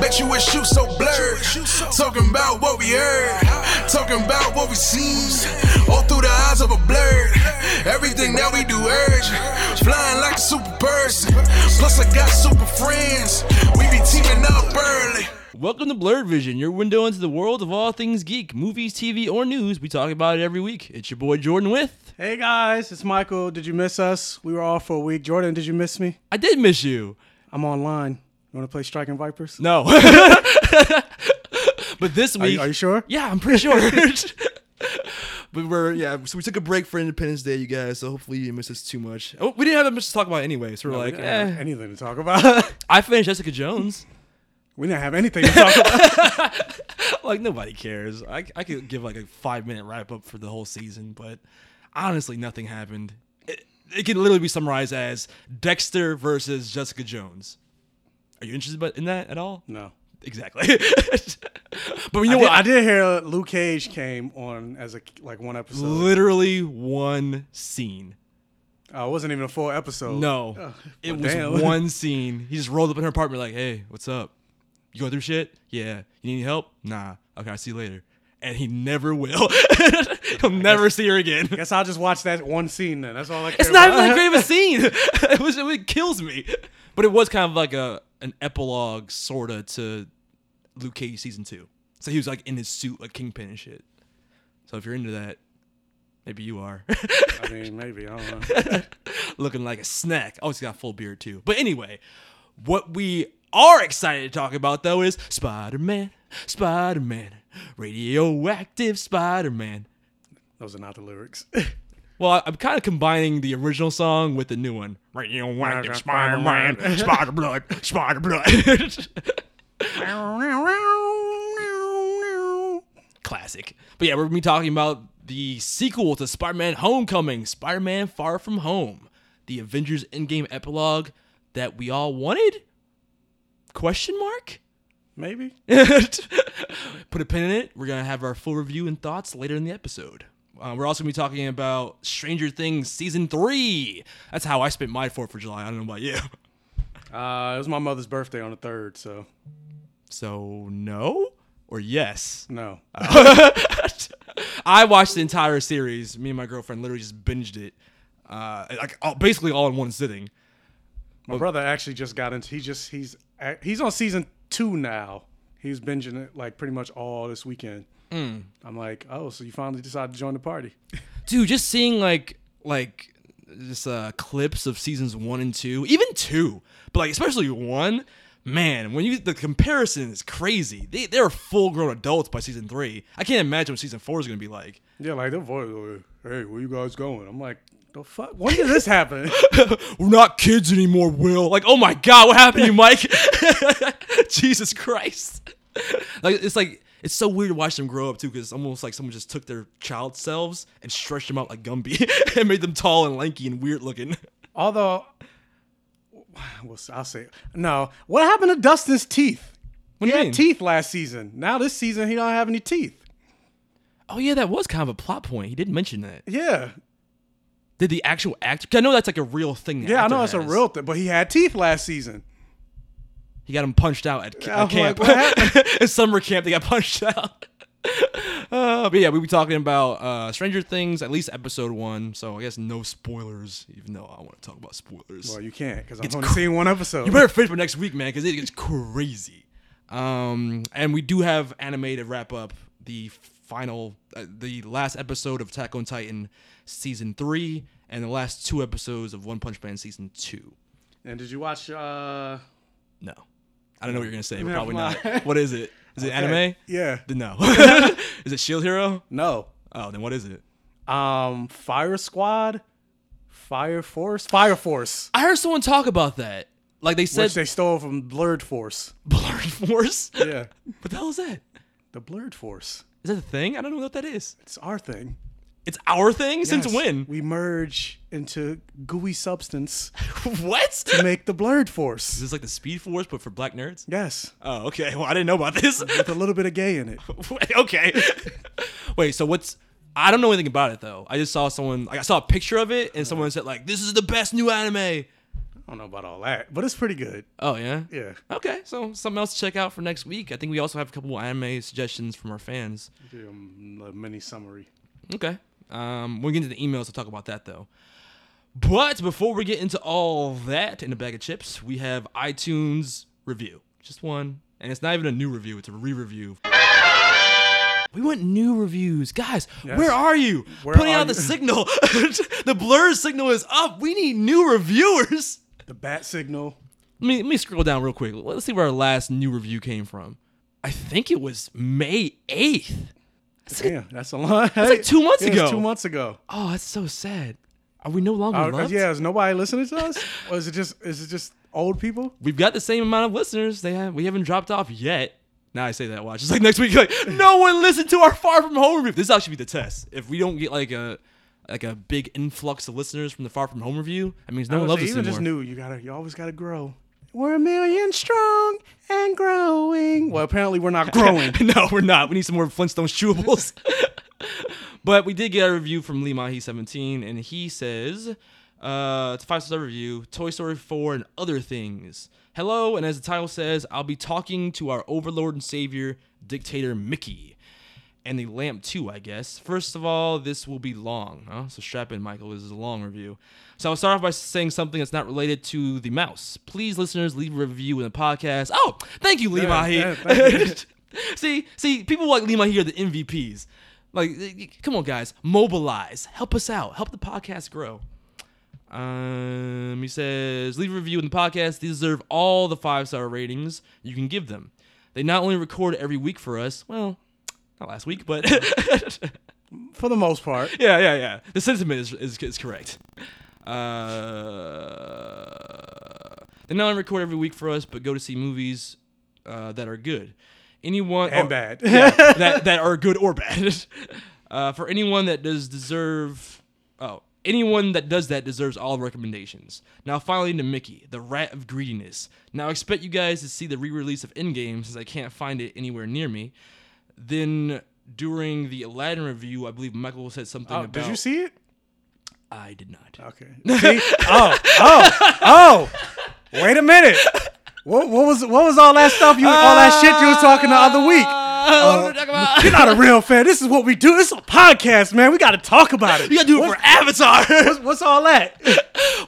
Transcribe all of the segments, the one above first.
Bet you wish you so blurred. Talking about what we heard. Talking about what we seen. All through the eyes of a blur. Everything that we do urge. Flying like a super person. Plus I got super friends. We be teaming up early. Welcome to Blurred Vision, your window into the world of all things geek, movies, TV, or news. We talk about it every week. It's your boy Jordan with. Hey guys, it's Michael. Did you miss us? We were off for a week. Jordan, did you miss me? I did miss you. I'm online. You want to play Striking Vipers? No. but this Are week. you, are you sure? Yeah, I'm pretty sure. but we're yeah, so we took a break for Independence Day, you guys. So hopefully you didn't miss us too much. Oh, we didn't have that much to talk about anyway. So we're We like, have eh. anything to talk about. I finished Jessica Jones. we didn't have anything to talk about. like nobody cares. I I could give like a five minute wrap up for the whole season, but honestly, nothing happened. It, it can literally be summarized as Dexter versus Jessica Jones. Are you interested in that at all? No. Exactly. but you know I, what? did, I did hear Luke Cage came on as a like one episode. literally one scene. Oh, it wasn't even a full episode. No, Oh, it was damn. one scene. He just rolled up in her apartment like, "Hey, what's up? You going through shit? Yeah. You need any help? Nah. Okay, I'll see you later." And he never will. He'll never see her again. Guess I'll just watch that one scene then. That's all I care It's not even about. that great of a scene. it was it kills me. But it was kind of like a an epilogue sorta to Luke Cage season two. So he was like in his suit like Kingpin and shit. So if you're into that, maybe you are. I mean, maybe. I don't know. Looking like a snack. Oh, he's got full beard too. But anyway, what we are excited to talk about though is Spider-Man, Spider-Man, radioactive Spider-Man. Those are not the lyrics. Well, I'm kind of combining the original song with the new one. Radioactive Spider-Man, Spider-Blood, Spider-Blood. Classic. But yeah, we're going to be talking about the sequel to Spider-Man Homecoming, Spider-Man Far From Home, the Avengers Endgame epilogue that we all wanted? Question mark? maybe. Put a pin in it. We're gonna have our full review and thoughts later in the episode. Uh, we're also gonna be talking about Stranger Things season three. That's how I spent my Fourth of July. I don't know about you. Uh, it was my mother's birthday on the third, so So no or yes. no. I watched the entire series. Me and my girlfriend literally just binged it, uh, like all, basically all in one sitting. My brother actually just got into. He just he's he's on season two now. He's binging it like pretty much all this weekend. Mm. I'm like, oh, so you finally decided to join the party? dude just seeing like like just uh clips of seasons one and two even two but like especially one man when you the comparison is crazy they, they're full grown adults by season three i can't imagine what season four is gonna be like Yeah, like their voice. like, Hey, where you guys going? I'm like, the fuck? When did this happen? we're not kids anymore will like oh my god what happened to you mike jesus christ like it's like it's so weird to watch them grow up too because it's almost like someone just took their child selves and stretched them out like gumby and made them tall and lanky and weird looking Although, well, I'll say no. What happened to Dustin's teeth? do He had teeth last season. Now this season he don't have any teeth. Oh yeah, that was kind of a plot point. He didn't mention that. Yeah, Did the actual actor? I know that's like a real thing. yeah, I know it's a real thing, but he had teeth last season. He got him punched out at, at camp. like, at summer camp, they got punched out. Uh, but yeah, we'll be talking about uh, Stranger Things, at least episode one. So I guess no spoilers, even though I want to talk about spoilers. Well, you can't because I've only cr- seen one episode. You better finish for next week, man, because it gets crazy. Um, and we do have anime to wrap up the final, uh, the last episode of Attack on Titan season three, and the last two episodes of One Punch Man season two. and did you watch? uh No, I don't know what you're gonna say, but Never probably mind. not. What is it? Is it anime? Yeah. Then No. is it Shield Hero? No. Oh, then what is it? Um, Fire Squad, Fire Force, Fire Force. I heard someone talk about that. Like they said, which they stole from Blurred Force. Blurred Force. Yeah, What the hell is that? the Blurred Force. Is that a thing? I don't know what that is. It's our thing. It's our thing since Yes, when? We merge into gooey substance what? to make the Blurred Force. Is this like the Speed Force, but for black nerds? Yes, Oh, okay. Well, I didn't know about this. with a little bit of gay in it. okay. Wait. So what's? I don't know anything about it though. I just saw someone. Like, I saw a picture of it, and someone said like, "This is the best new anime." I don't know about all that, but it's pretty good. Oh yeah. Yeah. Okay. So something else to check out for next week. I think we also have a couple anime suggestions from our fans. Um, a mini summary. Okay. Um, we'll get into the emails to talk about that though. But before we get into all that in a bag of chips, we have iTunes review. Just one. And it's not even a new review, it's a re-review. We want new reviews. Guys, Yes. where are you? Where Putting are out the signal. the blur signal is up. We need new reviewers. The bat signal. Let me let me scroll down real quick. Let's see where our last new review came from. I think it was May 8th. Damn, that's a lot. That's like two months Yeah, ago. two months ago. Oh, that's so sad. Are we no longer Uh, loved? yeah, is nobody listening to us? or is it just is it just old people? We've got the same amount of listeners. They have we haven't dropped off yet. Now I say that, watch. It's like next week, like no one listened to our Far From Home review. This actually be the test. If we don't get like a like a big influx of listeners from the Far From Home review, I mean, no one loves us even anymore. just new. You gotta, you always gotta grow. We're a million strong and growing. Well, apparently we're not growing. no, we're not. We need some more Flintstones chewables. but we did get a review from Lee Mahi 17, and he says, uh, it's a five star review Toy Story 4 and other things. Hello, and as the title says, I'll be talking to our overlord and savior, dictator Mickey. And the lamp too, I guess. First of all, this will be long. Huh? So strap in, Michael. This is a long review. So I'll start off by saying something that's not related to the mouse. Please, listeners, leave a review in the podcast. Oh, thank you, Lee Yeah, yeah, see, see, people like Lima here, are the MVPs. Like, come on, guys, mobilize, help us out, help the podcast grow. Um, he says, leave a review in the podcast. They deserve all the five star ratings you can give them. They not only record every week for us, well, not last week, but For the most part. yeah, yeah, yeah. The sentiment is is, is correct. Uh, they not only record every week for us, but go to see movies uh, that are good. Anyone And or- bad. yeah, that that are good or bad. Uh, for anyone that does deserve, oh, anyone that does that deserves all recommendations. Now, finally, to Mickey, the rat of greediness. Now, I expect you guys to see the re-release of Endgame since I can't find it anywhere near me. Then during the Aladdin review, I believe Michael said something Oh, about. did you see it? I did not. Okay. See? oh, oh, oh. Wait a minute. What, what was what was all that stuff you all that shit you was talking the other week? Uh, what are we talking about? You're not a real fan. This is what we do. This is a podcast, man. We got to talk about it. You gotta do it for Avatar. what's, what's all that?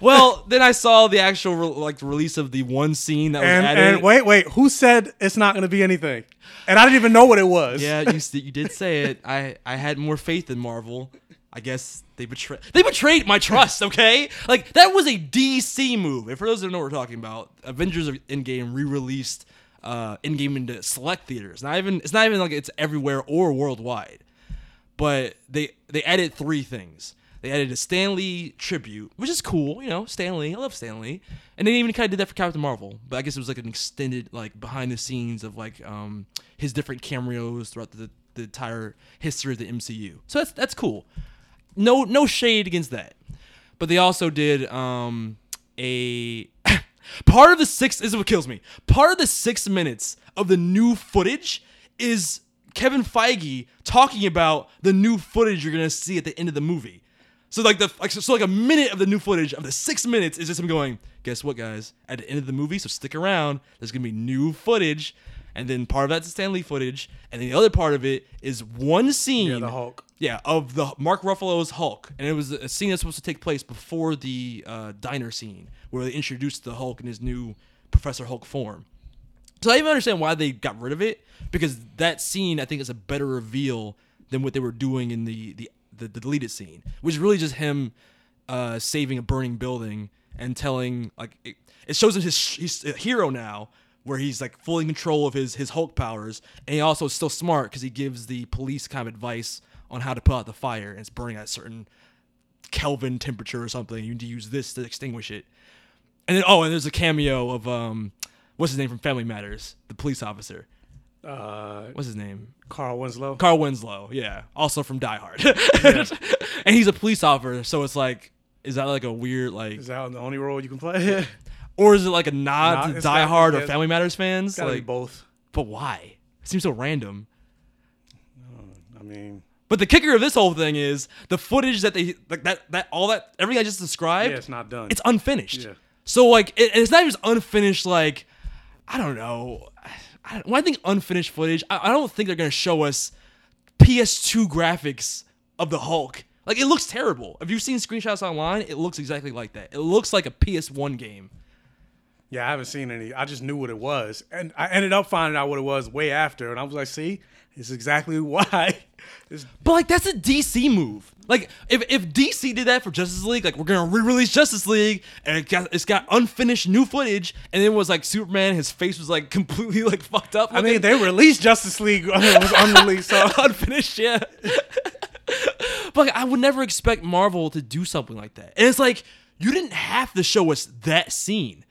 well, then I saw the actual re- like release of the one scene that was And, added. and wait, wait. Who said it's not going to be anything? And I didn't even know what it was. Yeah, you you did say it. I I had more faith in Marvel. I guess they betrayed they betrayed my trust. Okay, like that was a DC move. And for those that don't know what we're talking about, Avengers Endgame re-released uh, Endgame into select theaters. Not even it's not even like it's everywhere or worldwide. But they they added three things. They added a Stan Lee tribute, which is cool, you know, Stan Lee. I love Stan Lee. And they even kind of did that for Captain Marvel. But I guess it was like an extended, like behind the scenes of like um his different cameos throughout the, the entire history of the MCU. So that's that's cool. No no shade against that. But they also did um a part of the six is what kills me. Part of the six minutes of the new footage is Kevin Feige talking about the new footage you're gonna see at the end of the movie. So like the like so, so like a minute of the new footage of the six minutes is just him going, guess what, guys? At the end of the movie, so stick around. There's gonna be new footage, and then part of that's the Stan Lee footage, and then the other part of it is one scene. Yeah, the Hulk. Yeah, of the Mark Ruffalo's Hulk, and it was a scene that's supposed to take place before the uh, diner scene where they introduced the Hulk in his new Professor Hulk form. So I even understand why they got rid of it because that scene I think is a better reveal than what they were doing in the the, the, deleted scene, which is really just him uh, saving a burning building and telling like it, it shows him his he's a hero now where he's like fully in control of his his Hulk powers and he also is still smart because he gives the police kind of advice on how to put out the fire and it's burning at a certain Kelvin temperature or something. You need to use this to extinguish it. And then oh, and there's a cameo of um, what's his name from Family Matters, the police officer. Uh, What's his name? Carl Winslow. Carl Winslow. Yeah, also from Die Hard. and he's a police officer, so it's like, is that like a weird like, Is that the only role you can play? or is it like a nod Nah, to Die Hard or Family Matters fans? Like, both. but why? It seems so random. I mean, But the kicker of this whole thing is the footage that they like that that all that everything I just described. yeah, it's not done. it's unfinished. Yeah. So like, it, it's not just unfinished. Like, I don't know. I, when I think unfinished footage, I, I don't think they're gonna show us PS2 graphics of the Hulk. Like, it looks terrible. If you've seen screenshots online, it looks exactly like that. It looks like a PS1 game. yeah, I haven't seen any. I just knew what it was, and I ended up finding out what it was way after, and I was like, see, it's exactly why. It's, But like, that's a DC move. Like, if, if DC did that for Justice League, like we're gonna re-release Justice League, and it got it's got unfinished new footage, and then it was like Superman, his face was like completely like fucked up. I mean, they released Justice League. It was unreleased, so unfinished, yeah. but like, I would never expect Marvel to do something like that. And it's like you didn't have to show us that scene.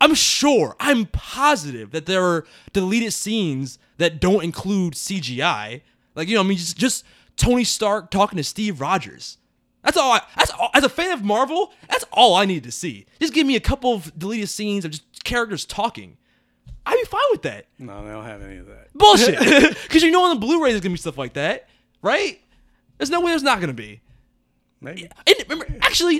I'm sure, I'm positive that there are deleted scenes that don't include CGI. Like you know, I mean, just just Tony Stark talking to Steve Rogers. That's all. I, that's all. As a fan of Marvel, that's all I need to see. Just give me a couple of deleted scenes of just characters talking. I'd be fine with that. no, they don't have any of that. Bullshit. Because you know on the Blu-ray there's gonna be stuff like that, right? There's no way there's not gonna be. Maybe. And remember, actually,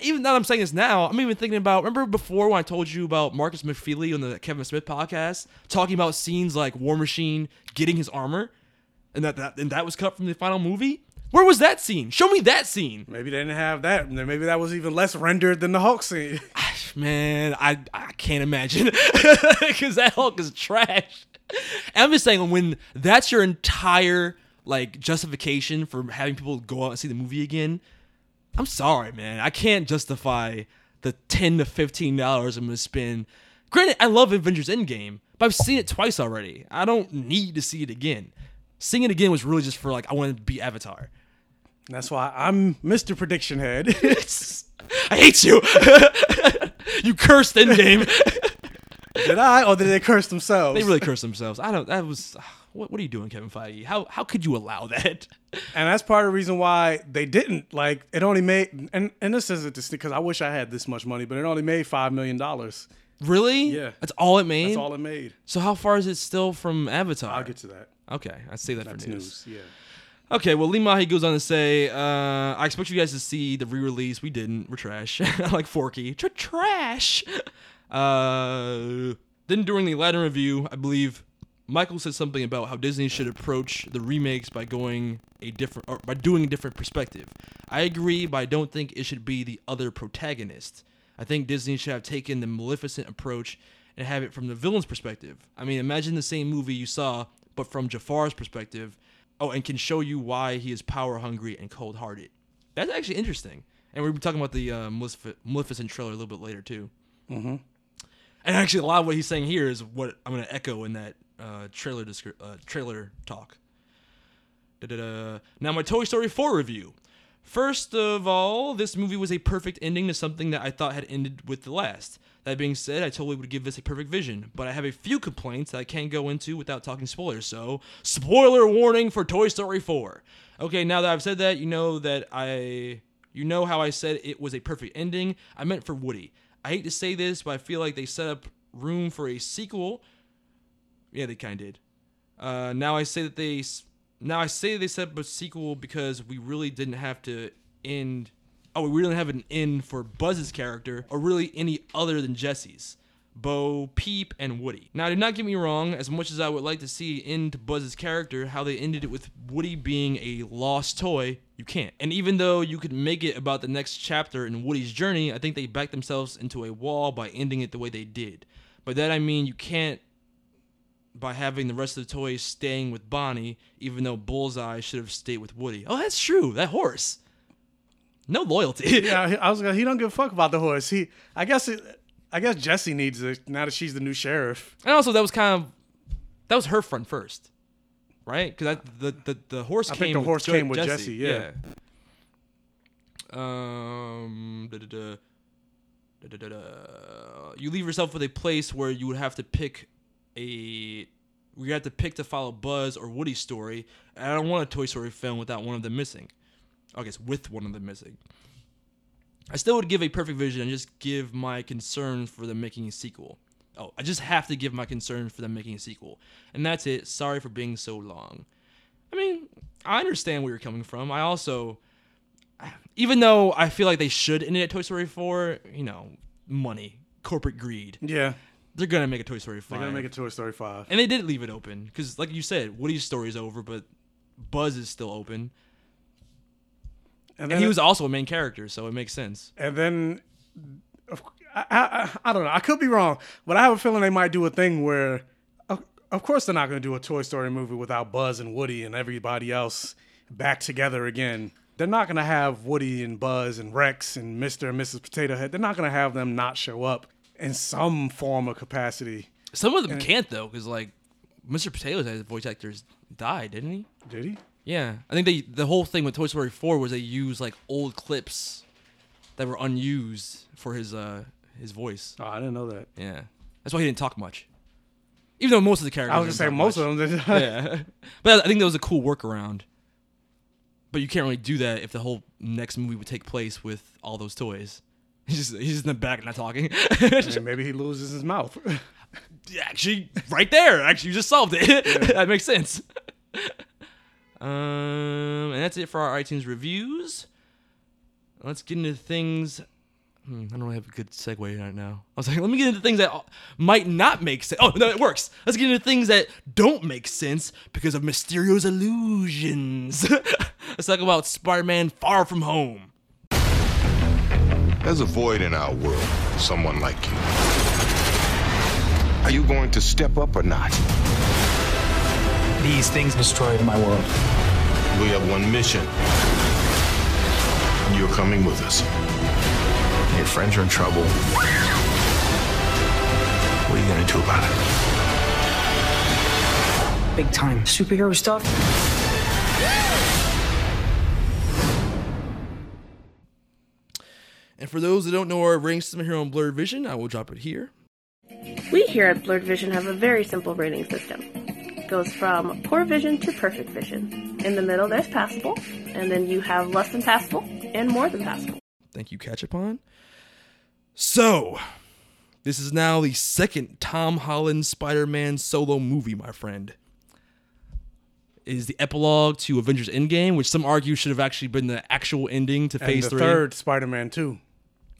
even now that I'm saying this now, I'm even thinking about. Remember before when I told you about Markus McFeely on the Kevin Smith podcast, talking about scenes like War Machine getting his armor, and that, that and that was cut from the final movie. Where was that scene? Show me that scene. Maybe they didn't have that. Maybe that was even less rendered than the Hulk scene. Man, I I can't imagine because that Hulk is trash. And I'm just saying when that's your entire like justification for having people go out and see the movie again, I'm sorry, man. I can't justify the ten to fifteen dollars I'm gonna spend. Granted, I love Avengers Endgame, but I've seen it twice already. I don't need to see it again. Seeing it again was really just for like I want to be Avatar. That's why I'm Mr. Prediction Head. I hate you. you cursed Endgame. did I, or did they curse themselves? They really cursed themselves. I don't. That was. What, what are you doing, Kevin Feige? How how could you allow that? and that's part of the reason why they didn't. Like, it only made, and, and this isn't this because I wish I had this much money, but it only made $5 million. Really? Yeah. That's all it made. That's all it made. so how far is it still from Avatar? I'll get to that. Okay, I say that That's for news. news. Yeah. Okay, well, Lee Mahi goes on to say, uh, "I expect you guys to see the re-release. We didn't. We're trash. like Forky. Tr- trash." Uh, then during the Aladdin review, I believe Michael said something about how Disney should approach the remakes by going a different or by doing a different perspective. I agree, but I don't think it should be the other protagonist. I think Disney should have taken the Maleficent approach and have it from the villain's perspective. I mean, imagine the same movie you saw, but from Jafar's perspective. Oh, and can show you why he is power hungry and cold hearted. That's actually interesting. And we'll be talking about the uh, Malefic- Maleficent trailer a little bit later too. Mm-hmm. And actually, a lot of what he's saying here is what I'm going to echo in that uh, trailer uh, trailer talk. Da-da-da. Now, my Toy Story 4 review. First of all, this movie was a perfect ending to something that I thought had ended with the last. That being said, I totally would give this a perfect vision, but I have a few complaints that I can't go into without talking spoilers. So, spoiler warning for Toy Story 4. Okay, now that I've said that, you know that I you know how I said it was a perfect ending. I meant for Woody. I hate to say this, but I feel like they set up room for a sequel. Yeah, they kind of did. Uh, now I say that they now I say they set up a sequel because we really didn't have to end. Oh, we really have an end for Buzz's character, or really any other than Jesse's. Bo, Peep, and Woody. Now, do not get me wrong, as much as I would like to see end Buzz's character, how they ended it with Woody being a lost toy, you can't. And even though you could make it about the next chapter in Woody's journey, I think they backed themselves into a wall by ending it the way they did. By that I mean you can't by having the rest of the toys staying with Bonnie, even though Bullseye should have stayed with Woody. Oh, that's true. That horse. No loyalty. Yeah, I was gonna. He don't give a fuck about the horse. He, I guess, it, I guess Jesse needs it now that she's the new sheriff. And also, that was kind of that was her friend first, right? Because the, the the horse I came. think the with horse Jo- came with Jesse, yeah. yeah. Um. Da, da, da. you leave yourself with a place where you would have to pick a you have to pick to follow Buzz or Woody's story. And I don't want a Toy Story film without one of them missing. I guess with one of them missing. I still would give a perfect vision and just give my concerns for them making a sequel. Oh, I just have to give my concerns for them making a sequel. And that's it. Sorry for being so long. I mean, I understand where you're coming from. I also, even though I feel like they should end it at Toy Story 4, you know, money, corporate greed, Yeah, they're going to make a Toy Story 5. they're gonna make a Toy Story five. And they did leave it open because, like you said, Woody's story is over, but Buzz is still open. And And he was also a main character, so it makes sense. and then of, I, I, I don't know. I could be wrong, but I have a feeling they might do a thing where, of, of course, they're not going to do a Toy Story movie without Buzz and Woody and everybody else back together again. They're not going to have Woody and Buzz and Rex and Mr. and Mrs. Potato Head. They're not going to have them not show up in some form of capacity. Some of them can't though, because like Mr. Potato Head voice actors died, didn't he? Did he? Yeah, I think they the whole thing with Toy Story 4 was they used like old clips that were unused for his uh his voice. Oh, I didn't know that. Yeah, that's why he didn't talk much. Even though most of the characters, I was going to say most of them. Yeah, but I think that was a cool workaround. But you can't really do that if the whole next movie would take place with all those toys. He's just, he's just in the back not talking. maybe he loses his mouth. actually right there. Actually, you just solved it. that makes sense. Um, and that's it for our iTunes reviews. Let's get into things. Hmm, I don't really have a good segue right now. I was like, let me get into things that might not make sense. Oh, no, it works. Let's get into things that don't make sense because of Mysterio's illusions. Let's talk about Spider-Man Far From Home. There's a void in our world for someone like you. Are you going to step up or not? These things destroyed my world. We have one mission. You're coming with us. Your friends are in trouble. What are you gonna do about it? big time superhero stuff. And for those that don't know our rating system here on Blurred Vision, I will drop it here. We here at Blurred Vision have a very simple rating system. It goes from poor vision to perfect vision. In the middle, there's passable, and then you have less than passable and more than passable. Thank you, Catch Upon. So, this is now the second Tom Holland Spider Man solo movie, my friend. It is the epilogue to Avengers Endgame, which some argue should have actually been the actual ending to and Phase the 3. third Spider-Man 2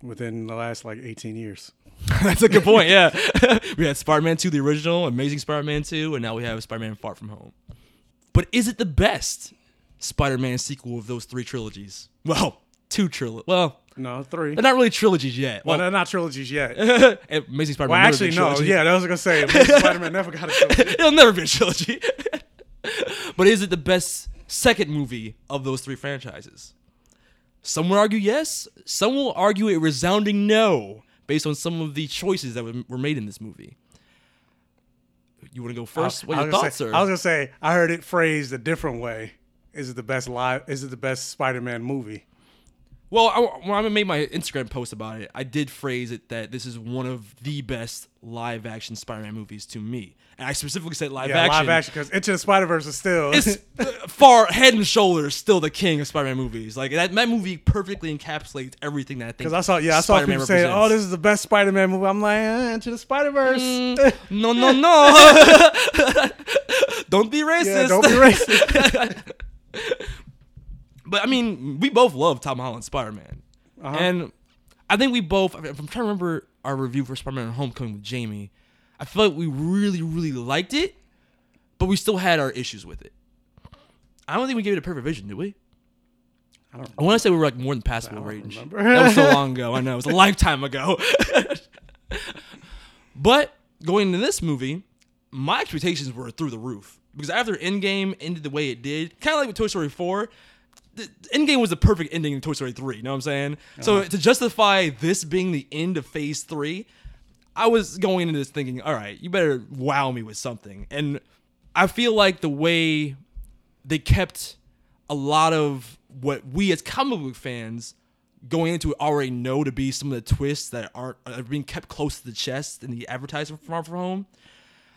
within the last like 18 years. That's a good point, yeah. we had Spider Man 2, the original, Amazing Spider Man 2, and now we have Spider Man Far From Home. But is it the best Spider Man sequel of those three trilogies? Well, two trilogies. Well, No, three. they're not really trilogies yet. well, Well, they're not trilogies yet. Amazing Spider Well, actually, no. Yeah, that was gonna say Amazing Spider-Man never got a trilogy. It'll never be a trilogy. but is it the best second movie of those three franchises? Some will argue yes. Some will argue a resounding no, based on some of the choices that were were made in this movie. You want to go first? what your thoughts say, are? I was gonna say I heard it phrased a different way. Is it the best live? Is it the best Spider-Man movie? Well, I, when I made my Instagram post about it, I did phrase it that this is one of the best live action Spider-Man movies to me, and I specifically said live Yeah, action. live action because Into the Spider Verse is still. It's uh, far head and shoulders still the king of Spider-Man movies. Like that, that movie perfectly encapsulates everything that I think. Because I saw, yeah, I saw Spider-Man people saying, "Oh, this is the best Spider-Man movie." I'm like, eh, "Into the Spider Verse." no, no, no! don't be racist. yeah, don't be racist. But I mean, we both love Tom Holland's Spider-Man, Uh-huh. and I think we both. If I'm trying to remember our review for Spider-Man: Homecoming with Jamie, I feel like we really, really liked it, but we still had our issues with it. I don't think we gave it a perfect vision, did we? I don't. I want to say we were like more than passable range. that was so long ago. I know it was a lifetime ago. but going into this movie, my expectations were through the roof because after Endgame ended the way it did, kind of like with Toy Story 4, the Endgame was the perfect ending in Toy Story 3. You know what I'm saying? So uh-huh. to justify this being the end of Phase 3, I was going into this thinking, all right, you better wow me with something. And I feel like the way they kept a lot of what we as comic book fans going into it already know to be some of the twists that aren't are being kept close to the chest in the advertisement from Far From Home.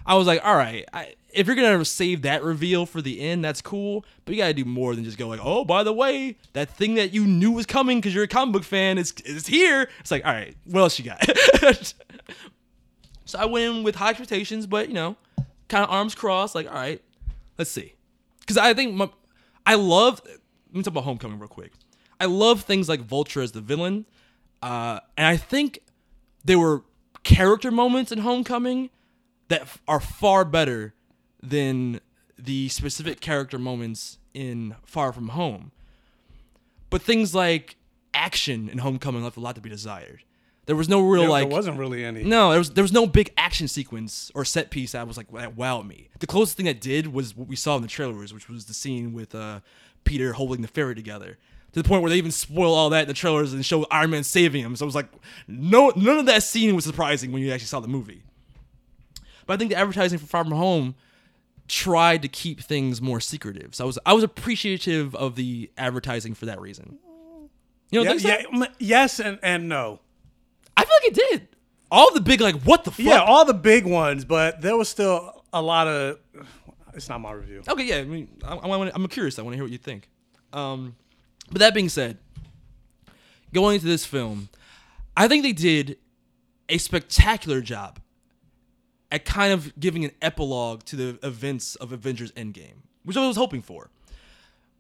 I was like, all right, I, if you're gonna save that reveal for the end, that's cool. But you gotta do more than just go like, oh, by the way, that thing that you knew was coming because you're a comic book fan is is here. It's like, all right, what else you got? so I went in with high expectations, but you know, kind of arms crossed, like, all right, let's see, because I think my, I love. Let me talk about Homecoming real quick. I love things like Vulture as the villain, uh, and I think there were character moments in Homecoming that are far better than the specific character moments in Far From Home. But things like action in Homecoming left a lot to be desired. There was no real There, like there wasn't really any. no, there was there was no big action sequence or set piece that was like that wowed me. The closest thing that did was what we saw in the trailers, which was the scene with uh, Peter holding the ferry together. To the point where they even spoil all that in the trailers and show Iron Man saving him. So it was like, no, none of that scene was surprising when you actually saw the movie. But I think the advertising for Far From Home tried to keep things more secretive. So I was I was appreciative of the advertising for that reason. You know, Yeah, yeah, yes and, and no. I feel like it did. All the big like what the fuck? Yeah, all the big ones, but there was still a lot of. It's not my review. Okay, yeah. I mean, I, I I'm curious. I want to hear what you think. Um, but that being said, going into this film, I think they did a spectacular job at kind of giving an epilogue to the events of Avengers Endgame, which I was hoping for.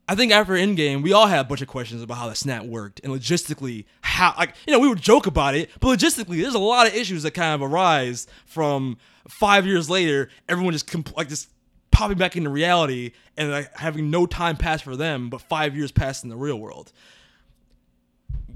I think after Endgame, we all had a bunch of questions about how the snap worked and logistically how, like, you know, we would joke about it, but logistically, there's a lot of issues that kind of arise from five years later, everyone just compl- like just popping back into reality and like having no time pass for them, but five years passed in the real world.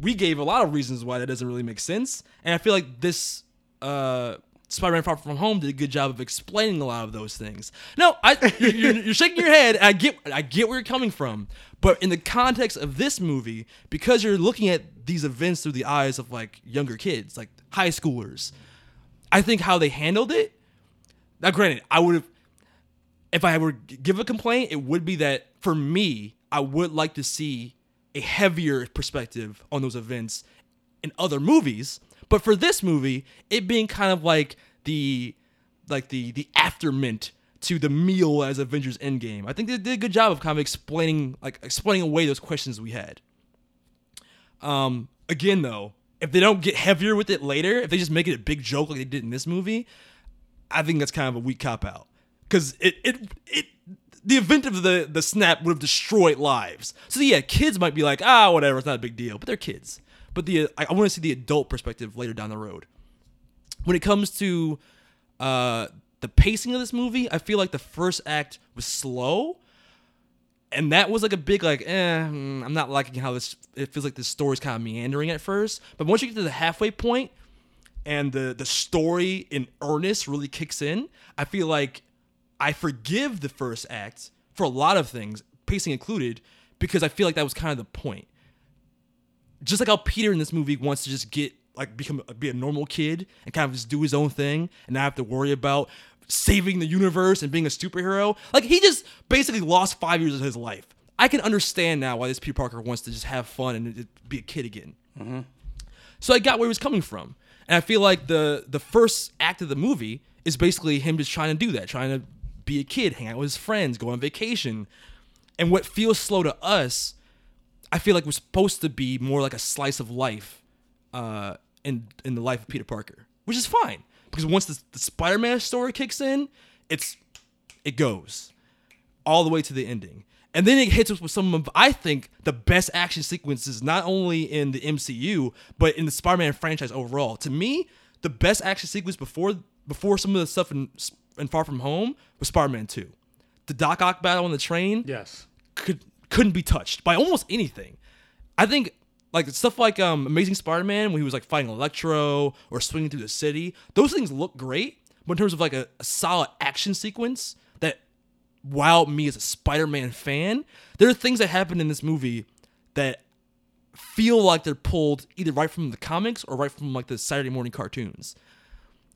We gave a lot of reasons why that doesn't really make sense, and I feel like this uh, Spider-Man: Far From Home did a good job of explaining a lot of those things. No, I you're, you're, shaking your head. I get I get where you're coming from, but in the context of this movie, because you're looking at these events through the eyes of like younger kids, like high schoolers, I think how they handled it. Now, granted, I would have if I were give a complaint, it would be that for me, I would like to see a heavier perspective on those events in other movies. But for this movie, it being kind of like the like the the aftermint to the meal as Avengers Endgame, I think they did a good job of kind of explaining like explaining away those questions we had. Um, again though, if they don't get heavier with it later, if they just make it a big joke like they did in this movie, I think that's kind of a weak cop out because it it it the event of the the snap would have destroyed lives. So yeah, kids might be like, ah, whatever, it's not a big deal, but they're kids. But the I, I want to see the adult perspective later down the road. When it comes to uh, the pacing of this movie, I feel like the first act was slow, and that was like a big like, eh, mm, I'm not liking how this. It feels like this story's kind of meandering at first, but once you get to the halfway point, and the the story in earnest really kicks in, I feel like I forgive the first act for a lot of things, pacing included, because I feel like that was kind of the point. Just like how Peter in this movie wants to just get like become be a normal kid and kind of just do his own thing and not have to worry about saving the universe and being a superhero. Like he just basically lost five years of his life. I can understand now why this Peter Parker wants to just have fun and uh, be a kid again. Mm-hmm. So I got where he was coming from. And I feel like the the first act of the movie is basically him just trying to do that, trying to be a kid, hang out with his friends, go on vacation. And what feels slow to us, I feel like was supposed to be more like a slice of life uh, in in the life of Peter Parker, which is fine because once the, the Spider-Man story kicks in, it's it goes all the way to the ending. And then it hits us with some of, I think, the best action sequences, not only in the MCU, but in the Spider Man franchise overall. To me, the best action sequence before before some of the stuff in, in Far From Home was Spider Man 2. The Doc Ock battle on the train Yes. could, couldn't be touched by almost anything. I think like stuff like um, Amazing Spider Man when he was like fighting Electro or swinging through the city, those things look great. But in terms of like a, a solid action sequence that wowed me as a Spider-Man fan. There are things that happen in this movie that feel like they're pulled either right from the comics or right from like the Saturday morning cartoons.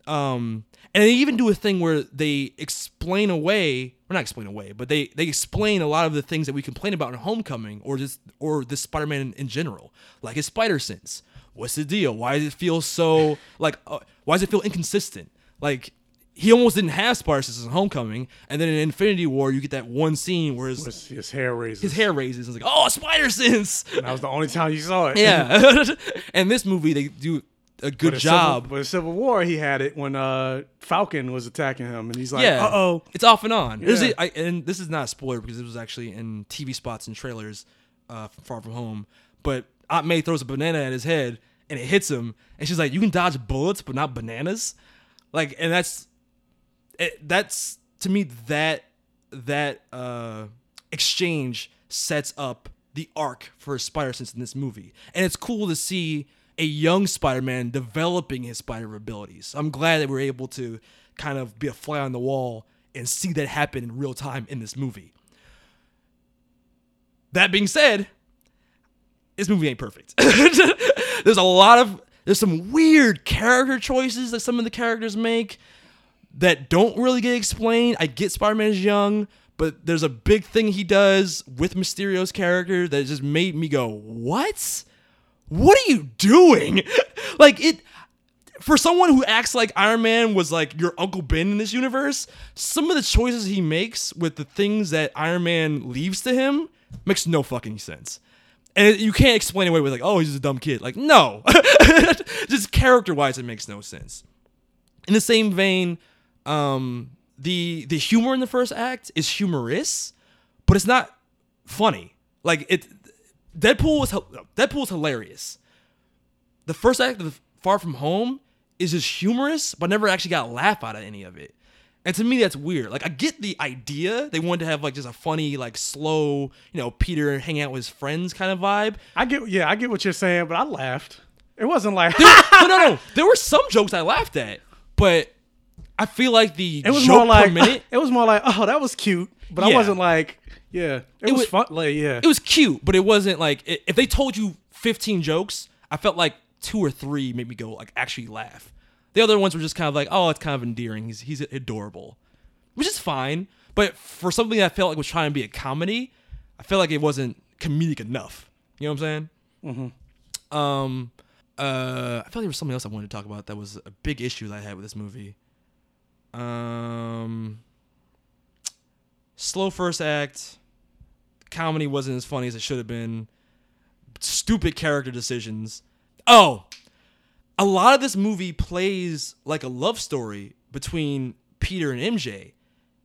Um, and they even do a thing where they explain away, or not explain away, but they they explain a lot of the things that we complain about in Homecoming, or just or this Spider-Man in, in general, like his spider sense. What's the deal? Why does it feel so like? Uh, why does it feel inconsistent? Like he almost didn't have spider sense in Homecoming, and then in Infinity War, you get that one scene where his, His, his hair raises. his hair raises. And it's like, oh, spider sense. That was the only time you saw it. Yeah. and this movie, they do a good But job. Civil, but in Civil War, he had it when uh, Falcon was attacking him, and he's like, yeah. "Uh oh." It's off and on. Yeah. a- I- and this is not a spoiler because it was actually in TV spots and trailers uh, from Far From Home. But Aunt May throws a banana at his head and it hits him. And she's like, You can dodge bullets, but not bananas. Like, and that's, it, that's to me, that, that uh, exchange sets up the arc for Spider Sense in this movie. And it's cool to see a young Spider-Man developing his spider abilities. I'm glad that we're able to kind of be a fly on the wall and see that happen in real time in this movie. That being said, this movie ain't perfect. there's a lot of there's some weird character choices that some of the characters make that don't really get explained. I get Spider-Man is young, but there's a big thing he does with Mysterio's character that just made me go, "What? What are you doing?" like it for someone who acts like Iron Man was like your Uncle Ben in this universe, some of the choices he makes with the things that Iron Man leaves to him makes no fucking sense. And you can't explain away with like, oh, he's a dumb kid. Like, no. just character wise, it makes no sense. In the same vein, um, the the humor in the first act is humorous, but it's not funny. Like it Deadpool was Deadpool was hilarious. The first act of Far From Home is just humorous, but never actually got a laugh out of any of it. And to me, that's weird. Like, I get the idea. They wanted to have, like, just a funny, like, slow, you know, Peter hanging out with his friends kind of vibe. I get, yeah, I get what you're saying, but I laughed. It wasn't like no, no, no. There were some jokes I laughed at, but I feel like the it was joke more like per minute, it was more like, oh, that was cute, but I wasn't like, yeah, it, was was- fun. Like, yeah, it was cute, but it wasn't like i- if they told you 15 jokes, I felt like two or three made me go like actually laugh. The other ones were just kind of like, oh, it's kind of endearing. He's he's adorable, which is fine. But for something that I felt like was trying to be a comedy, I felt like it wasn't comedic enough. You know what I'm saying? Mm-hmm. Um, uh, I felt like there was something else I wanted to talk about that was a big issue that I had with this movie. Um, slow first act comedy wasn't as funny as it should have been. Stupid character decisions. Oh, a lot of this movie plays like a love story between Peter and MJ.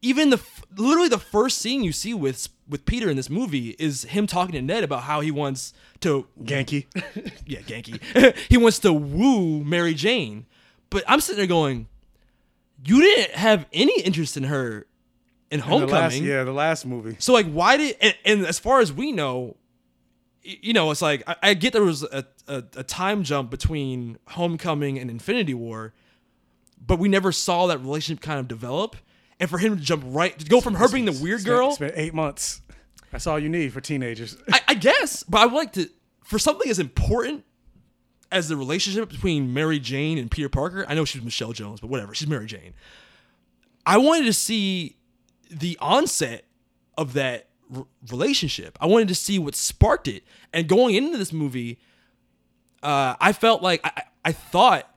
Even the literally the first scene you see with with Peter in this movie is him talking to Ned about how he wants to Genki. yeah, Genki. he wants to woo Mary Jane. But I'm sitting there going, you didn't have any interest in her in The Homecoming. last, yeah, the last movie. So like, why did and, and as far as we know, you know, it's like I, I get there was a, a, a time jump between Homecoming and Infinity War, but we never saw that relationship kind of develop. And for him to jump right to go from her being the weird girl, Spent- girl, spent eight months. That's all you need for teenagers. I, I guess, but I would like to for something as important as the relationship between Mary Jane and Peter Parker. I know she's Michelle Jones, but whatever, she's Mary Jane. I wanted to see the onset of that r- relationship. I wanted to see what sparked it. And going into this movie, uh, I felt like I, I- thought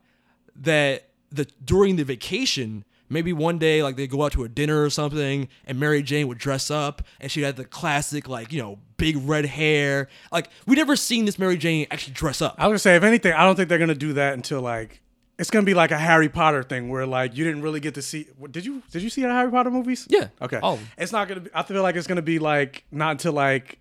that the during the vacation, maybe one day like they go out to a dinner or something, and Mary Jane would dress up and she had the classic like you know big red hair. Like we never seen this Mary Jane actually dress up. I was gonna say, if anything, I don't think they're gonna do that until like it's gonna be like a Harry Potter thing where like you didn't really get to see. Did you did you see the Harry Potter movies? Yeah, Okay. Oh. It's not gonna. be I feel like it's gonna be like not until like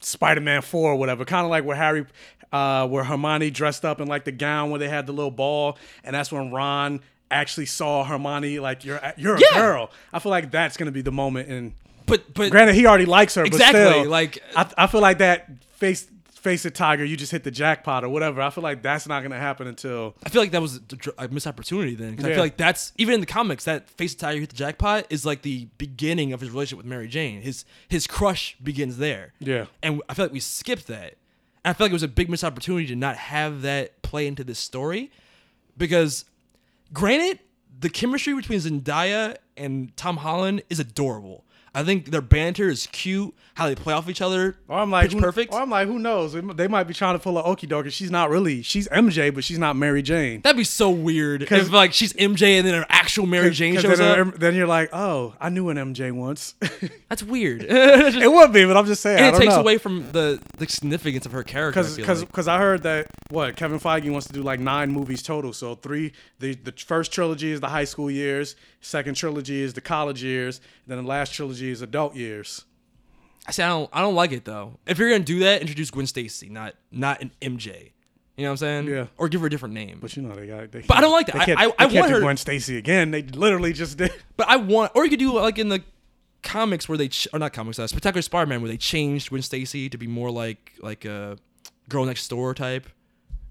Spider Man Four or whatever. Kind of like where Harry, uh, where Hermione dressed up in like the gown where they had the little ball, and that's when Ron actually saw Hermione like you're you're a Yeah. girl. I feel like that's gonna be the moment and. But but Granted, he already likes her, Exactly, but still, like- I, I feel like that face face it, Tiger. You just hit the jackpot or whatever. I feel like that's not gonna happen until I feel like that was a, a missed opportunity then. 'cause I feel like that's even in the comics that Face of Tiger hit the jackpot is like the beginning of his relationship with Mary Jane. His his crush begins there. Yeah. and I feel like we skipped that. And I feel like it was a big missed opportunity to not have that play into this story, because granted, the chemistry between Zendaya and Tom Holland is adorable. I think their banter is cute. How they play off each other, Or I'm like, who- perfect. Or I'm like, who knows? They might be trying to pull a okie dokie. She's not really. She's MJ, but she's not Mary Jane. That'd be so weird 'Cause- if like she's MJ and then an actual Mary Jane shows then, up. then you're like, oh, I knew an MJ once. That's weird. it would be, but I'm just saying. and I it takes know. away from the the significance of her character. I because because like. because I heard that what Kevin Feige wants to do like nine movies total. So three the the first trilogy is the high school years, second trilogy is the college years, then the last trilogy is adult years. I say I don't I don't like it though. If you're gonna do that, introduce Gwen Stacy, not not an MJ. You know what I'm saying? Yeah. Or give her a different name. But you know they got. They But I don't like that. They I- can't, I- they I can't want do her- Gwen Stacy again. They literally just did. But I want, or you could do like in the comics where they, ch- or not comics, uh, Spectacular Spider-Man, where they changed Gwen Stacy to be more like like a girl next door type,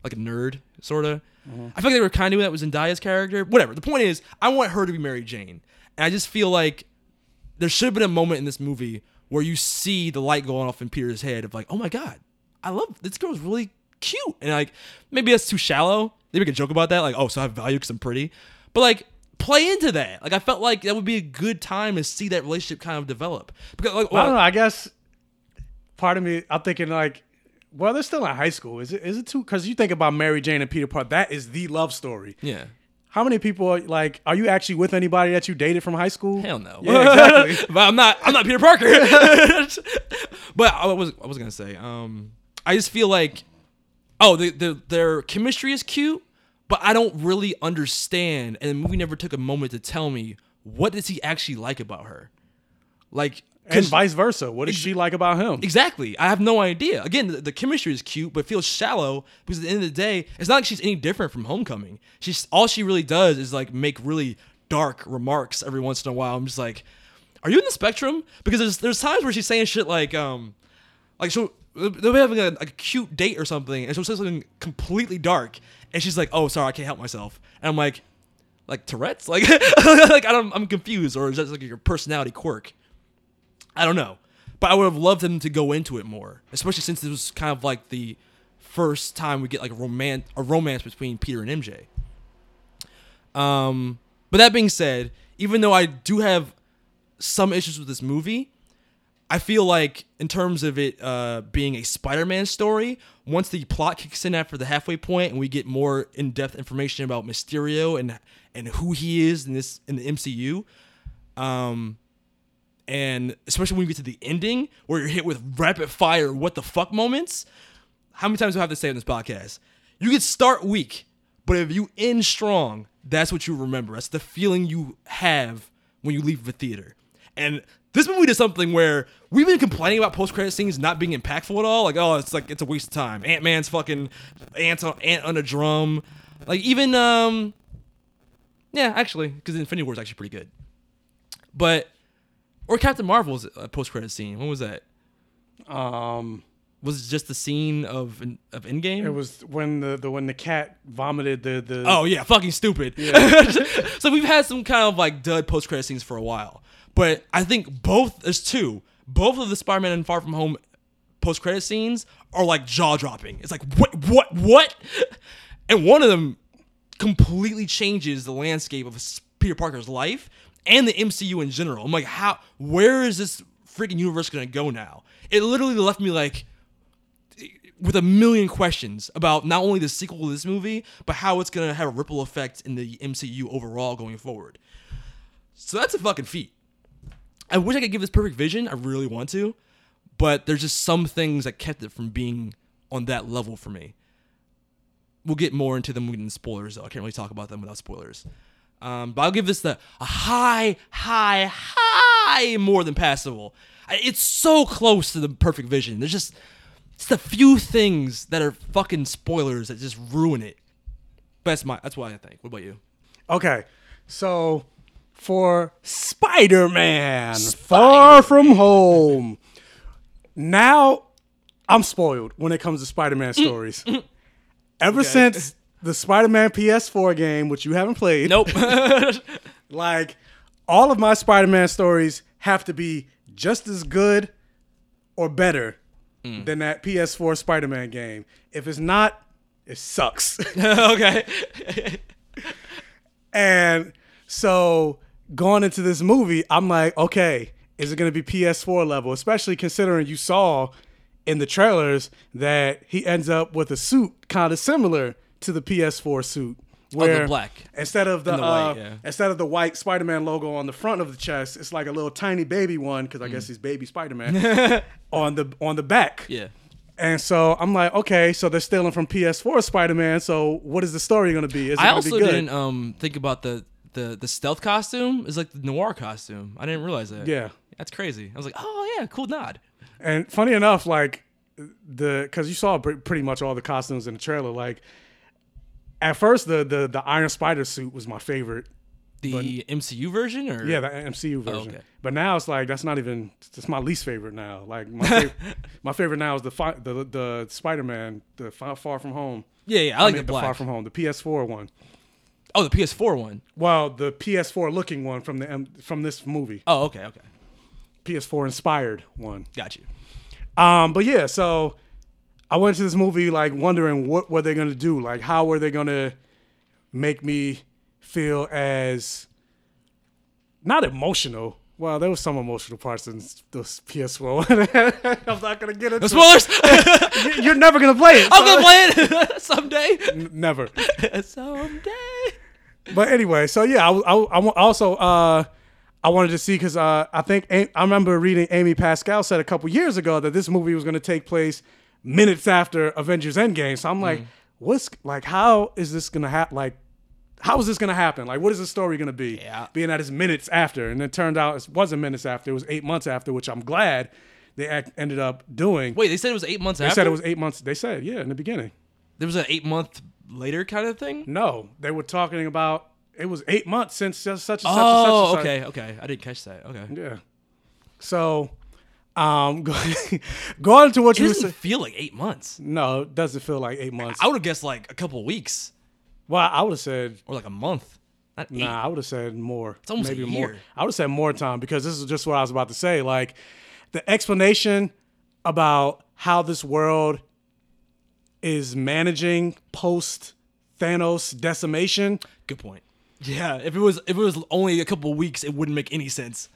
like a nerd sort of. Mm-hmm. I feel like they were kind of doing that with Zendaya's character. Whatever. The point is, I want her to be Mary Jane, and I just feel like there should have been a moment in this movie where you see the light going off in Peter's head of like, oh my god, I love this girl's really cute, and like maybe that's too shallow. They make a joke about that, like, oh, so I have value because I'm pretty, but like play into that. Like I felt like that would be a good time to see that relationship kind of develop because like I don't know. I guess part of me, I'm thinking like, well, they're still in high school. Is it? Is it too? Because you think about Mary Jane and Peter Parker. That is the love story. yeah. How many people are like? Are you actually with anybody that you dated from high school? Hell no. Yeah, exactly. but I'm not. I'm not Peter Parker. but I was. I was gonna say. Um, I just feel like, oh, the, the their chemistry is cute, but I don't really understand. And the movie never took a moment to tell me what does he actually like about her. Like, and vice versa. What does she like about him? Exactly. I have no idea. Again, the, the chemistry is cute, but feels shallow because at the end of the day, it's not like she's any different from Homecoming. She's all she really does is like make really dark remarks every once in a while. I'm just like, are you in the spectrum? Because there's there's times where she's saying shit like um like she'll they'll be having a, a cute date or something, and she'll say something completely dark, and she's like, "Oh, sorry, I can't help myself," and I'm like, like Tourette's, like like I don't, I'm confused, or is that like your personality quirk? I don't know. But I would have loved them to go into it more, especially since this was kind of like the first time we get like a romance a romance between Peter and MJ. Um, but that being said, even though I do have some issues with this movie, I feel like in terms of it uh, being a Spider-Man story, once the plot kicks in after the halfway point and we get more in-depth information about Mysterio and and who he is in this in the MCU, um, and especially when you get to the ending where you're hit with rapid fire what the fuck moments. How many times do I have to say on this podcast? You could start weak, but if you end strong, that's what you remember. That's the feeling you have when you leave the theater. And this movie did something where we've been complaining about post credit scenes not being impactful at all. Like, oh, it's like it's a waste of time. Ant Man's fucking ant on ant on a drum. Like even um, yeah, actually, because Infinity War is actually pretty good. But or Captain Marvel's uh, post credit scene. What was that? Um, Was it just the scene of of Endgame? it was when the, the when the cat vomited the the. Oh yeah, fucking stupid. so we've had some kind of like dud post credit scenes for a while, but I think both there's two. Both of the Spider-Man and Far From Home post credit scenes are like jaw dropping. It's like what what what, and one of them completely changes the landscape of Peter Parker's life and the MCU in general. I'm like, how? Where is this freaking universe gonna go now? It literally left me like with a million questions about not only the sequel to this movie, but how it's gonna have a ripple effect in the MCU overall going forward. So that's a fucking feat. I wish I could give this perfect vision. I really want to, but there's just some things that kept it from being on that level for me. We'll get more into them in spoilers, though. I can't really talk about them without spoilers. Um, but I'll give this the a high, high, high more than passable. It's so close to the perfect vision. There's just it's the few things that are fucking spoilers that just ruin it. But that's my that's what I think. What about you? Okay, so for Spider Man, Far From Home, now I'm spoiled when it comes to Spider Man stories. Ever since the Spider Man PS4 game, which you haven't played, Nope. like all of my Spider Man stories have to be just as good or better mm. than that PS4 Spider Man game. If it's not, it sucks. okay. And So going into this movie, I'm like, okay, is it going to be PS4 level? Especially considering you saw in the trailers that he ends up with a suit kind of similar to the PS4 suit. Where black. instead of the, the uh, white, yeah. instead of the white Spider-Man logo on the front of the chest, it's like a little tiny baby one because I Mm. guess he's baby Spider-Man on the on the back. Yeah. And so I'm like, okay, so they're stealing from PS4 Spider-Man. So what is the story going to be? Is it I also be good? didn't um think about the the the stealth costume is like the noir costume. I didn't realize that. Yeah. That's crazy. I was like, oh yeah, cool nod. And funny enough, like the because you saw pr- pretty much all the costumes in the trailer. Like at first, the the the Iron Spider suit was my favorite. The MCU version or Yeah, the MCU version. okay. But now it's like that's not even. It's my least favorite now. Like my favorite, my favorite now is the fi- the the Spider Man, the Far, Far From Home. yeah, yeah. I like mean, the black. Far From Home, the PS4 one. oh, the PS4 one. Well, the PS4 looking one from the from this movie, Oh, okay, okay. PS4 inspired one. Got you. Um, but yeah, so I went to this movie like wondering what were they gonna do, like how were they gonna make me feel as not emotional. Well, there was some emotional parts in the PS4. I'm not gonna get into No spoilers. it. You're never gonna play it. I'm so- gonna play it someday. Never. someday. But anyway, so yeah, I, I, I also uh, I wanted to see because uh, I think I remember reading Amy Pascal said a couple years ago that this movie was going to take place minutes after Avengers Endgame. So I'm like, mm. what's like, how is this to happen? Like, how is this to happen? Like, what is the story to be? Yeah. Being that it's minutes after, and it turned out it wasn't minutes after; it was eight months after, which I'm glad they ac- ended up doing. Wait, they said it was eight months they after. said it was eight months. They said, yeah, in the beginning. There was an eight month later kind of thing. No, they were talking about it was eight months since such such and such Oh, and such. and oh, such. okay, okay. I didn't catch that. Okay. Yeah. So, um, go- going to what It you doesn't feel like eight months. No, it doesn't feel like eight months. I would have guessed like a couple weeks Well, I would have said or like a month. Not eight. nah. I would have said more. It's almost a maybe year. more. I would have said more time because this is just what I was about to say. Like the explanation about how this world is managing post Thanos decimation. Good point. Yeah, if it was if it was only a couple weeks, it wouldn't make any sense.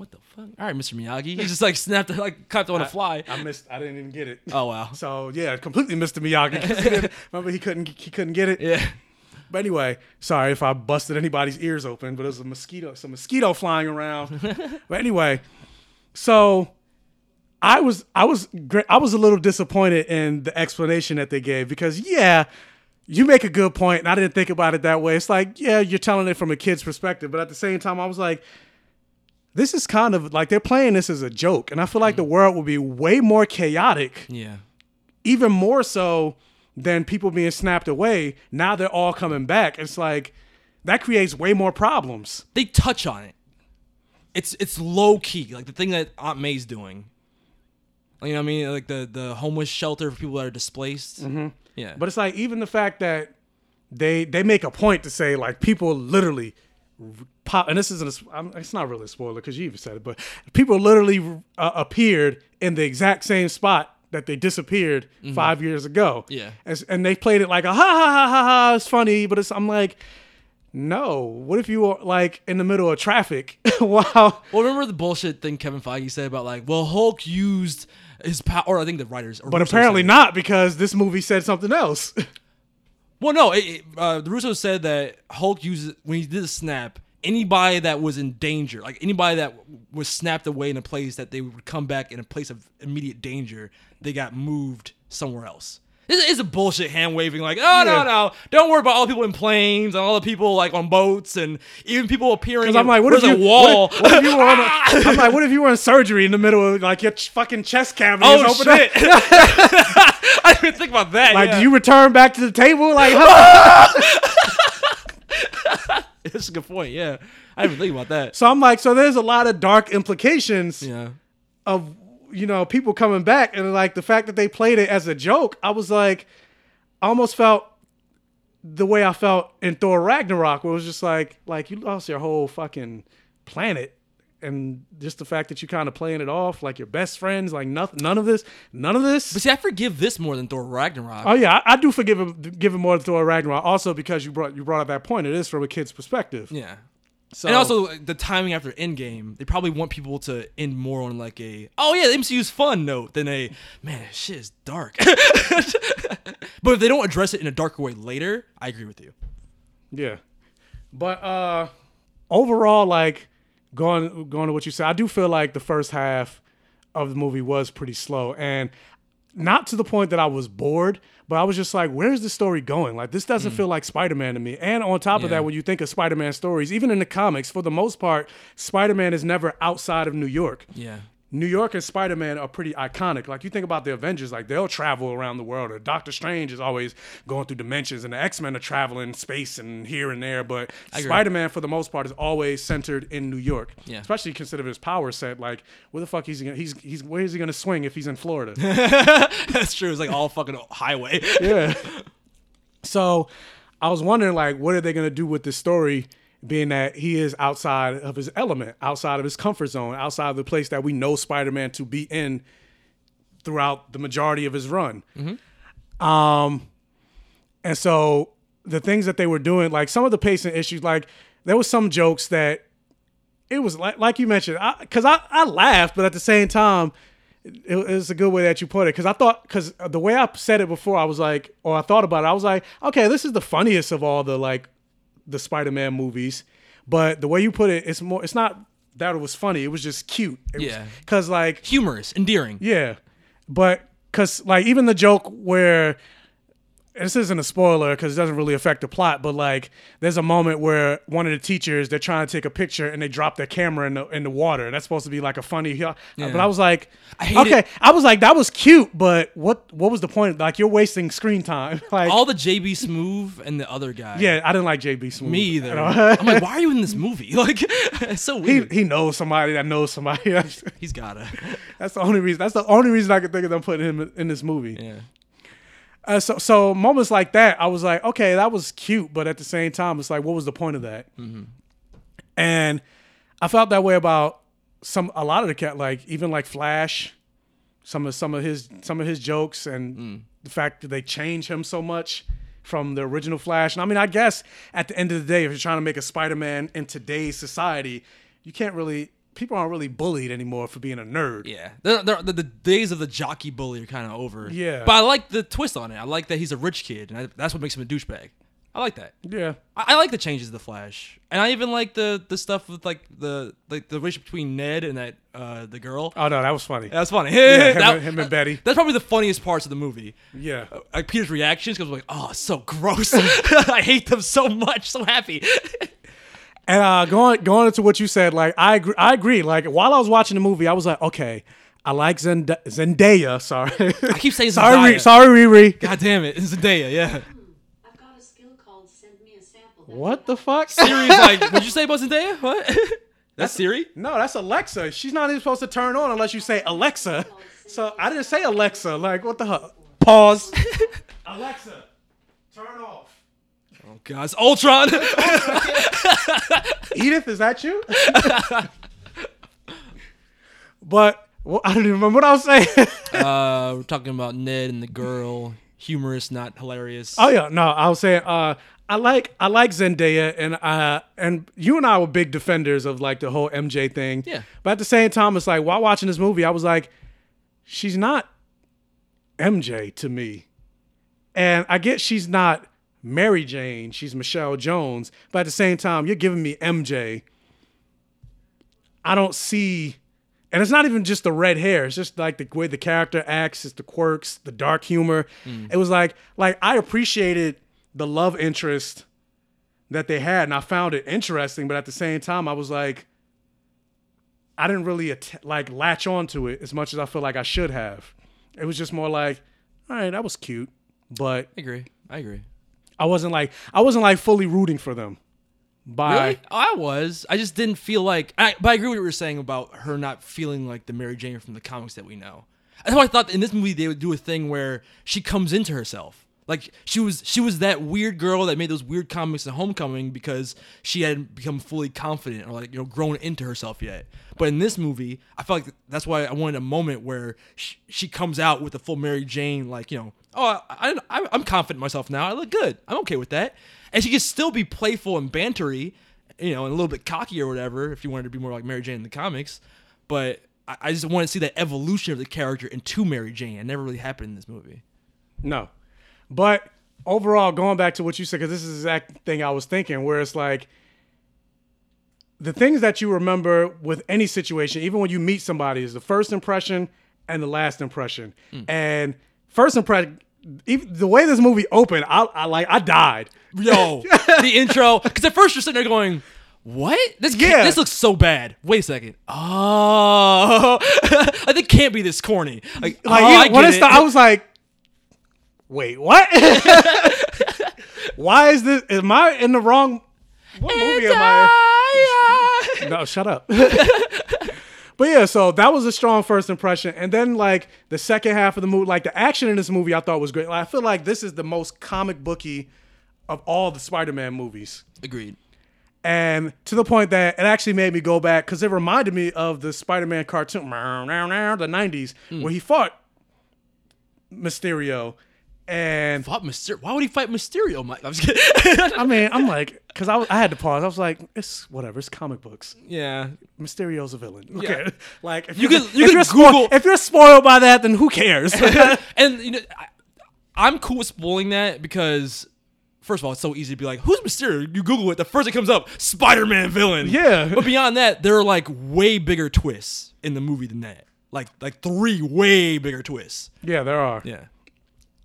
What the fuck? All right, Mr. Miyagi. He just like snapped like clapped on a fly. I missed. I didn't even get it. Oh wow. So yeah, completely missed the Miyagi. he Remember, he couldn't. He couldn't get it. Yeah. But anyway, sorry if I busted anybody's ears open, but it was a mosquito, some mosquito flying around. but anyway, so I was I was I was a little disappointed in the explanation that they gave because yeah, you make a good point, and I didn't think about it that way. It's like yeah, you're telling it from a kid's perspective, but at the same time, I was like. This is kind of like they're playing this as a joke, and I feel like the world would be way more chaotic Yeah. even more so than people being snapped away. Now they're all coming back. It's like that creates way more problems. They touch on it. It's it's low key, like the thing that Aunt May's doing. You know what I mean? Like the the homeless shelter for people that are displaced. Mm-hmm. Yeah. But it's like even the fact that they they make a point to say like people literally pop and this isn't a, it's not really a spoiler because you even said it but people literally uh, appeared in the exact same spot that they disappeared five years ago. Yeah. and, and they played it like a ha ha ha ha ha it's funny but it's I'm like no what if you were like in the middle of traffic? Wow. Well, remember the bullshit thing Kevin Feige said about like, well, Hulk used his power, or I think the writers, but apparently not because this movie said something else Well, no, it, uh, the Russo said that Hulk uses when he did the snap. Anybody that was in danger, like anybody that was snapped away in a place that they would come back in a place of immediate danger, they got moved somewhere else. This is a bullshit hand waving, like, oh no, no, don't worry about all the people in planes and all the people like on boats and even people appearing. Because I'm like, what if there's you a wall? What if, what if you were on a, I'm like, what if you were in surgery in the middle of like your ch- fucking chest cavity is oh open shit! I didn't even think about that. Like, yeah. do you return back to the table? Like? That's a good point. Yeah, I didn't think about that. so I'm like, so there's a lot of dark implications Yeah. of you know people coming back, and like the fact that they played it as a joke. I was like, I almost felt the way I felt in Thor Ragnarok, where it was just like, like you lost your whole fucking planet, and just the fact that you kind of playing it off like your best friends, like nothing, none of this, none of this. But see, I forgive this more than Thor Ragnarok. Oh yeah, I, I do forgive him, give him more than Thor Ragnarok. Also because you brought you brought up that point, it is from a kid's perspective. yeah. So, and also like, the timing after Endgame, they probably want people to end more on like a oh yeah, the MCU's fun note than a man, shit is dark. but if they don't address it in a darker way later, I agree with you. Yeah. But uh overall, like going going to what you said, I do feel like the first half of the movie was pretty slow and not to the point that I was bored, but I was just like, where's the story going? Like this doesn't mm. feel like Spider-Man to me. And on top of that, when you think of Spider-Man stories, even in the comics, for the most part, Spider-Man is never outside of New York. Yeah. New York and Spider Man are pretty iconic. Like you think about the Avengers, like they'll travel around the world. Or Doctor Strange is always going through dimensions, and the X Men are traveling space and here and there. But. Spider Man, for the most part, is always centered in New York. Yeah. Especially considering his power set. Like where the fuck he's gonna, he's he's where is he gonna swing if he's in Florida? That's true. It's like all fucking highway. yeah. So I was wondering, like, what are they gonna do with this story? Being that he is outside of his element, outside of his comfort zone, outside of the place that we know Spider-Man to be in throughout the majority of his run. Um, and so the things that they were doing, like some of the pacing issues, like there was some jokes that it was like like you mentioned, because I, I laughed, but at the same time, it, was a good way that you put it. Because I thought, because the way I said it before, I was like, or I thought about it, I was like, okay, this is the funniest of all the like the Spider-Man movies, but the way you put it, it's more, it's not that it was funny, it was just cute. It Yeah. Because like Humorous, endearing. yeah, but because like even the joke where this isn't a spoiler because it doesn't really affect the plot, but like there's a moment where one of the teachers they're trying to take a picture and they drop their camera in the in the water. And that's supposed to be like a funny. But I was like, I hate it. okay, it. I was like that was cute, but what what was the point? Like you're wasting screen time. like All the JB Smoove and the other guy. yeah, I didn't like JB Smoove. Me either. I'm like, why are you in this movie? Like, it's so weird. he he knows somebody that knows somebody. He's gotta. That's the only reason. That's the only reason I could think of them putting him in this movie. Yeah. Uh, so, so moments like that, I was like, okay, that was cute, but at the same time, it's like, what was the point of that? And I felt that way about some a lot of the cat, like even like Flash, some of some of his some of his jokes, and the fact that they change him so much from the original Flash. And I mean, I guess at the end of the day, if you're trying to make a Spider-Man in today's society, you can't really people aren't really bullied anymore for being a nerd. Yeah. The, the, the, the days of the jockey bully are kind of over. Yeah. But I like the twist on it. I like that he's a rich kid, and I, that's what makes him a douchebag. I like that. Yeah. I, I like the changes of the Flash, and I even like the the stuff with like the like the relationship between Ned and that uh the girl. Oh no, that was funny. That's funny. him That- and- him and Betty. That's probably the funniest parts of the movie. Yeah. Like Peter's reactions, because like, oh, so gross. I hate them so much. So happy. And uh, going going into what you said, like I agree, I agree. Like while I was watching the movie, I was like, okay, I like Zend- Zendaya. Sorry, I keep saying sorry, Zendaya. Ri- sorry, Riri. God damn it, it's Zendaya. Yeah. I've got a skill called send me a sample. What the fuck? Siri's like, what'd you say about Zendaya? What? That's Siri. No, that's Alexa. She's not even supposed to turn on unless you say Alexa. So I didn't say Alexa. Like what the hell? Pause. Alexa, turn off. Oh it's Ultron. Edith, is that you? but well, I don't even remember what I was saying. uh, we're talking about Ned and the girl. Humorous, not hilarious. Oh yeah, no, I was saying uh I like I like Zendaya and uh and you and I were big defenders of like the whole MJ thing. Yeah. But at the same time, it's like while watching this movie, I was like, she's not MJ to me. And I get she's not Mary Jane, she's Michelle Jones, but at the same time, you're giving me MJ. I don't see and it's not even just the red hair. It's just like the way the character acts, it's the quirks, the dark humor. Mm. It was like like I appreciated the love interest that they had, and I found it interesting. But at the same time, I was like, I didn't really att- like latch onto it as much as I feel like I should have. It was just more like, all right, that was cute, but I agree. I agree. I wasn't like I wasn't like fully rooting for them. By Really? Oh, I was. I just didn't feel like. I, but I agree with what you were saying about her not feeling like the Mary Jane from the comics that we know. That's why I thought in this movie they would do a thing where she comes into herself. Like she was she was that weird girl that made those weird comics in Homecoming because she hadn't become fully confident or like you know grown into herself yet. But in this movie, I felt like that's why I wanted a moment where she, she comes out with the full Mary Jane, like you know, oh I, I I'm confident in myself now. I look good. I'm okay with that, and she can still be playful and bantery, you know, and a little bit cocky or whatever if you wanted to be more like Mary Jane in the comics. But I, I just want to see that evolution of the character into Mary Jane. It never really happened in this movie. No. But overall, going back to what you said, because this is the exact thing I was thinking, where it's like the things that you remember with any situation, even when you meet somebody, is the first impression and the last impression. Hmm. And first impression, the way this movie opened, I, I like I died. Yo, the intro. Because at first you're sitting there going, "What? This Yeah. this looks so bad." Wait a second. Oh, like it can't be this corny. Like, Like oh, I even- when it started, I was like, wait, what? Why is this? Am I in the wrong? What movie am I? in? No, shut up. But yeah, so that was a strong first impression, and then like the second half of the movie, like the action in this movie, I thought was great. Like, I feel like this is the most comic booky of all the Spider-Man movies Agreed. and to the point that it actually made me go back because it reminded me of the Spider-Man cartoon, the '90s, hmm. where he fought Mysterio, and Fought Mysterio. Why would he fight Mysterio? Mike? I'm just kidding. I mean, I'm like, because I, was- I had to pause. I was like, it's whatever. It's comic books. yeah. Mysterio's a villain. Okay, like if You you can- if you can you're spoiled, Google- if you're spoiled by that, then who cares? and you know, I, I'm cool with spoiling that because. First of all, it's so easy to be like, "Who's Mysterio?" You Google it, the first that comes up, Spider-Man villain. Yeah. But beyond that, there are like way bigger twists in the movie than that. Like, like three way bigger twists. yeah, there are. Yeah.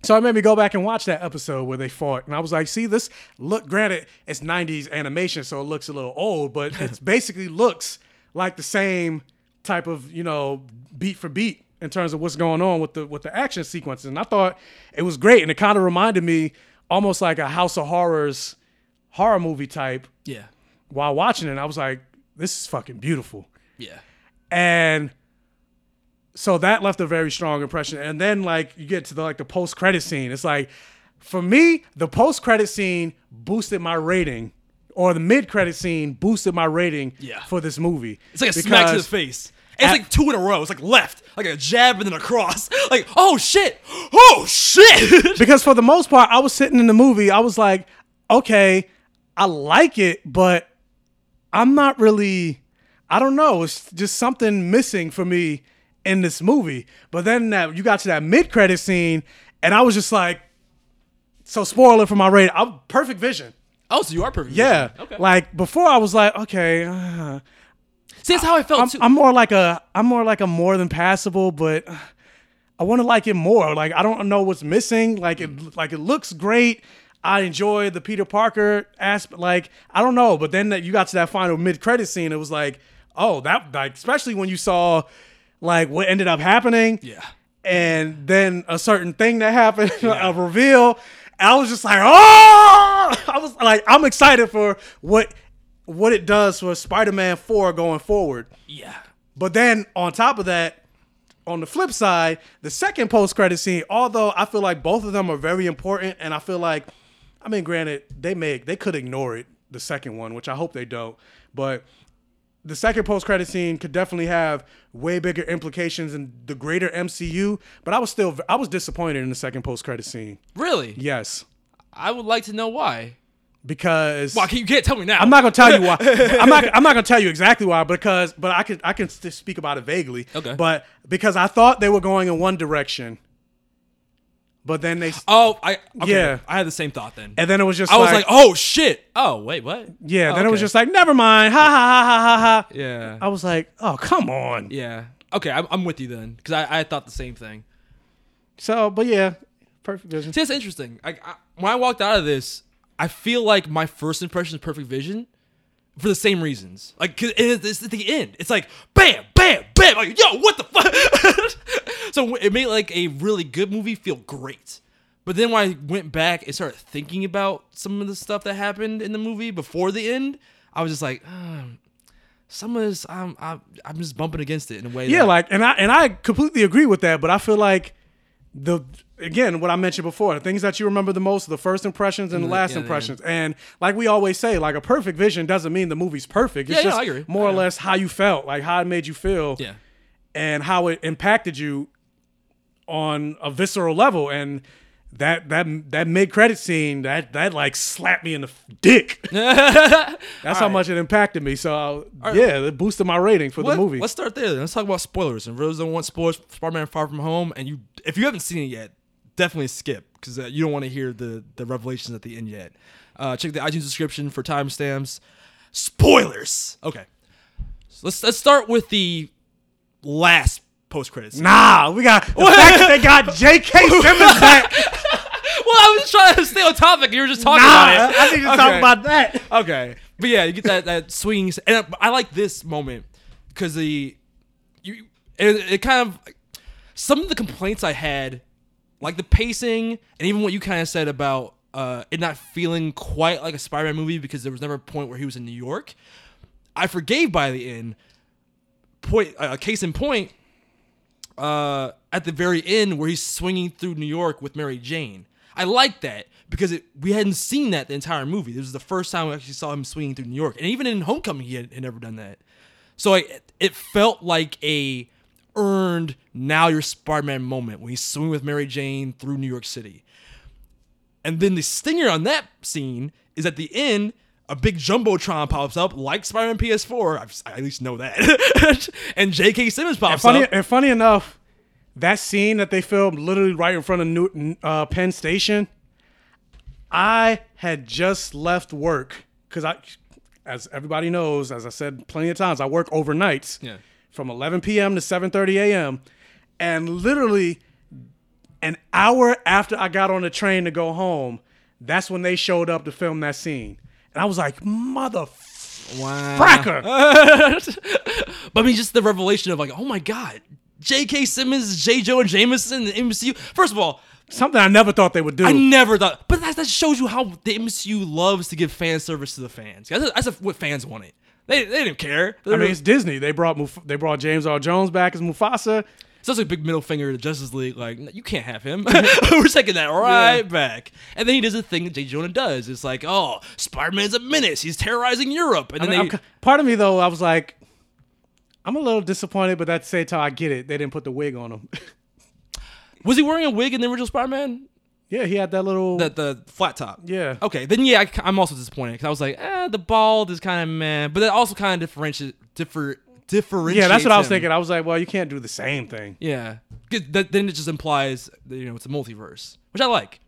So it made me go back and watch that episode where they fought, and I was like, "See, this look. Granted, it's '90s animation, so it looks a little old, but it basically looks like the same type of you know beat for beat in terms of what's going on with the with the action sequences." And I thought it was great, and it kind of reminded me almost like a House of Horrors horror movie type. Yeah. While watching it, I was like, "This is fucking beautiful." Yeah. and so that left a very strong impression and then like you get to the like the post credit scene it's like for me the post credit scene boosted my rating or the mid credit scene boosted my rating Yeah. for this movie It's like a smack to the face. And it's at- like two in a row. It's like left, like a jab and then a cross. Like, oh shit, oh shit. because for the most part i was sitting in the movie i was like okay i like it but i'm not really i don't know it's just something missing for me in this movie but then that you got to that mid-credit scene and i was just like so spoiler for my rating i'm perfect vision oh, so you are perfect. yeah Okay. like before i was like okay uh, See, that's how I felt I'm, too. I'm more like a I'm more like a more than passable, but I want to like it more. Like I don't know what's missing. Like it like it looks great. I enjoy the Peter Parker aspect. Like I don't know, but then that you got to that final mid credit scene, it was like, oh, that like especially when you saw like what ended up happening. yeah. And then a certain thing that happened, a reveal. I was just like, oh! I was like, I'm excited for what what it does for Spider-Man 4 going forward. Yeah. But then on top of that, on the flip side, the second post credit scene, although I feel like both of them are very important, and I feel like, I mean, granted, they make they could ignore it, the second one, which I hope they don't. But the second post credit scene could definitely have way bigger implications in the greater MCU. But I was still I was disappointed in the second post credit scene. Really? Yes, I would like to know why. because Why? You can't you tell me now. I'm not gonna tell you why. I'm not. I'm not gonna tell you exactly why because, but I can. I can speak about it vaguely. Okay. But because I thought they were going in one direction, but then they. Oh, I. Okay. Yeah. I had the same thought then. and then it was just. I was like, like, oh shit. Oh wait, what? yeah. Oh, Then it oh, was just like, never mind. Ha ha ha ha ha ha. Yeah. I was like, oh come on. Yeah. Okay, I'm, I'm with you then because I, I thought the same thing. So, but yeah, perfect vision. See, that's interesting. I, I, when I walked out of this, I feel like my first impression is Perfect Vision for the same reasons. Like, 'cause it- it's at the end. It's like, bam, bam, bam. Like, yo, what the fuck? so it made like a really good movie feel great. But then when I went back and started thinking about some of the stuff that happened in the movie before the end, I was just like, um, some of this, I'm, I'm, I'm just bumping against it in a way. Yeah, that, like, and I and I completely agree with that. But I feel like the again, what I mentioned before, the things that you remember the most, are the first impressions and the last yeah, yeah. impressions. And like we always say, like a perfect vision doesn't mean the movie's perfect. It's Yeah, yeah, just I agree. more or Yeah. less how you felt, like how it made you feel, Yeah. and how it impacted you on a visceral level. And that that that mid credit scene that that like slapped me in the dick. That's how much it impacted me. So yeah, it boosted my rating for Let- the movie. Let's start there. Let's talk about spoilers. And for those don't want spoilers, Spider-Man: Far From Home, and you, if you haven't seen it yet, definitely skip because uh, you don't want to hear the the revelations at the end yet. Uh, check the iTunes description for timestamps. Spoilers. Okay, so let's let's start with the last post credits. Nah, we got the fact that they got J.K. Simmons back. Well, I was trying to stay on topic. You were just talking Nah, about it. I need to Okay. talk about that. okay, but yeah, you get that that swinging, and I, I like this moment because the you it, it kind of some of the complaints I had, like the pacing, and even what you kind of said about uh, it not feeling quite like a Spider-Man movie because there was never a point where he was in New York. I forgave by the end. Point, uh, case in point, uh, at the very end where he's swinging through New York with Mary Jane. I like that because it, we hadn't seen that the entire movie. This was the first time we actually saw him swinging through New York, and even in Homecoming, he had, had never done that. So I, it felt like a earned now your Spider-Man moment when he's swinging with Mary Jane through New York City. And then the stinger on that scene is at the end, a big jumbotron pops up like Spider-Man PS4. I've, I at least know that. and J.K. Simmons pops funny, up. and funny enough, that scene that they filmed literally right in front of New, uh, Penn Station, I had just left work because I, as everybody knows, as I said plenty of times, I work overnights. Yeah. From 11 p.m. to 7:30 a.m. and literally an hour after I got on the train to go home, that's when they showed up to film that scene, and I was like, mother. Wow. Fracker. But I mean, just the revelation of like, oh my god, J.K. Simmons, J. Jonah Jameson, the MCU. First of all, Something I never thought they would do. I never thought, but that, that shows you how the MCU loves to give fan service to the fans. That's, that's what fans wanted. They, they didn't care. I mean, it's Disney. They brought Muf- they brought James Earl Jones back as Mufasa. It's also a big middle finger to Justice League. Like, you can't have him. We're taking that right back. And then he does a thing that J. Jonah does. It's like, oh, Spider Man's a menace. He's terrorizing Europe. And I then mean, they, part of me though, I was like, I'm a little disappointed, but that's the same time, I get it. They didn't put the wig on him. was he wearing a wig in the original Spider Man? yeah, he had that little. The the flat top. yeah. Okay, then yeah, I, am also disappointed because I was like, eh, the bald is kind of man, but that also kind of differentiates differ differentiates. Yeah, that's what I was thinking. I was like, well, you can't do the same thing. Yeah, that, then it just implies that, you know it's a multiverse, which I like.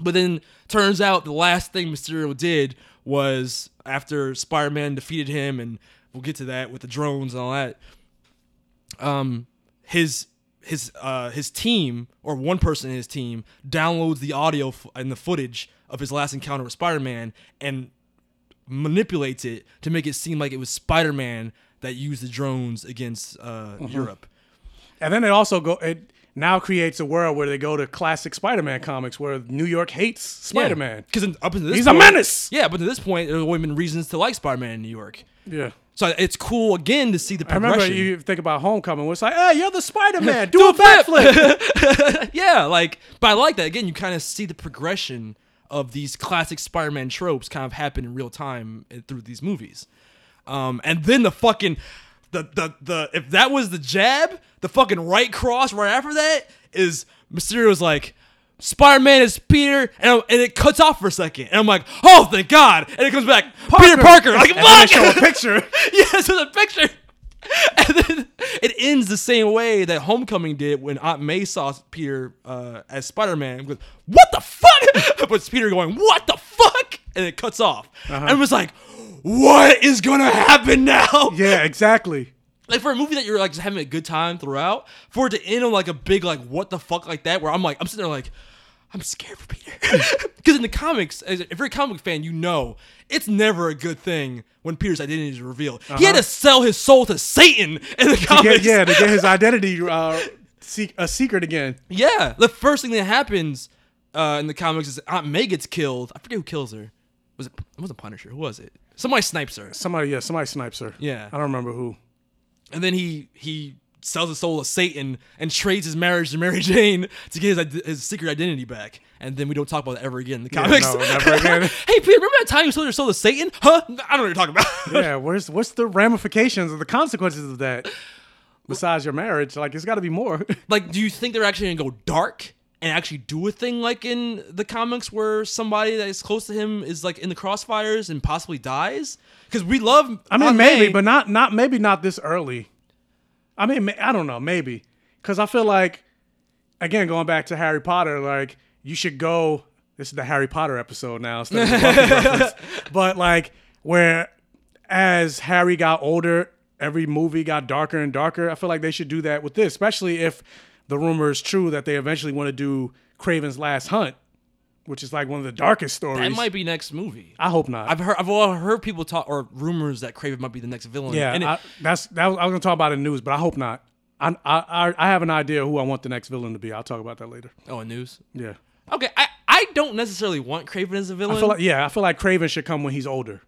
But then turns out the last thing Mysterio did was after Spider-Man defeated him, and we'll get to that with the drones and all that. Um, his his uh his team or one person in his team downloads the audio f- and the footage of his last encounter with Spider-Man and manipulates it to make it seem like it was Spider-Man that use the drones against uh, Europe. And then it also go. It now creates a world where they go to classic Spider-Man comics, where New York hates Spider-Man. Because up until this He's a menace! Yeah, but to this point, there's only been reasons to like Spider-Man in New York. Yeah. So it's cool again to see the I remember progression. you think about Homecoming, where it's like, hey, you're the Spider-Man, do, a backflip. yeah, like, but I like that. Again, you kind of see the progression of these classic Spider-Man tropes kind of happen in real time uh, through these movies. Um, and then the fucking the the the if that was the jab, the fucking right cross right after that is Mysterio's like. Spider-Man is Peter, and, and it cuts off for a second, and I'm like, "Oh, thank God!" And it comes back, Peter Parker. Like, and they show a fuck! picture. yes, with a picture. And then it ends the same way that Homecoming did when Aunt May saw Peter uh, as Spider Man. Goes, what the fuck? but Peter going, what the fuck? And it cuts off. And it was like, what is gonna happen now? Yeah, exactly. Like for a movie that you're like just having a good time throughout, for it to end on like a big like what the fuck like that, where I'm like I'm sitting there like I'm scared for Peter because in the comics, as- if you're a comic fan, you know it's never a good thing when Peter's identity is revealed. He had to sell his soul to Satan in the Uh-huh. To comics. get, yeah, to get his identity uh, seek, a secret again. Yeah, the first thing that happens uh, in the comics is Aunt May gets killed. I forget who kills her. Was it? It wasn't Punisher. Who was it? Somebody snipes her. Somebody, yeah, somebody snipes her. Yeah. I don't remember who. and then he he sells his soul to Satan and trades his marriage to Mary Jane to get his, his secret identity back. And then we don't talk about it ever again in the comics. no, never again. hey, Peter, remember that time you sold your soul to Satan? Huh? I don't know what you're talking about. yeah, where's what's the ramifications or the consequences of that? Besides your marriage, like it's got to be more. like, do you think they're actually gonna go dark and actually do a thing like in the comics where somebody that is close to him is like in the crossfires and possibly dies? Because we love. I mean, Aunt maybe, May. but not not maybe not this early. I mean, I don't know, maybe because I feel like again going back to Harry Potter, like you should go. This is the Harry Potter episode now, instead of the but like where as Harry got older, every movie got darker and darker. I feel like they should do that with this, especially if the rumor is true that they eventually want to do Kraven's Last Hunt, which is like one of the darkest stories. that might be next movie. I hope not. I've heard I've all heard people talk or rumors that Kraven might be the next villain. Yeah, and it, I, that's that. Was, I was gonna talk about in news, but I hope not. I, I I I have an idea who I want the next villain to be. I'll talk about that later. oh, in news. Yeah, Okay, I I don't necessarily want Kraven as a villain. I feel like yeah, I feel like Kraven should come when he's older.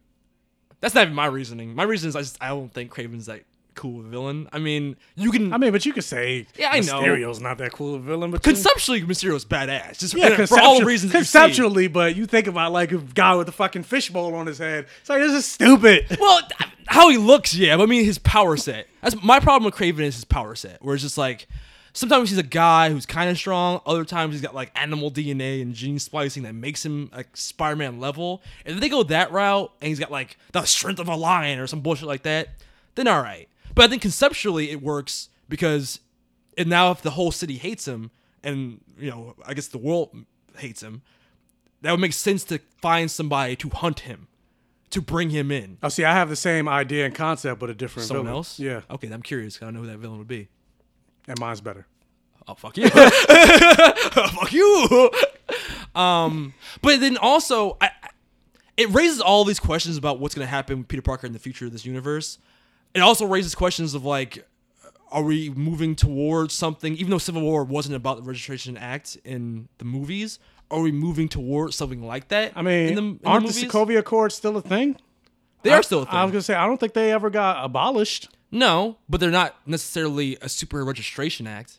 That's not even my reasoning. My reason is I just I don't think Kraven's that cool villain. I mean, you can I mean, but you could say Yeah, I know. Mysterio's not that cool a villain, but you- conceptually Mysterio's badass. Just yeah, for all the reasons that you conceptually, but you think about like a guy with a fucking fishbowl on his head. It's like this is stupid. Well, how he looks, yeah. But I mean, his power set. That's my problem with Kraven is his power set, where it's just like sometimes he's a guy who's kind of strong. Other times he's got like animal DNA and gene splicing that makes him like Spider-Man level. And if they go that route and he's got like the strength of a lion or some bullshit like that, then all right. But I think conceptually it works because and now if the whole city hates him and you know I guess the world hates him, that would make sense to find somebody to hunt him, to bring him in. Oh, see, I have the same idea and concept, but a different Someone villain. else? Yeah, Okay, I'm curious. I don't know who that villain would be. and mine's better. Oh fuck you. fuck you. Um, but then also, I, I- it raises all these questions about what's going to happen with Peter Parker in the future of this universe. It also raises questions of like, are we moving towards something? Even though Civil War wasn't about the Registration Act in the movies, are we moving towards something like that? I mean, in the, in aren't the, movies? Sokovia Accords still a thing? They are still a thing. I was gonna say I don't think they ever got abolished. No, but they're not necessarily a super registration act.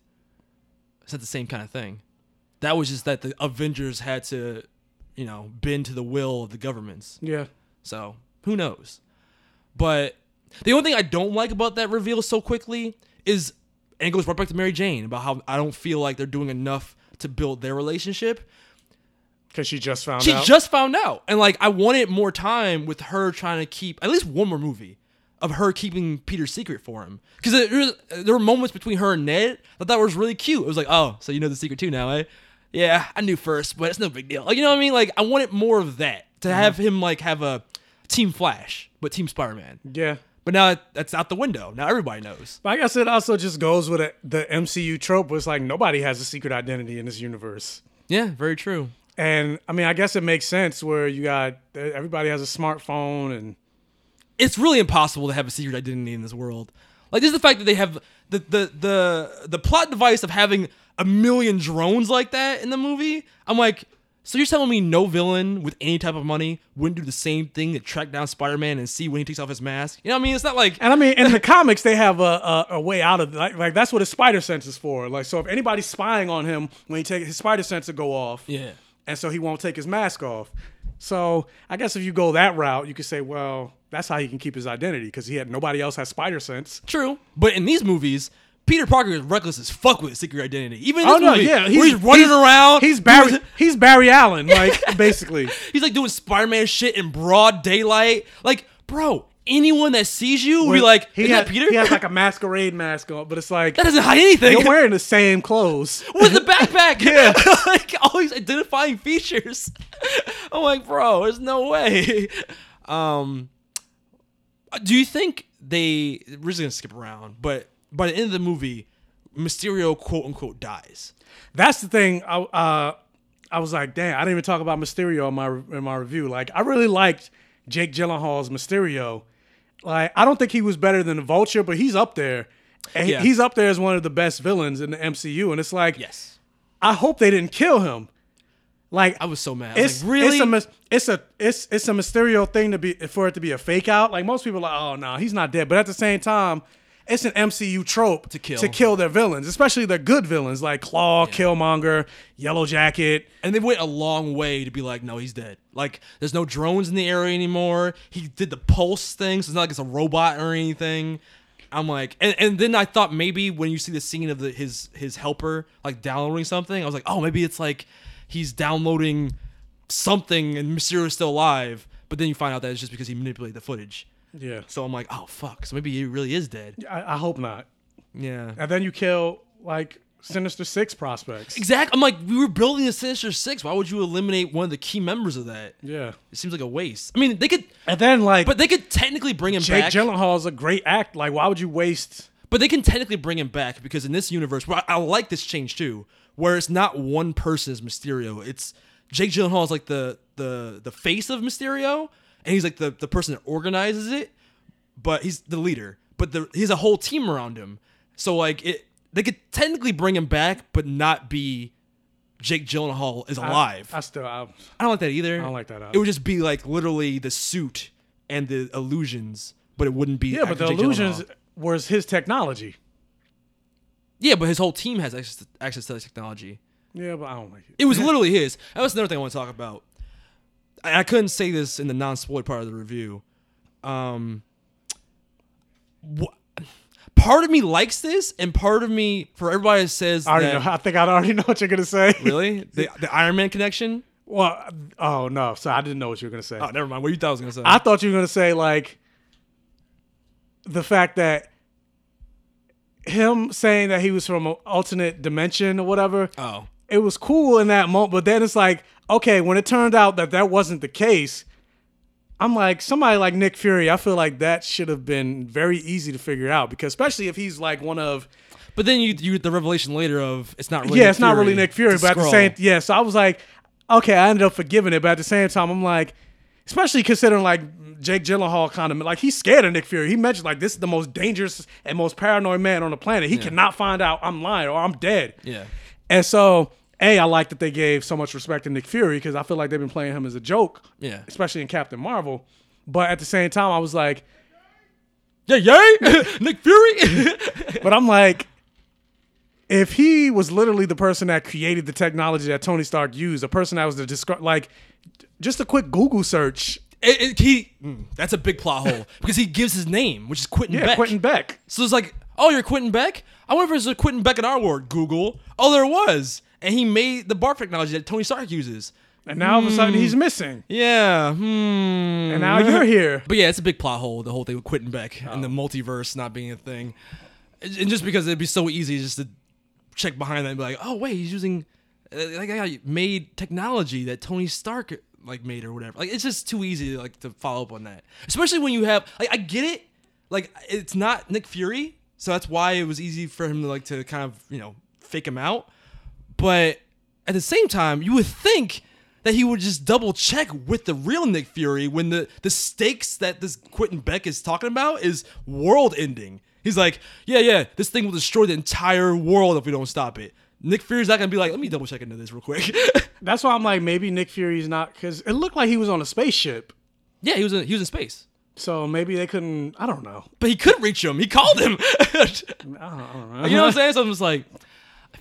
It's not the same kind of thing. That was just that the Avengers had to, you know, bend to the will of the governments. Yeah. So who knows? But the only thing I don't like about that reveal so quickly is, and it goes right back to Mary Jane about how I don't feel like they're doing enough to build their relationship. Because she just found out She out. just found out, and like I wanted more time with her trying to keep at least one more movie of her keeping Peter's secret for him. Because there, there were moments between her and Ned that that was really cute. It was like, oh, so you know the secret too now, eh? Yeah, I knew first, but it's no big deal. Like you know what I mean? Like I wanted more of that to have him like have a Team Flash, but Team Spider Man. yeah. But now that- that's out the window. Now everybody knows. But I guess it also just goes with it, the MCU trope, where it's like nobody has a secret identity in this universe. Yeah, very true. And I mean, I guess it makes sense where you got everybody has a smartphone and it's really impossible to have a secret identity in this world. Like just the fact that they have the the the the plot device of having a million drones like that in the movie. I'm like, so you're telling me no villain with any type of money wouldn't do the same thing to track down Spider-Man and see when he takes off his mask? You know what I mean? It's not like And I mean, in the comics, they have a, a, a way out of like, like that's what his spider sense is for. Like, so if anybody's spying on him, when he take his spider sense will go off, yeah. and so he won't take his mask off. So I guess if you go that route, you could say, well, that's how he can keep his identity because he had nobody else has spider sense. True. But in these movies, Peter Parker is reckless as fuck with secret identity. Even in Oh no, movie, yeah, where he's, running around. He's Barry. doing- He's Barry Allen, like basically. He's like doing Spider-Man shit in broad daylight. Like, bro, anyone that sees you will be like, he is had, that Peter? He has like a masquerade mask on, but it's like that doesn't hide anything. you're wearing the same clothes. with the backpack. yeah. like all these identifying features. I'm like, bro, there's no way. Um do you think they we're just gonna skip around, but by the end of the movie, Mysterio quote unquote dies. That's the thing. I uh, I was like, damn, I didn't even talk about Mysterio in my in my review. Like, I really liked Jake Gyllenhaal's Mysterio. Like, I don't think he was better than the Vulture, but he's up there. And Yeah. he's up there as one of the best villains in the MCU. And it's like, Yes. I hope they didn't kill him. Like, I was so mad. I it's like, really? It's a it's a it's it's a Mysterio thing to be for it to be a fake out. Like most people are like, oh no, he's not dead. But at the same time, it's an MCU trope to kill. to kill their villains, especially their good villains like Klaue, Killmonger, Yellow Jacket. And they went a long way to be like, no, he's dead. Like, there's no drones in the area anymore. He did the pulse thing, so it's not like it's a robot or anything. I'm like, and, and then I thought maybe when you see the scene of the, his his helper like downloading something, I was like, oh, maybe it's like he's downloading something and Mysterio's still alive. But then you find out that it's just because he manipulated the footage. Yeah, So I'm like, oh fuck, so maybe he really is dead. I, I hope not. Yeah. And then you kill like Sinister Six prospects. Exactly. I'm like, we were building the Sinister Six. Why would you eliminate one of the key members of that? Yeah, It seems like a waste. I mean, they could, and then like, but they could technically bring him back. Jake back. is a great act. Like, why would you waste? But they can technically bring him back because in this universe, where I, I like this change too, where it's not one person as Mysterio. It's Jake Gyllenhaal is like the the the face of Mysterio, and he's like the the person that organizes it. But he's the leader. But the, he has a whole team around him. So like it, they could technically bring him back, but not be Jake Gyllenhaal is alive. I, I still, I, I don't like that either. I don't like that either. It would just be like literally the suit and the illusions, but it wouldn't be. yeah, but the Jake illusions Gyllenhaal. was his technology. Yeah, but his whole team has access to, access to the technology. Yeah, but I don't like it. It was literally his. That was another thing I want to talk about. I, I couldn't say this in the non-spoiler part of the review. Um, wh- part of me likes this, and part of me, for everybody that says I already that, know. I think I already know what you're gonna say. really the, the Iron Man connection. Well, oh no, so I didn't know what you were gonna say. Oh, never mind. What you thought I was gonna say? I thought you were gonna say like the fact that him saying that he was from an alternate dimension or whatever. oh, It was cool in that moment, but then it's like, okay, when it turned out that that wasn't the case, I'm like, somebody like Nick Fury, I feel like that should have been very easy to figure out because especially if he's like one of but then you you get the revelation later of it's not really. yeah, Nick it's not really Nick Fury, but at the same yeah, so I was like, okay, I ended up forgiving it, but at the same time, I'm like, especially considering like Jake Gyllenhaal kind of like he's scared of Nick Fury. He mentioned like this is the most dangerous and most paranoid man on the planet. He cannot find out I'm lying or I'm dead. Yeah. And so, a I like that they gave so much respect to Nick Fury because I feel like they've been playing him as a joke. Yeah. especially in Captain Marvel. But at the same time, I was like, Yeah, yay! Nick Fury. But I'm like, if he was literally the person that created the technology that Tony Stark used, a person that was the describe like just a quick Google search. It- it- he mm, that's a big plot hole because he gives his name, which is Quentin Yeah, Beck. Quentin Beck. So it's like, oh, you're Quentin Beck. I wonder if there's a Quentin Beck in our world. Google. Oh, there was, and he made the barf technology that Tony Stark uses. And now all of a sudden he's Hmm. missing. Yeah. Hmm. And now you're here. But yeah, it's a big plot hole. The whole thing with Quentin Beck and the Oh. multiverse not being a thing, and just because it'd be so easy just to check behind that and be like, oh wait, he's using uh, like I made technology that Tony Stark like made or whatever. Like it's just too easy like to follow up on that, especially when you have like I get it, like it's not Nick Fury, so that's why it was easy for him to like to kind of you know fake him out, but at the same time, you would think that he would just double check with the real Nick Fury when the the stakes that this Quentin Beck is talking about is world ending. He's like, yeah, yeah, this thing will destroy the entire world if we don't stop it. Nick Fury's not gonna be like, let me double check into this real quick. That's why I'm like, maybe Nick Fury's not because it looked like he was on a spaceship. yeah, he was in, he was in space, So maybe they couldn't. I don't know. but he could reach him. He called him. I don't know. you know what I'm saying? So I'm just like, I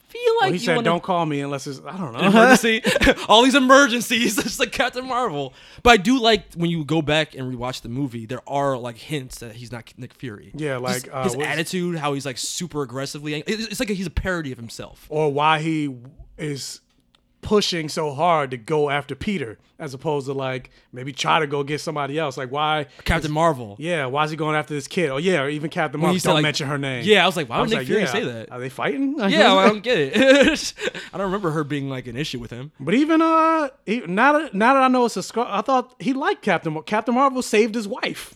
feel like Well, he you said, wanna- "Don't call me unless it's." I don't know. emergency, all these emergencies. It's like Captain Marvel. But I do like when you go back and rewatch the movie, there are like hints that he's not Nick Fury. Yeah, like, Just uh, his what's- attitude, how he's like super aggressively. It's it's like he's a parody of himself. or why he is pushing so hard to go after Peter as opposed to like maybe try to go get somebody else. Like why? Captain Marvel. Yeah, why is he going after this kid? Oh yeah, or even Captain Marvel. Don't like- mention her name. Yeah, I was like, why would Nick like, Fury yeah, say that? Are they fighting? Yeah, well, I don't get it. I don't remember her being like an issue with him. But even uh, now that now that I know it's a Skrull, I thought he liked Captain. Mar- Captain Marvel saved his wife.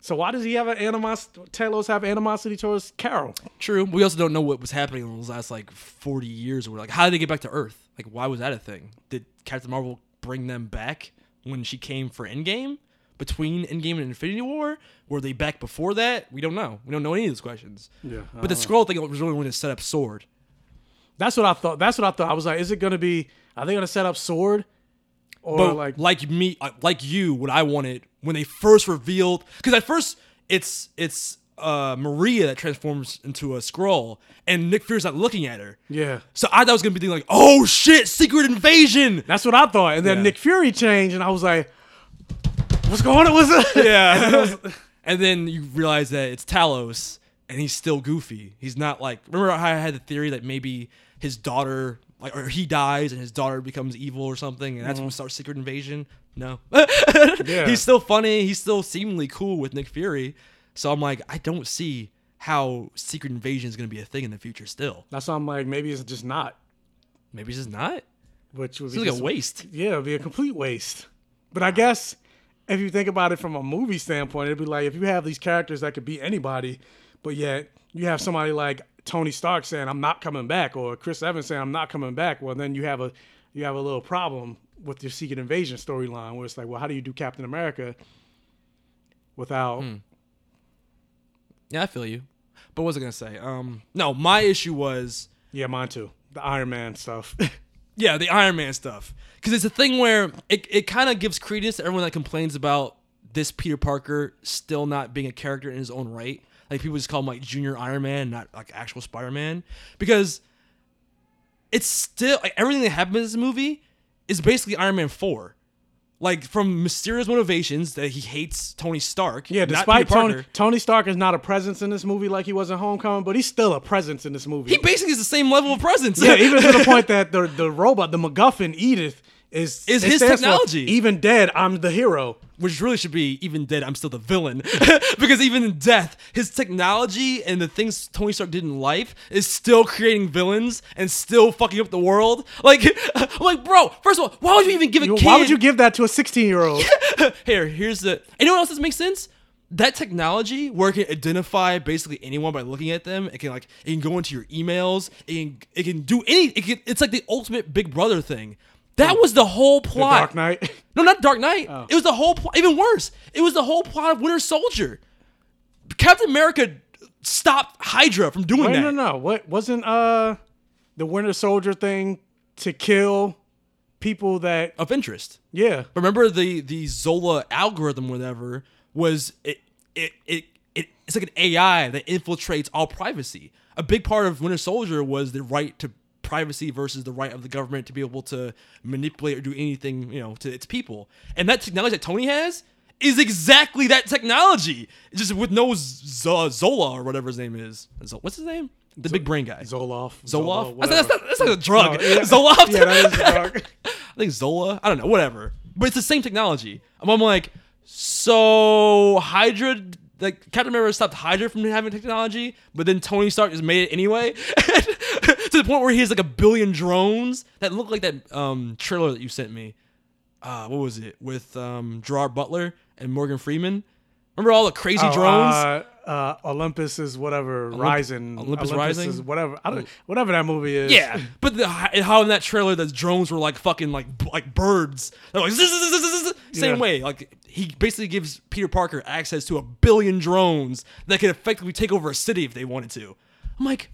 So why does he have an animosity? Talos have animosity towards Carol? True. We also don't know what was happening in those last like 40 years. Or we're like, how did they get back to Earth? Like, why was that a thing? Did Captain Marvel bring them back when she came for Endgame? Between Endgame and Infinity War? Were they back before that? We don't know. We don't know any of those questions. Yeah, But the Skrull thing was really when to set up Sword. That's what I thought. That's what I thought. I was like, is it going to be? Are they going to set up Sword? Or But like, like me, uh, like you, what I wanted when they first revealed, because at first it's it's uh, Maria that transforms into a Skrull, and Nick Fury's not looking at her. Yeah. So I thought I was gonna be thinking like, oh shit, secret invasion. That's what I thought. And then Yeah. Nick Fury changed, and I was like, what's going on? What's it? Yeah. and then you realize that it's Talos, and he's still goofy. He's not like remember how I had the theory that maybe his daughter, like, or he dies and his daughter becomes evil or something, and that's when we mm-hmm. start Secret Invasion. No, Yeah. he's still funny. He's still seemingly cool with Nick Fury. So I'm like, I don't see how Secret Invasion is going to be a thing in the future. Still, That's why I'm like, maybe it's just not. maybe it's just not. Which would be like a waste. Yeah, it'd be a complete waste. But I guess if you think about it from a movie standpoint, it'd be like if you have these characters that could be anybody, but yet you have somebody like Tony Stark saying I'm not coming back, or Chris Evans saying I'm not coming back. Well, then you have a you have a little problem with your Secret Invasion storyline, where it's like, well, how do you do Captain America without? Hmm. Yeah, I feel you. But what was I gonna say? Um, no, my issue was Yeah, mine too. The Iron Man stuff. Yeah, the Iron Man stuff. Because it's a thing where it, it kind of gives credence to everyone that complains about this Peter Parker still not being a character in his own right. Like people just call him like Junior Iron Man, not like actual Spider Man. Because it's still like everything that happened in this movie is basically Iron Man 4. Like from mysterious motivations that he hates Tony Stark. Yeah, despite Tony, Tony Stark is not a presence in this movie like he was in Homecoming, but he's still a presence in this movie. He basically is the same level of presence. yeah, even to the point that the the robot, the MacGuffin Edith, is Is his technology. even dead, I'm the hero. which really should be even dead i'm still the villain because even in death his technology and the things tony stark did in life is still creating villains and still fucking up the world like i'm like bro first of all why would you even give a kid Why would you give that to a 16 year old? here here's the anyone else that makes sense that technology where it can identify basically anyone by looking at them it can like it can go into your emails it can it can do any it can, it's like the ultimate big brother thing that was the whole plot Dark Knight. no, not Dark Knight. Oh. It was the whole plot. Even worse, it was the whole plot of Winter Soldier. Captain America stopped Hydra from doing Wait, that. no, no. What wasn't uh the Winter Soldier thing to kill people that? Of interest. Yeah, Remember the the Zola algorithm, whatever, was it it it. it it's like an AI that infiltrates all privacy. A big part of Winter Soldier was the right to privacy versus the right of the government to be able to manipulate or do anything, you know, to its people. And that technology that Tony has is exactly that technology, just with no Z- Zola or whatever his name is. What's his name? The big brain guy. Zoloff. Zoloff. Zolo- That's, that's, not, that's not a drug. No, yeah. Zoloft. Yeah, that is a drug. I think Zola. I don't know. Whatever. But it's the same technology. I'm, I'm like, so Hydra, like Captain America stopped Hydra from having technology, but then Tony Stark just made it anyway. to the point where he has like a billion drones that look like that um, trailer that you sent me. Uh, what was it with um, Gerard Butler and Morgan Freeman? Remember all the crazy Oh, drones? Uh, uh, Olympus is whatever Rising. Olympus Rising? is whatever. I don't, whatever that movie is. Yeah, but the, how in that trailer the drones were like fucking like like birds. They're like zzz, zzz, zzz, zzz, zzz. same Yeah. way. Like he basically gives Peter Parker access to a billion drones that could effectively take over a city if they wanted to. I'm like,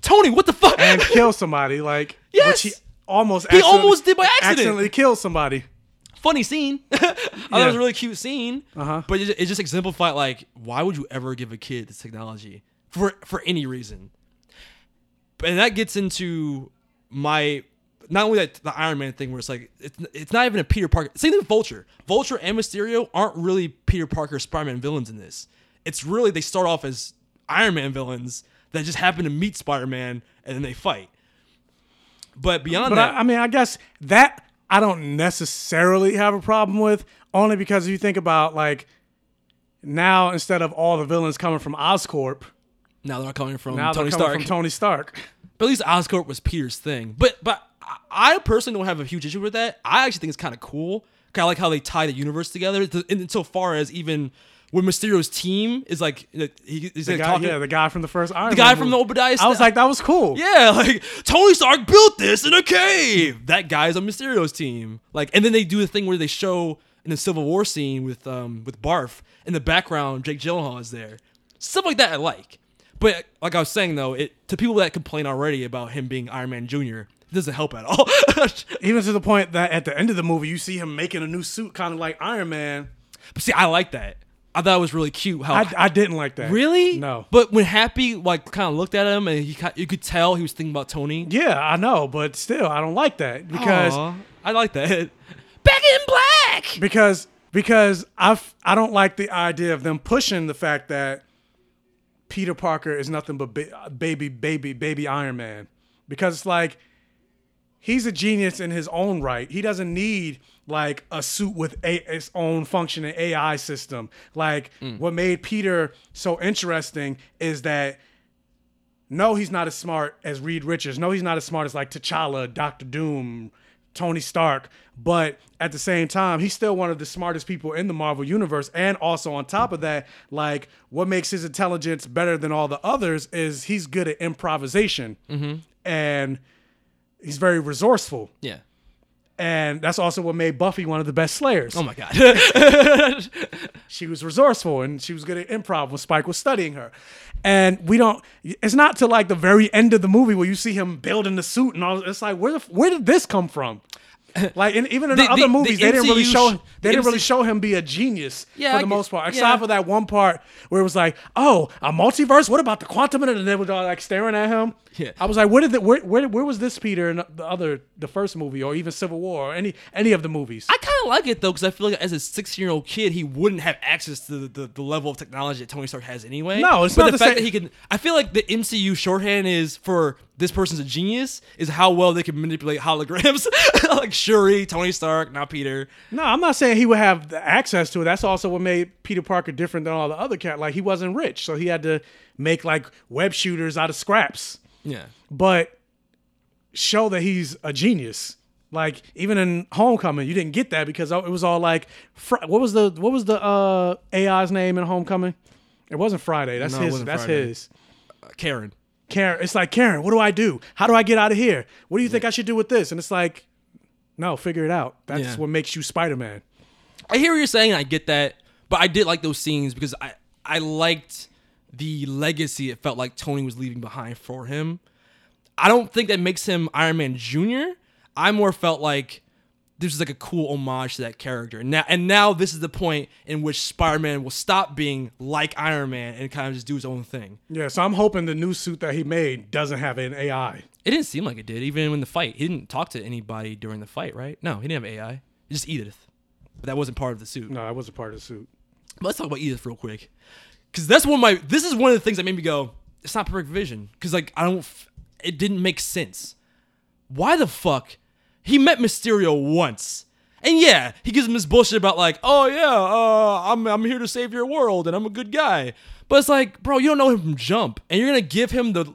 Tony, what the fuck? and kill somebody like Yes! which he almost He almost did by accident. accidentally killed somebody. Funny scene. I thought it was a really cute scene. Uh-huh. But it, it just exemplified like why would you ever give a kid this technology for for any reason? And that gets into my not only that the Iron Man thing where it's like it's, it's not even a Peter Parker. Same thing with Vulture. Vulture and Mysterio aren't really Peter Parker Spider-Man villains in this. It's really they start off as Iron Man villains that just happen to meet Spider-Man and then they fight. But beyond But that, I, I mean, I guess that I don't necessarily have a problem with, only because if you think about like now instead of all the villains coming from Oscorp, now they're not coming from now Tony they're coming Stark. from Tony Stark. But at least Oscorp was Peter's thing. But but I personally don't have a huge issue with that. I actually think it's kind of cool. Kind of like how they tie the universe together. To, in, so far as even when Mysterio's team is like he, he's The like guy, talking. yeah, the guy from the first Iron Man, The Man guy from the. Obadiah I was like, that was cool. yeah, like Tony Stark built this in a cave. That guy's on Mysterio's team. Like, and then they do the thing where they show in the Civil War scene with um with Barf in the background. Jake Gyllenhaal is there. Stuff like that I like. But like I was saying though, it to people that complain already about him being Iron Man Junior, doesn't help at all. Even to the point that at the end of the movie, you see him making a new suit, kind of like Iron Man. but see, I like that. I thought it was really cute how I, I didn't like that. really No. But when Happy like kind of looked at him and he you could tell he was thinking about Tony. Yeah, I know, but still, I don't like that because Aw, I like that. Back in black. because because I I don't like the idea of them pushing the fact that Peter Parker is nothing but ba- baby baby baby Iron Man because it's like he's a genius in his own right. He doesn't need like a suit with a, its own functioning AI system. Like hmm. what made Peter so interesting is that no, he's not as smart as Reed Richards. No, he's not as smart as like T'Challa, Doctor Doom, Tony Stark. But at the same time, he's still one of the smartest people in the Marvel universe. And also on top of that, like what makes his intelligence better than all the others is he's good at improvisation, mm-hmm. and he's very resourceful. Yeah. And that's also what made Buffy one of the best Slayers. Oh my god. she was resourceful and she was good at improv when Spike was studying her. And we don't. It's not till like the very end of the movie where you see him building the suit and all. It's like where the, where did this come from? Like and even in the, The- other the- movies, the they didn't really show they didn't really show him be a genius Yeah, for the get- most part. Yeah. for that one part where it was like, oh, a multiverse. What about the quantum? And they were all like staring at him. Yeah. I was like, where did the, where, where where was this Peter in the other the first movie or even Civil War or any any of the movies? I kind of like it though because I feel like as a 16 year old kid, he wouldn't have access to the, the, level of technology that Tony Stark has anyway. No, it's but not the the fact same- that he can. I feel like the MCU shorthand is for this person's a genius is how well they can manipulate holograms, like Shuri, Tony Stark, now Peter. No, I'm not saying he would have the access to it. That's also what made Peter Parker different than all the other cat. Like he wasn't rich, so he had to make like web shooters out of scraps. Yeah. But show that he's a genius. Like even in Homecoming, you didn't get that because it was all like, what was the what was the uh, AI's name in Homecoming? It wasn't Friday. That's No, his. wasn't That's Friday. his. Uh, Karen. Karen, it's like Karen. What do I do? How do I get out of here? What do you think I should do with this? And it's like, no, figure it out. That's Yeah. what makes you Spider Man. I hear what you're saying. I get that, but I did like those scenes because I I liked the legacy it felt like Tony was leaving behind for him. I don't think that makes him Iron Man Junior. I more felt like this is like a cool homage to that character. And now and now this is the point in which Spider-Man will stop being like Iron Man and kind of just do his own thing. Yeah, so I'm hoping the new suit that he made doesn't have an AI. It didn't seem like it did, even in the fight. He didn't talk to anybody during the fight, right? No, he didn't have AI. Just Edith. But that wasn't part of the suit. No, that wasn't part of the suit. But let's talk about Edith real quick, because that's one of my. This is one of the things that made me go, "It's not perfect vision," because like I don't. It didn't make sense. Why the fuck? He met Mysterio once, and yeah, he gives him this bullshit about like, "Oh yeah, uh, I'm I'm here to save your world, and I'm a good guy." But it's like, bro, you don't know him from Jump, and you're gonna give him the.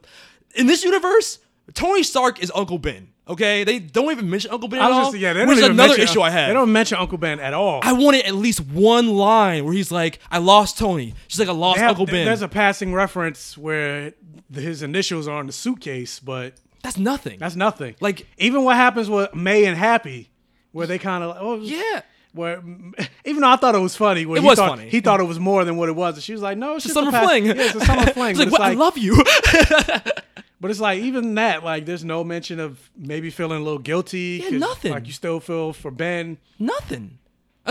In this universe, Tony Stark is Uncle Ben. Okay, they don't even mention Uncle Ben I at all. just yeah, they which is another mention, issue I had. They don't mention Uncle Ben at all. I wanted at least one line where he's like, "I lost Tony." She's like, "I lost have- Uncle Ben." There's a passing reference where his initials are on the suitcase, but That's nothing. that's nothing. Like- even what happens with May and Happy, where they kind of oh yeah. Where even though I thought it was funny, where It he was thought, funny. He thought it was more than what it was, and she was like, "No, it's It's just a summer fling. Yeah, it's a summer fling." Like, it's "What? I love you." But it's like even that, like, there's no mention of maybe feeling a little guilty. Yeah, nothing. Like you still feel for Ben. nothing.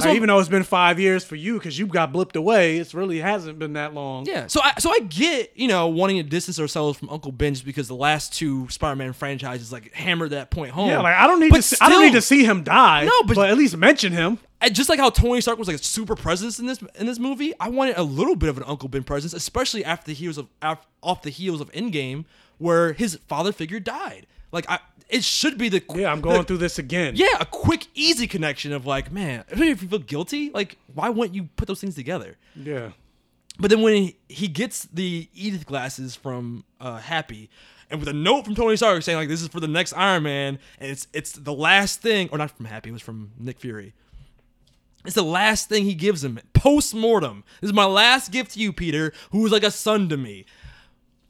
That's what, even though it's been five years for you because you got blipped away, it really hasn't been that long. yeah. So I so I get you know wanting to distance ourselves from Uncle Ben just because the last two Spider-Man franchises like hammered that point home. Yeah, like I don't need But to. See, I don't need to see him die. No, but- at least mention him. And just like how Tony Stark was like a super presence in this in this movie, I wanted a little bit of an Uncle Ben presence, especially after the heels of off the heels of Endgame, where his father figure died. Like I, it should be the Yeah, I'm going the- through this again. Yeah, a quick, easy connection of like, man, if you feel guilty, like, why wouldn't you put those things together? yeah. But then when he, he gets the Edith glasses from uh, Happy, and with a note from Tony Stark saying like, this is for the next Iron Man, and it's it's the last thing, or not from Happy, it was from Nick Fury. It's the last thing he gives him post mortem. This is my last gift to you, Peter, who was like a son to me.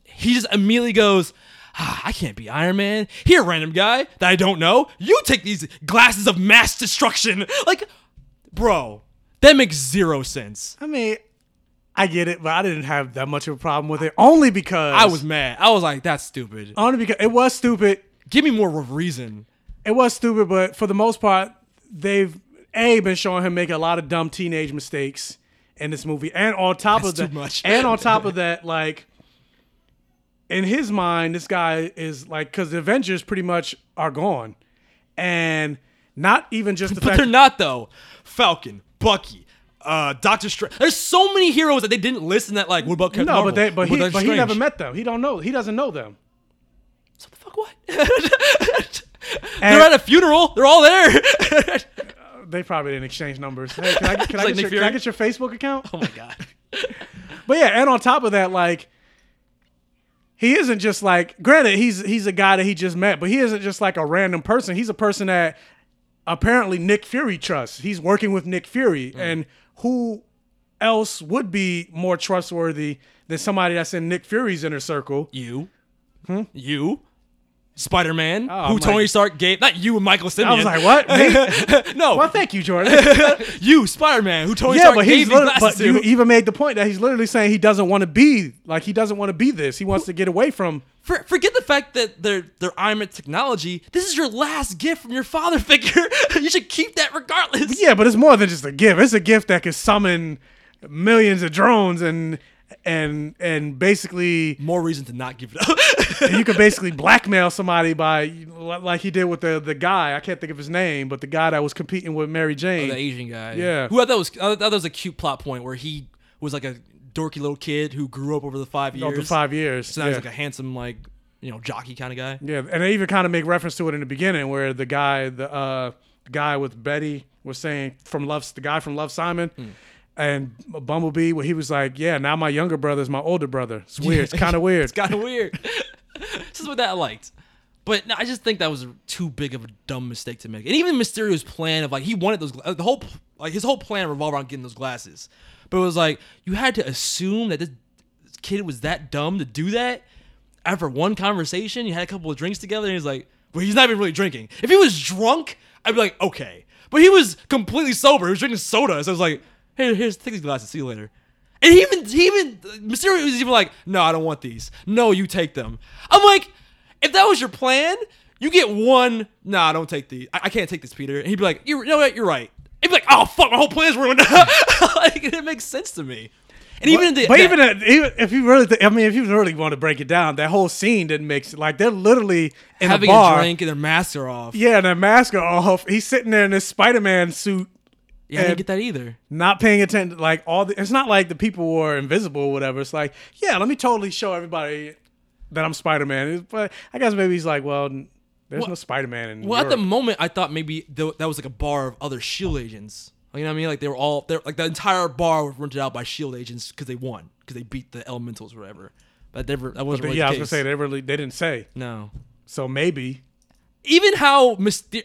He just immediately goes, ah, I can't be Iron Man. Here, random guy that I don't know. You take these glasses of mass destruction. Like, bro, that makes zero sense. I mean, I get it, but I didn't have that much of a problem with it. Only because I was mad. I was like, that's stupid. only because it was stupid. Give me more of a reason. It was stupid, but for the most part, they've a been showing him make a lot of dumb teenage mistakes, in this movie, and on top That's of that, much. and on top of that, like in his mind, this guy is like because the Avengers pretty much are gone, and not even just the But fact. they're not though. Falcon, Bucky, uh, Doctor Strange. There's so many heroes that they didn't list in that. Like, what about Captain no, Marvel? but they, but he, but he never met them. He don't know. He doesn't know them. So the fuck what? They're at a funeral. They're all there. They probably didn't exchange numbers. Hey, can I, can I, like your, can I get your Facebook account? oh my god. But yeah, and on top of that, like he isn't just like granted he's he's a guy that he just met, but he isn't just like a random person. He's a person that apparently Nick Fury trusts. He's working with Nick Fury, mm. and who else would be more trustworthy than somebody that's in Nick Fury's inner circle? You, hmm? you, Spider Man, Oh, who Tony Stark gave. Not you and Michael Simeon. I was like, what? No, well, thank you, Jordan. you, Spider Man, who Tony yeah, Stark but gave these glasses but you even made the point that he's literally saying he doesn't want to be like he doesn't want to be this. He wants to get away from. For, forget the fact that they're they're Iron Man technology. This is your last gift from your father figure. you should keep that regardless. Yeah, but it's more than just a gift. It's a gift that can summon millions of drones and and and basically More reason to not give it up. you can basically blackmail somebody by like he did with the the guy. I can't think of his name, but the guy that was competing with Mary Jane. the Asian guy. Yeah. Who I thought was I thought that was a cute plot point where he was like a dorky little kid who grew up over the five years. over five years. So now yeah. he's like a handsome, like you know, jockey kind of guy. Yeah, and they even kind of make reference to it in the beginning, where the guy, the uh, guy with Betty, was saying from Love, the guy from Love Simon, Hmm. And Bumblebee, where he was like, "Yeah, now my younger brother is my older brother." It's weird. It's kind of weird. It's kind of weird. this is what that I liked. But no, I just think that was too big of a dumb mistake to make. And even Mysterio's plan of like he wanted those uh, the whole like his whole plan revolved around getting those glasses. But it was like you had to assume that this kid was that dumb to do that after one conversation. You had a couple of drinks together, and he's like, "Well, he's not even really drinking. If he was drunk, I'd be like, okay." But he was completely sober. He was drinking soda, so I was like, "Hey, here's take these glasses. See you later." And he even he even Mysterio was even like, "No, I don't want these. No, you take them." I'm like, if that was your plan, you get one. Nah, I don't take these. I, I can't take this, Peter. And he'd be like, "You know what? You're right." He'd be like, "Oh fuck, my whole plan's ruined." like, it makes sense to me. And even the, but that- even, uh, even if you really, th- I mean, if you really want to break it down, that whole scene didn't make sense. Like they're literally in having a bar. drink and their masks are off. Yeah, and their mask are off. He's sitting there in this Spider-Man suit, Yeah, I didn't get that either. not paying attention. Like all, the, it's not like the people were invisible or whatever. It's like, yeah, let me totally show everybody that I'm Spider-Man. But I guess maybe he's like, well, there's Well- no Spider-Man in Well, at the moment, I thought maybe th- that was like a bar of other Shield agents. You know what I mean? Like they were all, they're like the entire bar was rented out by Shield agents because they won, because they beat the Elementals or whatever. But never, that wasn't But really yeah, I was gonna say they really they didn't say. no. So maybe Even how Myster-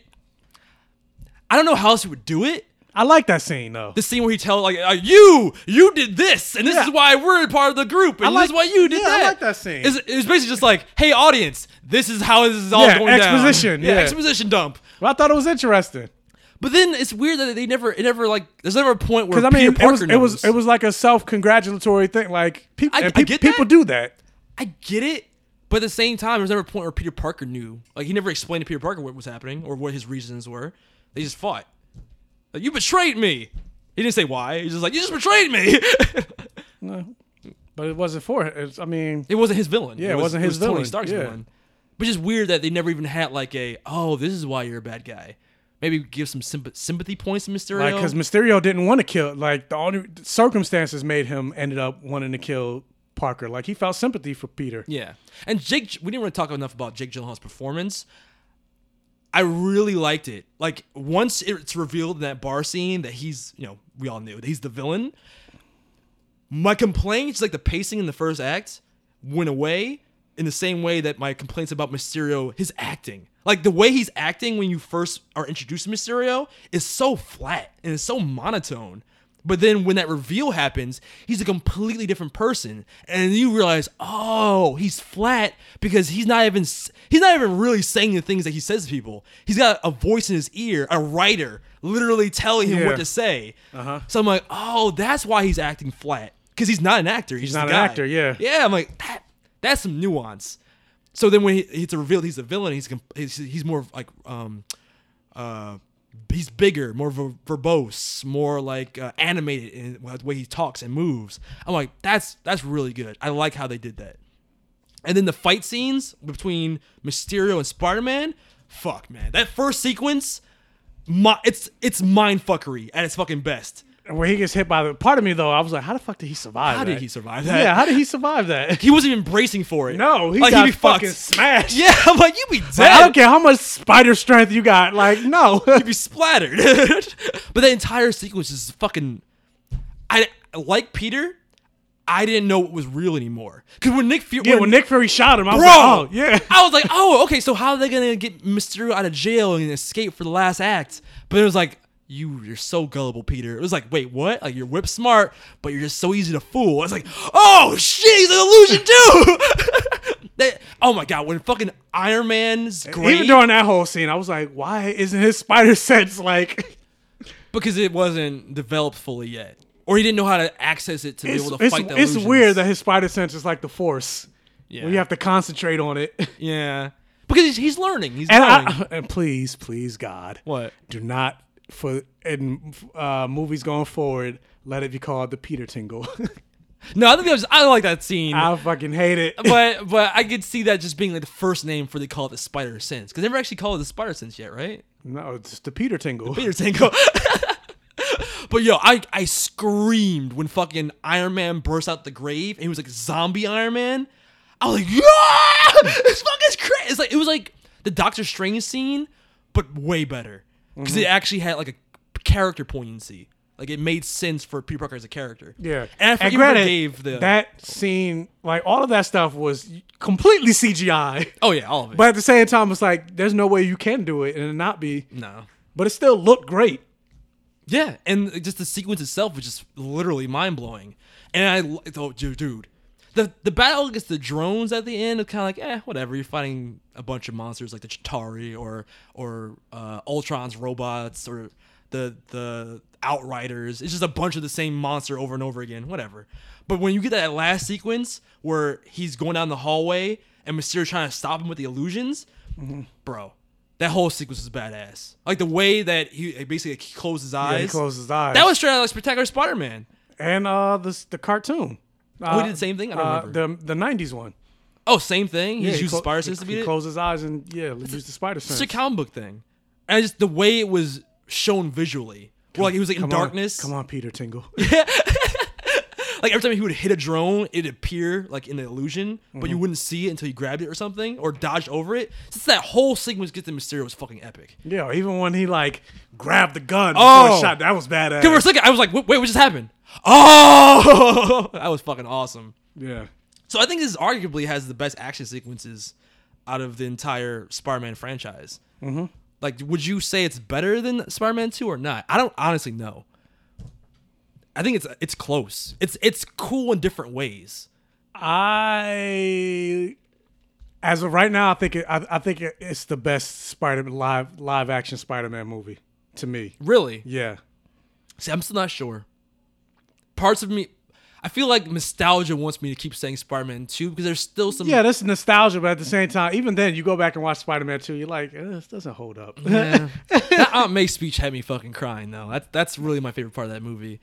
I don't know how else he would do it. I like that scene though. The scene where he tells like, uh, "You, you did this, and this Yeah. is why we're part of the group, and I like- this is why you did yeah, I that." like that scene. It's, it's basically just like, "Hey, audience, this is how this is all Yeah, going down." exposition, yeah. exposition dump. Well, I thought it was interesting But then it's weird that they never, it never like, there's never a point where I mean, Peter it was Parker it was knows. it was like a self-congratulatory thing. Like people, I- and I get people that. do that. I get it, but at the same time, there's never a point where Peter Parker knew. Like he never explained to Peter Parker what was happening or what his reasons were. They just fought. Like you betrayed me. He didn't say why. He's just like you just betrayed me. no, But it wasn't for it. It's, I mean, it wasn't his villain. Yeah, it was, wasn't his was Tony villain. Stark's Yeah. villain. Which is weird that they never even had like a oh this is why you're a bad guy. Maybe give some symp- sympathy points to Mysterio. like because Mysterio didn't want to kill. Like the only circumstances made him ended up wanting to kill Parker. Like he felt sympathy for Peter. Yeah. And Jake, we didn't really talk enough about Jake Gyllenhaal's performance. I really liked it. Like once it's revealed in that bar scene that he's, you know, we all knew that he's the villain. My complaints, like the pacing in the first act, went away in the same way that my complaints about Mysterio, his acting, like the way he's acting when you first are introduced to Mysterio, is so flat and it's so monotone. But then when that reveal happens, he's a completely different person, and you realize, oh, he's flat because he's not even he's not even really saying the things that he says to people. He's got a voice in his ear, a writer, literally telling him Yeah. what to say. Uh-huh. So I'm like, oh, that's why he's acting flat because he's not an actor. He's, just not an guy. actor, yeah. Yeah, I'm like that. That's some nuance. So then when he, it's revealed he's a villain, he's he's, he's more like um uh he's bigger, more ver- verbose, more like uh, animated in the way he talks and moves. I'm like, that's that's really good. I like how they did that. And then the fight scenes between Mysterio and Spider Man, fuck man, that first sequence, my, it's it's mind fuckery at its fucking best. Where he gets hit by the part of me though, I was like, how the fuck did he survive? How that? did he survive that? Yeah, how did he survive that? He wasn't even bracing for it. No, he Like, got he'd be fucking fucked. smashed. Yeah, I'm like, you'd be dead. Like, I don't care how much spider strength you got. Like, no. You'd be splattered. but the entire sequence is fucking. I like Peter. I didn't know it was real anymore. Because when Nick Fury, yeah, when Nick Fury shot him, I was bro, like, oh, yeah. I was like, oh, okay. So how are they gonna get Mysterio out of jail and escape for the last act? But it was like. You, you're so gullible, Peter. It was like, wait, what? Like you're whip smart, but you're just so easy to fool. I was like, oh shit, he's an illusion too. That- oh my god, when fucking Iron Man's grave, Even during that whole scene, I was like, why isn't his spider sense like. because it wasn't developed fully yet, or he didn't know how to access it to be able to it's, fight the it's illusions. weird that his spider sense is like the force. yeah, you have to concentrate on it. yeah, because he's, he's learning. He's And, learning. I, and please, please, God, what? do not for in uh, movies going forward let it be called the Peter Tingle. No, I think that was I like that scene. I fucking hate it. but but I could see that just being like the first name for they call it the Spider Sense because they never actually called it the Spider Sense yet, right? no, it's the Peter Tingle. Peter Tingle. but yo, I I screamed when fucking Iron Man burst out the grave and he was like zombie Iron Man. I was like, yeah, this fucking crazy. It's like it was like the Doctor Strange scene, but way better because it mm-hmm. actually had like a character poignancy. Like it made sense for Peter Parker as a character. Yeah, and I forget granted, forgave the that scene, like all of that stuff, was completely CGI. Oh yeah, all of it. But at the same time, it's like there's no way you can do it and not be. no. But it still looked great. Yeah, and just the sequence itself was just literally mind blowing. And I thought, dude, dude, the the battle against the drones at the end is kind of like, eh, whatever. You're fighting a bunch of monsters like the Chitauri or or uh, Ultron's robots or the the Outriders. It's just a bunch of the same monster over and over again. Whatever. But when you get that last sequence where he's going down the hallway and Mysterio trying to stop him with the illusions, bro. That whole sequence is badass. Like the way that he basically closed his eyes. Yeah, he closed his eyes. That was straight out like Spectacular Spider-Man. and uh the the cartoon. Oh, he Uh, did the same thing? I don't uh, remember. The the '90s one. Oh, same thing. He Yeah, just used clo- Spider Sense to he, beat he it. closed his eyes and yeah, used the spider sense. It's a comic book thing, and just the way it was shown visually, where like he was like in Come on, darkness. come on, Peter Tingle. Like every time he would hit a drone, it'd appear like in the illusion, but Mm-hmm. you wouldn't see it until you grabbed it or something or dodged over it. Since that whole sequence gets to Mysterio was fucking epic. yeah, even when he like grabbed the gun Oh. shot, that was badass. For a second, I was like, wait, wait, what just happened? Oh, that was fucking awesome. Yeah. So I think this arguably has the best action sequences out of the entire Spider-Man franchise. Mm-hmm. Like, would you say it's better than Spider-Man Two or not? I don't honestly know. I think it's it's close. It's it's cool in different ways. I, as of right now, I think it, I, I think it, it's the best Spider live live action Spider Man movie to me. Really? Yeah. See, I'm still not sure. Parts of me, I feel like nostalgia wants me to keep saying Spider-Man Two because there's still some. Yeah, that's nostalgia, but at the same time, even then, you go back and watch Spider Man 2, you're like, eh, this doesn't hold up. Yeah. that Aunt May speech had me fucking crying though. That's that's really my favorite part of that movie.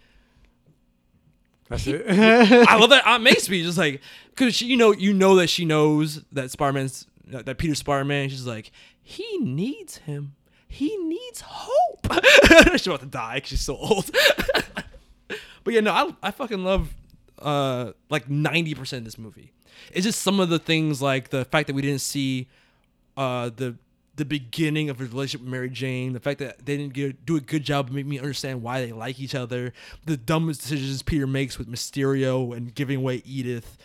That's it. I love that Aunt May speech. just like because she, you know, you know that she knows that Spider-Man's that that Peter Spider-Man. She's like, he needs him. He needs hope. she's about to die because she's so old. but yeah, no, I I fucking love uh like ninety percent of this movie. It's just some of the things like the fact that we didn't see uh the the beginning of his relationship with Mary Jane, the fact that they didn't get, do a good job of making me understand why they like each other, the dumbest decisions Peter makes with Mysterio and giving away Edith,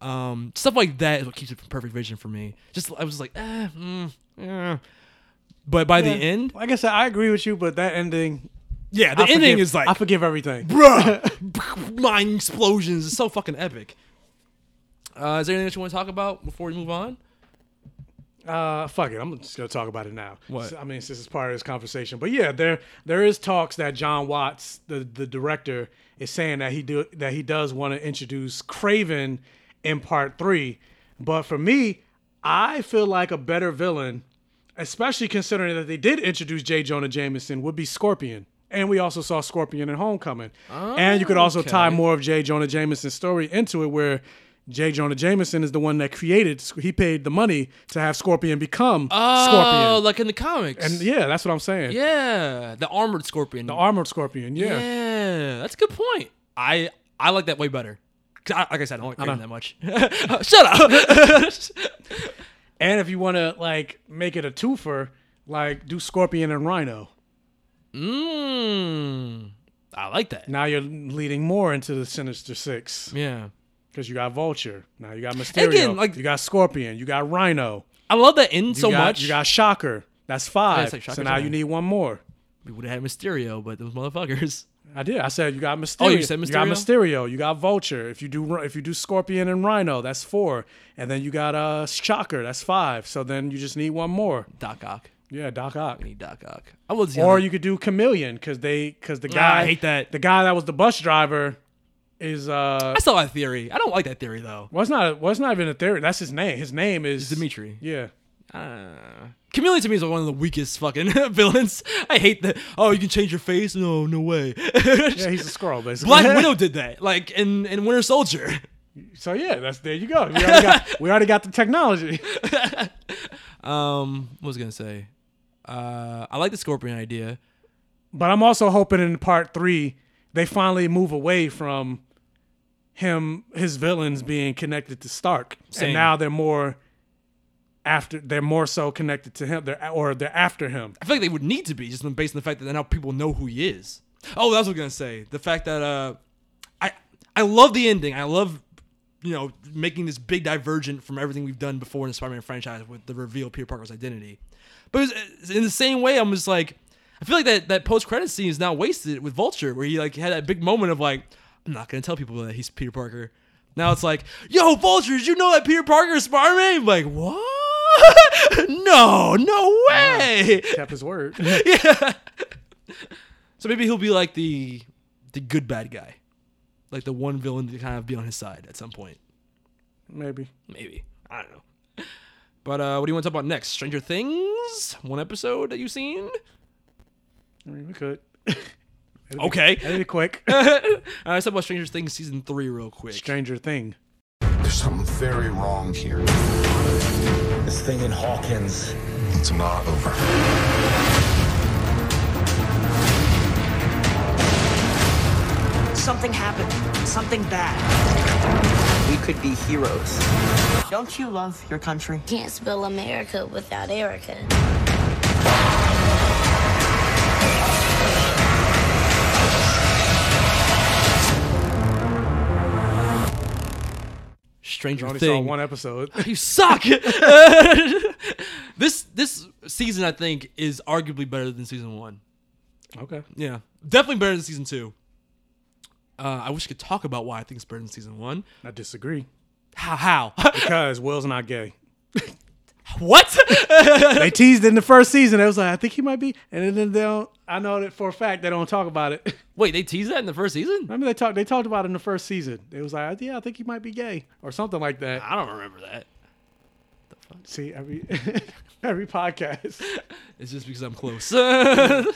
um, stuff like that is what keeps it from Perfect Vision for me. Just I was like, eh, mm, eh. but by the end, like I said, I agree with you, but that ending, yeah, the I ending forgive- is like, I forgive everything. bruh, mind explosions. It's so fucking epic. Uh, is there anything that you want to talk about before we move on? Uh, fuck it. I'm just gonna talk about it now. What? I mean, since it's part of this conversation, but yeah, there there is talks that Jon Watts, the the director, is saying that he do that he does want to introduce Kraven in part three. But for me, I feel like a better villain especially considering that they did introduce J. Jonah Jameson, would be Scorpion. And we also saw Scorpion in Homecoming. and you could also tie more of J. Jonah Jameson's story into it, where J. Jonah Jameson is the one that created, he paid the money to have Scorpion become Oh, Scorpion. like in the comics. And yeah, that's what I'm saying. yeah, the armored scorpion. The armored Scorpion, yeah. Yeah, that's a good point. I I like that way better. I, like I said, I don't like Kraven that much. Shut up. And if you want to like make it a twofer, like do Scorpion and Rhino. Mmm. I like that. Now you're leading more into the Sinister Six Yeah. Because you got Vulture. Now you got Mysterio. Again, like- you got Scorpion. You got Rhino. I love that end You so got, much. You got Shocker. That's five. like so now you need one more. we would have had Mysterio, but those motherfuckers. I did. I said you got Mysterio. Oh, you said You got Mysterio? Mysterio. You got Vulture. If you do if you do Scorpion and Rhino, that's four. And then you got uh Shocker. That's five. So then you just need one more. Doc Ock. Yeah, Doc Ock. I need Doc Ock. I was Or you could do Chameleon because they because the guy I hate that. the guy that was the bus driver is uh I saw that theory. I don't like that theory though. well it's not well not even a theory that's his name his name is Dimitri. yeah Uh, Chameleon to me is one of the weakest fucking villains. I hate that. Oh, you can change your face? No, no way. yeah he's a Skrull basically Black Widow did that, like in in Winter Soldier. so yeah that's there you go we already got we already got the technology Um, what was I gonna say? Uh, I like the Scorpion idea. but I'm also hoping in part three they finally move away from him his villains being connected to Stark Same. and now they're more after they're more so connected to him they're or they're after him I feel like they would need to be just based on the fact that now people know who he is. Oh, that's what I was gonna say. The fact that uh, I I love the ending. I love you know making this big divergent from everything we've done before in the Spider-Man franchise with the reveal of Peter Parker's identity. But it was, in the same way, I'm just like I feel like that that post credit scene is now wasted with Vulture, where he like had that big moment of like I'm not gonna tell people that he's Peter Parker. Now it's like, yo, Vulture, you know that Peter Parker is Spider-Man? Like, what? no, no way. kept his word yeah. So maybe he'll be like the the good bad guy, like the one villain to kind of be on his side at some point. maybe Maybe I don't know. But uh, what do you want to talk about next? Stranger Things, one episode that you've seen. I mean we could Okay. That'd be quick All right, let's talk about Stranger Things season three real quick. Stranger Thing There's something very wrong here. This thing in Hawkins. It's not over. Something happened. Something bad. We could be heroes. Don't you love your country? Can't spell America without Erica. Stranger I only Things. saw one episode You suck. this this season, I think, is arguably better than season one. okay Yeah, definitely better than season two. Uh, I wish I could talk about why I think it's better than season one. I disagree How? How? because Will's not gay. What? They teased in the first season. It was like, I think he might be, and then they don't. I know that for a fact they don't talk about it. Wait, they teased that in the first season? Remember they talked. They talked about it in the first season. It was like, yeah, I think he might be gay or something like that. I don't remember that. See every every podcast. It's just because I'm close. what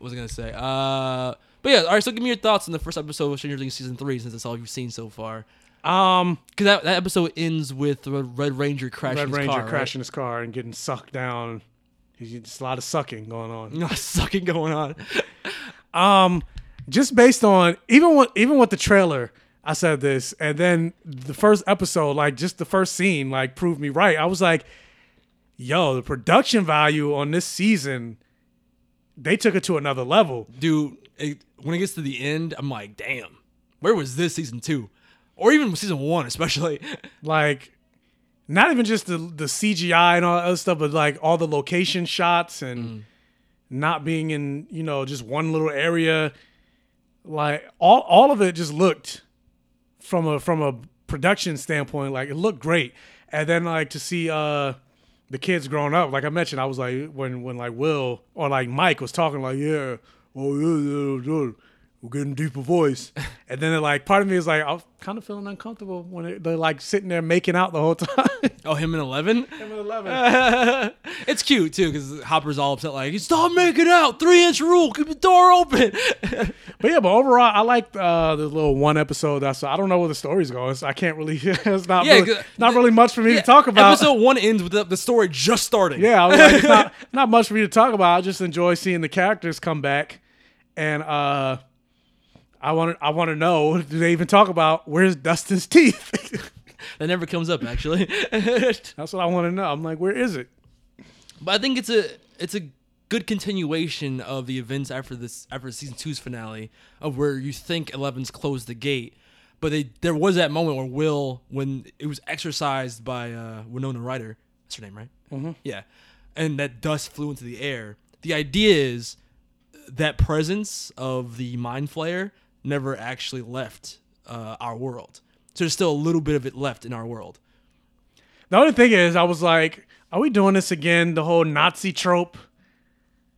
was I gonna say? Uh, but yeah, all right. So give me your thoughts on the first episode of Stranger Things season three, since that's all you've seen so far. Um, Because that, that episode ends with the Red Ranger crashing Red his Ranger car, right? his car and getting sucked down. He's just a lot of sucking going on. Sucking going on. Um, just based on even what even with the trailer, I said this, and then the first episode, like just the first scene, like proved me right. I was like, "Yo, the production value on this season, they took it to another level." dude, it, when it gets to the end, I'm like, damn, where was this season two, or even season one, especially? Like, not even just the the CGI and all that other stuff, but like all the location shots and not being in you know just one little area. Like all all of it just looked from a from a production standpoint, like it looked great. And then like to see uh the kids growing up, like I mentioned, I was like when when like Will or like Mike was talking like, yeah, oh yeah, yeah, yeah. We're getting deeper voice. And then, like, part of me is like, I'm kind of feeling uncomfortable when they- they're like sitting there making out the whole time. Oh, him and Eleven. Him and Eleven. it's cute too because Hopper's all upset, like, "Stop making out! Three inch rule. Keep the door open." But yeah, but overall, I liked uh, the little one episode. That's I don't know where the story's going. So I can't really. it's not Yeah, really, not really much for me Yeah, to talk about. Episode one ends with the, the story just starting. Yeah, I was like, it's not, not much for me to talk about. I just enjoy seeing the characters come back, and uh, I want to I want to know do they even talk about where's Dustin's teeth? that never comes up actually. That's what I want to know. I'm like, where is it? But I think it's a it's a good continuation of the events after this after season two's finale of where you think Eleven's closed the gate, but they there was that moment where Will when it was exercised by uh, Winona Ryder, that's her name, right? Mm-hmm. Yeah, and that dust flew into the air. The idea is that presence of the mind flayer never actually left uh, our world. So there's still a little bit of it left in our world. The only thing is, I was like, are we doing this again? The whole Nazi trope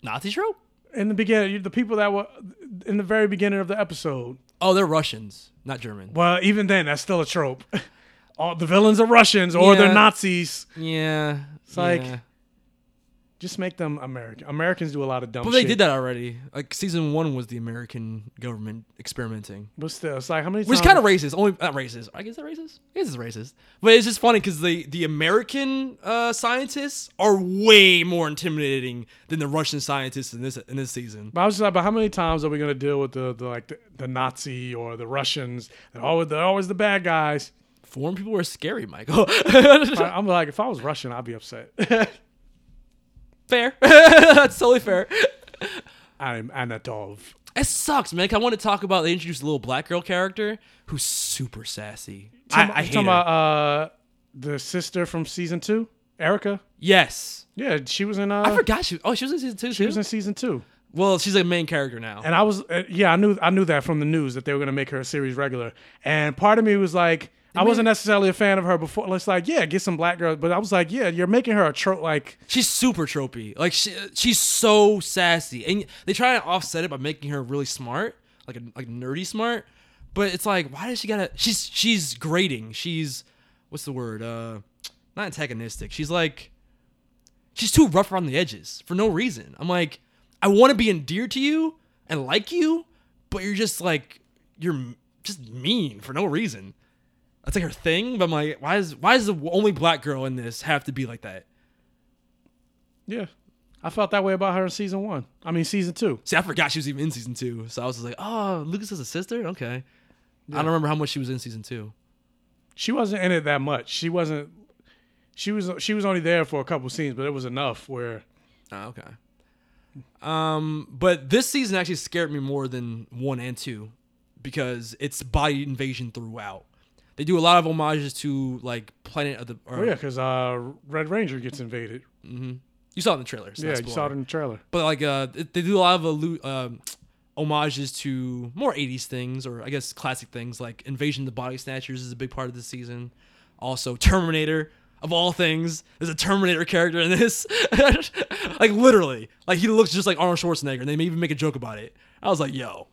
Nazi trope? in the beginning. The people that were in the very beginning of the episode. Oh, they're Russians, not German. Well, even then, that's still a trope. All the villains are Russians or Yeah. they're Nazis. Yeah, it's like- Just make them American. Americans do a lot of dumb But shit. they did that already. Like season one was the American government experimenting, But still, it's like how many which is times? kind of racist. Only not racist. I guess it's racist. I guess it's racist. But it's just funny because the the American uh, scientists are way more intimidating than the Russian scientists in this in this season. But I was just like, but how many times are we gonna deal with the, the like the, the Nazi or the Russians? They're always they're always the bad guys. Foreign people are scary, Michael. I, I'm like, if I was Russian, I'd be upset. fair. That's totally fair. I'm Anatov. It sucks, man. I want to talk about they introduced a little black girl character who's super sassy. I, Talking- I hate talking her. about uh, the sister from season two, Erica. yes, Yeah, she was in. Uh, I forgot she. Oh, she was in season two. She was in season two, Well, she's a main character now. and I was uh, yeah, I knew I knew that from the news that they were gonna make her a series regular, and part of me was like. I wasn't necessarily a fan of her before. It's like, yeah, get some black girls, but I was like, yeah, you're making her a trope. Like, she's super tropey. Like she, she's so sassy, and they try to offset it by making her really smart, like a, like nerdy smart. But it's like, why does she gotta? She's she's grating. She's what's the word? Uh, not antagonistic. She's like, she's too rough around the edges for no reason. I'm like, I want to be endeared to you and like you, but you're just like, you're just mean for no reason. That's like her thing. But I'm like, why is why does the only black girl in this have to be like that? yeah, I felt that way about her in season one. I mean, season two. See, I forgot she was even in season two. So I was just like, oh, Lucas has a sister? Okay. I don't remember how much she was in season two. She wasn't in it that much. She wasn't. She was. She was only there for a couple scenes, but it was enough where. Oh, okay. Um, but this season actually scared me more than one and two because it's body invasion throughout. They do a lot of homages to like Planet of the. Or, Oh yeah, because uh, Red Ranger gets invaded. You saw it in the trailer. so yeah, you saw it in the trailer. But like, uh, they do a lot of allu- um, homages to more '80s things, or I guess classic things like Invasion of the Body Snatchers is a big part of the season. Also, Terminator of all things, there's a Terminator character in this. like literally, like he looks just like Arnold Schwarzenegger, and they may even make a joke about it. I was like, yo,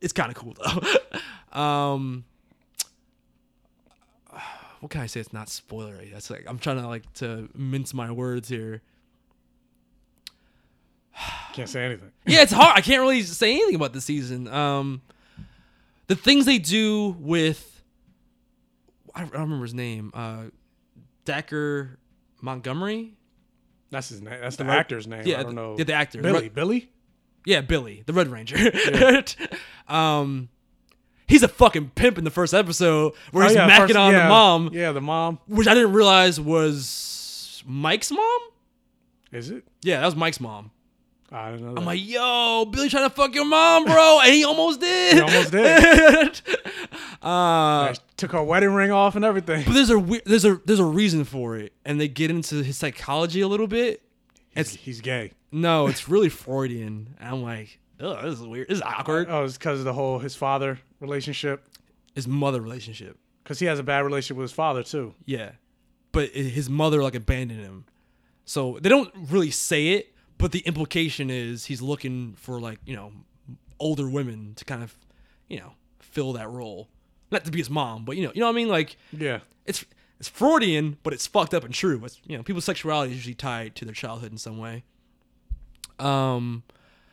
it's kind of cool though. um. What can I say? It's not spoilery. That's like I'm trying to like to mince my words here. Can't say anything. yeah, it's hard. I can't really say anything about the season. Um, the things they do with I don't, remember his name. Uh, Dacre Montgomery. That's his name. That's the Right. actor's name. Yeah, I don't know. yeah, the actor. Billy. Right. Billy. Yeah, Billy, the Red Ranger. um, he's a fucking pimp in the first episode where Oh, he's yeah, macking first- on yeah, the mom, Yeah, the mom. which I didn't realize was Mike's mom. Is it? Yeah, that was Mike's mom. I don't know. I'm like, yo, Billy trying to fuck your mom, bro, and he almost did. He almost did. uh, Yeah, took her wedding ring off and everything. but there's a we- there's a there's a reason for it, and they get into his psychology a little bit. It's He's gay. no, it's really Freudian. And I'm like, oh, this is weird. This is awkward. Oh, it's because of the whole his father relationship. His mother relationship, Because he has a bad relationship with his father too. yeah, but his mother like abandoned him. So they don't really say it, but the implication is he's looking for like you know older women to kind of, you know, fill that role. Not to be his mom, but you know, you know what I mean. Like Yeah. it's it's Freudian, but it's fucked up and true. It's you know, people's sexuality is usually tied to their childhood in some way. Um,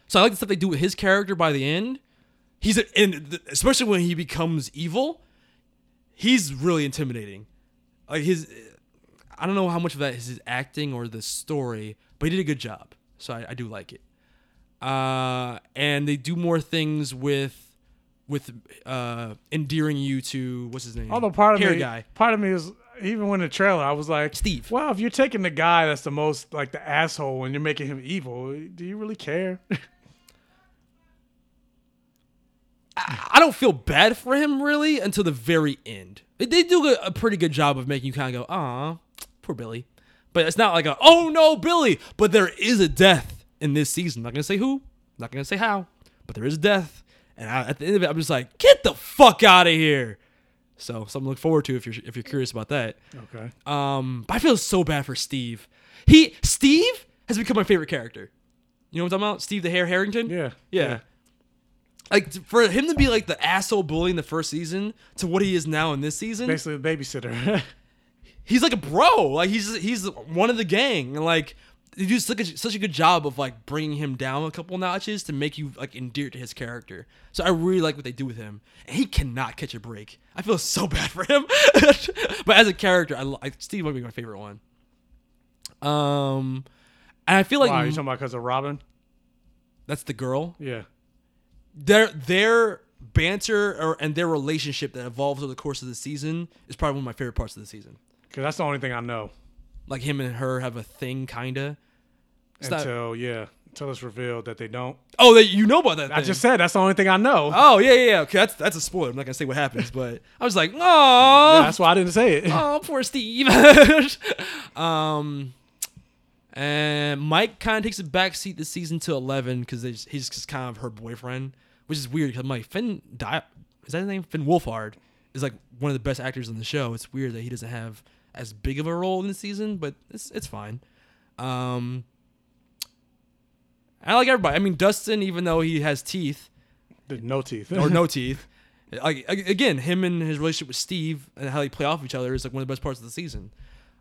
so I like the stuff they do with his character by the end. He's a, and th- especially when he becomes evil, he's really intimidating. Like his, I don't know how much of that is his acting or the story, but he did a good job. So I, I do like it. Uh, and they do more things with with uh endearing you to what's his name? Although part of Hair me, guy. part of me is even when the trailer, I was like, Steve. Wow, if you're taking the guy that's the most like the asshole and you're making him evil, do you really care? I don't feel bad for him really until the very end. They- do a, pretty good job of making you kind of go, "Ah, poor Billy," but it's not like a "Oh no, Billy." But there is a death in this season. I'm not gonna say who, I'm not gonna say how, but there is death, and I, at the end of it, I'm just like, "Get the fuck out of here!" So something to look forward to if you're if you're curious about that. okay. Um, but I feel so bad for Steve. He Steve has become my favorite character. You know what I'm talking about? Steve the Hair Harrington. Yeah. yeah. Like for him to be like the asshole bully in the first season to what he is now in this season, Basically, the babysitter. he's like a bro. Like he's he's one of the gang, and like they do such a, such a good job of like bringing him down a couple notches to make you like endeared to his character. So I really like what they do with him, and he cannot catch a break. I feel so bad for him, but as a character, I, li- I Steve might be my favorite one. Um, and I feel like wow, you talking about because of Robin? that's the girl. Yeah. Their their banter or, and their relationship that evolves over the course of the season is probably one of my favorite parts of the season. Because that's the only thing I know. Like him and her have a thing, kinda. It's not- until yeah, until it's revealed that they don't. oh, that you know about that. I thing. just said that's the only thing I know. Oh yeah, yeah, yeah. Okay, that's that's a spoiler. I'm not gonna say what happens, but I was like, oh, that's why I didn't say it. oh, poor Steve. um, and Mike kind of takes a back seat this season to Eleven because he's just kind of her boyfriend, which is weird. Because I'm like Finn, Di- is that his name? Finn Wolfhard is like one of the best actors in the show. It's weird that he doesn't have as big of a role in the season, but it's it's fine. Um, I like everybody. I mean, Dustin, even though he has teeth, no teeth or no teeth. Like again, him and his relationship with Steve and how they play off each other is like one of the best parts of the season.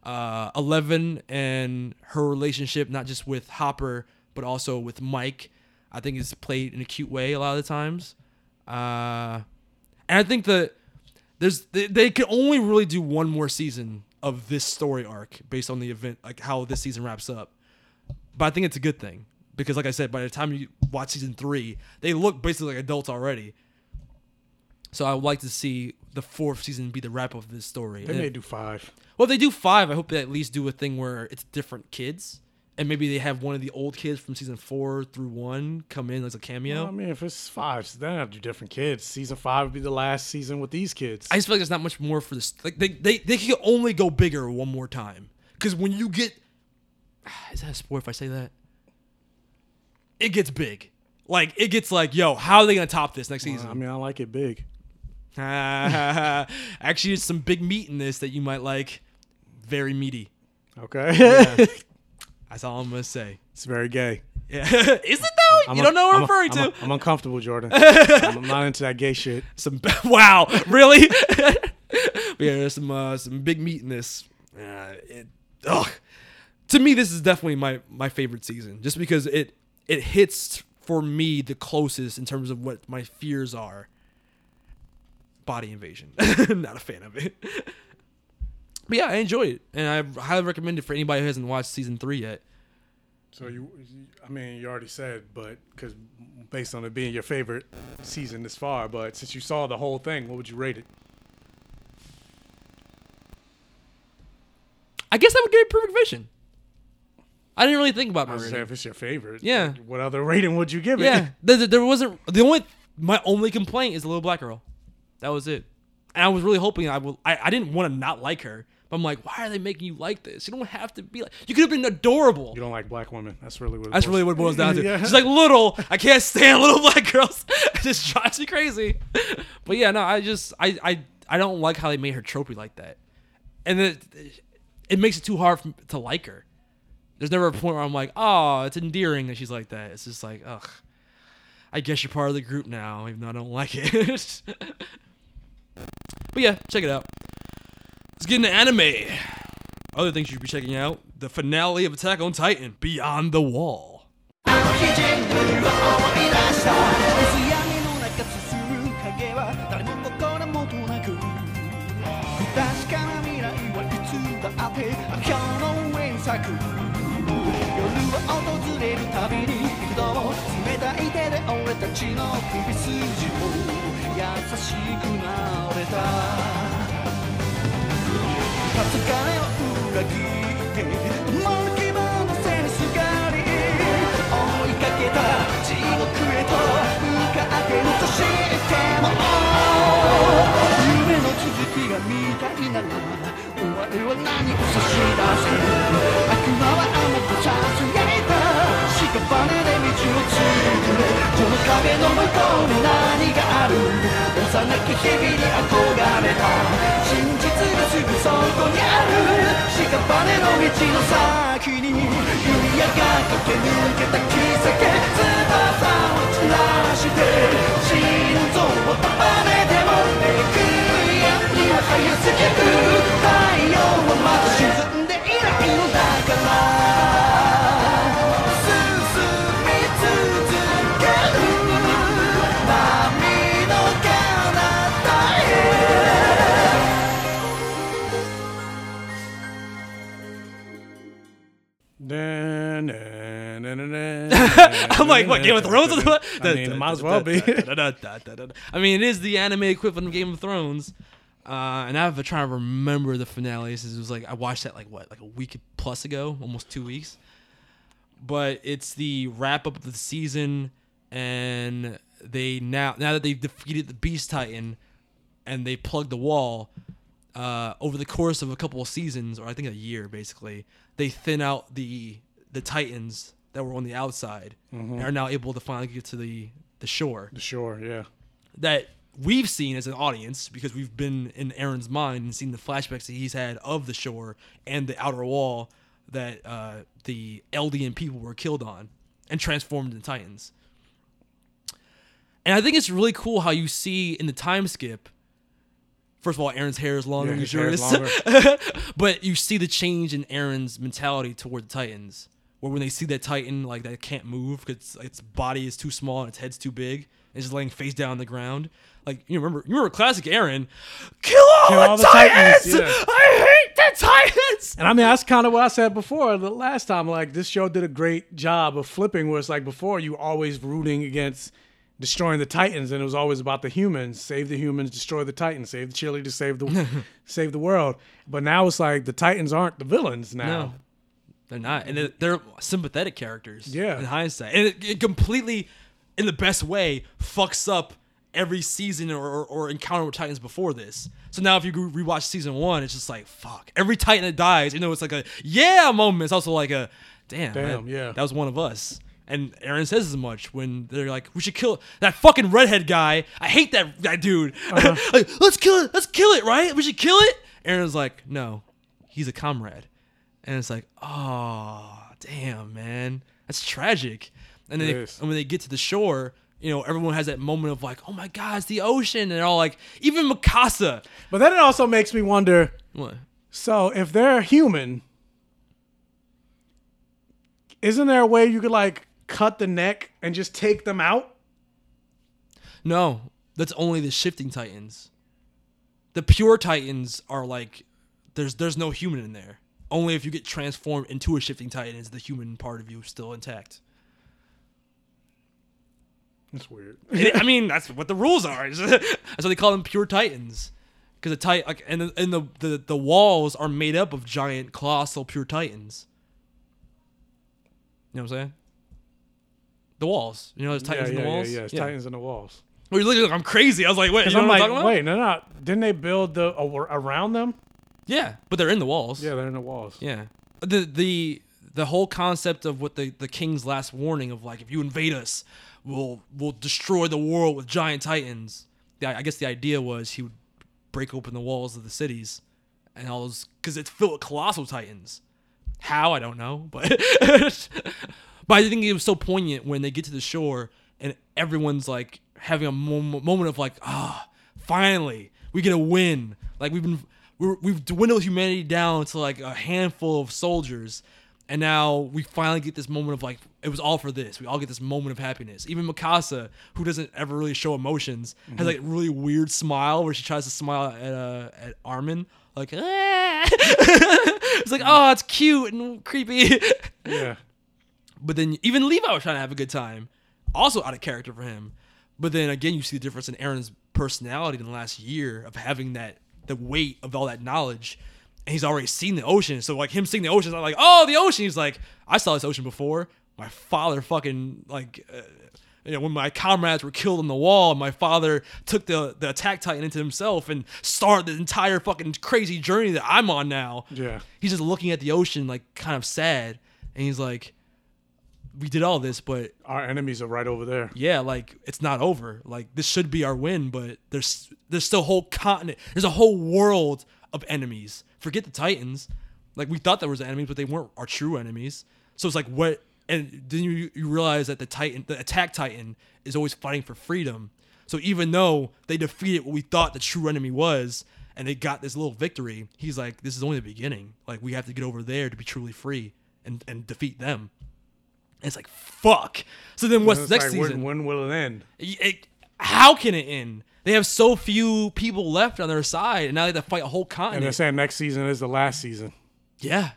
Uh, Eleven and her relationship, not just with Hopper but also with Mike, I think is played in a cute way a lot of the times. Uh, and I think that there's they, they can only really do one more season of this story arc based on the event, like how this season wraps up. But I think it's a good thing because, like I said, by the time you watch season three, they look basically like adults already. So I would like to see the fourth season be the wrap of this story. They And- may do five. well, if they do five, I hope they at least do a thing where it's different kids, and maybe they have one of the old kids from season four through one come in as a cameo. I mean, if it's five, so then I have to do different kids. Season five would be the last season with these kids. I just feel like there's not much more for this. Like they they they can only go bigger one more time. Because when you get, is that a spoiler if I say that? It gets big. Like it gets like, yo, how are they gonna top this next season? I mean, I like it big. Actually, there's some big meat in this that you might like. Very meaty. Okay. Yeah. That's all I'm gonna say. It's very gay. Yeah. Is it though? I'm you a- don't know what I'm a- referring I'm to. a- I'm uncomfortable, Jordan. I'm I'm not into that gay shit. some wow, really? yeah, there's some uh, some big meat in this. Uh, it, ugh. To me, this is definitely my my favorite season, just because it it hits for me the closest in terms of what my fears are. Body invasion. Not a fan of it. But yeah, I enjoy it, and I highly recommend it for anybody who hasn't watched season three yet. So you, I mean, you already said, but because based on it being your favorite season this far, but since you saw the whole thing, what would you rate it? I guess I would give it perfect vision. I didn't really think about I my was rating. if it's your favorite. Yeah. what other rating would you give it? Yeah, there, there- there wasn't the only my only complaint is the little black girl. That was it, and I was really hoping I will. I, I didn't want to not like her, but I'm like, why are they making you like this? You don't have to be like. You could have been adorable. You don't like black women. That's really what. It That's boils- really what it boils down to. Yeah. She's like little. I can't stand little black girls. it just drives me crazy. But yeah, no, I just I I I don't like how they made her tropey like that, and it it makes it too hard for, to like her. There's never a point where I'm like, oh, it's endearing that she's like that. It's just like, ugh. I guess you're part of the group now, even though I don't like it. But yeah, check it out. Let's get into anime. Other things you should be checking out: the finale of Attack on Titan, Beyond the Wall. 優しくなれた。疲れを裏切って思う気望のせにすがり。追いかけた地獄へと向かってると知っても。夢の続きが見たいならお前は何を差し出せ。この壁の向こうに何がある幼き日々に憧れた真実がすぐそこにある屍の道の先に弓矢が駆け抜けた奇跡翼を散らして心臓を束ねてもめく闇は早すぎる。太陽はまだ沈んでいないのだから。I'm like, what, Game of Thrones? I mean, might as well be. I mean, it is the anime equivalent of Game of Thrones. Uh, and I've been trying to remember the finale since it was like I watched that like what like a week plus ago, almost two weeks. But it's the wrap up of the season, and they now now that they've defeated the Beast Titan, and they plugged the wall. Uh, over the course of a couple of seasons, or I think a year, basically, they thin out the the Titans that were on the outside, and are now able to finally get to the the shore. the shore yeah. that we've seen as an audience because we've been in Eren's mind and seen the flashbacks that he's had of the shore and the outer wall that uh, the Eldian people were killed on and transformed into Titans. And I think it's really cool how you see in the time skip. First of all, Eren's hair is longer. Yeah, than his hair is yours. but you see the change in Eren's mentality toward the Titans, where when they see that Titan like that can't move because its body is too small and its head's too big, it's just laying face down on the ground. Like you remember, you remember classic Eren, kill all, Kill the, all the Titans! Titans, yeah. I hate the Titans. And I mean, that's kind of what I said before. The last time, like this show did a great job of flipping. Where it's like before, you were always rooting against destroying the Titans, and it was always about the humans: save the humans, destroy the Titans, save the cheerleaders, save the save the world. But now it's like the Titans aren't the villains now. No, they're not, and they're, they're sympathetic characters. Yeah. in hindsight, and it, it completely, in the best way, fucks up every season or, or, or encounter with Titans before this. So now, if you rewatch season one, it's just like fuck. Every Titan that dies, you know, it's like a yeah moment. It's also like a damn, Damn, that- yeah. that was one of us. And Eren says as much when they're like, "We should kill that fucking redhead guy. I hate that that dude. Uh-huh. like, let's kill it. Let's kill it. Right? We should kill it." Eren's like, "No, he's a comrade." And it's like, oh, damn, man, that's tragic. And then they, and when they get to the shore, you know, everyone has that moment of like, oh my god, it's the ocean, and they're all like, even Mikasa. But then it also makes me wonder. What? So if they're human, isn't there a way you could like cut the neck and just take them out? No, that's only the shifting titans. The pure titans are like, there's there's no human in there. Only if you get transformed into a shifting titan is the human part of you still intact. That's weird. I mean, that's what the rules are. that's why they call them pure titans. Because the titan, like, and the, and the, the the walls are made up of giant, colossal, pure titans. You know what I'm saying? The walls. You know, there's titans yeah, in the yeah, walls. yeah, yeah. It's Titans in the walls. Well, you're looking like I'm crazy. I was like, wait, you know I'm like, talking about? wait, no, no. Didn't they build the around them? Yeah, but they're in the walls. Yeah, they're in the walls. Yeah. The the the whole concept of what the the king's last warning of like if you invade us, we'll we'll destroy the world with giant titans. The, I guess the idea was he would break open the walls of the cities and all those because it's filled with colossal titans. How I don't know, but but I think it was so poignant when they get to the shore and everyone's like having a mom- moment of like, ah, finally we get a win. Like we've been we're, we've dwindled humanity down to like a handful of soldiers, and now we finally get this moment of like it was all for this. We all get this moment of happiness. Even Mikasa, who doesn't ever really show emotions, has like a really weird smile where she tries to smile at uh, at Armin, like "Ah." it's like oh it's cute and creepy. Yeah. But then even Levi was trying to have a good time, also out of character for him. But then again, you see the difference in Eren's personality in the last year of having that the weight of all that knowledge, and he's already seen the ocean. So like him seeing the ocean, I'm like, oh, the ocean. He's like, I saw this ocean before. My father fucking like. Uh, you know, when my comrades were killed on the wall, my father took the the attack titan into himself and started the entire fucking crazy journey that I'm on now. Yeah. He's just looking at the ocean like kind of sad, and he's like, "We did all this, but Our enemies are right over there. yeah, like it's not over. Like this should be our win, but there's there's still a whole continent. There's a whole world of enemies. Forget the Titans. Like we thought there was enemies, but they weren't our true enemies. So it's like what and then you, you realize that the Titan the attack Titan is always fighting for freedom. So even though they defeated what we thought the true enemy was and they got this little victory, he's like, This is only the beginning. Like we have to get over there to be truly free and, and defeat them. It's like fuck. So then what's next like, season? When, when will it end? it- how can it end? They have so few people left on their side, and now they have to fight a whole continent. And they're saying next season is the last season. yeah,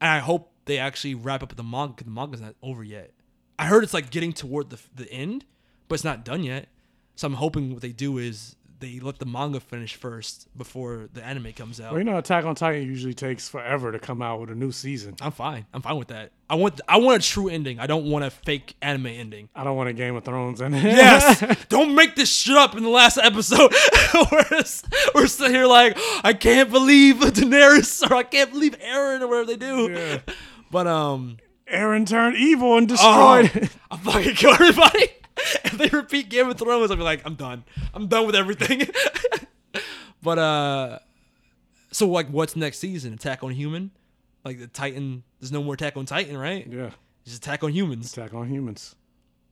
and I hope they actually wrap up the manga. 'cause the manga's not over yet. I heard it's like getting toward the the end, but it's not done yet. So I'm hoping what they do is they let the manga finish first before the anime comes out. Well, you know, Attack on Titan usually takes forever to come out with a new season. I'm fine. I'm fine with that. I want I want a true ending. I don't want a fake anime ending. I don't want a Game of Thrones ending. Yes. Don't make this shit up in the last episode. we're, we're sitting here like, I can't believe Daenerys or I can't believe Eren or whatever they do. Yeah. But um Eren turned evil and oh, destroyed. I'll fucking kill everybody. if they repeat Game of Thrones, I'll be like, I'm done. I'm done with everything. but uh so like what's next season? Attack on Human? Like the Titan there's no more Attack on Titan, right? yeah. Just Attack on Humans. Attack on Humans.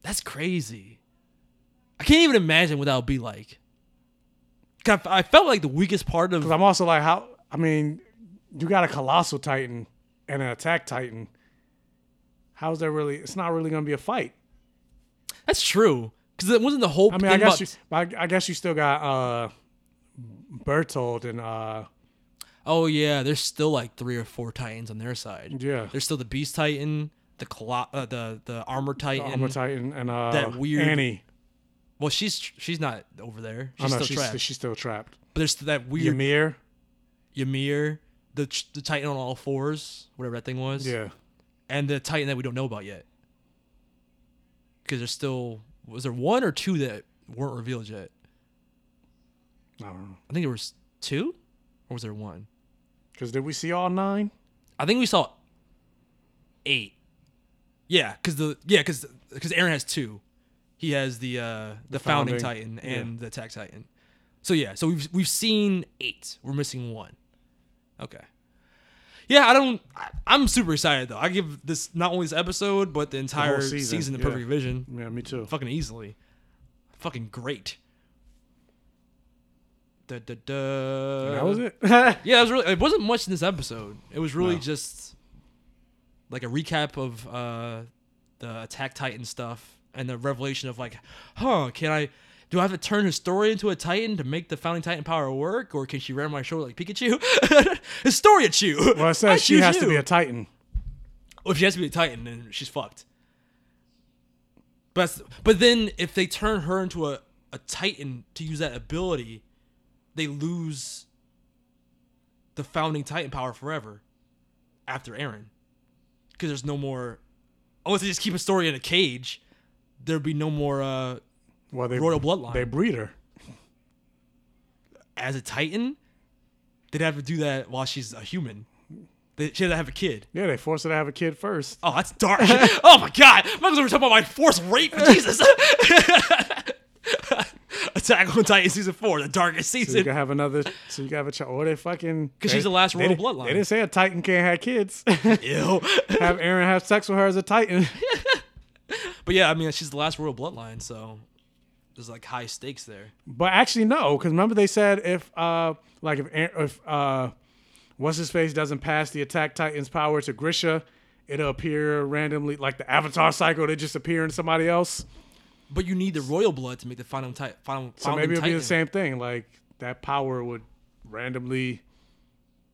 That's crazy. I can't even imagine what that would be like. I felt like the weakest part of Because I'm also like, how? I mean, you got a Colossal Titan and an Attack Titan. How's that really? It's not really going to be a fight. That's true because it wasn't the whole I thing mean, I guess about. you, I, I guess you still got uh, Bertholdt and uh, oh yeah, there's still like three or four titans on their side. Yeah. there's still the Beast Titan, the Colo- uh, the the Armor Titan, Armor Titan and uh, that weird Annie. Well, she's she's not over there. Oh She's no, still she's trapped. she's still trapped. but there's that weird Ymir. Ymir, the the Titan on all fours, whatever that thing was. Yeah. and the Titan that we don't know about yet. Because there's still was there one or two that weren't revealed yet? I don't know. I think there was two, or was there one? Because did we see all nine? I think we saw eight. Yeah, because the yeah because because Eren has two. He has the uh the, founding, founding, Titan and the attack Titan. So yeah, so we've we've seen eight. We're missing one. Okay. Yeah, I don't. I, I'm super excited though. I give this not only this episode but the entire season, season, of yeah. Perfect Vision. Yeah, me too. Fucking easily. Fucking great. Da, da, da. that was it. Yeah, it was really. It wasn't much in this episode. It was really No. just like a recap of uh, the Attack Titan stuff and the revelation of like, huh, can I? Do I have to turn Historia into a Titan to make the founding Titan power work, or can she run my shoulder like Pikachu? Historia Chew. well, it I says she choose has to be a Titan. Well, if she has to be a Titan, then she's fucked. But but then if they turn her into a, a Titan to use that ability, they lose the founding Titan power forever after Eren. Because there's no more unless they just keep a story in a cage, there'd be no more uh Well, they royal bloodline. They breed her. As a Titan, they'd have to do that while she's a human. They, she had to have a kid. Yeah, they forced her to have a kid first. Oh, that's dark. oh my god. Well be talking about my forced rape. Jesus. Attack on Titan season four, the darkest season. So you can have another. So you can have a child. Or they fucking. Because she's the last royal bloodline. They didn't say a Titan can't have kids. Ew. have Eren have sex with her as a Titan. But yeah, I mean, she's the last royal bloodline, so there's like high stakes there. But actually, no, because remember they said if uh like if if uh what's his face doesn't pass the Attack Titan's power to Grisha, it'll appear randomly like the Avatar cycle. They just appear in somebody else. But you need the royal blood to make the final ti- final. So maybe it'll be the same thing. Like that power would randomly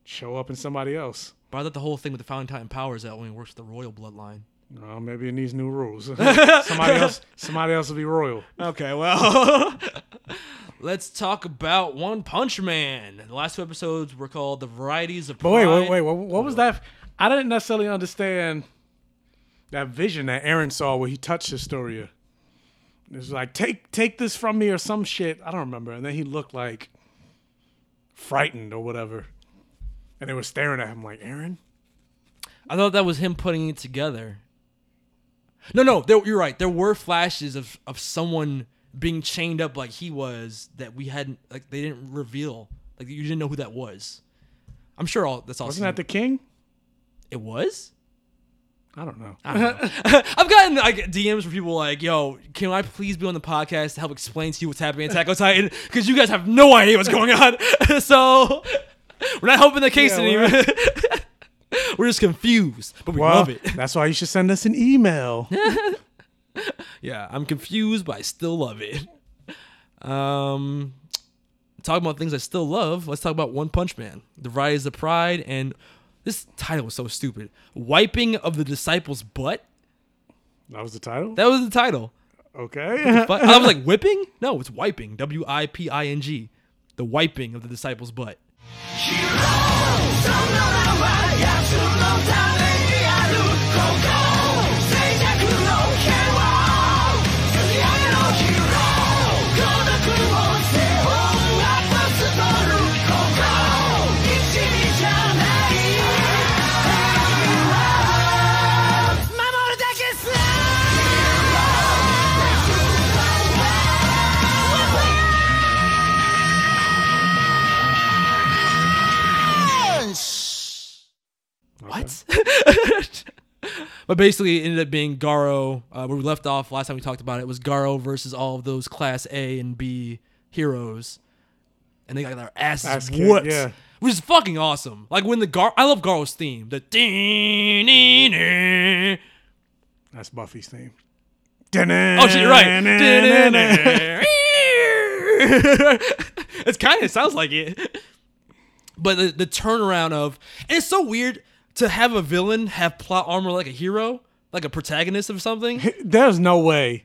show up in somebody else. But I thought the whole thing with the founding titan powers that only works with the royal bloodline. Uh, maybe it needs new rules. somebody else, somebody else will be royal. Okay, well, let's talk about One Punch Man. The last two episodes were called "The Varieties of But wait, wait, wait. What, what was that? I didn't necessarily understand that vision that Eren saw where he touched Historia. It was like, take take this from me or some shit. I don't remember. And then he looked like frightened or whatever. And they were staring at him like, Eren? I thought that was him putting it together. No, no, there, you're right. There were flashes of of someone being chained up like he was that we hadn't like they didn't reveal. Like you didn't know who that was. I'm sure all that's all. Wasn't that the king? It was. I don't know. I. I've gotten like DMs from people like, "Yo, can I please be on the podcast to help explain to you what's happening in Attack on Titan? Because you guys have no idea what's going on. so we're not helping the case Yeah, anymore. we're- we're just confused, but we well, love it. that's why you should send us an email. Yeah, I'm confused, but I still love it. Um, talking about things I still love. Let's talk about One Punch Man, The Rise of Pride, and this title was so stupid. Wiping of the disciples' butt. That was the title? That was the title. Okay. But I was like, whipping? No, it's wiping. W I P I N G. The wiping of the disciples' butt. Odczuł tą talerię lud kogo What? but basically, it ended up being Garo. Uh, where we left off last time we talked about it was Garo versus all of those Class A and B heroes, and they got their asses Ass kicked, whooped. yeah. Which is fucking awesome. Like when the Gar, I love Garo's theme. The ding That's Buffy's theme. Oh shit, you're right. it's kind of it sounds like it. But the, the turnaround of and it's so weird to have a villain have plot armor like a hero, like a protagonist of something. There's no way.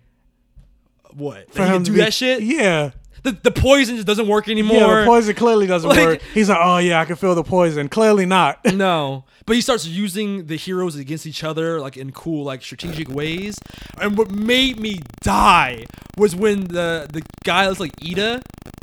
What? For he him can to do be- that shit? Yeah. The, the poison just doesn't work anymore. Yeah, the poison clearly doesn't Like- work. He's like, oh yeah, I can feel the poison. Clearly not. no. But he starts using the heroes against each other, like in cool, like strategic ways. And what made me die was when the the guy looks like Ida,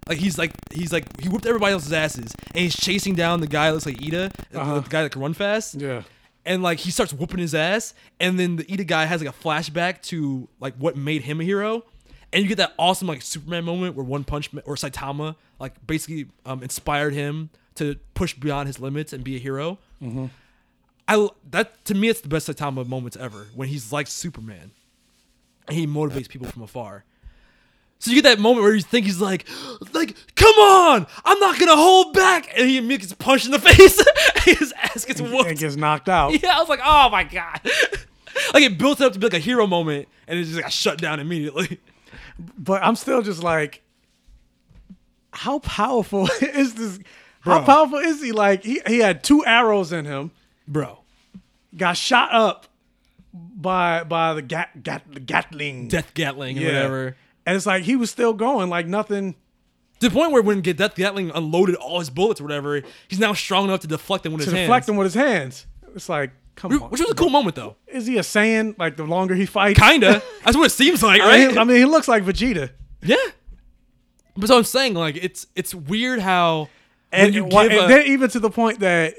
like he's like he's like he whooped everybody else's asses, and he's chasing down the guy that looks like Ida, the- Uh-huh. the guy that can run fast. Yeah. And like he starts whooping his ass, and then the Ida guy has like a flashback to like what made him a hero, and you get that awesome like Superman moment where One Punch Man or Saitama like basically um, inspired him to push beyond his limits and be a hero. Mm-hmm. I that to me it's the best Saitama moments ever when he's like Superman, and he motivates people from afar. So you get that moment where you think he's like, like, come on, I'm not gonna hold back, and he immediately gets punched in the face, his ass gets whooped. And gets knocked out. Yeah, I was like, oh my god. like it built up to be like a hero moment, and it just got shut down immediately. But I'm still just like, how powerful is this? How Bro. powerful is he? Like he, he had two arrows in him, bro. Got shot up by by the gat gat the Gatling Death Gatling or whatever. and it's like he was still going, like nothing. To the point where when Death Gatling unloaded all his bullets or whatever, he's now strong enough to deflect them with to his deflect hands. him with his hands. It's like, come on. Which was a cool moment though. Is he a Saiyan? Like the longer he fights, Kinda. That's what it seems like, I right? mean, I mean, he looks like Vegeta. Yeah. But so I'm saying, like, it's it's weird how And, you wha- give and a- then even to the point that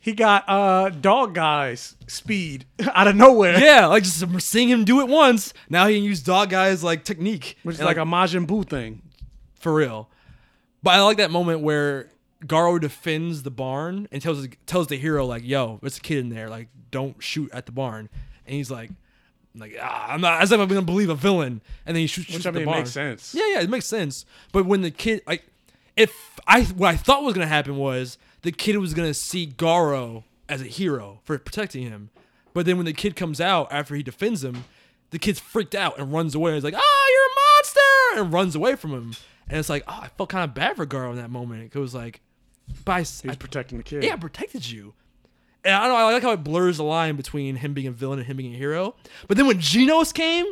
he got uh dog guys speed out of nowhere. yeah, like just seeing him do it once, now he can use dog guys like technique, Which is And, like, a Majin Buu thing. for real. But I like that moment where Garo defends the barn and tells tells the hero like, "Yo, there's a kid in there. Like, don't shoot at the barn." And he's like, like ah, I'm not as if I'm gonna believe a villain, and then he shoots, Which shoots I the mean barn. makes sense. Yeah, yeah, it makes sense. But when the kid, like, if I what I thought was gonna happen was the kid was gonna see Garo as a hero for protecting him, but then when the kid comes out after he defends him, the kid's freaked out and runs away. He's like, "Ah, you're a monster!" and runs away from him. And it's like, oh, I felt kind of bad for Garo in that moment. It was like, but I, He was I- protecting the kid. yeah, protected you. And I don't know. I like how it blurs the line between him being a villain and him being a hero. But then when Genos came,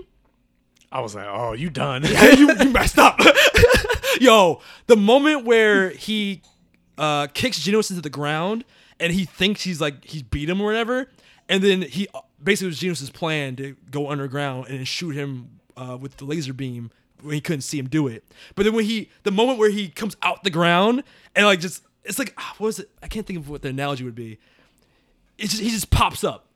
I was like, oh, you done? you, you messed up. Yo, the moment where he uh, kicks Genos into the ground and he thinks he's like he's beat him or whatever, and then he basically it was Genos's plan to go underground and shoot him uh, with the laser beam when he couldn't see him do it. But then when he the moment where he comes out the ground and like just it's like ah, what was it? I can't think of what the analogy would be. It's just he just pops up.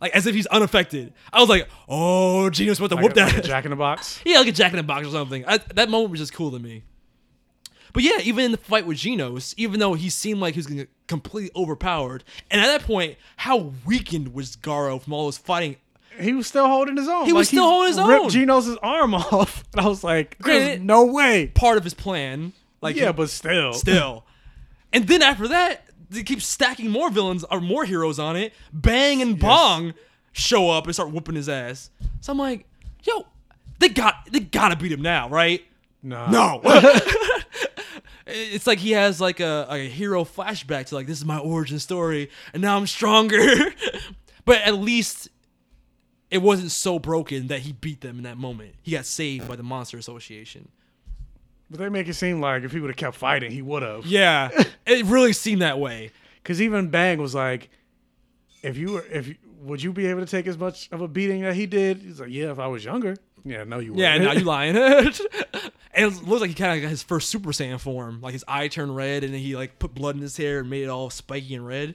Like as if he's unaffected. I was like, "Oh, Genos about to Like whoop a- that like a Jack in the Box. yeah, like a Jack in the Box or something. I, that moment was just cool to me. But yeah, even in the fight with Genos, even though he seemed like he was gonna get completely overpowered, and at that point, how weakened was Garo from all those fighting? He was still holding his own. He was still holding his ripped own. Genos' arm off. And I was like, there's Granted- no way. Part of his plan, like yeah, but still. still. And then after that, they keep stacking more villains or more heroes on it. Bang and Bong show up and start whooping his ass. So I'm like, yo, they got they gotta beat him now, right? No. No. it's like he has like a, a hero flashback to like this is my origin story and now I'm stronger. but at least it wasn't so broken that he beat them in that moment. He got saved by the Monster Association. But they make it seem like if he would have kept fighting, he would have. Yeah, it really seemed that way. Because even Bang was like, if you were, if you, would you be able to take as much of a beating that he did? He's like, yeah, if I was younger. Yeah, no, you Yeah, wouldn't. now you lying. and it looks like he kind of got his first Super Saiyan form. Like his eye turned red, and then he like put blood in his hair and made it all spiky and red.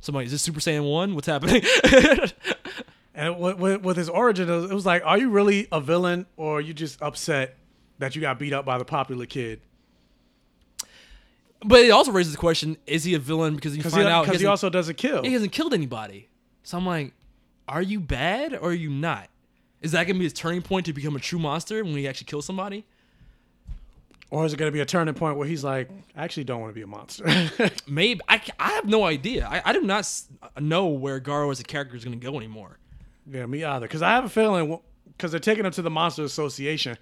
So I'm like, is this Super Saiyan one? What's happening? And with, with, with his origin, it was, it was like, are you really a villain or are you just upset that you got beat up by the popular kid? but it also raises the question: Is he a villain because you find he, out 'cause he hasn't- also doesn't kill. he hasn't killed anybody? So I'm like, are you bad or are you not? Is that gonna be his turning point to become a true monster when he actually kills somebody? Or is it going to be a turning point where he's like, I actually don't want to be a monster? Maybe I, I have no idea. I, I do not know where Garo as a character is gonna go anymore. yeah, me either. Because I have a feeling, because they're taking him to the Monster Association,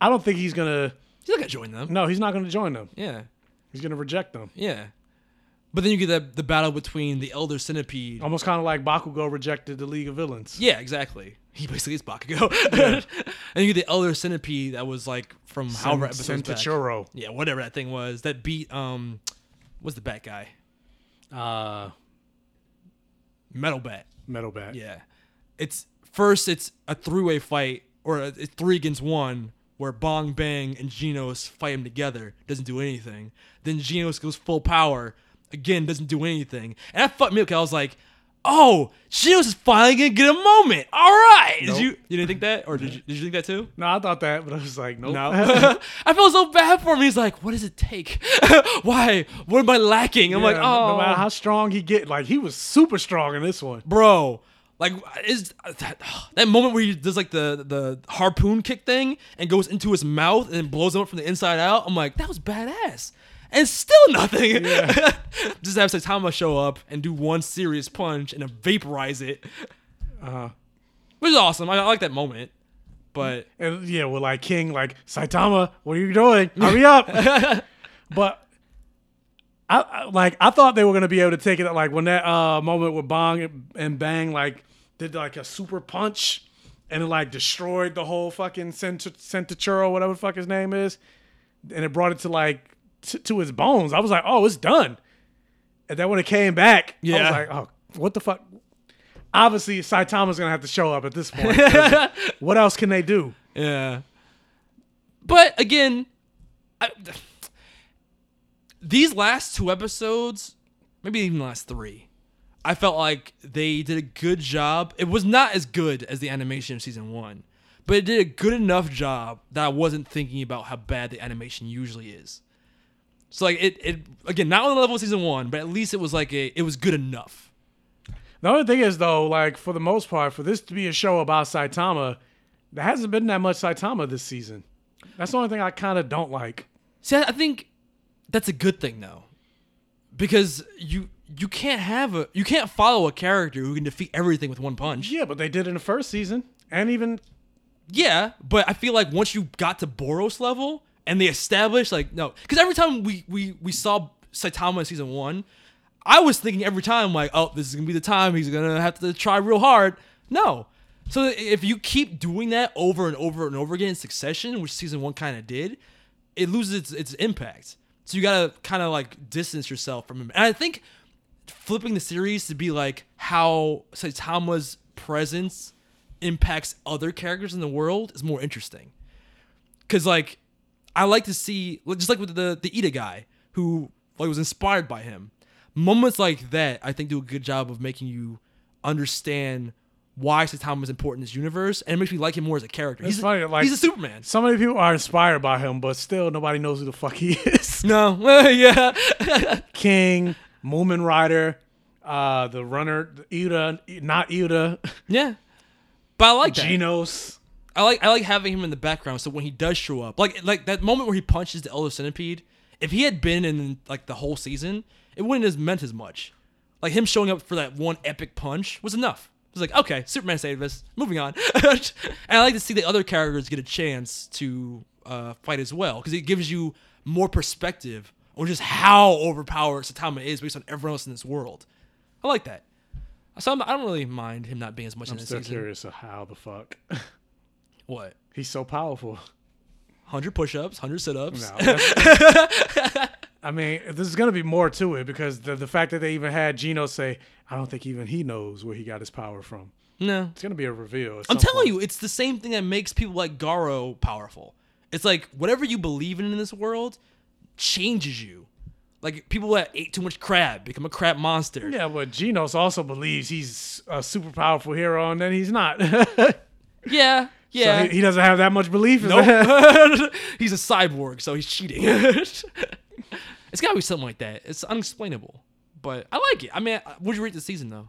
I don't think he's to. He's not gonna join them. No, he's not to join them. Yeah. He's to reject them. Yeah. But then you get the, the battle between the Elder Centipede. Almost kind of like Bakugo rejected the League of Villains. Yeah, exactly. He basically is Bakugo. and you get the Elder Centipede that was like from however episodes back. Centachuro. Yeah, whatever that thing was. That beat um what's the bat guy? Uh, Metal Bat. Metal Bat. Yeah. It's first it's a three-way fight or a, it's 3 against 1 where Bong Bang and Genos fight him together. Doesn't do anything. Then Genos goes full power. Again, doesn't do anything. And that fucked me up 'cause I was like, "Oh, Genos is finally going to get a moment." All right. Nope. Did you you didn't think that or did you, did you think that too? No, I thought that, but I was like, nope. No. I felt so bad for him. He's like, "What does it take? Why? What am I lacking?" I'm like, "Oh, no matter oh. how strong he get, like he was super strong in this one. bro. Like is that that moment where he does like the the harpoon kick thing and goes into his mouth and blows him up from the inside out. I'm like, that was badass. And still nothing. Just have Saitama show up and do one serious punch and vaporize it. Uh, Which is awesome. I, I like that moment. But and yeah, well, like King, like Saitama, what are you doing? Hurry up! but I, I like I thought they were gonna be able to take it like when that uh moment with Bong and Bang like did like a super punch and it like destroyed the whole fucking Cent- Centachuro, whatever the fuck his name is, and it brought it to like t- to his bones. I was like, oh, it's done. And then when it came back, I Yeah. was like, oh, what the fuck? Obviously, Saitama's gonna have to show up at this point. what else can they do? Yeah. But again, I, these last two episodes, maybe even the last three, I felt like they did a good job. It was not as good as the animation of season one, but it did a good enough job that I wasn't thinking about how bad the animation usually is. So like it, it again, not on the level of season one, but at least it was like a, it was good enough. The only thing is though, like for the most part, for this to be a show about Saitama, there hasn't been that much Saitama this season. That's the only thing I kind of don't like. See, I I think that's a good thing though, because you you can't have a you can't follow a character who can defeat everything with one punch. Yeah, but they did in the first season, and even Yeah, but I feel like once you got to Boros level and they established like no, because every time we we we saw Saitama in season one, I was thinking every time like, oh, this is gonna be the time he's gonna have to try real hard. No, so if you keep doing that over and over and over again in succession, which season one kind of did, it loses its its impact. So you gotta kind of like distance yourself from him. And I think flipping the series to be like how Saitama's presence impacts other characters in the world is more interesting. Cause like I like to see just like with the the Ida guy who like was inspired by him. Moments like that I think do a good job of making you understand why Saitama is important in this universe and it makes me like him more as a character. it's he's, funny. a, Like he's a Superman. So many people are inspired by him, but still nobody knows who the fuck he is. No, yeah. King, Mumen Rider, uh, the runner, Ida, not Ida, Yeah. But I like that. Genos. I like I like having him in the background so when he does show up, like like that moment where he punches the Elder Centipede, if he had been in like the whole season, it wouldn't have meant as much. Like him showing up for that one epic punch was enough. It was like, okay, Superman saved us. Moving on. and I like to see the other characters get a chance to uh, fight as well because it gives you more perspective on just how overpowered Saitama is based on everyone else in this world. I like that. So I'm, I don't really mind him not being as much I'm in this still season. curious of how the fuck What? he's so powerful. 100 push-ups, 100 sit-ups. No, I mean, there's gonna be more to it because the the fact that they even had Genos say, "I don't think even he knows where he got his power from." No. It's gonna be a reveal. I'm telling point. you, it's the same thing that makes people like Garou powerful. It's like whatever you believe in in this world changes you. Like people that ate too much crab become a crab monster. Yeah, but Genos also believes he's a super powerful hero, and then he's not. Yeah. So Yeah. he, he doesn't have that much belief. in nope. he's a cyborg, so he's cheating. it's got to be something like that. It's unexplainable, but I like it. I mean, uh, would you rate the season though?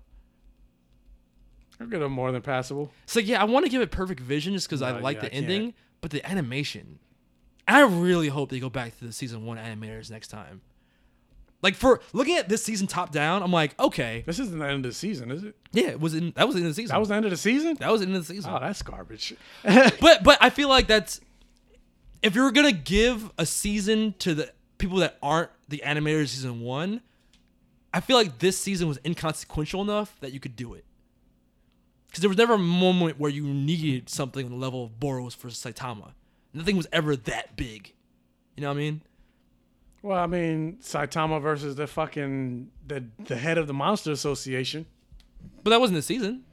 I'll give him more than passable. So yeah, I want to give it perfect vision just because I like yeah, the I ending, but the animation, I really hope they go back to the season one animators next time. Like for looking at this season top down, I'm like, okay, This isn't the end of the season, is it? yeah, it was in that was in the season. That was the end of the season. that was in the season. Oh, that's garbage. but but I feel like that's if you're gonna give a season to the people that aren't the animators season one, I feel like this season was inconsequential enough that you could do it. Because there was never a moment where you needed something on the level of Boros for Saitama. Nothing was ever that big. You know what I mean? Well, I mean, Saitama versus the fucking the the head of the Monster Association. But that wasn't the season.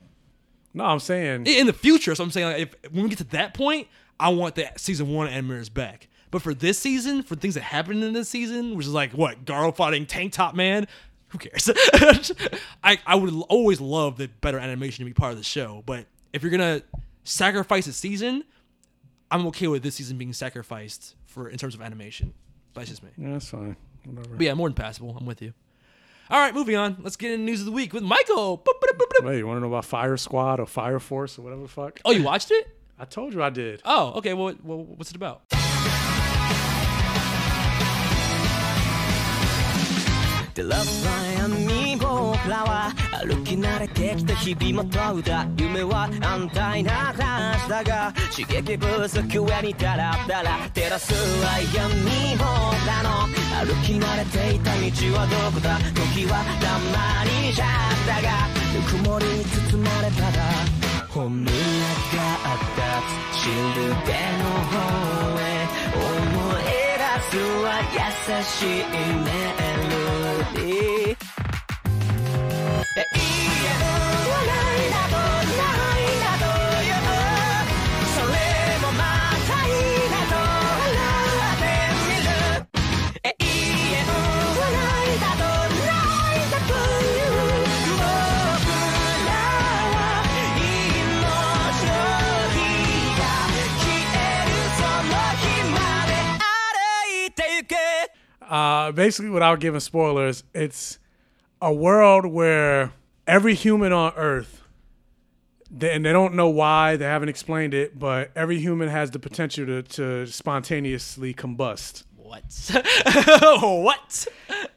No, I'm saying In the future, so I'm saying like, if when we get to that point, I want the season one animators back. But for this season, for things that happened in this season, which is like what Garou fighting Tank Top Man, who cares? I I would always love the better animation to be part of the show. But if you're gonna sacrifice a season, I'm okay with this season being sacrificed for in terms of animation. But that's just me. yeah, that's fine. Whatever. But yeah, more than passable. I'm with you. All right, moving on. Let's get into news of the week with Michael. Boop, boop, boop, boop. Wait, you want to know about Fire Squad or Fire Force or whatever the fuck? Oh, you watched it? I told you I did. Oh, okay. Well, well what's it about? でラストに僕らは歩き慣れてきた日々も問うた夢は安泰な話だが刺激不足上にダラダラ照らすは闇僕らの歩き慣れていた道はどこだ時はたまにじゃったがぬくもりに包まれたら本音があった土る手の方へ思い出すは優しいメロデ Uh, basically, without giving spoilers, it's a world where every human on Earth, they, and they don't know why, they haven't explained it, but every human has the potential to, to spontaneously combust. What? what?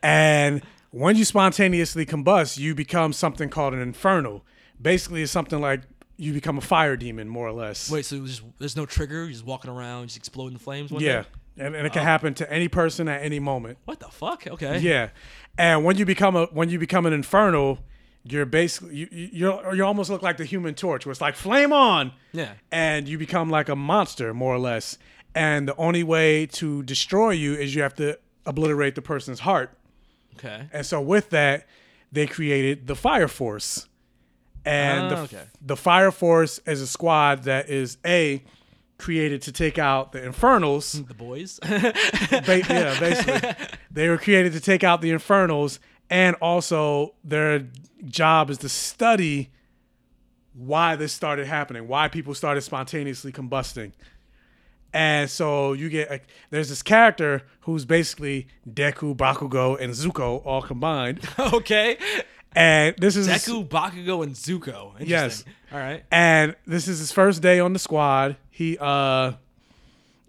And when you spontaneously combust, you become something called an infernal. Basically, it's something like you become a fire demon, more or less. Wait, so there's, there's no trigger? You're just walking around, just exploding in flames? One yeah. day? And, and it can Oh. happen to any person at any moment. What the fuck? Okay. Yeah, and when you become a when you become an infernal, you're basically you you you're, you almost look like the Human Torch, where it's like flame on. Yeah. and you become like a monster more or less. And the only way to destroy you is you have to obliterate the person's heart. Okay. And so with that, they created the Fire Force. And the, Ah, okay. the Fire Force is a squad that is a created to take out the Infernals. The boys? Ba- yeah, basically. They were created to take out the Infernals, and also their job is to study why this started happening, why people started spontaneously combusting. And so you get like, there's this character who's basically Deku, Bakugo, and Zuko all combined. okay. And this is Deku, Bakugo, and Zuko. Interesting. Yes. All right. And this is his first day on the squad. He uh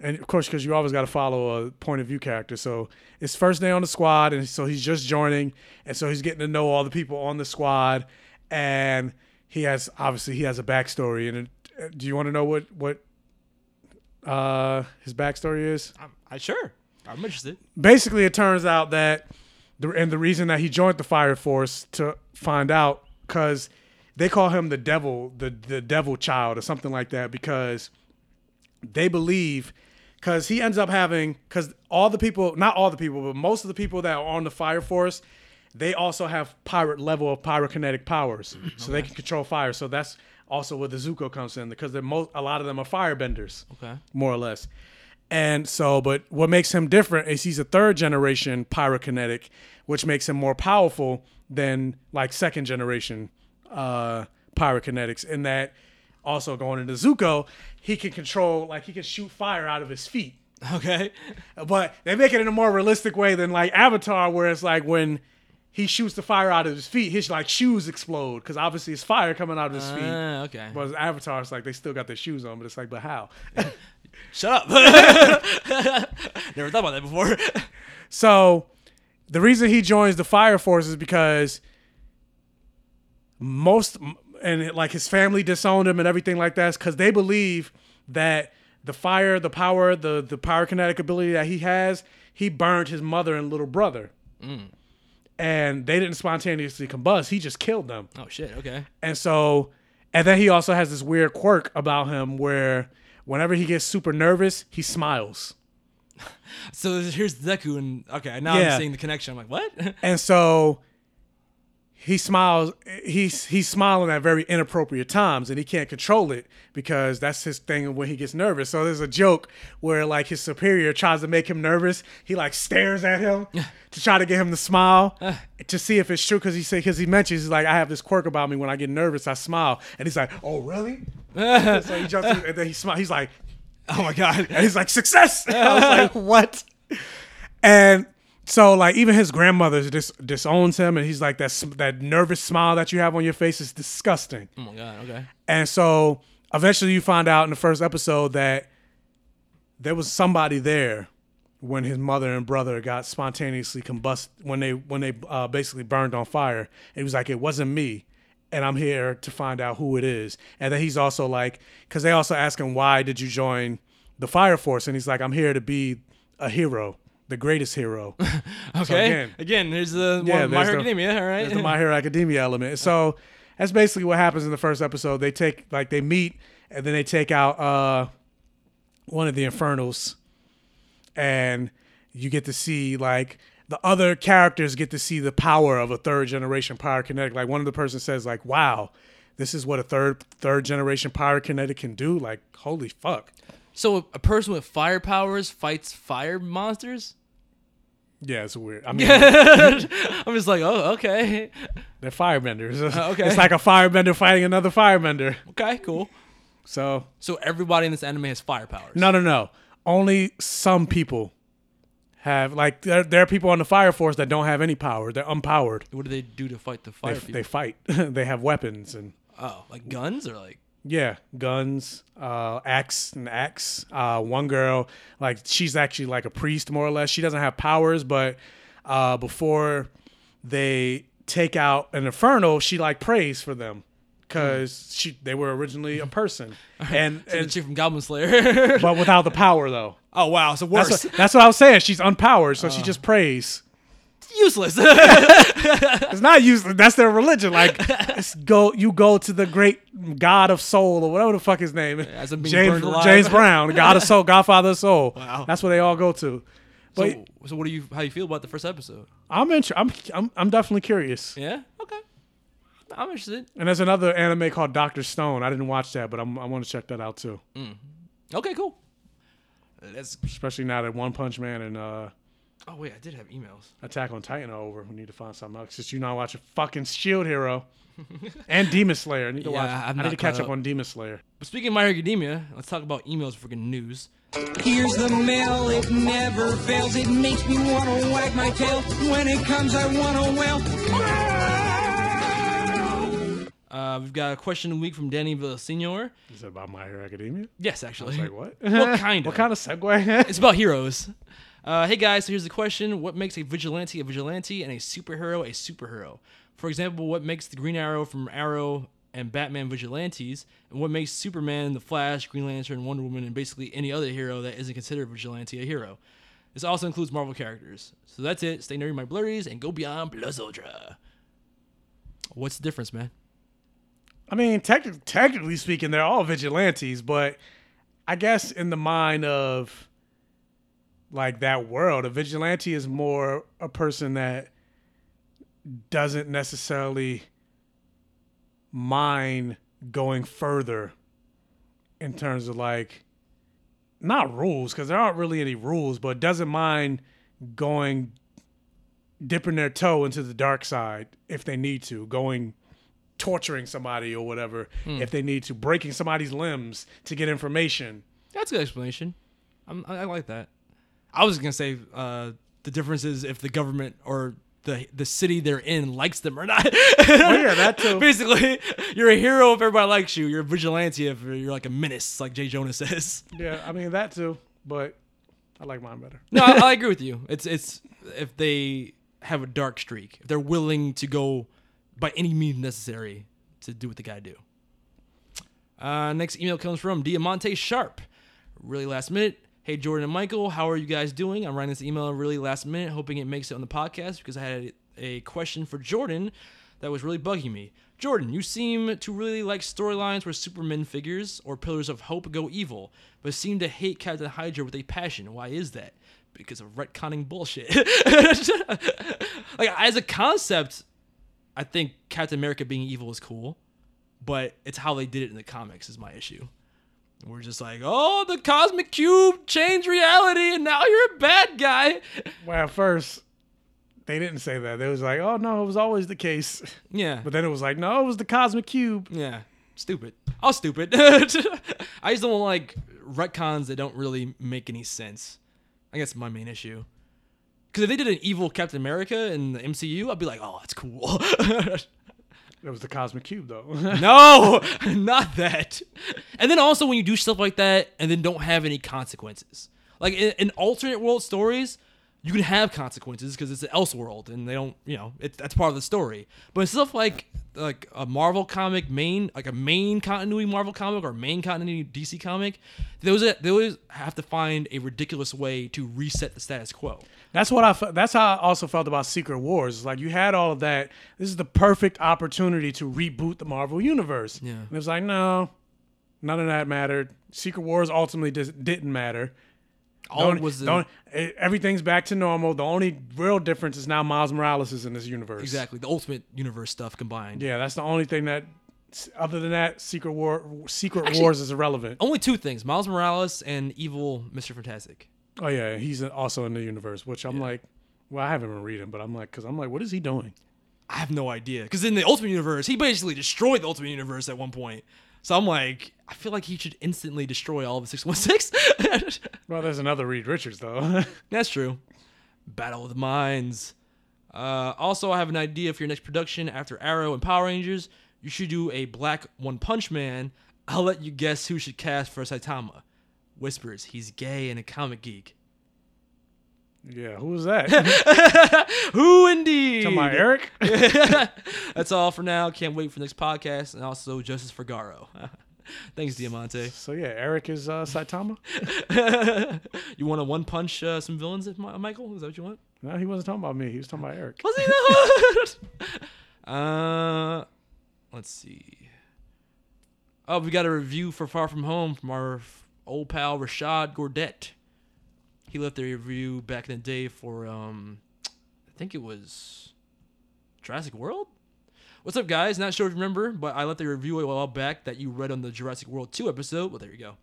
and of course because you always got to follow a point of view character. So it's first day on the squad and so he's just joining and so he's getting to know all the people on the squad and he has obviously he has a backstory and it, do you want to know what what uh his backstory is? i'm sure. I'm interested. basically it turns out that the and the reason that he joined the fire force to find out because they call him the devil the the devil child or something like that because they believe because he ends up having because all the people not all the people but most of the people that are on the fire force they also have pirate level of pyrokinetic powers so they can control fire so that's also where the zuko comes in because they're most a lot of them are firebenders Okay. more or less. And so, but what makes him different is he's a third generation pyrokinetic, which makes him more powerful than like second generation uh, pyrokinetics. In that, also going into Zuko, he can control like he can shoot fire out of his feet. Okay. But they make it in a more realistic way than like Avatar, where it's like when he shoots the fire out of his feet, his like shoes explode because obviously it's fire coming out of his feet. Ah, okay. But Avatar, it's like they still got their shoes on, but it's like, but how? Shut up. Never thought about that before. So the reason he joins the fire force is because most and like his family disowned him and everything like that because they believe that the fire, the power, the the pyrokinetic ability that he has, he burned his mother and little brother. Mm. And they didn't spontaneously combust. He just killed them. oh shit. Okay. And so, and then he also has this weird quirk about him where whenever he gets super nervous, he smiles. So here's Deku, and okay, now Yeah. I'm seeing the connection. I'm like, what? And so he smiles. He's he's smiling at very inappropriate times, and he can't control it because that's his thing when he gets nervous. So there's a joke where like his superior tries to make him nervous. He like stares at him to try to get him to smile to see if it's true. Because he say because he mentions he's like I have this quirk about me when I get nervous I smile, and he's like oh really? so he jumps in, and then he smiles. He's like oh my god. and he's like, success. I was like, what? And so like even his grandmother dis- disowns him, and he's like that that nervous smile that you have on your face is disgusting. Oh my god. Okay. And so eventually you find out in the first episode that there was somebody there when his mother and brother got spontaneously combust when they when they uh, basically burned on fire. And he was like, it wasn't me. And I'm here to find out who it is. And then he's also like, because they also ask him, why did you join the fire force? And he's like, I'm here to be a hero, the greatest hero. Okay. again- again, there's the Yeah, yeah, My there's Hero the- Academia. All right. There's the My Hero Academia element. So that's basically what happens in the first episode. They take like they meet and then they take out uh one of the Infernals and you get to see like the other characters get to see the power of a third generation pyrokinetic. Like one of the person says like, "Wow, this is what a third third generation pyrokinetic can do." Like, holy fuck. So a person with fire powers fights fire monsters. Yeah, it's weird. I mean, I'm just like, oh, okay, they're firebenders. Uh, okay. It's like a firebender fighting another firebender. okay, cool. So So everybody in this anime has fire powers. No, no, no. Only some people have like there, there are people on the fire force that don't have any power. They're unpowered. What do they do to fight the fire They, people? they fight. they have weapons and oh, like guns or like yeah, guns, uh, axe and axe. Uh, one girl, like she's actually like a priest more or less. She doesn't have powers, but uh, before they take out an inferno, she like prays for them because she they were originally a person and, So and chick from Goblin Slayer. but without the power though. oh wow, so worse. That's what, that's what I was saying. She's unpowered, so she just prays. Useless. It's not useless. That's their religion. Like, it's go you go to the great God of Soul or whatever the fuck his name is. James. James Brown, God of Soul, Godfather of Soul. Wow. That's what they all go to. But so, so what do you how you feel about the first episode? I'm, inter- I'm I'm I'm definitely curious. Yeah. Okay. I'm interested. And there's another anime called Doctor Stone. I didn't watch that, but I'm, I want to check that out too. Okay, cool. Let's. Especially now that One Punch Man and uh, Oh wait, I did have emails. Attack on Titan are over. We need to find something else. Since you're not watching fucking Shield Hero and Demon Slayer. I need to Yeah, watch. I've I need to catch up up. on Demon Slayer. But speaking of My Hero Academia, let's talk about emails for freaking news. Here's the mail, it never fails. It makes me wanna wag my tail. When it comes, I wanna wail. Uh, we've got a question of the week from Danny Villasenor. Is it about My Hero Academia? Yes, actually. Like what? What kind of? what kind of segue? It's about heroes. Uh, hey guys, so here's the question: What makes a vigilante a vigilante and a superhero a superhero? For example, what makes the Green Arrow from Arrow and Batman vigilantes, and what makes Superman, the Flash, Green Lantern, and Wonder Woman, and basically any other hero that isn't considered a vigilante a hero? This also includes Marvel characters. So that's it. Stay nerdy, my blurries, and go beyond Plus Ultra. What's the difference, man? I mean, technically, technically speaking, they're all vigilantes, but I guess in the mind of like that world, a vigilante is more a person that doesn't necessarily mind going further in terms of like not rules because there aren't really any rules, but doesn't mind going dipping their toe into the dark side if they need to, going torturing somebody or whatever Hmm. if they need to, breaking somebody's limbs to get information. That's a good explanation. I'm, I I like that. I was gonna say uh, the difference is if the government or the the city they're in likes them or not. Oh, yeah, that too. Basically, you're a hero if everybody likes you. You're a vigilante if you're like a menace, like Jay Jonah says. Yeah, I mean that too, but I like mine better. No, I, I agree with you. It's it's if they have a dark streak, if they're willing to go by any means necessary to do what they gotta do. Uh, next email comes from Diamante Sharp. Really last minute. Hey Jordan and Michael, how are you guys doing? I'm writing this email really last minute, hoping it makes it on the podcast because I had a question for Jordan that was really bugging me. Jordan, you seem to really like storylines where Superman figures or pillars of hope go evil, but seem to hate Captain Hydra with a passion. Why is that? Because of retconning bullshit. like as a concept, I think Captain America being evil is cool, but it's how they did it in the comics is my issue. We're just like, oh, the cosmic cube changed reality, and now you're a bad guy. Well, at first they didn't say that. They was like, "Oh no, it was always the case." Yeah. But then it was like, "No, it was the cosmic cube." Yeah, stupid. I was stupid. I just don't like retcons that don't really make any sense. I guess my main issue. Because if they did an evil Captain America in the MCU, I'd be like, oh, that's cool. It was the cosmic cube though. no, not that. And then also when you do stuff like that and then don't have any consequences. Like in, in alternate world stories, you can have consequences because it's an else world and they don't, you know, it, that's part of the story. But stuff like like a Marvel comic main, like a main continuity Marvel comic or main continuity DC comic, those they always have to find a ridiculous way to reset the status quo. That's what I. That's how I also felt about Secret Wars. It's like you had all of that. This is the perfect opportunity to reboot the Marvel universe. Yeah. And it was like, no, none of that mattered. Secret Wars ultimately dis- didn't matter. All only- was the- eh, everything's back to normal. The only real difference is now Miles Morales is in this universe. Exactly, the Ultimate Universe stuff combined. Yeah, that's the only thing that. Other than that, Secret War, Secret Actually- Wars is irrelevant. Only two things: Miles Morales and evil Mister Fantastic. Oh yeah, he's also in the universe, which I'm like, well, I haven't been reading, but I'm like, because I'm like, what is he doing? I have no idea. Because in the Ultimate Universe, he basically destroyed the Ultimate Universe at one point. So I'm like, I feel like he should instantly destroy all of the 616. Well, there's another Reed Richards though. That's true. Battle of the Minds. Uh, also, I have an idea for your next production after Arrow and Power Rangers. You should do a Black One Punch Man. I'll let you guess who should cast for Saitama. Whispers, he's gay and a comic geek. Yeah, who was that? Who indeed? Talking about Eric? That's all for now. Can't wait for the next podcast and also Justice for Garou. Thanks, Diamante. so yeah, Eric is uh, Saitama. you want to one punch uh, some villains, Mi- Michael? Is that what you want? No, he wasn't talking about me. He was talking about Eric. Was he not? uh, let's see. Oh, we got a review for Far From Home from our old pal Rashad Gordet. He left a review back in the day for um, I think it was Jurassic World. What's up, guys? Not sure if you remember, but I left a review a while back that you read on the Jurassic World 2 episode. Well, there you go.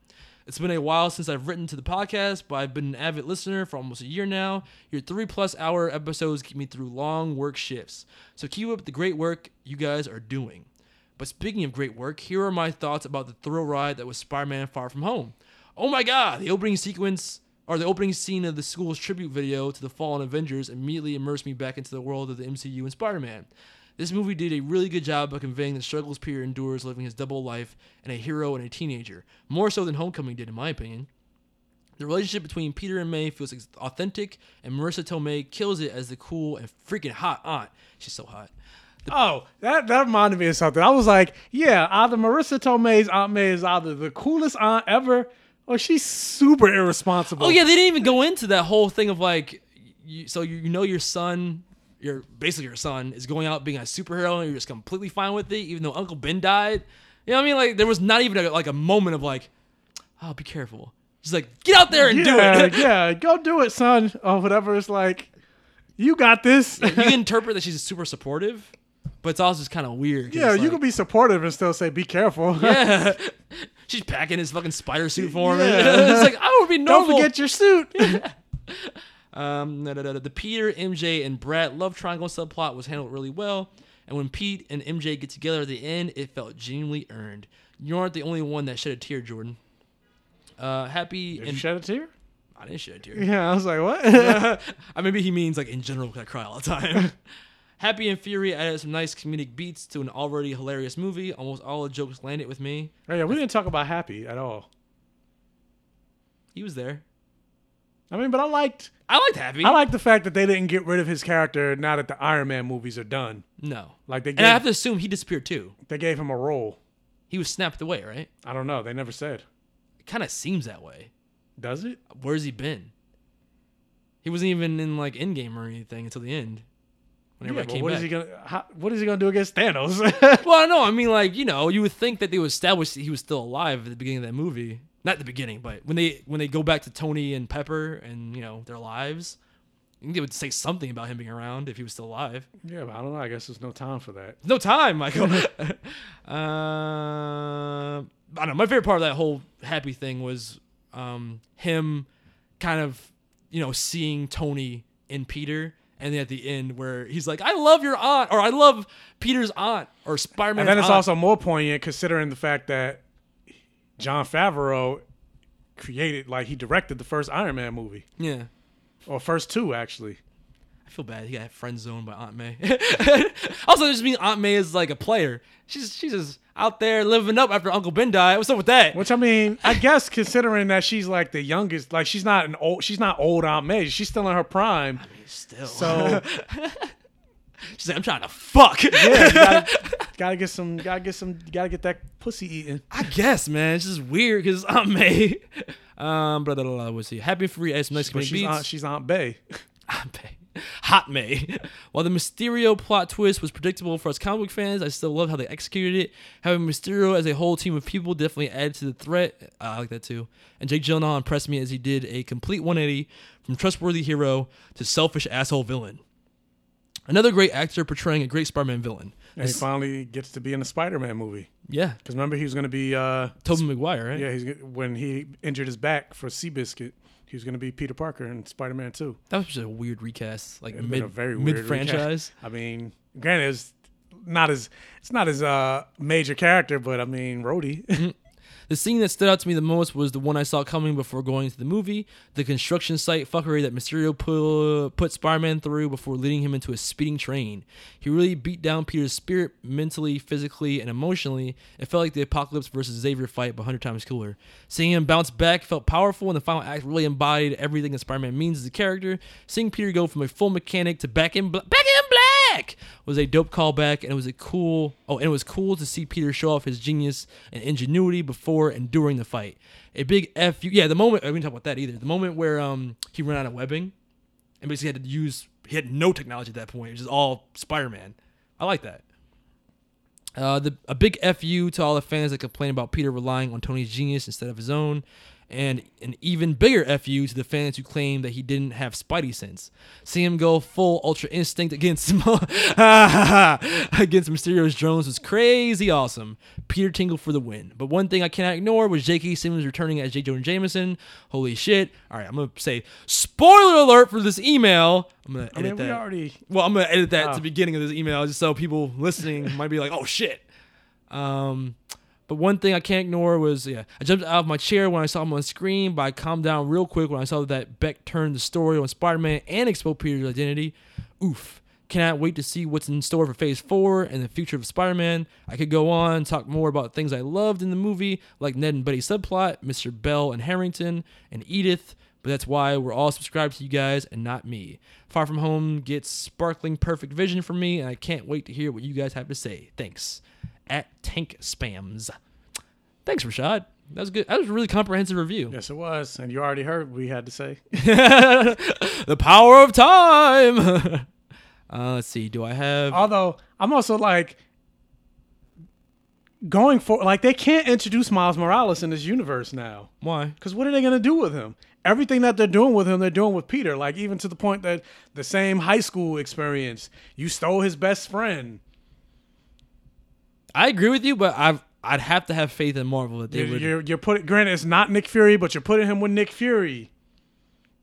It's been a while since I've written to the podcast, but I've been an avid listener for almost a year now. Your three plus hour episodes keep me through long work shifts. So keep up the great work you guys are doing. But speaking of great work, here are my thoughts about the thrill ride that was Spider Man Far From Home. Oh my god, the opening sequence or the opening scene of the school's tribute video to the fallen Avengers immediately immersed me back into the world of the MCU and Spider Man. This movie did a really good job of conveying the struggles Peter endures living his double life and a hero and a teenager, more so than Homecoming did, in my opinion. The relationship between Peter and May feels authentic, and Marisa Tomei kills it as the cool and freaking hot aunt. She's so hot. Oh, that that reminded me of something. I was like, yeah, either Marisa Tomei's Aunt May is either the coolest aunt ever, or she's super irresponsible. Oh yeah, they didn't even go into that whole thing of like, you, so you, you know your son, your basically your son is going out being a superhero, and you're just completely fine with it, even though Uncle Ben died. You know what I mean? Like there was not even a, like a moment of like, oh, be careful. Just like get out there and yeah, do it. yeah, go do it, son, or whatever. It's like, you got this. you can interpret that she's super supportive, but it's also just kind of weird. yeah, it's you like- can be supportive and still say, be careful. Yeah. She's packing his fucking spider suit for him. Yeah. it's like I would be normal. Don't forget your suit. Um, da- da- da- the Peter, MJ, and Brett love triangle subplot was handled really well, and when Pete and MJ get together at the end, it felt genuinely earned. You aren't the only one that shed a tear, Jordan. Uh, happy Did and you shed a tear? I didn't shed a tear. Yeah, I was like, what? uh, maybe he means like in general, 'cause I cry all the time. Happy and Fury added some nice comedic beats to an already hilarious movie. Almost all the jokes landed with me. Oh, yeah, we didn't talk about Happy at all. He was there. I mean, but I liked. I liked Happy. I like the fact that they didn't get rid of his character now that the Iron Man movies are done. No. Like they And I have to assume he disappeared too. they gave him a role. He was snapped away, right? I don't know. They never said. It kind of seems that way. Does it? Where's he been? He wasn't even in like Endgame or anything until the end. Whenever Yeah, I but came what back. is he gonna? How, what is he gonna do against Thanos? well, no, I mean like you know you would think that they would establish that he was still alive at the beginning of that movie. Not the beginning, but when they when they go back to Tony and Pepper and you know their lives, I think they would say something about him being around if he was still alive. yeah, but I don't know. I guess there's no time for that. No time, Michael. uh, I don't know. My favorite part of that whole happy thing was um, him kind of, you know, seeing Tony in Peter. And then at the end, where he's like, I love your aunt, or I love Peter's aunt, or Spider Man. And then it's also more poignant considering the fact that Jon Favreau created, like, he directed the first Iron Man movie, Yeah. or first two actually. I feel bad. He got friend zoned by Aunt May. also, just mean Aunt May is like a player. She's she's just out there living up after Uncle Ben died. What's up with that? Which I mean, I guess considering that she's like the youngest, like she's not an old, she's not old Aunt May. She's still in her prime. Still. So She's like, I'm trying to fuck. yeah, gotta, gotta get some, gotta get some, gotta get that pussy eaten. I guess, man. It's just weird because Aunt May. Um, blah, blah, blah, blah, what's he? Happy Free nice But she's. Aunt, she's Aunt Bay. Aunt May. Hot May. While the Mysterio plot twist was predictable for us comic book fans, I still love how they executed it. Having Mysterio as a whole team of people definitely added to the threat. Uh, I like that too. And Jake Gyllenhaal impressed me as he did a complete 180 from trustworthy hero to selfish asshole villain. Another great actor portraying a great Spider-Man villain. And he finally gets to be in a Spider-Man movie. Yeah. Because remember he was going to be uh, Tobey Maguire, right? Yeah, he's when he injured his back for Seabiscuit, he was going to be Peter Parker in Spider-Man 2. That was just a weird recast, like It'd mid a very mid weird franchise. I mean, granted, it's not as it's not as uh major character, but I mean, Rhodey. The scene that stood out to me the most was the one I saw coming before going to the movie the construction site fuckery that Mysterio put, Spider Man through before leading him into a speeding train. He really beat down Peter's spirit mentally, physically, and emotionally. It felt like the Apocalypse versus Xavier fight, but 100 times cooler. Seeing him bounce back felt powerful, and the final act really embodied everything that Spider Man means as a character. Seeing Peter go from a full mechanic to back in, bla- back in black was a dope callback, and it was a cool. Oh, and it was cool to see Peter show off his genius and ingenuity before and during the fight. A big F you. Yeah, the moment. I didn't talk about that either. The moment where um he ran out of webbing, and basically had to use. He had no technology at that point. It was all Spider Man. I like that. Uh, the a big fu to all the fans that complain about Peter relying on Tony's genius instead of his own, and an even bigger fu to the fans who claim that he didn't have Spidey sense. Seeing him go full Ultra Instinct against against Mysterio's drones was crazy awesome. Peter Tingle for the win. But one thing I cannot ignore was J.K. Simmons returning as J. Jonah Jameson. Holy shit! All right, I'm gonna say spoiler alert for this email. I'm gonna edit I mean, we that. already. Well, I'm gonna edit that at Oh. the beginning of this email just so people listening might be like, "Oh shit." Um, but one thing I can't ignore was yeah, I jumped out of my chair when I saw him on screen, but I calmed down real quick when I saw that Beck turned the story on Spider-Man and exposed Peter's identity. Oof. Cannot wait to see what's in store for Phase 4 and the future of Spider-Man. I could go on talk more about things I loved in the movie, like Ned and Betty subplot, Mr. Bell and Harrington, and Edith, but that's why we're all subscribed to you guys and not me. Far From Home gets sparkling perfect vision for me, and I can't wait to hear what you guys have to say. Thanks. At Tank Spams. Thanks, Rashad. That was good. That was a really comprehensive review. Yes, it was. And you already heard what we had to say. the power of time. uh, let's see. Do I have? Although I'm also like going for like they can't introduce Miles Morales in this universe now. Why? Because what are they gonna do with him? Everything that they're doing with him, they're doing with Peter. Like even to the point that the same high school experience, you stole his best friend. I agree with you, but I've I'd have to have faith in Marvel that they You're, would. you're, you're putting granted it's not Nick Fury, but you're putting him with Nick Fury,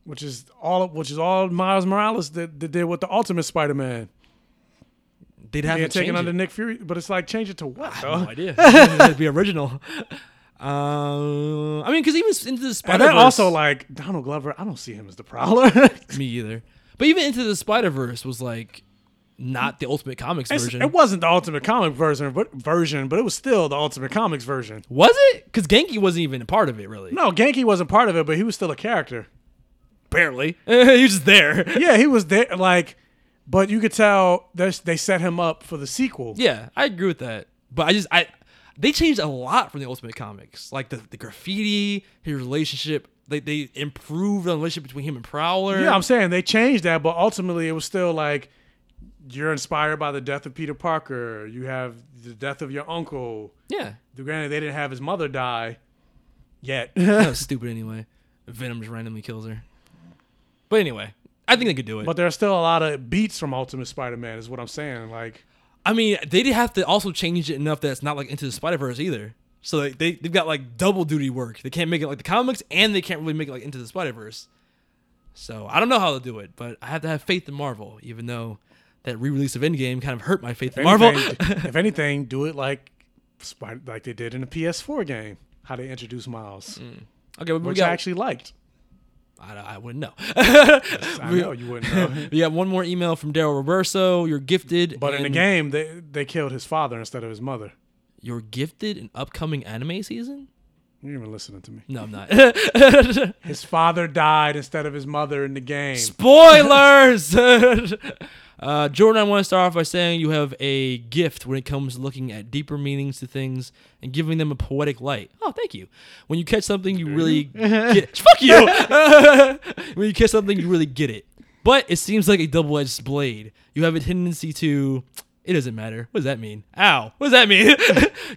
which is all which is all Miles Morales that, that did with the Ultimate Spider-Man. They'd have Being to taken under. Nick Fury, but it's like change it to what? I have though? no idea. It'd be original. Uh, I mean, because even into the Spider. And then also like Donald Glover, I don't see him as the Prowler. me either. But even into the Spider Verse was like not the Ultimate Comics It's- version. It wasn't the Ultimate Comic version, but version, but it was still the Ultimate Comics version. Was it? Because Ganke wasn't even a part of it, really. No, Ganke wasn't part of it, but he was still a character. Barely. he was just there. Yeah, he was there. Like, but you could tell they set him up for the sequel. Yeah, I agree with that. But I just I they changed a lot from the Ultimate Comics. Like the, the graffiti, his relationship. They they improved the relationship between him and Prowler. Yeah, I'm saying they changed that, but ultimately it was still like you're inspired by the death of Peter Parker. You have the death of your uncle. Yeah. Granted, they didn't have his mother die yet. that was stupid anyway. Venom just randomly kills her. But anyway, I think they could do it. But there are still a lot of beats from Ultimate Spider-Man, is what I'm saying. Like, I mean, they did have to also change it enough that it's not like into the Spider Verse either. So like, they they've got like double duty work. They can't make it like the comics, and they can't really make it like into the Spider Verse. So I don't know how to do it, but I have to have faith in Marvel, even though that re-release of Endgame kind of hurt my faith if in Marvel. anything, if anything, do it like like they did in a PS4 game. How they introduced Miles, mm. okay, but we which got, I actually liked. I, I wouldn't know. I know you wouldn't know. we got one more email from Daryl Roberso. You're gifted, But in the game, they they killed his father instead of his mother. You're gifted an upcoming anime season. You're even listening to me. No, I'm not. His father died instead of his mother in the game. Spoilers! Uh, Jordan, I want to start off by saying you have a gift when it comes to looking at deeper meanings to things and giving them a poetic light. Oh, thank you. When you catch something, you really get Fuck you! when you catch something, you really get it. But it seems like a double edged blade. You have a tendency to. It doesn't matter. What does that mean? Ow. What does that mean?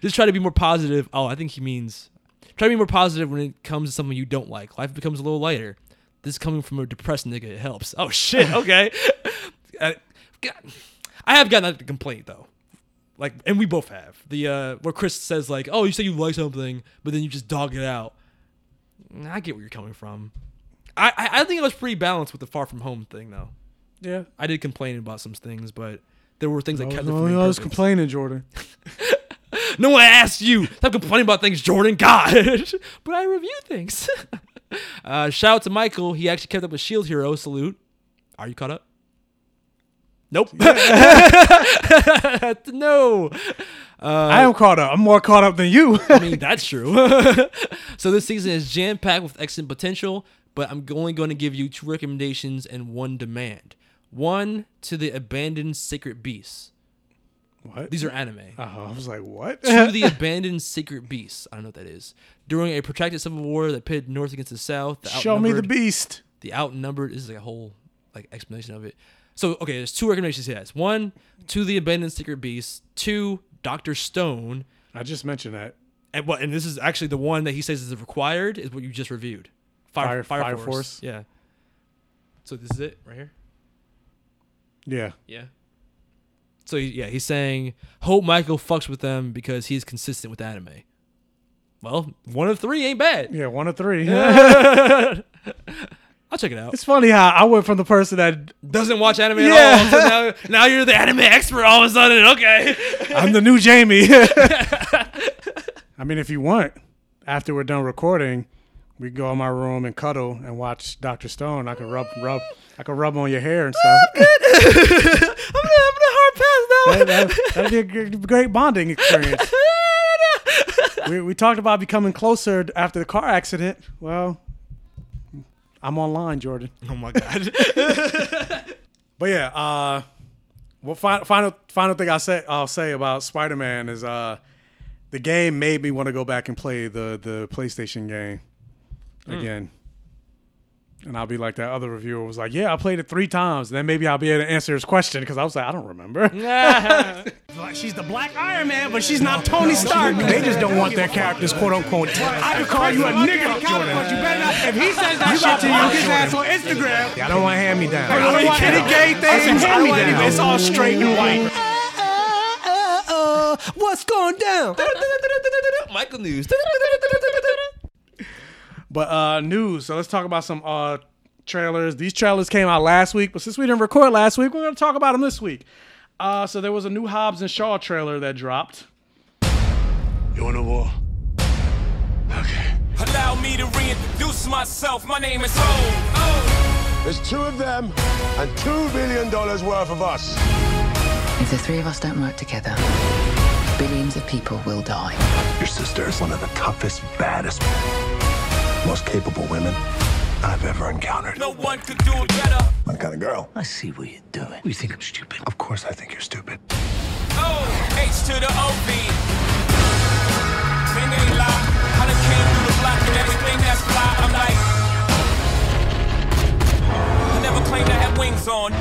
Just try to be more positive. Oh, I think he means try to be more positive when it comes to something you don't like. Life becomes a little lighter. This is coming from a depressed nigga. It helps. Oh shit. Okay. I have gotten that complaint though. Like, and we both have the uh where Chris says like, "Oh, you say you like something, but then you just dog it out." I get where you're coming from. I I, I think it was pretty balanced with the far from home thing though. Yeah. I did complain about some things, but there were things that kept it No, I was complaining, Jordan. no one asked you. Stop complaining about things, Jordan. God. but I review things. uh, shout out to Michael. He actually kept up with Shield Hero. Salute. Are you caught up? Nope. no. Uh, I am caught up. I'm more caught up than you. I mean, that's true. so this season is jam packed with excellent potential, but I'm only going to give you two recommendations and one demand. One to the abandoned sacred beasts. What? These are anime. Oh, I was like, what? to the abandoned sacred beasts. I don't know what that is. During a protracted civil war that pitted North against the South, the Show me the beast. The outnumbered this is like a whole like explanation of it. So okay, there's two recommendations he has. One, to the abandoned secret beast. Two, Doctor Stone. I just mentioned that. And what? And this is actually the one that he says is required. Is what you just reviewed. Fire, Fire- Fire, Force. Force. Yeah. So this is it right here. Yeah. Yeah. So yeah, he's saying hope Michael fucks with them because he's consistent with anime. Well, one of three ain't bad. Yeah, one of three. I'll check it out. It's funny how I went from the person that Doesn't watch anime Yeah. at all. Now, now you're the anime expert all of a sudden. Okay. I'm the new Jamie. I mean, if you want, after we're done recording, we go in my room and cuddle and watch Doctor Stone. I can rub, rub, I can rub on your hair and stuff. I'm gonna, I'm gonna hard pass that, that, that'd be a great bonding experience. we, we talked about becoming closer after the car accident. Well, I'm online, Jordan. Oh my god. But yeah, uh, well, final final final thing I say I'll say about Spider Man is uh, the game made me want to go back and play the the PlayStation game again. And I'll be like that other reviewer was like, "Yeah, I played it three times." And then maybe I'll be able to answer his question because I was like, "I don't remember." She's the Black Iron Man, but she's not Tony Stark. They just don't want their characters, quote unquote. I could call you a nigga, Jordan. But you better not. If he says that shit to you, his ass on Instagram. Yeah, I don't want hand me down. I don't want any gay things. Hand me down. It's all straight and white. What's going down? Michael News. But uh news. So let's talk about some uh trailers. These trailers came out last week, but since we didn't record last week, we're gonna talk about them this week. Uh so there was a new Hobbs and Shaw trailer that dropped. You want no more? Allow me to reintroduce myself. My name is Ho. There's two of them and two billion dollars worth of us. If the three of us don't work together, billions of people will die. Your sister is one of the toughest, baddest, most capable women I've ever encountered. No one could do it better. My kind of girl. I see what you're doing. You think I'm stupid? Of course I think you're stupid. Oh, H to the OV. Thing ain't lie. I done came through the block and everything that's fly. I'm like, I never claimed I had wings on.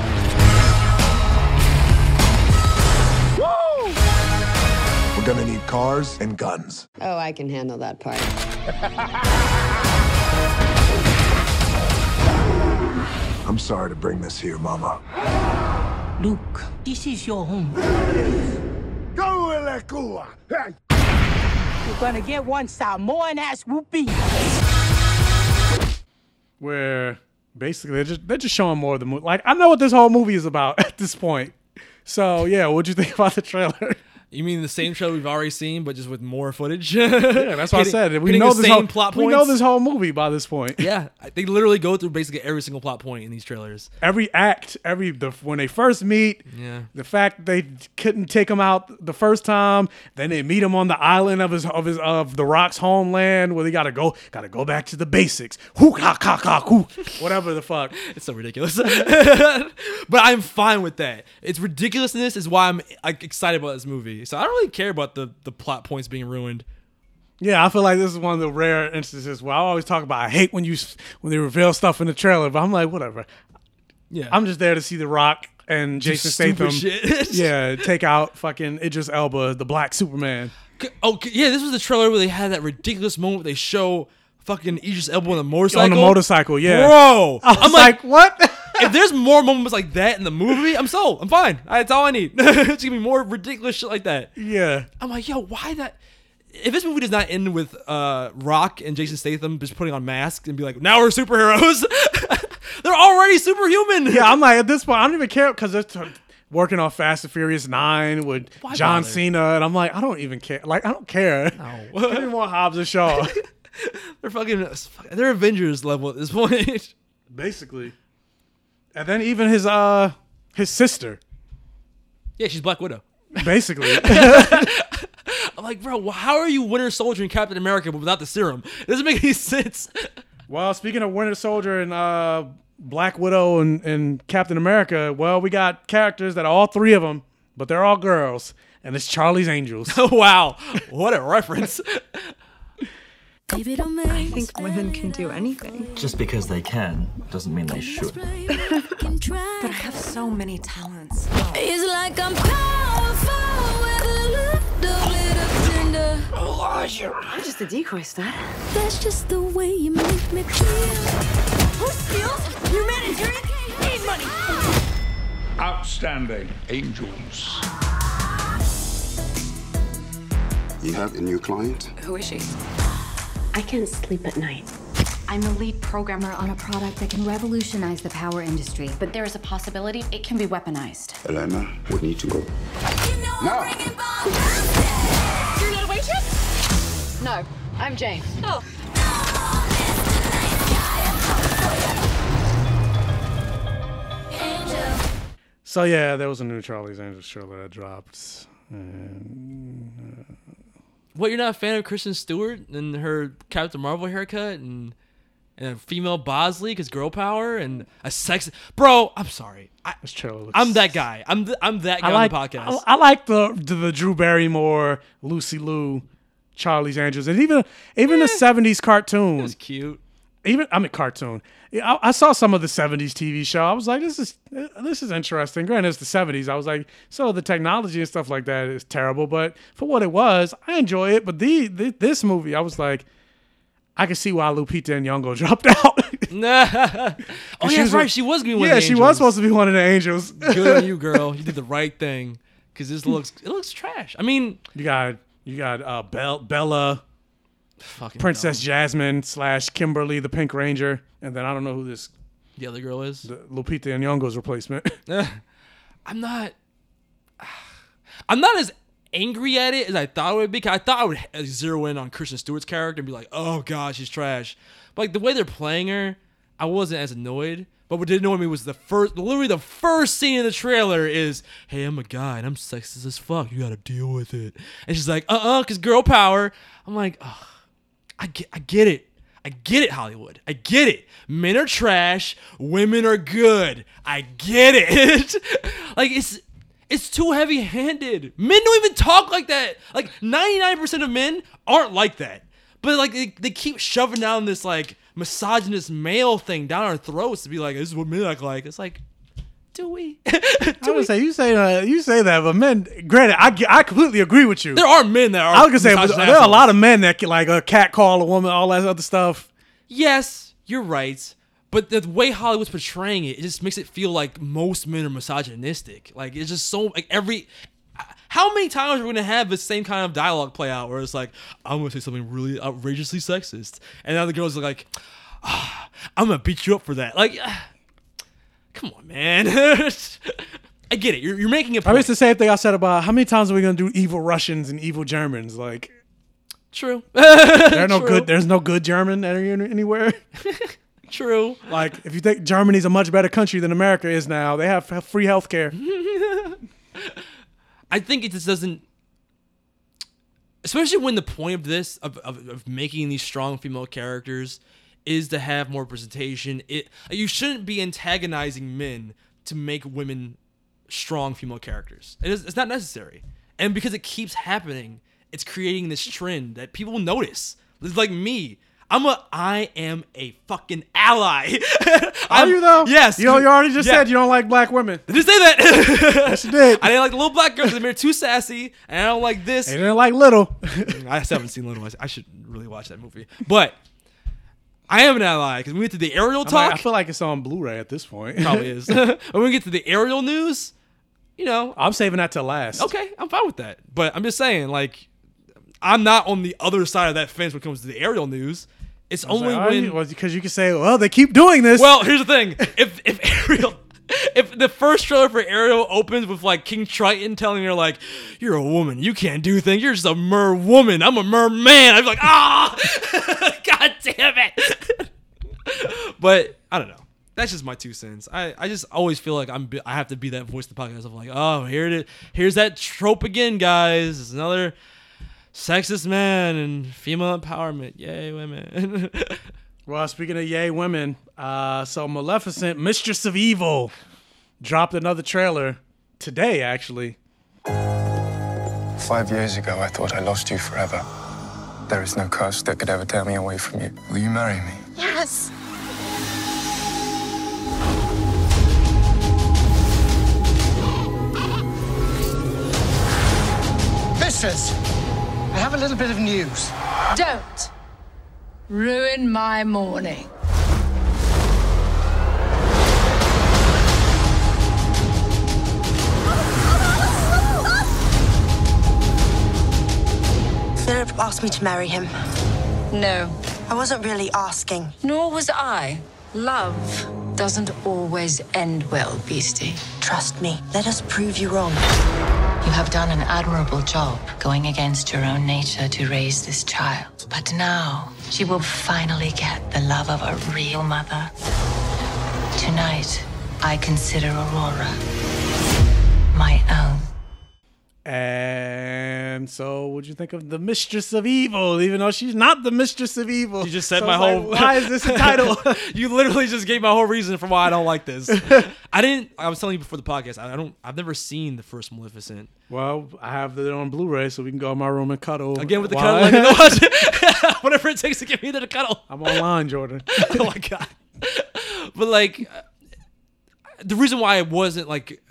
We're gonna need cars and guns. Oh, I can handle that part. I'm sorry to bring this here, Mama. Luke, this is your home. Go, Elekua! Hey. You're gonna get one Samoan ass whoopee. where basically they're just they're just showing more of the movie. Like I know what this whole movie is about at this point. So yeah, what'd you think about the trailer? You mean the same trailer we've already seen, but just with more footage? yeah, that's what I said. We know the this same whole plot We know this whole movie by this point. Yeah, they literally go through basically every single plot point in these trailers. Every act, every the when they first meet, Yeah. the fact they couldn't take him out the first time, then they meet him on the island of his of his of the Rock's homeland where they gotta go gotta go back to the basics. Hoo ha ha ha hoo, whatever the fuck. It's so ridiculous. but I'm fine with that. It's ridiculousness is why I'm like, excited about this movie. So I don't really care about the the plot points being ruined. Yeah, I feel like this is one of the rare instances where I always talk about I hate when you when they reveal stuff in the trailer, but I'm like whatever. Yeah. I'm just there to see The Rock and Jason Statham. yeah, take out fucking Idris Elba, the Black Superman. Oh yeah, this was the trailer where they had that ridiculous moment where they show fucking Idris Elba on the motorcycle. On the motorcycle, yeah. Bro, I'm like, like, what? If there's more moments like that in the movie, I'm sold. I'm fine. That's all I need. Just give me more ridiculous shit like that. Yeah. I'm like, yo, why that? If this movie does not end with uh, Rock and Jason Statham just putting on masks and be like, now we're superheroes, they're already superhuman. Yeah, I'm like at this point, I don't even care because they're. T- working on Fast and Furious Nine with Why John bother? Cena, and I'm like, I don't even care. Like, I don't care. No. Give me more Hobbs and Shaw. They're fucking. They're Avengers level at this point. Basically. And then even his uh his sister, yeah, she's Black Widow. basically. I'm like, bro, how are you Winter Soldier and Captain America but without the serum? It doesn't make any sense. well, speaking of Winter Soldier and uh Black Widow and, and Captain America, well, we got characters that are all three of them, but they're all girls, and it's Charlie's Angels. wow, what a reference. I think women can do anything. Just because they can doesn't mean they should. But I have so many talents. It's like I'm powerful with a little bit of tender. I'm just a decoy stud. That's just the way you make me feel. Who steals? Your manager need money. Outstanding angels. You have a new client? Who is she? I can't sleep at night. I'm the lead programmer on a product that can revolutionize the power industry, but there is a possibility it can be weaponized. Elena, we need to go. Now. You're not a waitress? No, I'm Jane. Oh. So yeah, there was a new Charlie's Angels trailer that dropped. And, uh, What you're not a fan of Kristen Stewart and her Captain Marvel haircut and and a female Bosley because girl power and a sex bro. I'm sorry. I, this trailer looks- I'm that guy. I'm th- I'm that guy I like on the podcast. I, I like the, the the Drew Barrymore, Lucy Liu, Charlie's Angels, and even even the eh. '70s cartoon. was cute. Even I mean cartoon. I, I saw some of the '70s TV show. I was like, this is this is interesting. Granted, it's the '70s. I was like, so the technology and stuff like that is terrible, but for what it was, I enjoy it. But the, the this movie, I was like. I can see why Lupita and Nyong'o dropped out. oh yeah, that's right. She was gonna be one yeah, of the she was supposed to be one of the angels. Good on you, girl. You did the right thing. Cause this looks it looks trash. I mean, You got you got uh, Bell, Bella, fucking Princess Jasmine slash Kimberly the Pink Ranger, and then I don't know who this the other girl is. the Lupita Nyong'o's replacement. I'm not. I'm not as angry at it as I thought it would be. I thought I would zero in on Kristen Stewart's character and be like, "Oh God, she's trash." But like the way they're playing her, I wasn't as annoyed. But what did annoy me was the first, literally the first scene in the trailer is, "Hey, I'm a guy and I'm sexist as fuck. You gotta deal with it." And she's like, "Uh, uh cause girl power." I'm like, "Ugh, I get, I get it." I get it, Hollywood. I get it. Men are trash. Women are good. I get it. like it's it's too heavy-handed. Men don't even talk like that. Like 99% of men aren't like that. But like they, they keep shoving down this like misogynist male thing down our throats to be like, this is what men act like. It's like, do we? I would say you say uh, you say that, but men. Granted, I, I completely agree with you. There are men that are. I was gonna say but there are a lot of men that can like a cat call a woman, all that other stuff. Yes, you're right. But the way Hollywood's portraying it, it just makes it feel like most men are misogynistic. Like it's just so like every. How many times are we gonna have the same kind of dialogue play out where it's like, I'm gonna say something really outrageously sexist, and now the girls are like, ah, I'm gonna beat you up for that. Like, ah, come on, man. I get it. You're, you're making a I point. I mean, it's the same thing I said about how many times are we gonna do evil Russians and evil Germans? Like, True. there are no True. good. There's no good German anywhere. True. Like, if you think Germany's a much better country than America is now, they have free health care. I think it just doesn't, especially when the point of this of, of, of making these strong female characters is to have more representation. It you shouldn't be antagonizing men to make women strong female characters. It is, it's not necessary, and because it keeps happening, it's creating this trend that people notice. It's like me. I'm a I am a fucking ally. Are you though? Yes. You know, you already just Yeah. said you don't like black women. Did you say that? yes, you did. I didn't like the little black girls. They're too sassy, and I don't like this. They didn't like little. I still haven't seen Little. I should really watch that movie. But I am an ally because we get to the aerial I'm like, talk, I feel like it's on Blu-ray at this point. probably is. when we get to the aerial news, you know, I'm saving that to last. okay, I'm fine with that. But I'm just saying, like, I'm not on the other side of that fence when it comes to the aerial news. It's only like, when well, because you can say, well, they keep doing this. Well, here's the thing: if if Ariel, if the first trailer for Ariel opens with like King Triton telling her like, "You're a woman. You can't do things. You're just a mer woman. I'm a mer man." I'm like, ah, god damn it. but I don't know. That's just my two cents. I, I just always feel like I'm I have to be that voice of the podcast of like, oh, here it is. Here's that trope again, guys. It's another sexist man and female empowerment. Yay, women. Well, speaking of yay women, uh, so Maleficent, Mistress of Evil, dropped another trailer today, actually. Five years ago, I thought I lost you forever. There is no curse that could ever tear me away from you. Will you marry me? Yes. Mistress, I have a little bit of news. Don't ruin my morning. Philip asked me to marry him. No. I wasn't really asking. Nor was I. Love doesn't always end well, Beastie. Trust me. Let us prove you wrong. You have done an admirable job going against your own nature to raise this child. But now she will finally get the love of a real mother. Tonight, I consider Aurora my own. And so, what'd you think of the Mistress of Evil? Even though she's not the Mistress of Evil, You just said So my it's like, whole. why is this a title? you literally just gave my whole reason for why I don't like this. I didn't. I was telling you before the podcast. I don't. I've never seen the first Maleficent. well, I have it on Blu-ray, so we can go in my room and cuddle Again with the cuddle. Like, watch it. Whatever it takes to get me to the cuddle. I'm online, Jordan. oh my god. But like, uh, the reason why I wasn't like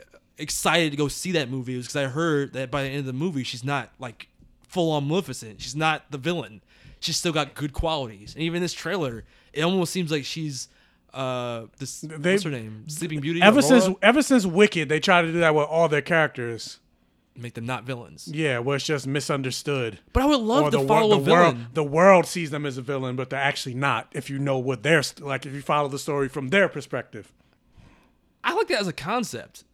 excited to go see that movie was because I heard that by the end of the movie she's not like full on Maleficent. She's not the villain. She's still got good qualities. And even this trailer, it almost seems like she's uh this what's her name? Sleeping Beauty. Ever Aurora? since ever since Wicked, they try to do that with all their characters. make them not villains. Yeah, where it's just misunderstood. But I would love Or to the, follow the a world. villain. The world sees them as a villain, but they're actually not. If you know what they're like, if you follow the story from their perspective. I like that as a concept,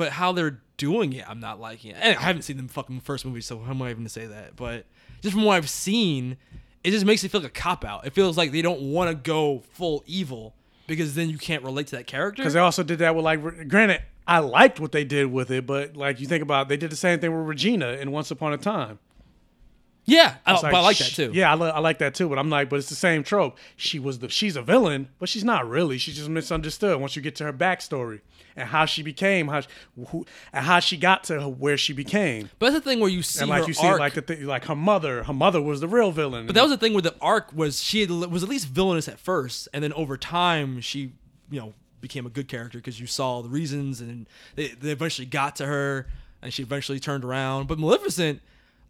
but how they're doing it, I'm not liking it. And I haven't seen the fucking first movie, so how am I even to say that? But just from what I've seen, it just makes it feel like a cop out. It feels like they don't want to go full evil because then you can't relate to that character. Because they also did that with like, granted, I liked what they did with it, but like you think about, it, they did the same thing with Regina in Once Upon a Time. Yeah, I, It's oh, but I like that too. Yeah, I, li- I like that too. But I'm like, but it's the same trope. She was the she's a villain, but she's not really. She's just misunderstood once you get to her backstory and how she became, how she, who, and how she got to where she became. But that's the thing where you see and like you see, arc. like the thing, like her mother. Her mother was the real villain. But that was the thing where the arc was she had, was at least villainous at first, and then over time she, you know, became a good character because you saw the reasons, and they, they eventually got to her, and she eventually turned around. But Maleficent,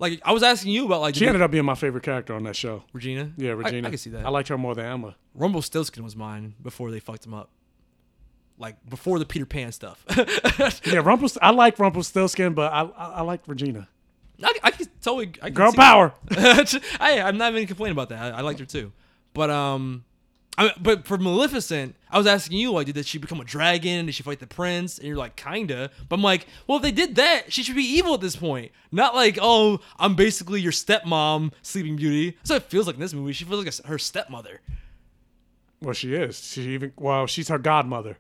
like I was asking you about, like she ended up being my favorite character on that show. Regina. Yeah, Regina. I, can see that. I liked her more than Emma. Rumpelstiltskin was mine before they fucked him up. Like before the Peter Pan stuff. Yeah, Rumpel. I like Rumpelstiltskin, but I I, I like Regina. I, I can totally I can Girl power. I, I'm not even complaining about that. I, I liked her too, but um, I, but for Maleficent, I was asking you like, did she become a dragon? Did she fight the prince? And you're like, kinda. But I'm like, well, if they did that, she should be evil at this point. Not like, oh, I'm basically your stepmom, Sleeping Beauty. So it feels like in this movie. She feels like a, her stepmother. Well, she is. She even well, she's her godmother.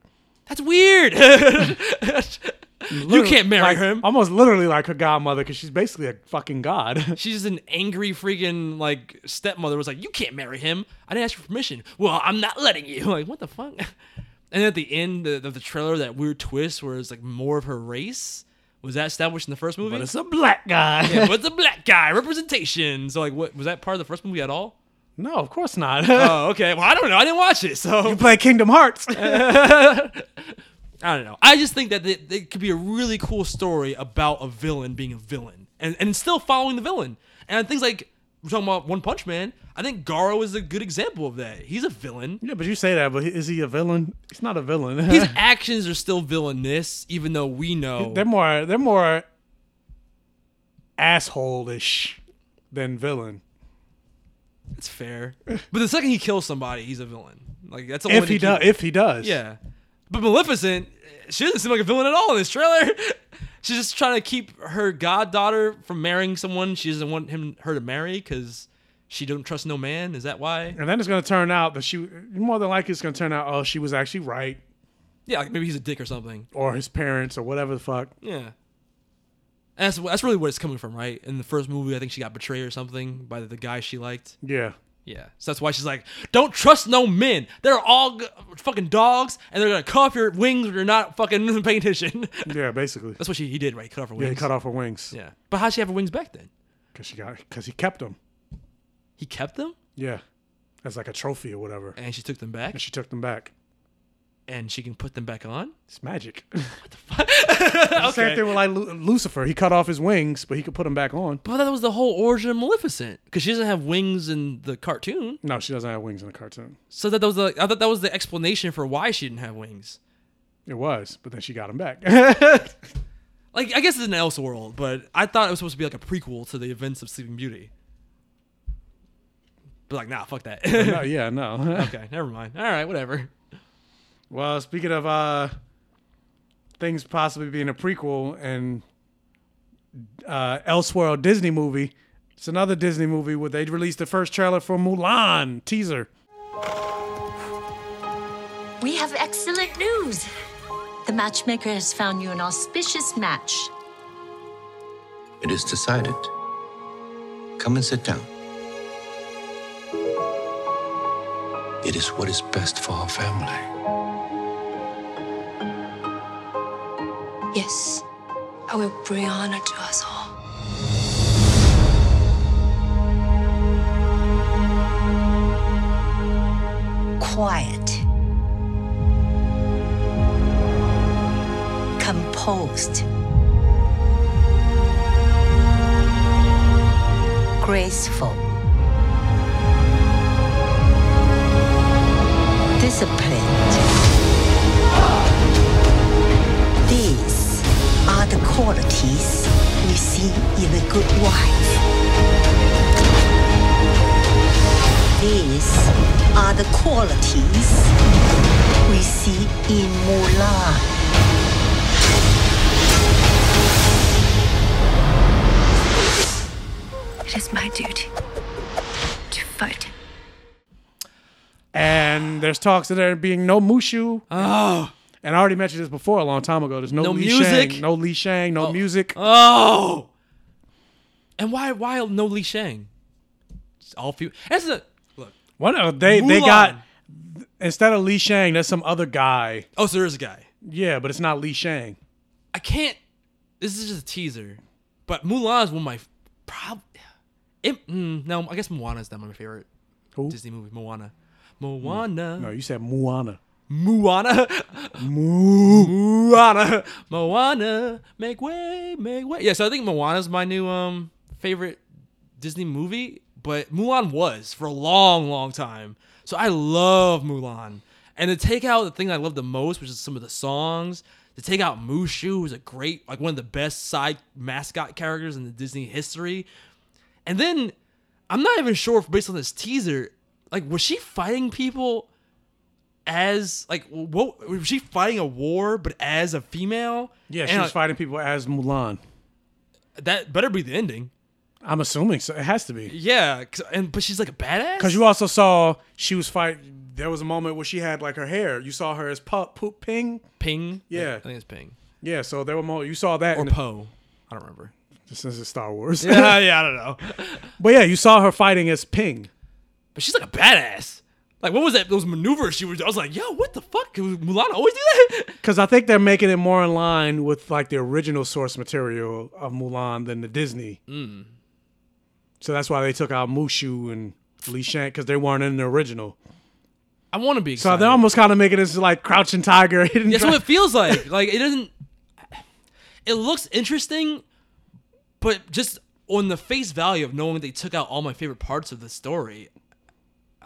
That's weird. you can't marry like, him. Almost literally like her godmother because she's basically a fucking god. She's an angry freaking like stepmother was like, You can't marry him. I didn't ask for permission. Well, I'm not letting you. Like, what the fuck? And at the end of the, the trailer, that weird twist where it's like more of her race. Was that established in the first movie? But it's a black guy. yeah, but it's a black guy representation. So like, what was that part of the first movie at all? No, of course not. oh, okay. Well, I don't know. I didn't watch it, so you play Kingdom Hearts. I don't know. I just think that it, it could be a really cool story about a villain being a villain and, and still following the villain. And things like we're talking about One Punch Man. I think Garou is a good example of that. He's a villain. yeah, but you say that, but is he a villain? He's not a villain. His actions are still villainous, even though we know they're more they're more asshole-ish than villain. it's fair. But the second he kills somebody, he's a villain. Like that's If he does, if he does, Yeah. But Maleficent, she doesn't seem like a villain at all in this trailer. She's just trying to keep her goddaughter from marrying someone she doesn't want him her to marry because she don't trust no man. Is that why? And then it's going to turn out that she, more than likely, it's going to turn out, oh, she was actually right, Yeah, like maybe he's a dick or something. or his parents, or whatever the fuck. Yeah. And that's that's really what it's coming from, right? In the first movie, I think she got betrayed or something by the guy she liked. Yeah. Yeah. So that's why she's like, don't trust no men. They're all g- fucking dogs, and they're gonna cut off your wings if you're not fucking paying attention. Yeah, basically. That's what she, he did, right? He cut off her wings. Yeah, he cut off her wings. Yeah. But how'd she have her wings back then? Because she got, because he kept them. He kept them, Yeah. As like a trophy or whatever. and she took them back, And she took them back. And she can put them back on. It's magic. What the fuck okay. Same thing with like Lu- Lucifer. He cut off his wings, but he could put them back on. But that was the whole origin of Maleficent, because she doesn't have wings in the cartoon. No, she doesn't have wings in the cartoon. So that, that was the I thought that was the explanation for why she didn't have wings. It was, but then she got them back. Like I guess it's an Elseworld, but I thought it was supposed to be like a prequel to the events of Sleeping Beauty. But like, nah, fuck that. no, yeah, no. okay, never mind. All right, whatever. Well, speaking of uh things possibly being a prequel and uh Elseworld Disney movie, it's another Disney movie where they released the first trailer for Mulan teaser. We have excellent news. The matchmaker has found you an auspicious match. It is decided. Come and sit down. It is what is best for our family. Yes, I will bring honor to us all. Quiet. Composed. Graceful. Disciplined. The qualities we see in a good wife. These are the qualities we see in Mulan. It is my duty to fight. And there's talks of there being no Mushu. Oh. And I already mentioned this before a long time ago. There's no, No Li music? Shang, no Li Shang, no music. Oh. And why why no Li Shang? It's all few. That's a look. What uh, they they got instead of Li Shang, there's some other guy. Oh, so there is a guy. Yeah, but it's not Li Shang. I can't. This is just a teaser, but Mulan is one of my prob. It, mm, no, I guess Moana is not my favorite Disney movie. Moana, Moana. No, you said Moana. Moana, Moana, Moana, make way, make way. Yeah, so I think Moana's my new um favorite Disney movie, but Mulan was for a long, long time. So I love Mulan, and to take out the thing I love the most, which is some of the songs. To take out Mushu was a great, like one of the best side mascot characters in the Disney history. And then I'm not even sure if based on this teaser, like was she fighting people as like what was she fighting a war but as a female? Yeah, she And, was like, fighting people as Mulan. That better be the ending. I'm assuming so. It has to be. Yeah, and but she's like a badass. Because you also saw she was fight. There was a moment where she had like her hair. You saw her as Pup, Poop, Ping. Ping. Yeah. I think it's Ping Yeah, so there were moments you saw that or Poe. I don't remember. Since it's Star Wars. Yeah, yeah, I don't know. But yeah, you saw her fighting as Ping. But she's like a badass. Like what was that? Those maneuvers she was. I was like, yo, what the fuck? Mulan always do that? Because I think they're making it more in line with like the original source material of Mulan than the Disney. Mm. So that's why they took out Mushu and Li Shang because they weren't in the original. I want to be. So they're almost kind of making this like Crouching Tiger. Hidden That's what it feels like. Like it doesn't. It looks interesting, but just on the face value of knowing they took out all my favorite parts of the story,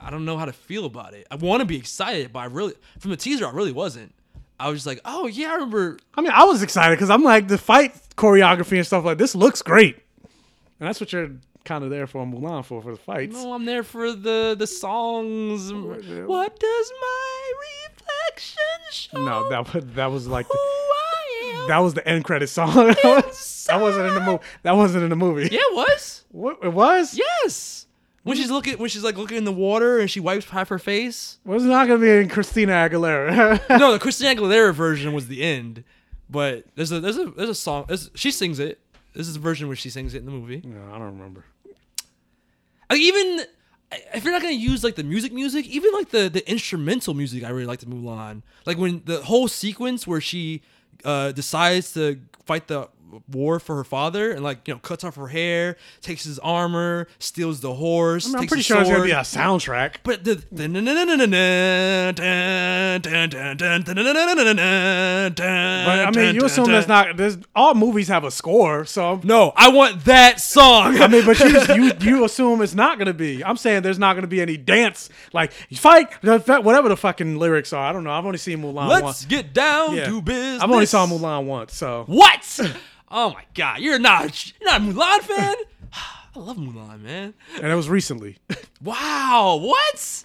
I don't know how to feel about it. I want to be excited, but I really, from the teaser, I really wasn't. I was just like, oh yeah, I remember. I mean, I was excited because I'm like the fight choreography and stuff like this looks great, and that's what you're kind of there for Mulan for for the fights. No, I'm there for the the songs. Oh, what does my reflection. Show No, that was that was like the, that was the end credit song. that wasn't in the movie. That wasn't in the movie. Yeah, it was. What it was? Yes. When she's looking, when she's like looking in the water and she wipes half her face. Was not gonna be in Christina Aguilera. no, the Christina Aguilera version was the end, but there's a there's a there's a song. There's, she sings it. This is the version where she sings it in the movie. no, I don't remember. Like even if you're not gonna use like the music, music, even like the the instrumental music, I really like to Mulan. Like when the whole sequence where she uh decides to fight the war for her father and like you know cuts off her hair, takes his armor, steals the horse. I mean, takes pretty sure it's gonna be a soundtrack. But the but I mean, you assume that's not. There's all movies have a score, so No, I want that song. I mean, but you you you assume it's not gonna be. I'm saying there's not gonna be any dance like fight whatever the fucking lyrics are. I don't know. I've only seen Mulan once. Let's once. get down Yeah. to business. I've only saw Mulan once, so What? Oh my god, you're not you're not a Mulan fan? I love Mulan, man. and it was recently. Wow, what?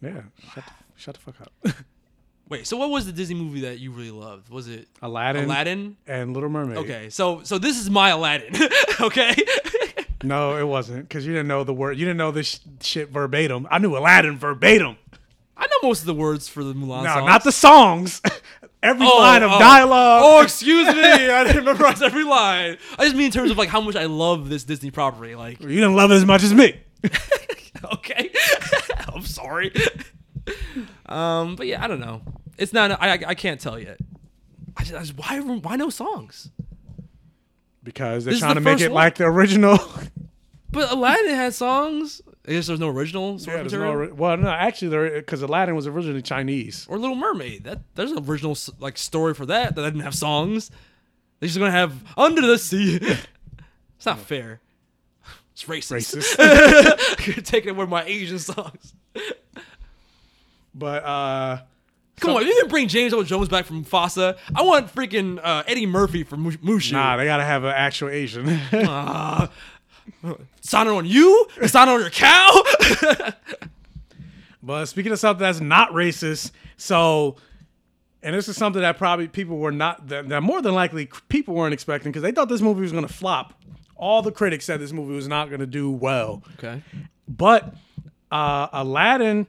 yeah, shut the, shut the fuck up. Wait, so what was the Disney movie that you really loved? Was it Aladdin, Aladdin? and Little Mermaid. Okay, so so this is my Aladdin. okay. No, it wasn't because you didn't know the word. You didn't know this sh- shit verbatim. I knew Aladdin verbatim. I know most of the words for the Mulan No, songs. not the songs. Every Oh, line of oh. dialogue. Oh, excuse me. I didn't memorize every line. I just mean in terms of like how much I love this Disney property. Like, You didn't love it as much as me. okay, I'm sorry. Um, but yeah, I don't know. It's not. I I, I can't tell yet. I just, I just why why no songs? Because they're This trying to make it one. like the original. But Aladdin had songs. I guess there's no original source yeah, material. no. ori- Well, no, actually, there because Aladdin was originally Chinese. or Little Mermaid. That there's an original like story for that that didn't have songs. They're just gonna have Under the Sea. it's not fair. It's racist. Racist. You're taking away my Asian songs. But uh, Come on, you didn't bring James Earl Jones back from Mufasa. I want freaking uh, Eddie Murphy from Mu- Mushu. nah, they gotta have an actual Asian. Uh, Signing on you? Signing on your cow? But speaking of something that's not racist, so and this is something that probably people were not that, that more than likely people weren't expecting because they thought this movie was going to flop. All the critics said this movie was not going to do well. okay. But uh, Aladdin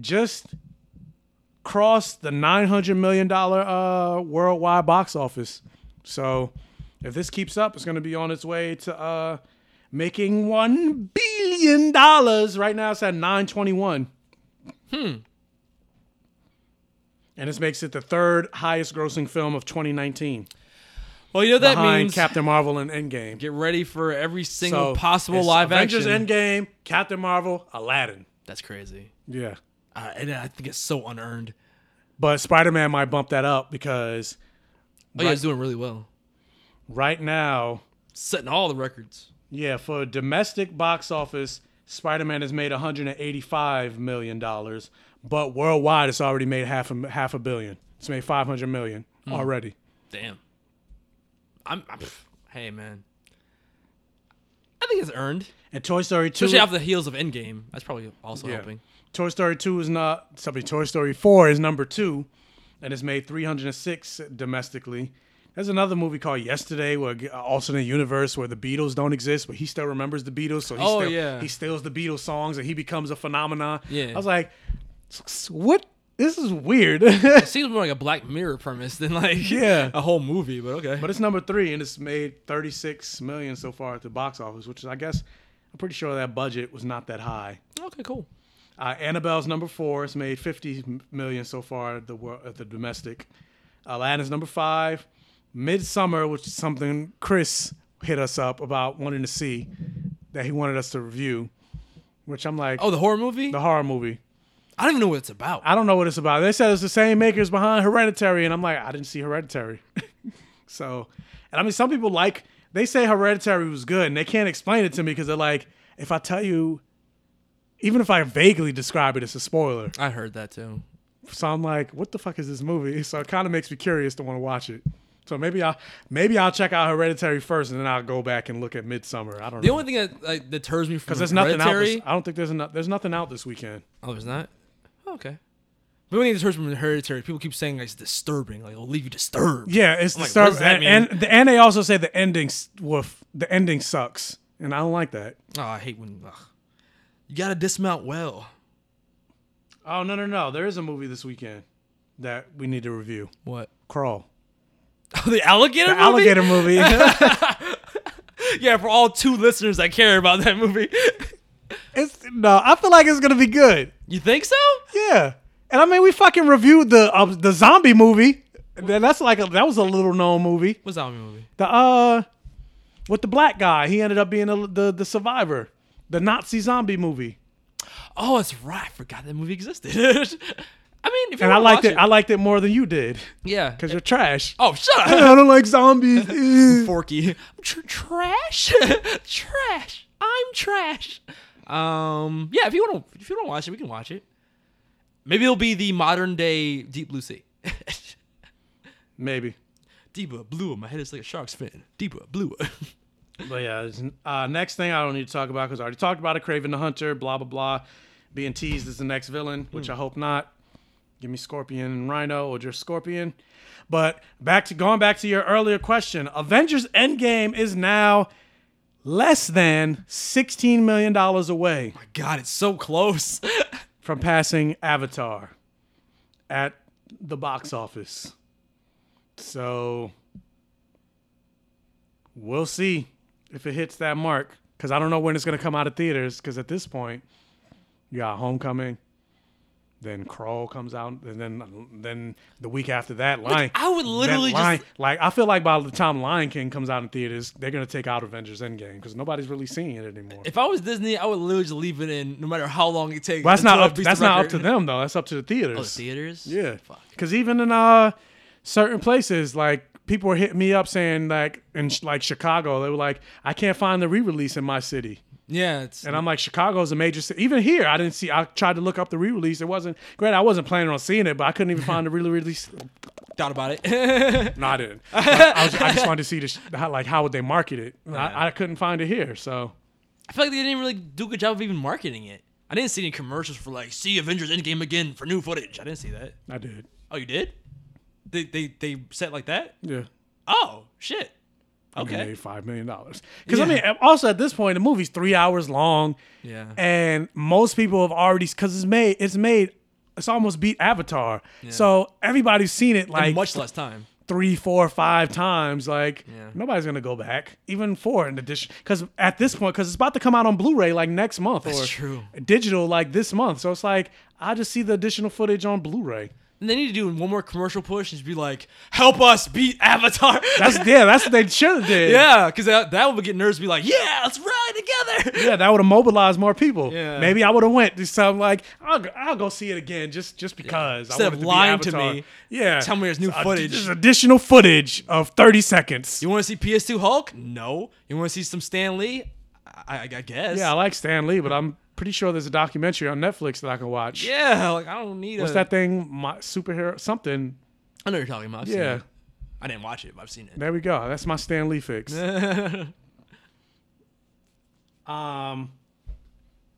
just crossed the nine hundred million dollar uh, worldwide box office. So if this keeps up, it's going to be on its way to uh, making one billion dollars. Right now, it's at nine twenty one. Hmm. And this makes it the third highest grossing film of 2019. Well, you know that means. Captain Marvel and Endgame. Get ready for every single So, possible live Avengers action. Endgame, Captain Marvel, Aladdin. That's crazy. Yeah. Uh, and I think it's so unearned. But Spider Man might bump that up because Oh, yeah, it's doing really well. right now, Setting all the records. Yeah, for domestic box office, Spider Man has made 185 million dollars, but worldwide it's already made half a half a billion. It's made 500 million Hmm. already. Damn. I'm, I'm hey man. I think it's earned. And Toy Story 2 Especially off the heels of Endgame. That's probably also Yeah. helping. Toy Story 2 is not something. Toy Story 4 is number two, and it's made 306 domestically. There's another movie called Yesterday, where uh, alternate universe where the Beatles don't exist, but he still remembers the Beatles. So he Oh, still, yeah. he steals the Beatles songs and he becomes a phenomenon. Yeah. I was like, what? This is weird. It seems more like a Black Mirror premise than like Yeah. a whole movie, but okay. but it's number three, and it's made 36 million so far at the box office, which is, I guess, I'm pretty sure that budget was not that high. okay, cool. Uh, Annabelle's number four. It's made 50 m- so far at the wor- at the domestic. Aladdin's number five. Midsommar, which is something Chris hit us up about wanting to see, that he wanted us to review. Which I'm like, Oh, the horror movie? the horror movie. I don't even know what it's about. I don't know what it's about. They said it's the same makers behind Hereditary, and I'm like, I didn't see Hereditary. so, and I mean, some people like they say Hereditary was good, and they can't explain it to me because they're like, if I tell you, even if I vaguely describe it, it's a spoiler. I heard that too. So I'm like, what the fuck is this movie? So it kind of makes me curious to want to watch it. So maybe I'll maybe I'll check out Hereditary first, and then I'll go back and look at Midsommar. I don't know. The know only thing that like, deters me from because there's nothing out. This, I don't think there's eno- there's nothing out this weekend. Oh, there's not. Oh, okay. But when you heard from Hereditary, people keep saying like, it's disturbing. Like it'll leave you disturbed. Yeah, it's I'm like, disturbing. that and, and and they also say the ending woof, the ending sucks, and I don't like that. oh, I hate when ugh. you gotta dismount well. Oh no no no! There is a movie this weekend that we need to review. What? Crawl. Oh, the alligator The movie. alligator movie. yeah, for all two listeners that care about that movie. It's no, I feel like it's gonna be good. You think so? Yeah, and I mean we fucking reviewed the uh, the zombie movie. Then that's like a, that was a little known movie. What zombie movie? The uh, with the black guy, he ended up being a, the the survivor. The Nazi zombie movie. Oh, that's right. I forgot that movie existed. I mean, if you and I liked watch it, I liked it more than you did. Yeah. because you're trash. Oh, shut up. I don't like zombies. Forky. Tr- trash. trash. I'm trash. Um. Yeah. If you want to, if you want to watch it, we can watch it. Maybe it'll be the modern day Deep Blue Sea. Maybe. Deeper, bluer. My head is like a shark's fin. Deeper, bluer. But yeah, uh, next thing I don't need to talk about because I already talked about it. Kraven the Hunter, blah blah blah, being teased as the next villain, which Hmm. I hope not. Give me Scorpion and Rhino or just Scorpion. But back to going back to your earlier question, Avengers Endgame is now less than sixteen million dollars away My God, it's so close. from passing Avatar at the box office. So we'll see if it hits that mark because I don't know when it's going to come out of theaters. Because at this point, you got Homecoming, then Crawl comes out, and then then the week after that, Lion. I would literally Lion- just- like I feel like by the time Lion King comes out in theaters, they're going to take out Avengers Endgame because nobody's really seeing it anymore. If I was Disney, I would literally just leave it in, no matter how long it takes. Well, that's not up. That's not up to them though. That's up to the theaters. Oh, the theaters. Yeah, because even in uh certain places, like people were hitting me up saying like in like Chicago, they were like, I can't find the re-release in my city. Yeah, it's And I'm like, Chicago's a major city. Even here, I didn't see. I tried to look up the re-release. It wasn't great. I wasn't planning on seeing it, but I couldn't even find the re-release. thought about it. no, I didn't. I, I was, I just wanted to see the sh- how, like how would they market it. I, I couldn't find it here, so I feel like they didn't really do a good job of even marketing it. I didn't see any commercials for like see Avengers Endgame again for new footage. I didn't see that. I did. Oh, you did? They they they set like that? Yeah. Oh shit. Okay. made five million dollars. Because I mean, also at this point, the movie's three hours long. Yeah. and most people have already because it's made. It's made. It's almost beat Avatar. Yeah. So everybody's seen it In like much less time. three, four, five times. Like Yeah. nobody's gonna go back, even four in addition. Because at this point, because it's about to come out on Blu-ray like next month That's or true. digital like this month. So it's like I just see the additional footage on Blu-ray. And they need to do one more commercial push and just be like, "Help us beat Avatar." That's yeah. That's what they should have did. yeah, because that, that would get nerds to be like, "Yeah, let's rally together." Yeah, that would have mobilized more people. Yeah. Maybe I would have went to something like I'll, go- I'll go see it again just just because. I Instead of to lying to me, Yeah, tell me there's new footage. There's additional footage of 30 seconds. You want to see PS2 Hulk? No. You want to see some Stan Lee? I, I, I guess. Yeah, I like Stan Lee, but I'm pretty sure there's a documentary on Netflix that I can watch. Yeah, like I don't need it. What's a, that thing? My superhero something. I know you're talking about. I've Yeah. it. I didn't watch it, but I've seen it. There we go. That's my Stan Lee fix. Um,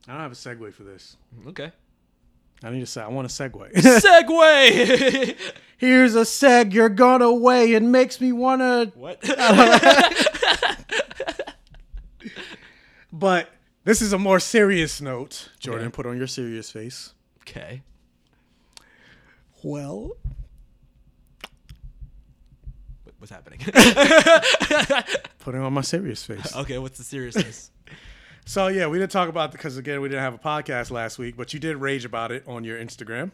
I don't have a segue for this. Okay. I need to say I want a segue. segue. Here's a seg you're gone away. weigh and makes me wanna. what? But this is a more serious note. Jordan, Yeah. put on your serious face. okay. Well, What's happening? putting on my serious face. okay, what's the seriousness? So yeah, we didn't talk about because again we didn't have a podcast last week, but you did rage about it on your Instagram.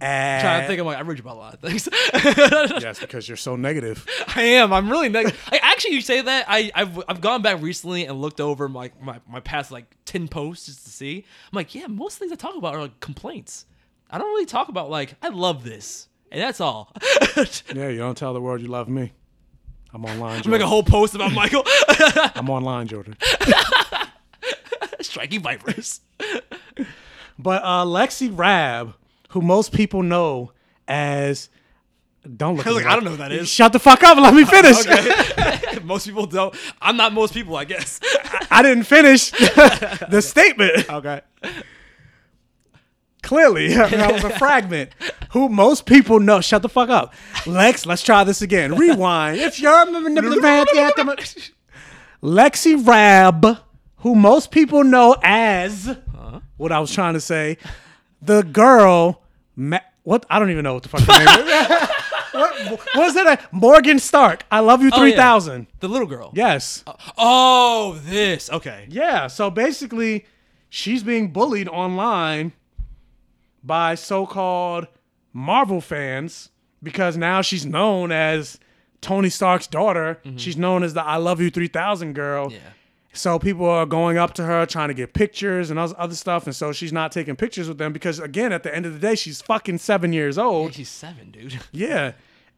I'm trying to think. I'm like, I read about a lot of things. yes, because you're so negative. I am. I'm really negative. I, actually, you say that. I, I've I've gone back recently and looked over my, my my past like ten posts just to see. I'm like, yeah, most things I talk about are like complaints. I don't really talk about like I love this, and that's all. Yeah, you don't tell the world you love me. I'm online. I make Jordan. a whole post about Michael I'm online, Jordan. striking vipers. But uh, Lexi Rabe, who most people know as don't look. I at me like, I don't know who that is. Shut the fuck up and let me finish. Okay. most people don't. I'm not most people, I guess. I didn't finish the statement. Okay. Clearly, that was a fragment. Who most people know. Shut the fuck up, Lex. Let's try this again. Rewind. It's your Lexi Rabe, who most people know as what I was trying to say, the girl. Ma- what I don't even know what the fuck her name is. what, what is it? Morgan Stark. I love you Oh, three yeah. The little girl. Yes. Uh, oh, this. Okay. Yeah. So basically, she's being bullied online by so-called Marvel fans because now she's known as Tony Stark's daughter. Mm-hmm. She's known as the I Love You 3000 girl. Yeah. So people are going up to her trying to get pictures and other stuff, and so she's not taking pictures with them because again, at the end of the day, she's fucking seven years old. She's seven, dude. Yeah.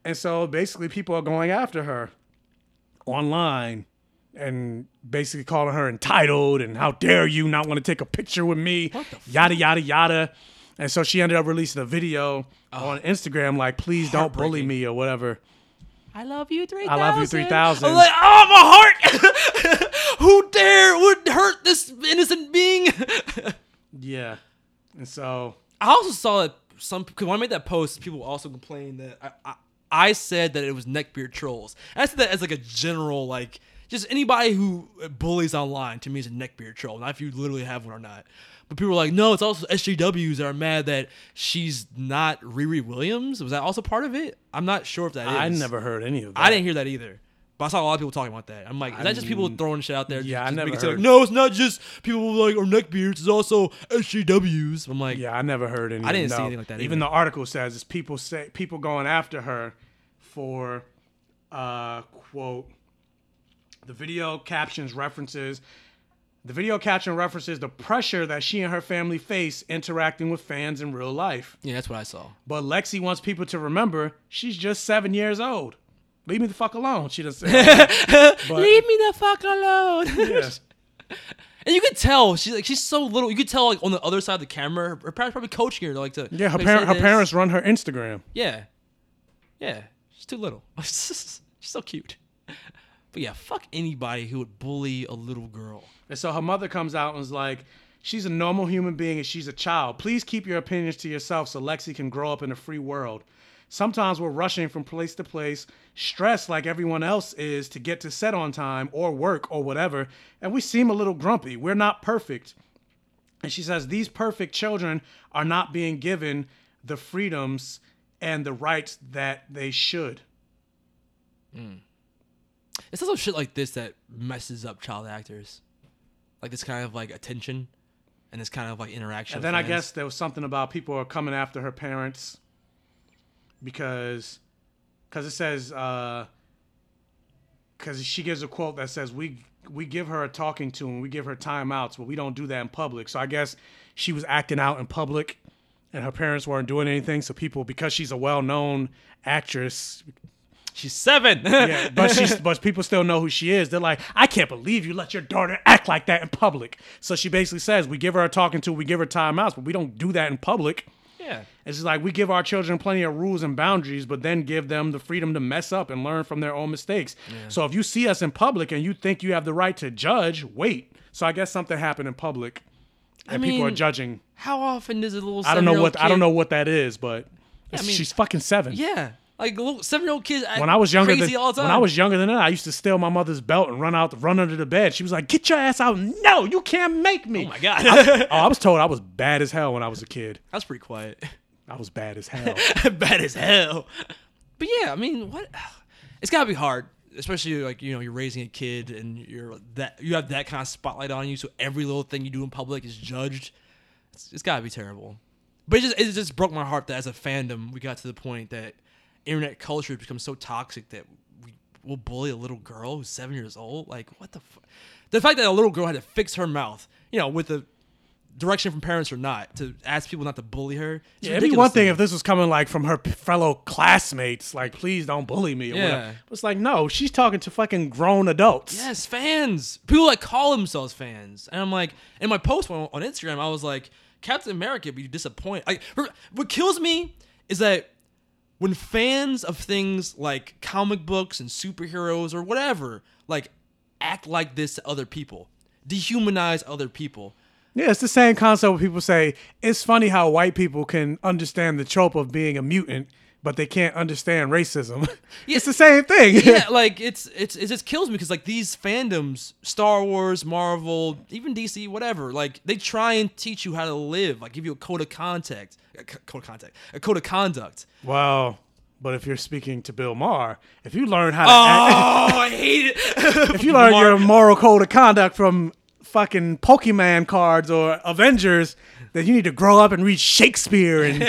And so basically people are going after her online and basically calling her entitled and how dare you not want to take a picture with me. yada yada yada. And so she ended up releasing a video on Instagram like please don't bully me or whatever. I love you three I love you 3000. I'm like, oh my heart. Who dare would hurt this innocent being? Yeah. And so I also saw that some because when I made that post, people also complained that I, I I said that it was neckbeard trolls. And I said that as like a general like just anybody who bullies online to me is a neckbeard troll, not if you literally have one or not. But people were like, no, it's also SJWs that are mad that she's not Riri Williams. Was that also part of it? I'm not sure if that is. I never heard any of that. I didn't hear that either. But I saw a lot of people talking about that. I'm like, is I that just people mean, throwing shit out there? yeah, I never make it sound heard- Like, no, it's not just people like or neckbeards. It's also SJWs. I'm like, Yeah, I never heard any. I didn't no. see anything like that. Even either. the article says it's people say people going after her for uh quote the video captions references the video caption references the pressure that she and her family face interacting with fans in real life. yeah, that's what I saw. But Lexi wants people to remember she's just seven years old. Leave me the fuck alone. She doesn't. say. Leave me the fuck alone. And you could tell she's like she's so little. You could tell like on the other side of the camera, her, parents probably coaching her to like to Yeah, her say her parents run her Instagram. Yeah, yeah, she's too little. she's so cute. But yeah, fuck anybody who would bully a little girl. And so her mother comes out and is like, she's a normal human being and she's a child. Please keep your opinions to yourself so Lexi can grow up in a free world. Sometimes we're rushing from place to place, stressed like everyone else is to get to set on time or work or whatever, and we seem a little grumpy. We're not perfect. And she says, These perfect children are not being given the freedoms and the rights that they should. Mm. It's also shit like this that messes up child actors, like this kind of like attention, and this kind of like interaction. And then I guess there was something about people are coming after her parents because because it says uh, because she gives a quote that says we we give her a talking to and we give her timeouts, but we don't do that in public. So I guess she was acting out in public, and her parents weren't doing anything. So people because she's a well known actress. She's seven. yeah, but she's but people still know who she is. They're like, I can't believe you let your daughter act like that in public. So she basically says, we give her a talking to, we give her timeouts, but we don't do that in public. Yeah. It's just like we give our children plenty of rules and boundaries, but then give them the freedom to mess up and learn from their own mistakes. So if you see us in public and you think you have the right to judge, wait. So I guess something happened in public, I and people are judging. How often does a little I don't know what seven-year-old I don't know what that is, but Yeah, I mean- she's fucking seven. Yeah, like little seven-year-old kids. when I was younger crazy than all the time. when I was younger than that, I used to steal my mother's belt and run out, run under the bed. She was like, "Get your ass out!" No, you can't make me. Oh my God. I, oh, I was told I was bad as hell when I was a kid. That's pretty quiet. I was bad as hell. bad as hell. But yeah, I mean, what? It's gotta be hard, especially like you know you're raising a kid and you're that you have that kind of spotlight on you, so every little thing you do in public is judged. It's, it's gotta be terrible. But it just it just broke my heart that as a fandom we got to the point that internet culture has become so toxic that we will bully a little girl who's seven years old. Like what the? Fu- the fact that a little girl had to fix her mouth, you know, with the direction from parents or not, to ask people not to bully her. Yeah, it'd be one thing if this was coming like from her p- fellow classmates, like please don't bully me or Yeah. whatever. It's like no, she's talking to fucking grown adults. Yes, fans. People that call themselves fans. And I'm like, in my post on, on Instagram, I was like, Captain America be disappointed. Like, what kills me is that when fans of things like comic books and superheroes or whatever, like, act like this to other people, dehumanize other people. Yeah, it's the same concept where people say it's funny how white people can understand the trope of being a mutant, but they can't understand racism. Yeah, it's the same thing. yeah, like it's it's it just kills me because like these fandoms, Star Wars, Marvel, even DC, whatever, like they try and teach you how to live, like give you a code of contact, a code of contact, a code of conduct. Wow. But if you're speaking to Bill Maher, if you learn how to Oh, to I hate it. if you learn Mar- your moral code of conduct from fucking Pokemon cards or Avengers, then you need to grow up and read Shakespeare and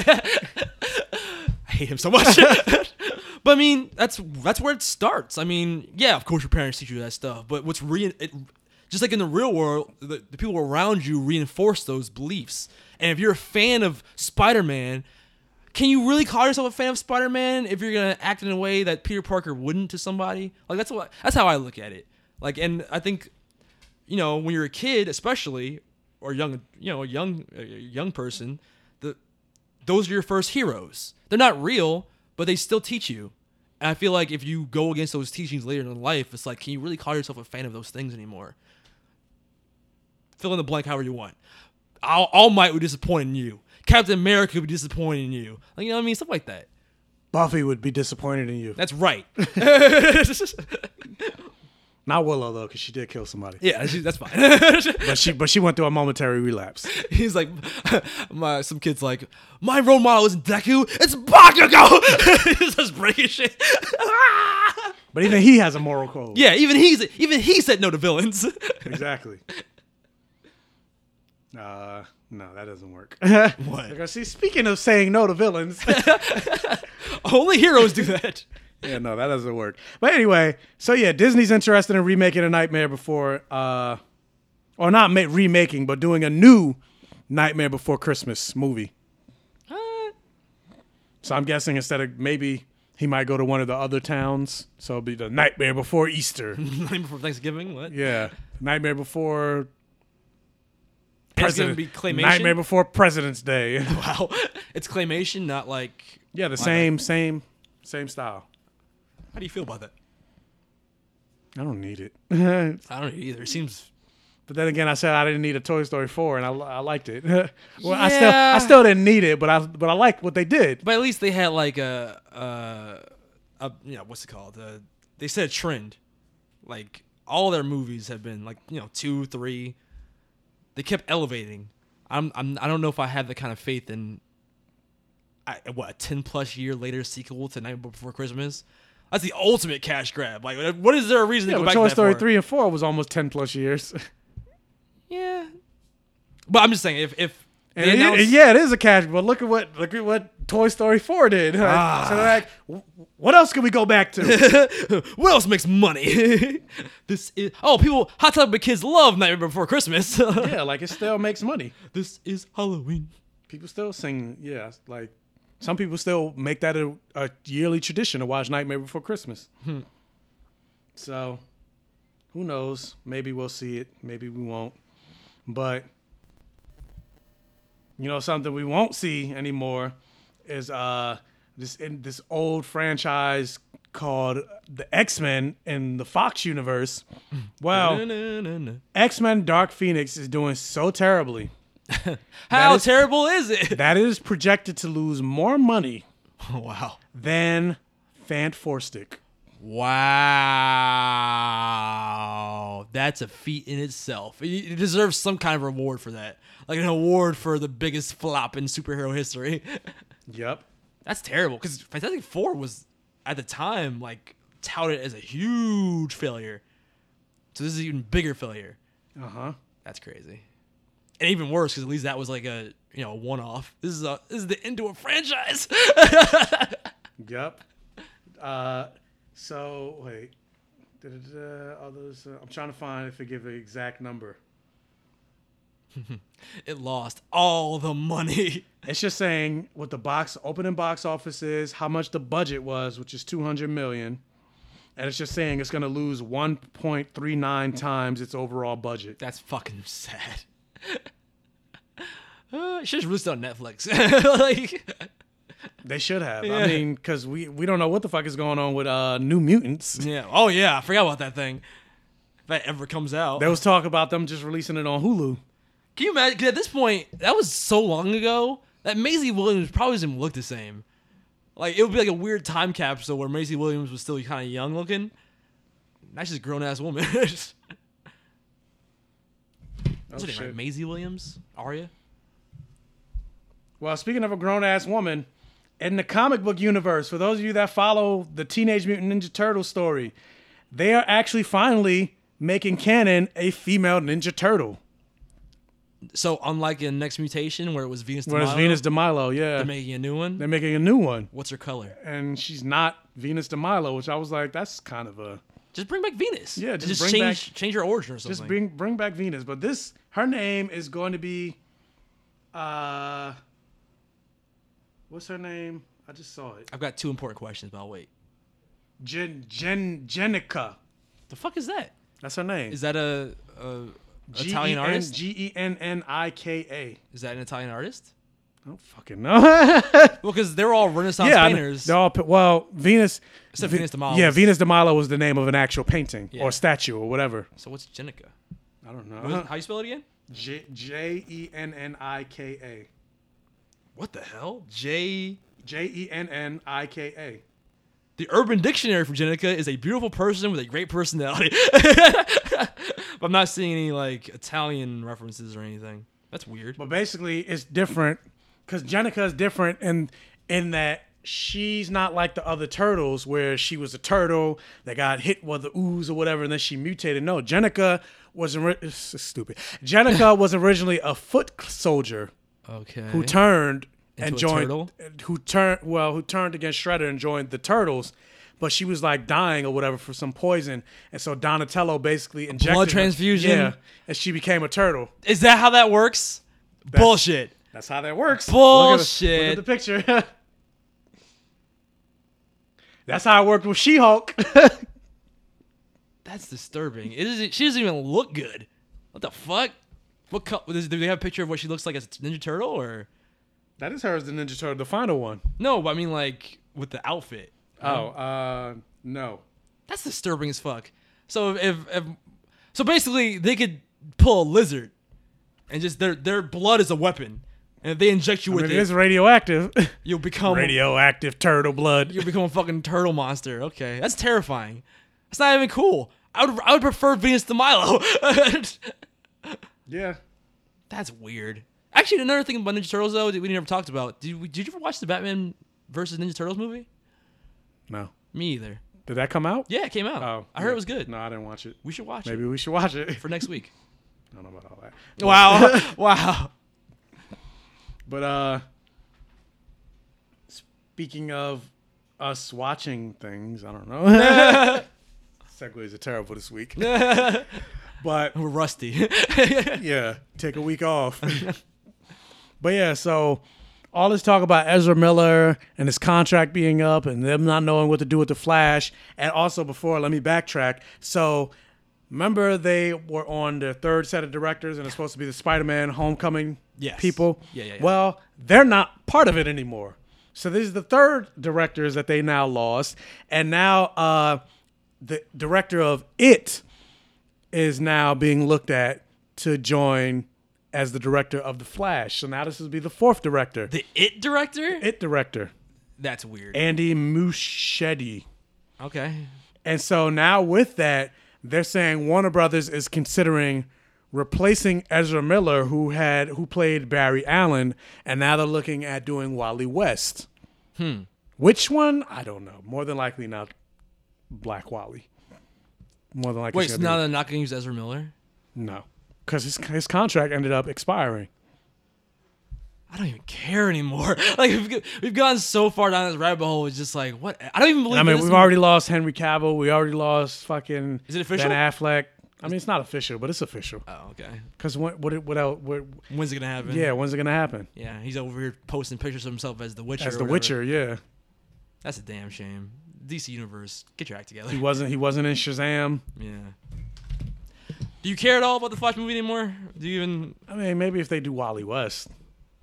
I hate him so much. but I mean, that's that's where it starts. I mean, yeah, of course your parents teach you that stuff, but what's re- it, just like in the real world, the, the people around you reinforce those beliefs. And if you're a fan of Spider-Man, can you really call yourself a fan of Spider-Man if you're gonna act in a way that Peter Parker wouldn't to somebody? Like that's what that's how I look at it. Like, and I think, you know, when you're a kid, especially, or young, you know, a young a young person, those are your first heroes. They're not real, but they still teach you. And I feel like if you go against those teachings later in life, it's like, can you really call yourself a fan of those things anymore? Fill in the blank however you want. All, All Might would disappoint in you. Captain America would be disappointed in you. Like, you know what I mean? Stuff like that. Buffy would be disappointed in you. That's right. Not Willow though, because she did kill somebody. Yeah, she- that's fine. but she but she went through a momentary relapse. He's like, my some kid's like, my role model isn't Deku, it's Bakugo. He's just breaking shit. But even he has a moral code. Yeah, even he's even he said no to villains. exactly. Uh, no, that doesn't work. What? Because see, speaking of saying no to villains, Only heroes do that. Yeah, no, that doesn't work. But anyway, so yeah, Disney's interested in remaking a Nightmare Before, uh, or not ma- remaking, but doing a new Nightmare Before Christmas movie. So I'm guessing instead of maybe he might go to one of the other towns, so it'll be the Nightmare Before Easter. Nightmare before Thanksgiving. What? yeah, Nightmare Before. And it's gonna President- be claymation? Nightmare Before President's Day. Wow, it's claymation, not like. Yeah, the same, same, same style. How do you feel about that? I don't need it. I don't either. It seems. But then again, I said I didn't need a Toy Story four, and I, I liked it. well, I still I still didn't need it, but I but I liked what they did. But at least they had like a, uh, a you know, what's it called? Uh, they said a trend. Like all their movies have been like you know two, three. They kept elevating. I'm, I'm I don't know if I have the kind of faith in. I, what a ten plus year later sequel to Night Before Christmas. That's the ultimate cash grab. Like, what is there a reason Yeah, to go back Toy to that Story three and four was almost ten plus years. Yeah. But I'm just saying, if if it- announce- yeah, it is a cash. But look at what look at what Toy Story four did. Ah. So they're like, what else can we go back to? what else makes money? this is oh people hot topic kids love Nightmare Before Christmas. yeah, like it still makes money. This is Halloween. People still sing. Yeah, like some people still make that a, a yearly tradition to watch Nightmare Before Christmas. Hmm. So, who knows? Maybe we'll see it. Maybe we won't. But you know, something we won't see anymore is uh this in this old franchise called the X Men in the Fox universe. Well, X Men Dark Phoenix is doing so terribly. How is- terrible is it? That is projected to lose more money wow. than Fant Four Stick. Wow. That's a feat in itself. It deserves some kind of reward for that. Like an award for the biggest flop in superhero history. Yep. That's terrible because Fantastic Four was at the time like touted as a huge failure. So this is an even bigger failure. Uh huh. That's crazy. And even worse because at least that was like a you know one off. This is a this is the end to a franchise. Yep. Uh, so wait. Others. Uh, I'm trying to find if they give the exact number. it lost all the money. It's just saying what the box opening box office is, how much the budget was, which is 200 million, and it's just saying it's going to lose 1.39 times its overall budget. That's fucking sad. Uh, should released on Netflix. like, They should have. Yeah. I mean, because we we don't know what the fuck is going on with uh New Mutants. yeah. Oh yeah, I forgot about that thing. If that ever comes out. There was talk about them just releasing it on Hulu. Can you imagine? 'cause at this point, that was so long ago that Maisie Williams probably doesn't look the same. Like it would be like a weird time capsule where Maisie Williams was still kind of young looking. Now she's a grown ass woman. Oh, What's Oh, her name? Right? Maisie Williams, Arya. Well, speaking of a grown ass woman, in the comic book universe, for those of you that follow the Teenage Mutant Ninja Turtle story, they are actually finally making canon a female Ninja Turtle. So unlike in Next Mutation where it was Venus. de Whereas Milo, Venus de Milo, yeah. they're making a new one. They're making a new one. What's her color? And she's not Venus de Milo, which I was like, that's kind of a Just bring back Venus. Yeah, just bring change back- change her origin or something. just bring bring back Venus. But this her name is going to be uh what's her name? I just saw it. I've got two important questions, but I'll wait. Jen Jen Jennika. The fuck is that? That's her name. Is that a, a Italian artist? G-E-N-N-I-K-A. Is that an Italian artist? I don't fucking know. Well, because they're all Renaissance yeah, I painters. they're all, well, Venus. Except Ve- Venus de Milo Yeah, Venus de Milo was the name of an actual painting Yeah. or statue or whatever. So what's Jennika? I don't know. What how you spell it again? J J E N N I K A. What the hell? J. J E N N I K A. The Urban Dictionary for Jennika is a beautiful person with a great personality. but I'm not seeing any like Italian references or anything. That's weird. But basically, it's different because Jennika is different in in that she's not like the other turtles where she was a turtle that got hit with the ooze or whatever, and then she mutated. No, Jennika was stupid. Jennika was originally a foot soldier Okay. who turned Into and joined who turned well who turned against Shredder and joined the Turtles. But she was like dying or whatever for some poison, and so Donatello basically injected blood transfusion? Yeah, and she became a turtle. Is that how that works? Bullshit. That's how that works. Bullshit. Look at the, look at the picture. That's how it worked with She-Hulk. That's disturbing. It is. She doesn't even look good. What the fuck? What color? Do they have a picture of what she looks like as a Ninja Turtle or? that is her as the Ninja Turtle, the final one. No, but I mean like with the outfit. Oh, uh, no. That's disturbing as fuck. So if, if so basically they could pull a lizard and just their their blood is a weapon. And if they inject you I with mean, it, it is radioactive. you'll become radioactive turtle blood. You'll become a fucking turtle monster. Okay, that's terrifying. That's not even cool. I would I would prefer Venus de Milo. Yeah. That's weird. Actually, another thing about Ninja Turtles though that we never talked about. Did we, did you ever watch the Batman versus Ninja Turtles movie? No. Me either. Did that come out? Yeah, it came out. Oh, I heard yeah. it was good. No, I didn't watch it. We should watch Maybe it Maybe we should watch it. for next week. I don't know about all that. Wow, wow. But uh speaking of us watching things, I don't know. Segues are terrible this week. but We're rusty. yeah, take a week off. but yeah, so all this talk about Ezra Miller and his contract being up and them not knowing what to do with the Flash. And also before, let me backtrack. So remember they were on their third set of directors and it's supposed to be the Spider-Man Homecoming Yes. people. Yeah, yeah, yeah. Well, they're not part of it anymore. So this is the third directors that they now lost. And now uh the director of it is now being looked at to join as the director of the Flash. So now this will be the fourth director. the It director? It director, That's weird. Andy Muschietti. okay. And so now with that, they're saying Warner Brothers is considering replacing Ezra Miller, who had who played Barry Allen, and now they're looking at doing Wally West. Hmm. Which one? I don't know. More than likely not Black Wally. More than likely. Wait, so now they're not gonna use Ezra Miller? no, because his his contract ended up expiring. I don't even care anymore. Like we've, we've gone so far down this rabbit hole. It's just like what? I don't even believe. I mean, we've already lost Henry Cavill. We already lost fucking. Is it official? Ben Affleck. I mean, it's not official, but it's official. Oh, okay. Because what what what else? What, When's it gonna happen? yeah, when's it gonna happen? Yeah, he's over here posting pictures of himself as the Witcher. As the. Witcher, yeah. That's a damn shame. DC Universe, get your act together. He wasn't he wasn't in Shazam. Yeah. Do you care at all about the Flash movie anymore? Do you even I mean, maybe if they do Wally West.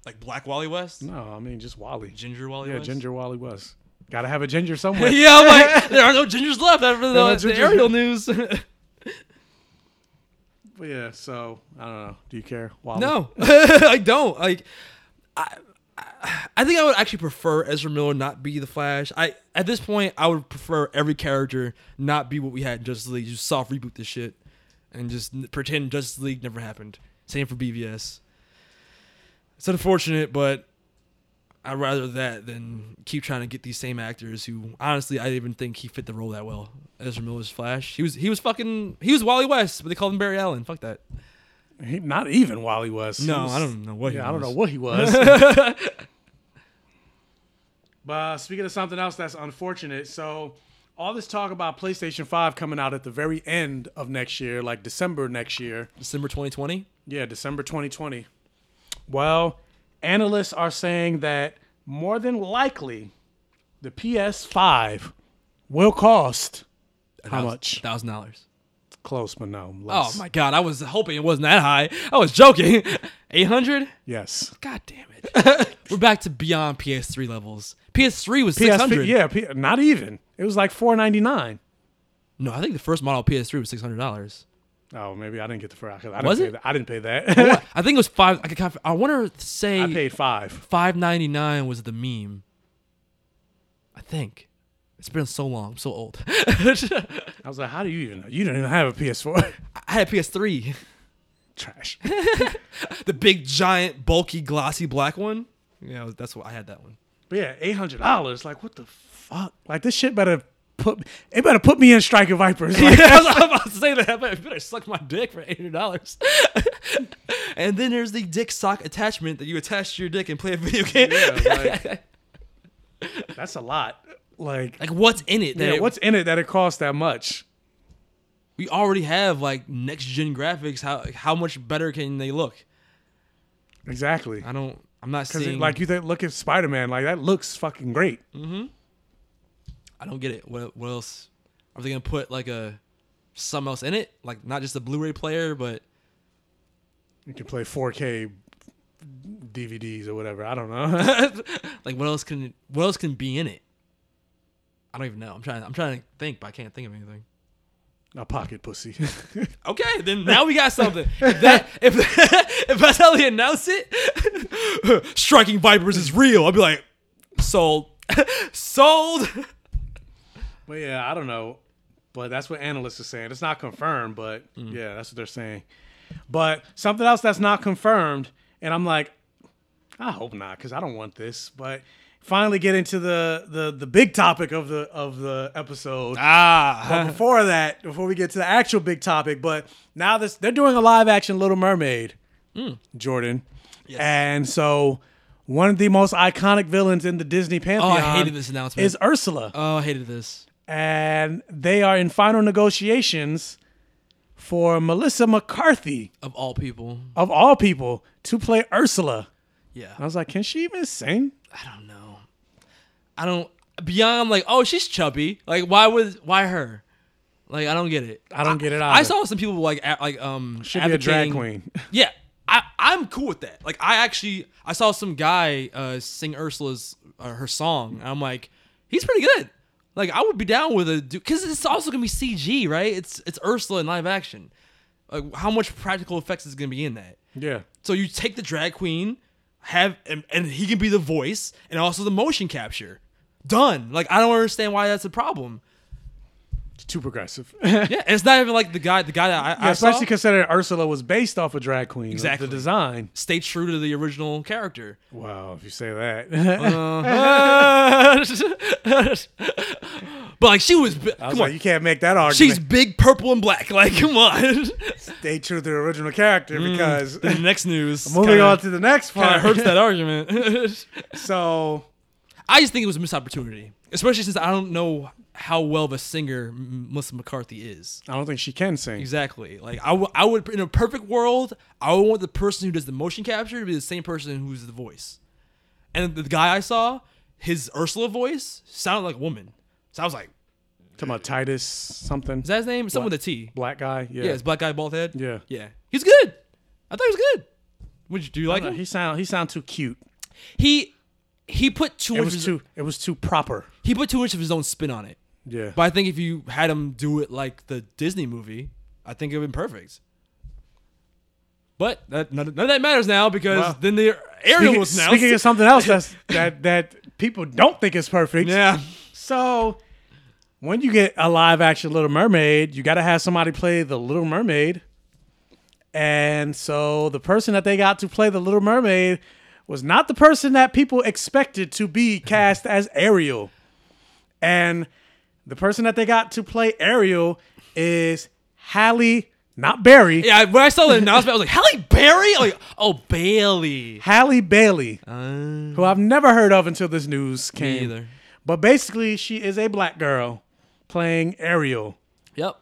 Like Black Wally West? No, I mean just Wally. Ginger Wally yeah, West? Ginger Wally West. Got to have a ginger somewhere. yeah, I'm like, there are no gingers left after the, no the. Ariel news. But yeah, so I don't know. Do you care? Wally? No, I don't. Like, I, I, I think I would actually prefer Ezra Miller not be the Flash. I at this point, I would prefer every character not be what we had in Justice League. Just soft reboot this shit and just n- pretend Justice League never happened. Same for BVS. It's unfortunate, but I'd rather that than keep trying to get these same actors who, honestly, I didn't even think he fit the role that well. Ezra Miller's Flash. He was he was fucking he was Wally West, but they called him Barry Allen. Fuck that. He, not even Wally West. No, was- I don't know what he yeah, I don't know what he was. but uh, speaking of something else that's unfortunate, so all this talk about PlayStation 5 coming out at the very end of next year, like December next year. December 2020? Yeah, December 2020. Well, analysts are saying that more than likely the PS5 will cost how much? Thousand dollars. Close, but no. Oh my god, I was hoping it wasn't that high. I was joking. Eight hundred? Yes. God damn it. We're back to beyond PS3 levels. PS3 was six hundred. Yeah, P- not even. It was like 499. No, I think the first model PS3 was six hundred dollars. Oh, maybe I didn't get the first. I didn't Was pay it? That. I didn't pay that. I think it was five. I, I wonder to say I paid five. Five ninety nine was the meme. I think it's been so long. I'm so old. I was like, how do you even know? You don't even have a PS4. I had a PS3. Trash. the big, giant, bulky, glossy black one. Yeah, that's what I had. That one. But yeah, eight hundred dollars. Like what the fuck? Like this shit better put. It better put me in Striking Vipers. Like, I was about to say that. but I better suck my dick for eight hundred dollars. and then there's the dick sock attachment that you attach to your dick and play a video game. Yeah, like- that's a lot. Like, like what's in it? that yeah, it- what's in it that it costs that much? we already have like next gen graphics. How how much better can they look? Exactly. I don't. I'm not seeing. like you think, look at Spider Man. Like that looks fucking great. Mm hmm I don't get it. What what else? Are they gonna put like a something else in it? Like not just a Blu-ray player, but You can play 4K DVDs or whatever. I don't know. like what else can what else can be in it? I don't even know. I'm trying. I'm trying to think, but I can't think of anything. a pocket pussy. Okay, then now we got something. If that if if that's how they announce it, striking vipers is real. I'll be like, sold, sold. But yeah, I don't know. But that's what analysts are saying. It's not confirmed, but Mm. yeah, that's what they're saying. But something else that's not confirmed, and I'm like, I hope not, because I don't want this. But finally get into the the the big topic of the of the episode. Ah. But before that, before we get to the actual big topic, but now this they're doing a live action Little Mermaid, Mm. Jordan. And so one of the most iconic villains in the Disney pantheon. Oh, I hated this announcement. is Ursula Oh, I hated this. And they are in final negotiations for Melissa McCarthy Of all people, of all people to play Ursula. yeah. I was like, can she even sing? I don't know. I don't. beyond like, oh, she's chubby. Like, why would why her? Like, I don't get it. I don't get it Either. I saw some people like like um Should be a drag queen. Yeah, I I'm cool with that. Like, I actually I saw some guy uh sing Ursula's uh, her song. And I'm like, he's pretty good. Like, I would be down with a because it's also gonna be CG, right? It's it's Ursula in live action. Like, how much practical effects is gonna be in that? Yeah. So you take the drag queen, have and, and he can be the voice and also the motion capture. Done. Like I don't understand why that's a problem. Too progressive. yeah, it's not even like the guy the guy that I, Yeah, I saw especially considering Ursula was based off a drag queen. Exactly. The design. stay true to the original character. Wow, if you say that. Uh-huh. but like she was, bi- come like, on, you can't make that argument. she's big, purple, and black. Like, come on. Stay true to the original character Mm, because the next news. moving kinda- on to the next part hurts that argument. so I just think it was a missed opportunity, especially since I don't know how well of a singer M- Melissa McCarthy is. I don't think she can sing. Exactly. Like I, w- I would in a perfect world, I would want the person who does the motion capture to be the same person who's the voice. And the guy I saw, his Ursula voice sounded like a woman. So I was like, Talking about Titus something. is that his name? Someone with a T. Black guy. Yeah. Yeah, it's black guy, bald head. Yeah. Yeah, he's good. I thought he was good. Would you do you like him? He sound he sound too cute. He he put too It much. was too it was too proper. He put too much of his own spin on it. Yeah. But I think if you had him do it like the Disney movie, I think it would have been perfect. But that, none, none of that matters now because then the Ariel was announced. speaking of something else that's, that that people don't think is perfect. Yeah. So when you get a live action Little Mermaid, you got to have somebody play the Little Mermaid. And so the person that they got to play the Little Mermaid was not the person that people expected to be cast as Ariel. And the person that they got to play Ariel is Halle, not Barry. Yeah, when I saw the announcement, I was like, Halle Berry? Like, oh, Bailey. Halle Bailey, Uh, who I've never heard of until this news came. either. But basically, she is a black girl playing Ariel. Yep.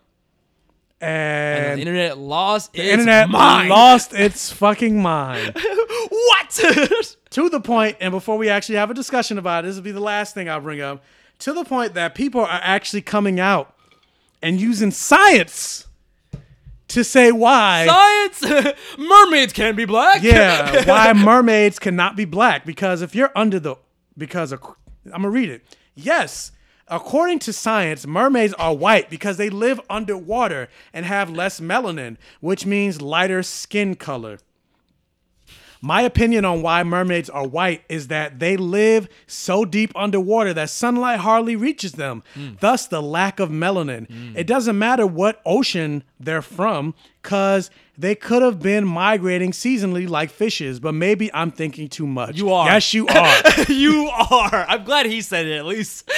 And, And, the internet lost the its internet mind. lost its fucking mind. what? to the point, and before we actually have a discussion about it, this will be the last thing I'll bring up. To the point that people are actually coming out and using science to say why. Science! Mermaids can't be black. Yeah, why mermaids cannot be black? Because if you're under the, because of, I'm gonna read it. Yes, according to science, mermaids are white because they live underwater and have less melanin, which means lighter skin color. My opinion on why mermaids are white is that they live so deep underwater that sunlight hardly reaches them, hmm. thus, the lack of melanin. Hmm. It doesn't matter what ocean they're from, because they could have been migrating seasonally like fishes, but maybe I'm thinking too much. You are. Yes, you are. you are. I'm glad he said it at least.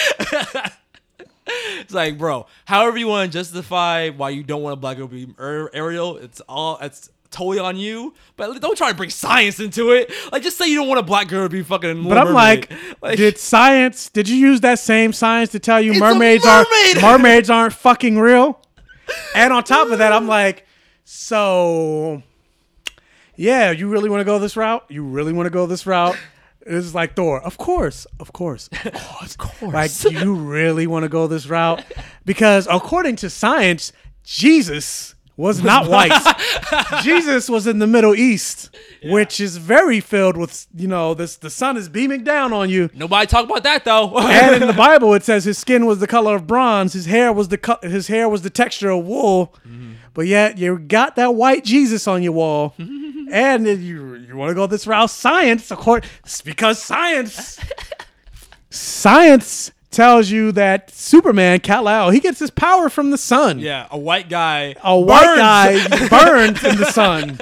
it's like, bro, however you want to justify why you don't want a black girl to be Ariel, it's all it's totally on you. But don't try to bring science into it. Like, just say you don't want a black girl to be fucking. But I'm like, did science? Did you use that same science to tell you mermaids mermaid! aren't mermaids aren't fucking real? And on top of that, I'm like, so yeah, you really want to go this route? You really want to go this route? It's like Thor. Of course, of course, of course, of course. Like you really want to go this route because according to science, Jesus was not white. Jesus was in the Middle East, which is very filled with you know this. The sun is beaming down on you. nobody talk about that though. and in the Bible, it says his skin was the color of bronze. His hair was the co- his hair was the texture of wool. Mm-hmm. But yet you got that white Jesus on your wall, and you you want to go this route? Science, of course, it's because science, science tells you that Superman, Kal El, he gets his power from the sun. yeah, a white guy. A white burns. guy burns in the sun.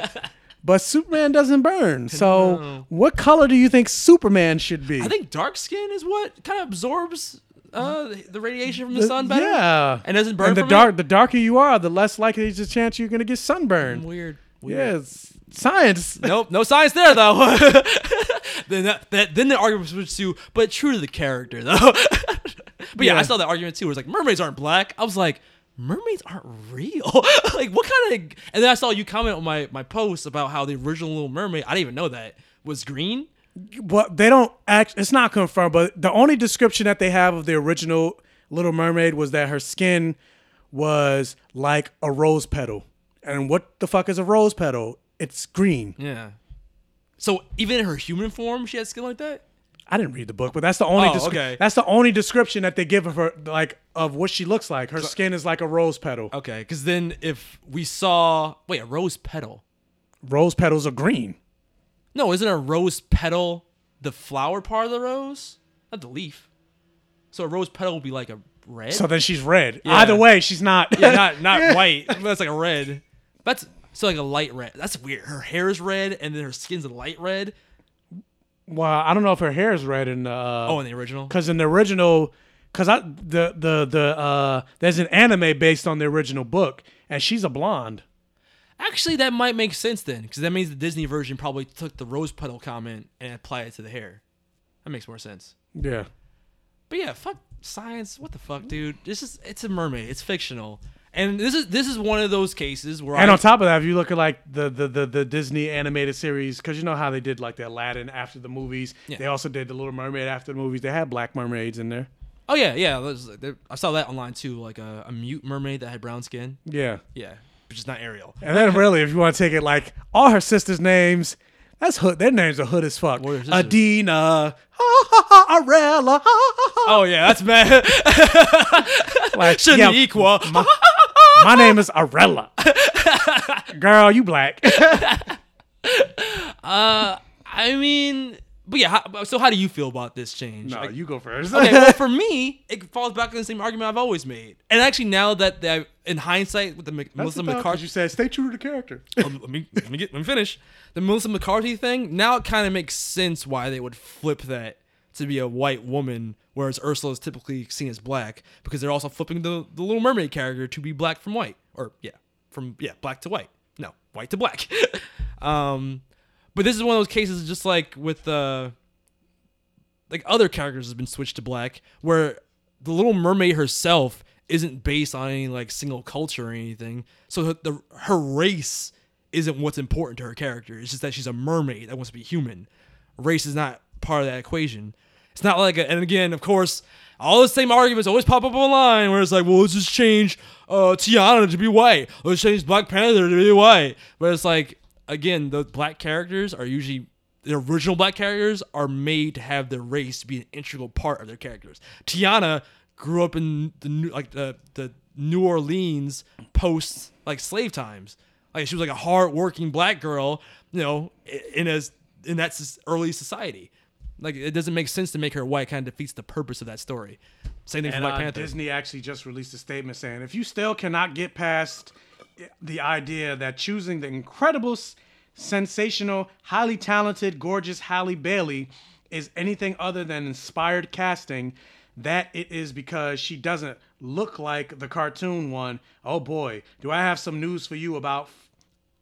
But Superman doesn't burn. So, No. what color do you think Superman should be? I think dark skin is what kind of absorbs uh, the radiation from the, The- sun better. Yeah, and doesn't burn And the dark, It? the darker you are, the less likely is the chance you're gonna get sunburned. Weird. Weird. Yeah, it's science. Nope, no science there though. then that, that then the argument switched to, but true to the character though. But yeah, Yeah. I saw that argument too. Where it's like mermaids aren't black. I was like, mermaids aren't real. like what kind of? And then I saw you comment on my my post about how the original Little Mermaid. I didn't even know that was green. Well, they don't act. It's not confirmed, but the only description that they have of the original Little Mermaid was that her skin was like a rose petal. And what the fuck is a rose petal? It's green. Yeah. So even in her human form, she had skin like that. I didn't read the book, but that's the only Oh, descri- okay. that's the only description that they give of her, like of what she looks like. Her skin is like a rose petal. Okay, because then if we saw wait a rose petal. Rose petals are green. No, isn't a rose petal the flower part of the rose? Not the leaf. So a rose petal would be like a red. So then she's red. Yeah. Either way, she's not. yeah, not not white. That's like a red. That's so like a light red. That's weird. Her hair is red, and then her skin's a light red. Well, I don't know if her hair is red in the. Uh, Oh, in the original? Because in the original, because I the the the uh, there's an anime based on the original book, and she's a blonde. Actually, that might make sense then, because that means the Disney version probably took the rose petal comment and applied it to the hair. That makes more sense. Yeah. But yeah, fuck science. What the fuck, dude? This is it's a mermaid. It's fictional, and this is this is one of those cases where And I, on top of that, if you look at like the the the, the Disney animated series, because you know how they did like the Aladdin after the movies, Yeah. they also did the Little Mermaid after the movies. They had black mermaids in there. Oh yeah, yeah. I saw that online too, like a, a mute mermaid that had brown skin. Yeah. Yeah, which is not Ariel. And then really, if you want to take it like all her sisters' names, that's hood. Their names are hood as fuck. Adina, Arella. Oh yeah, that's mad. Like, Shaniqua. My, my name is Arella. Girl, you black. Uh, I mean, but yeah. How, so how do you feel about this change? No, Like- you go first. okay, well, for me, it falls back on the same argument I've always made. And actually, now that that in hindsight with the That's Melissa the McCarthy, You said stay true to the character. Oh, let me let me get let me finish the Melissa McCarthy thing. Now it kind of makes sense why they would flip that to be a white woman, whereas Ursula is typically seen as black because they're also flipping the the Little Mermaid character to be black from white, or yeah, from yeah black to white. No, white to black. um, but this is one of those cases, just like with uh, like other characters has been switched to black, where the Little Mermaid herself isn't based on any like single culture or anything. So the her race isn't what's important to her character. It's just that she's a mermaid that wants to be human. Race is not part of that equation. It's not like a, and again, of course, all the same arguments always pop up online where it's like, well, let's just change uh, Tiana to be white. Let's change Black Panther to be white. But it's like, again, the black characters are usually the original black characters are made to have their race be an integral part of their characters. Tiana grew up in the new, like the the New Orleans post like slave times. Like she was like a hard working black girl, you know, in as in that early society. Like it doesn't make sense to make her white. Kind of defeats the purpose of that story. Same thing for Black uh, Panther. Disney actually just released a statement saying if you still cannot get past the idea that choosing the incredible, sensational, highly talented, gorgeous Halle Bailey is anything other than inspired casting, that it is because she doesn't look like the cartoon one. Oh boy, do I have some news for you about?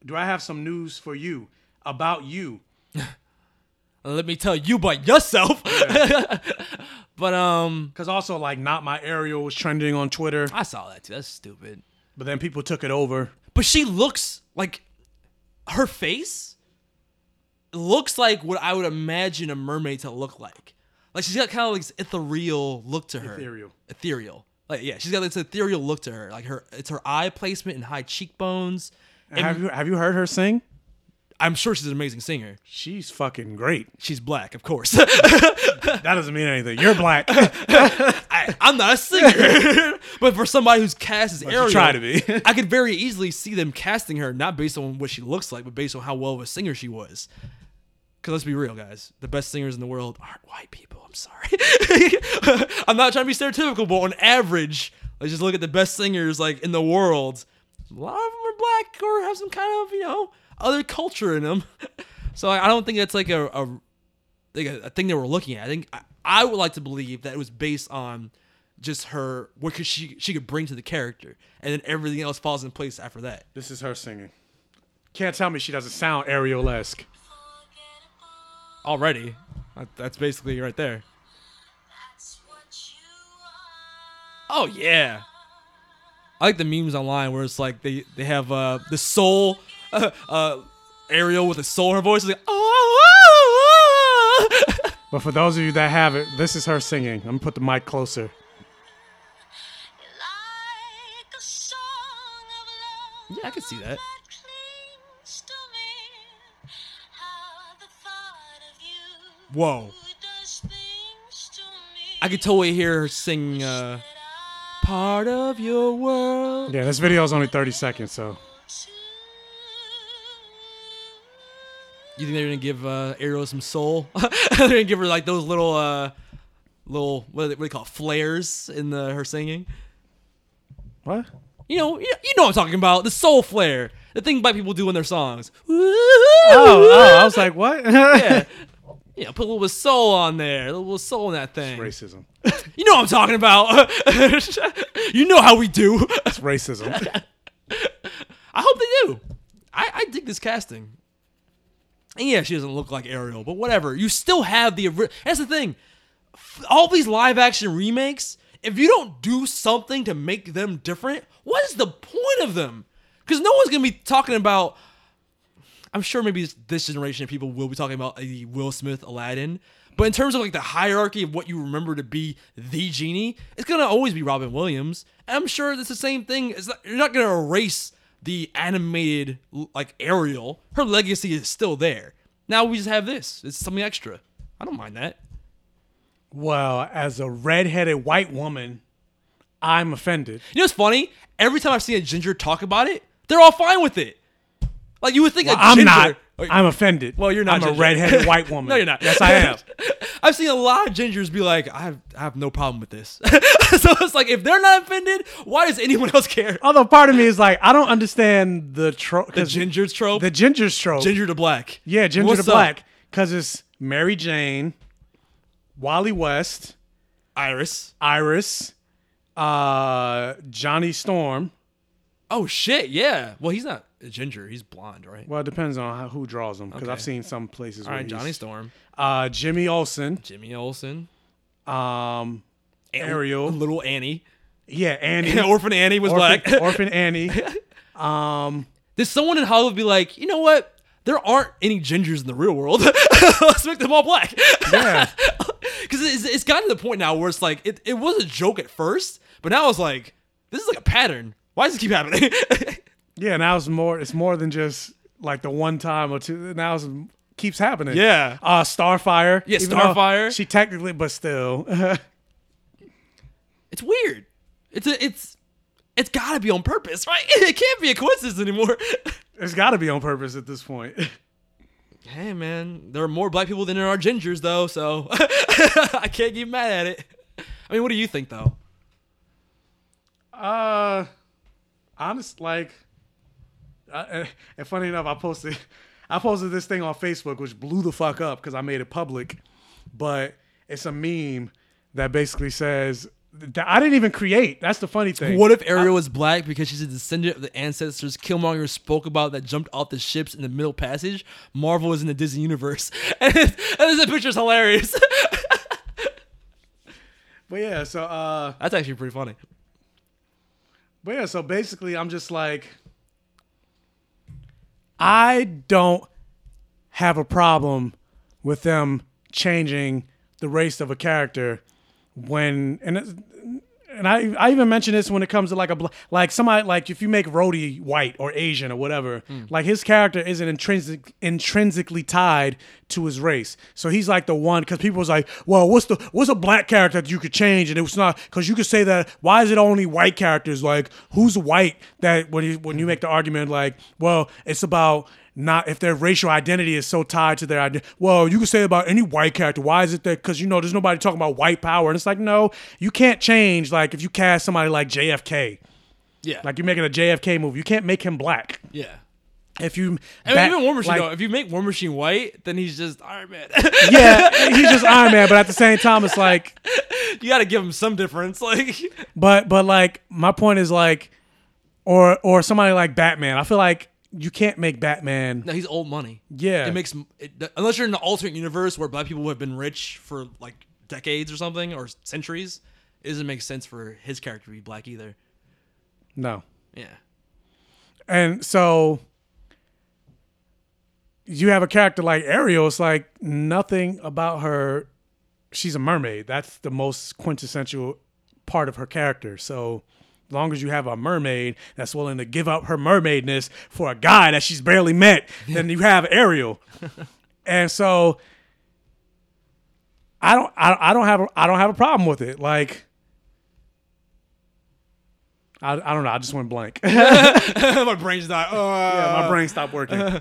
Do I have some news for you about you? Let me tell you about yourself. but um, because also like not my Ariel was trending on Twitter. I saw that too. That's stupid. But then people took it over. But she looks like her face looks like what I would imagine a mermaid to look like. Like she's got kind of like this ethereal look to her. Ethereal. Ethereal. Like yeah, she's got this ethereal look to her. Like her, it's her eye placement and high cheekbones. And have you have you heard her sing? I'm sure she's an amazing singer. She's fucking great. She's black, of course. that doesn't mean anything. You're black. I, I'm not a singer, but for somebody who's cast as Ariel, try to be. I could very easily see them casting her not based on what she looks like, but based on how well of a singer she was. Because let's be real, guys, the best singers in the world aren't white people. I'm sorry. I'm not trying to be stereotypical, but on average, let's just look at the best singers like in the world. A lot of them are black or have some kind of you know other culture in them. so I I don't think that's like a, a like a, a thing that we're looking at. I think I, I would like to believe that it was based on just her what could she she could bring to the character, and then everything else falls in place after that. This is her singing. Can't tell me she doesn't sound Ariel esque. Already, that's basically right there. Oh yeah, I like the memes online where it's like they they have uh the soul uh, uh Ariel with a soul in her voice is like oh. But for those of you that have it, this is her singing. I'm gonna put the mic closer. Yeah, I can see that. Whoa. I could totally hear her sing uh, part of your world. Yeah, this video is only 30 seconds, so You think they're gonna give uh, Ariel some soul? they're gonna give her like those little, uh, little what do they, what do they call it, flares in the her singing. What? You know, you, you know what I'm talking about. The soul flare, the thing black people do in their songs. Oh, oh, I was like, what? yeah, yeah. Put a little bit of soul on there, a little soul in that thing. It's racism. You know what I'm talking about. you know how we do. It's racism. I hope they do. I, I dig this casting. And yeah, she doesn't look like Ariel, but whatever. You still have the. That's the thing. All these live action remakes, if you don't do something to make them different, what is the point of them? Because no one's gonna be talking about. I'm sure maybe this- generation of people will be talking about the Will Smith Aladdin, but in terms of like the hierarchy of what you remember to be the genie, it's gonna always be Robin Williams. And I'm sure it's the same thing. It's not, you're not gonna erase the animated like Ariel. Her legacy is still there. Now we just have this. It's something extra. I don't mind that. Well, as a redheaded white woman, I'm offended. You know what's funny? Every time I've seen a ginger talk about it, they're all fine with it. Like you would think Well, a I'm not. I'm offended. Well, you're not. I'm a ginger. redheaded white woman. no, you're not. Yes, I am. I've seen a lot of gingers be like, I have, I have no problem with this. so it's like, if they're not offended, why does anyone else care? Although part of me is like, I don't understand the trope. The ginger's trope. The ginger's trope. Ginger to black. Yeah, ginger What's to up? black. Because it's Mary Jane, Wally West, Iris, Iris, uh, Johnny Storm. Oh shit, yeah. Well, he's not ginger. He's blonde, right? Well, it depends on how, who draws them. Because Okay. I've seen some places. All where right, he's- Johnny Storm. Uh, Jimmy Olsen. Jimmy Olsen. Um, Ariel. Little Annie. Yeah, Annie. Orphan Annie was Orphan, black. Orphan Annie. Um, someone in Hollywood be like, you know what? There aren't any gingers in the real world. Let's make them all black. Yeah. Because it's, it's gotten to the point now where it's like, it, it was a joke at first, but now it's like, this is like a pattern. Why does this keep happening? Yeah, now it's more. It's more than just like the one time or two. Now it keeps happening. Yeah. Uh, Starfire. Yeah, even Starfire. She technically, but still. it's weird. It's a, it's it's got to be on purpose, right? It can't be a coincidence anymore. it's got to be on purpose at this point. hey man, there are more black people than there are gingers though, so I can't get mad at it. I mean, what do you think though? Uh, honest, like, uh, and funny enough, I posted, I posted this thing on Facebook, which blew the fuck up because I made it public. But it's a meme that basically says that I didn't even create. That's the funny thing. What if Ariel was black because she's a descendant of the ancestors Killmonger spoke about that jumped off the ships in the Middle Passage? Marvel is in the Disney universe, and, and this picture's hilarious. But yeah, so uh, That's actually pretty funny. But yeah, so basically, I'm just like, I don't have a problem with them changing the race of a character when and it's, and I I even mention this when it comes to like a like somebody like if you make Rhodey white or Asian or whatever, hmm. like his character isn't intrinsic intrinsically tied to his race. So he's like the one because people was like, well, what's the what's a black character that you could change and it was not because you could say that why is it only white characters? Like who's white that when you when you hmm. make the argument like, well, it's about not if their racial identity is so tied to their identity. Well, you can say about any white character. Why is it that? Because you know, there's nobody talking about white power, and it's like, no, you can't change. Like if you cast somebody like JFK, Yeah. like you're making a JFK movie, you can't make him black. Yeah. If you, And even War Machine, like- though, if you make War Machine white, then he's just Iron Man. yeah, he's just Iron Man, but at the same time, it's like, you got to give him some difference. Like, but but like my point is like, or or somebody like Batman. I feel like you can't make Batman. no, he's old money. Yeah. it makes it, unless you're in an alternate universe where black people have been rich for like decades or something or centuries. It doesn't make sense for his character to be black either. No. Yeah. And so you have a character like Ariel, it's like nothing about her. She's a mermaid. That's the most quintessential part of her character. So long as you have a mermaid that's willing to give up her mermaidness for a guy that she's barely met, then you have Ariel. and so I don't I, I don't have a, I don't have a problem with it. Like I, I don't know. I just went blank. my brain's not. Uh, yeah, my brain stopped working.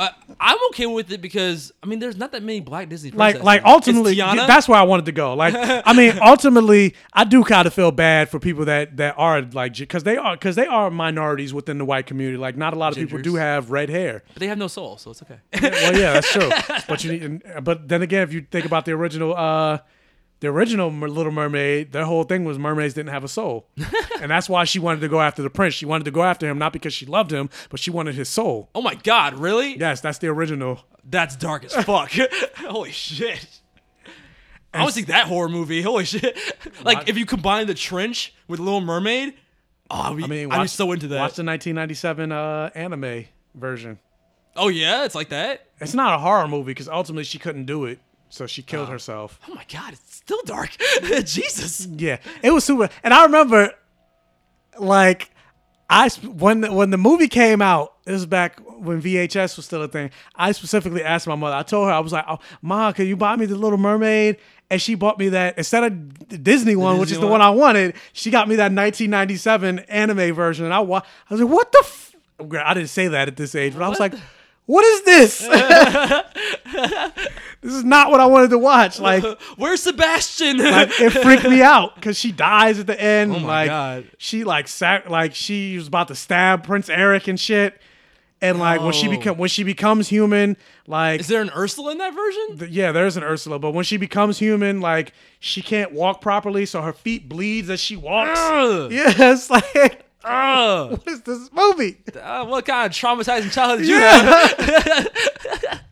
Uh, I'm okay with it because I mean, there's not that many black Disney like princesses. like It's ultimately Tiana. that's where I wanted to go. Like I mean ultimately I do kind of feel bad for people that that are like cuz they are cuz they are minorities within the white community. Like not a lot of people do have red hair. but they have no soul, so it's okay. well yeah, that's true. But you need, but then again if you think about the original uh the original Little Mermaid, their whole thing was mermaids didn't have a soul. and that's why she wanted to go after the prince. She wanted to go after him not because she loved him, but she wanted his soul. Oh my god, really? Yes, that's the original. That's dark as fuck. Holy shit. I want to see that horror movie. Holy shit. Like, if you combine The Trench with Little Mermaid, oh, be, I mean, I'd be so into that. Watch the 1997 uh, anime version. oh, yeah? It's like that? It's not a horror movie because ultimately she couldn't do it, so she killed Oh. herself. Oh my god, it's still dark. Jesus. Yeah, it was super. And I remember, like, I when the, when the movie came out, it was back when VHS was still a thing. I specifically asked my mother. I told her I was like, "Oh, ma, can you buy me the Little Mermaid?" And she bought me that instead of the Disney one, which is Disney the one? one I wanted. She got me that 1997 anime version, and I wa- I was like, "What the?" F-? I didn't say that at this age, but I was like, what is this? this is not what I wanted to watch. Like, Where's Sebastian? like it freaked me out because she dies at the end. Oh my like, God. she like sac- like she was about to stab Prince Eric and shit. And like when she become when she becomes human, like Is there an Ursula in that version? th- yeah, there's an Ursula, but when she becomes human, like she can't walk properly, so her feet bleeds as she walks. Ugh. Yeah, it's like Ugh. what is this movie? Uh, what kind of traumatizing childhood did you Yeah. have?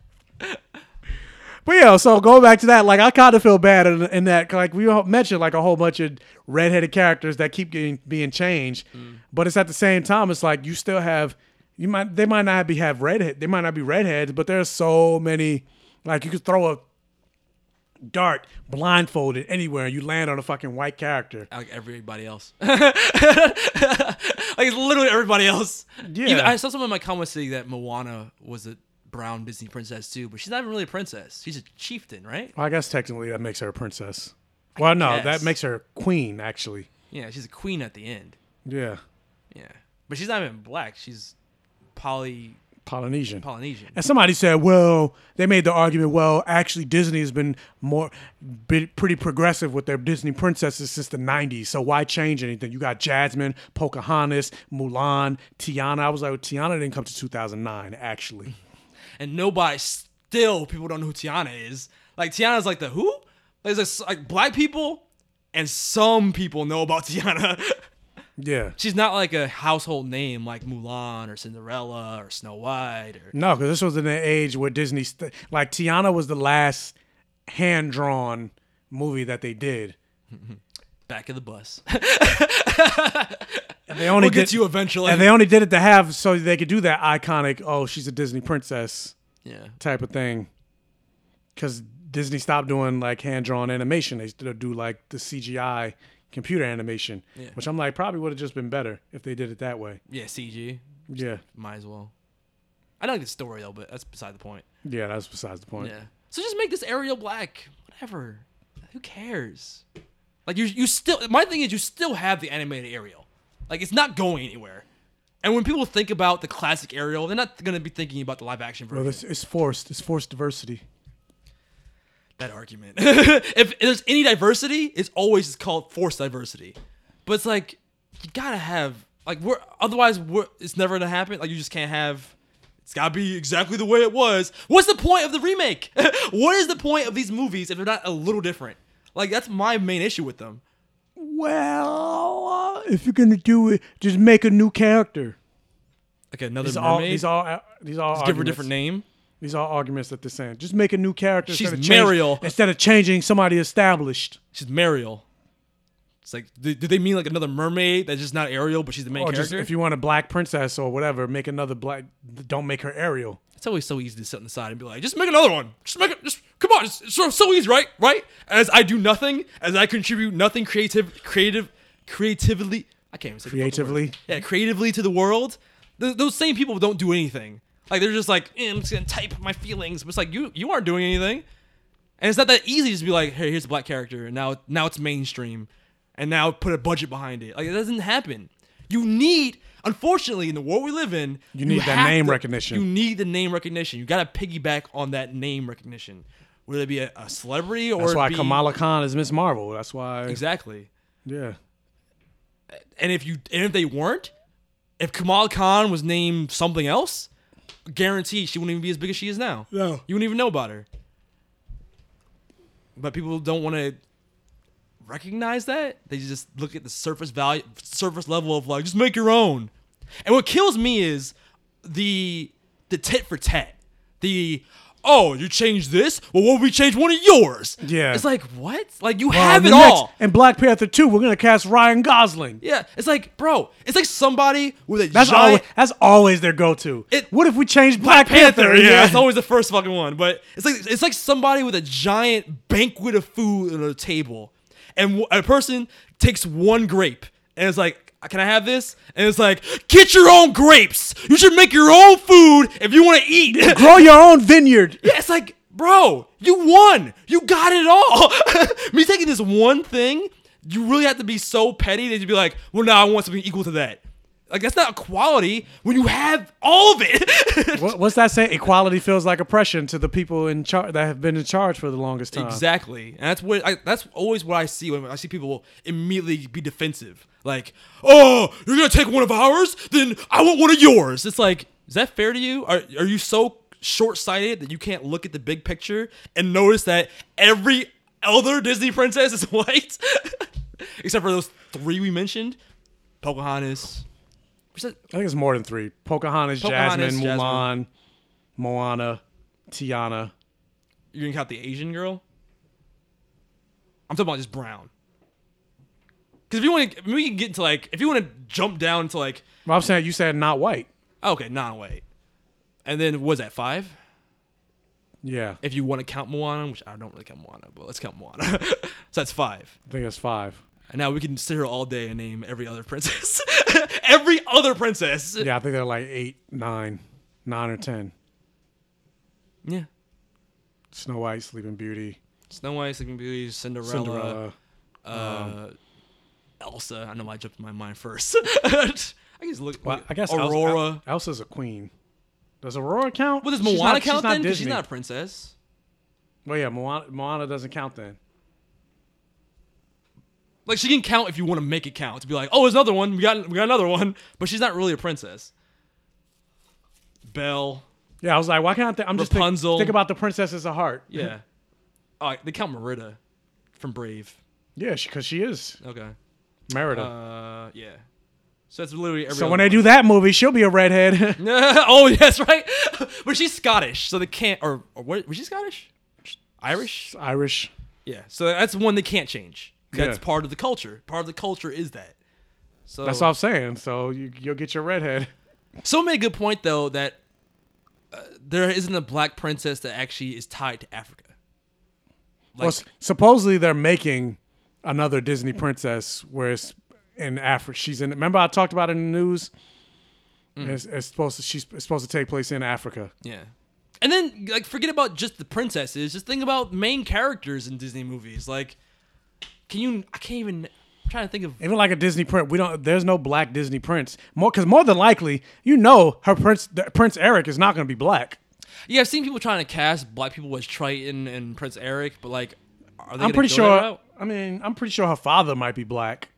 But yeah, so going back to that, like I kind of feel bad in, in that, like we mentioned, like a whole bunch of redheaded characters that keep getting being changed, but it's at the same time, it's like you still have, you might they might not be have redhead, they might not be redheads, but there's so many, like you could throw a dart blindfolded anywhere and you land on a fucking white character. like everybody else. like it's literally everybody else. Yeah. Even- I saw someone in my comments saying that Moana was a brown Disney princess too, but she's not even really a princess. She's a chieftain, right? Well, I guess technically that makes her a princess. Well, no, guess. that makes her queen actually. Yeah, she's a queen at the end. Yeah, Yeah, but she's not even black. She's poly Polynesian. Polynesian. And somebody said, well, they made the argument, well, actually, Disney has been more be, pretty progressive with their Disney princesses since the 90s. So why change anything? You got Jasmine, Pocahontas, Mulan, Tiana. I was like, Tiana didn't come to 2009, actually. and nobody still people don't know who Tiana is. Like Tiana's like the who? There's like, like black people and some people know about Tiana. Yeah. She's not like a household name like Mulan or Cinderella or Snow White or No, because this was in an age where Disney, st- like, Tiana was the last hand drawn movie that they did. Back of the bus. And they only We'll get did, to you eventually. And they only did it to have so they could do that iconic, oh, she's a Disney princess Yeah. type of thing. Because Disney stopped doing like hand drawn animation. They still do like the CGI computer animation, Yeah. which I'm like, probably would have just been better if they did it that way. Yeah, CG. Yeah. Might as well. I don't like the story though, but that's beside the point. Yeah, that's besides the point. Yeah. So just make this Ariel black. Whatever. Who cares? Like you you still my thing is you still have the animated Ariel. Like it's not going anywhere. And when people think about the classic Ariel, they're not gonna be thinking about the live action version. Well, it's, it's forced. It's forced diversity. That argument. if there's any diversity, it's always called forced diversity. But it's like you gotta have like we're otherwise we're, it's never gonna happen. Like you just can't have. It's gotta be exactly the way it was. What's the point of the remake? what is the point of these movies if they're not a little different? Like that's my main issue with them. Well, uh, if you're gonna do it, just make a new character. Like another These are all mermaid. these are all these all Just give her a different name. These are arguments that they're saying. Just make a new character. She's instead of change- instead of changing somebody established. She's Mariel. It's like, do, do they mean like another mermaid that's just not Ariel, but she's the main or character? if you want a black princess or whatever, make another black. Don't make her Ariel. It's always so easy to sit on the side and be like, just make another one. Just make it. Just come on. It's, it's so, so easy, right? Right? As I do nothing, as I contribute nothing creative, creative, creatively. I can't even say the fucking word. Creatively? Yeah, creatively to the world. Th- those same people don't do anything. Like they're just like, eh, I'm just gonna type my feelings. But it's like you you aren't doing anything. And it's not that easy to just be like, hey, here's a black character, and now now it's mainstream, and now put a budget behind it. Like it doesn't happen. You need, unfortunately, in the world we live in, You need that name to- recognition. You need the name recognition. You gotta piggyback on that name recognition, whether it be a, a celebrity or That's why be, Kamala Khan is Miss Marvel. That's why. exactly. Yeah. And if you and if they weren't, if Kamala Khan was named something else, guarantee she wouldn't even be as big as she is now. No. You wouldn't even know about her. But people don't want to recognize that. They just look at the surface value, surface level of like, just make your own. And what kills me is the the tit for tat. The oh, you changed this. Well, what if we change one of yours? Yeah. It's like what? Like you Well, have it next- all. And Black Panther 2, we're gonna cast Ryan Gosling. Yeah, it's like, bro, it's like somebody with a That's giant. always that's always their go-to. what if we change Black, Panther? Yeah, it's always the first fucking one. But it's like it's like somebody with a giant banquet of food on a table, and a person takes one grape and it's like, "Can I have this?" And it's like, "Get your own grapes. You should make your own food if you want to eat. Grow your own vineyard. Yeah, it's like, bro, you won. You got it all. Me taking this one thing, you really have to be so petty that you'd be like, well, now I want something equal to that. Like that's not equality when you have all of it. What, what's that say? Equality feels like oppression to the people in charge that have been in charge for the longest time. Exactly, and that's what I, that's always what I see when I see people immediately be defensive. Like, oh, you're gonna take one of ours, then I want one of yours. It's like, is that fair to you? Are are you so short sighted that you can't look at the big picture and notice that every other Disney princess is white, except for those three we mentioned, Pocahontas. I think it's more than three. Pocahontas, Pocahontas, Jasmine, Jasmine. Mulan, Moana, Tiana. You're gonna count the Asian girl? I'm talking about just brown. Because if you want to, we can get into like, if you want to jump down to like, Well, I'm saying you said not white. okay, non-white, and then was that five? Yeah, If you want to count Moana, which I don't really count Moana, but let's count Moana. so that's five. I think it's five. And now we can sit here all day and name every other princess, every other princess. Yeah, I think they're like eight, nine, nine or ten. Yeah. Snow White, Sleeping Beauty, Snow White, Sleeping Beauty, Cinderella, Cinderella. uh, Elsa. I know I jumped in my mind first. I just look. Well, I guess Aurora. Elsa, Elsa's a queen. Does Aurora count? Well, does Moana not- she's count not then? she's not a princess. Well, yeah, Moana, Moana doesn't count then. Like she can count if you want to make it count to be like, oh, there's another one. We got we got another one, but she's not really a princess. Belle. Yeah, I was like, why can't they? I'm just think, Rapunzel. think about the princesses of heart. Yeah. oh, they count Merida from Brave. yeah, because she is Okay. Merida. Uh, yeah. So that's literally every. so when they one. do that movie, she'll be a redhead. oh yes, right. but she's Scottish, so they can't. Or, or what? Was she Scottish? Irish? Irish. Yeah. So that's one they can't change. That's Yeah. part of the culture. Part of the culture is that. So That's all I'm saying. So you, you'll get your redhead. Someone made a good point though that uh, there isn't a black princess that actually is tied to Africa. well, s- supposedly they're making another Disney princess where it's in Africa. She's in. Remember I talked about it in the news. Mm. It's, it's supposed to. She's it's supposed to take place in Africa. Yeah. And then like forget about just the princesses. Just think about main characters in Disney movies. Like, can you? I can't even. I'm trying to think of. Even like a Disney prince, we don't. There's no black Disney prince. More because more than likely, you know, her prince Prince Eric is not going to be black. Yeah, I've seen people trying to cast black people as Triton and Prince Eric, but like? I'm pretty sure. I mean, I'm pretty sure her father might be black.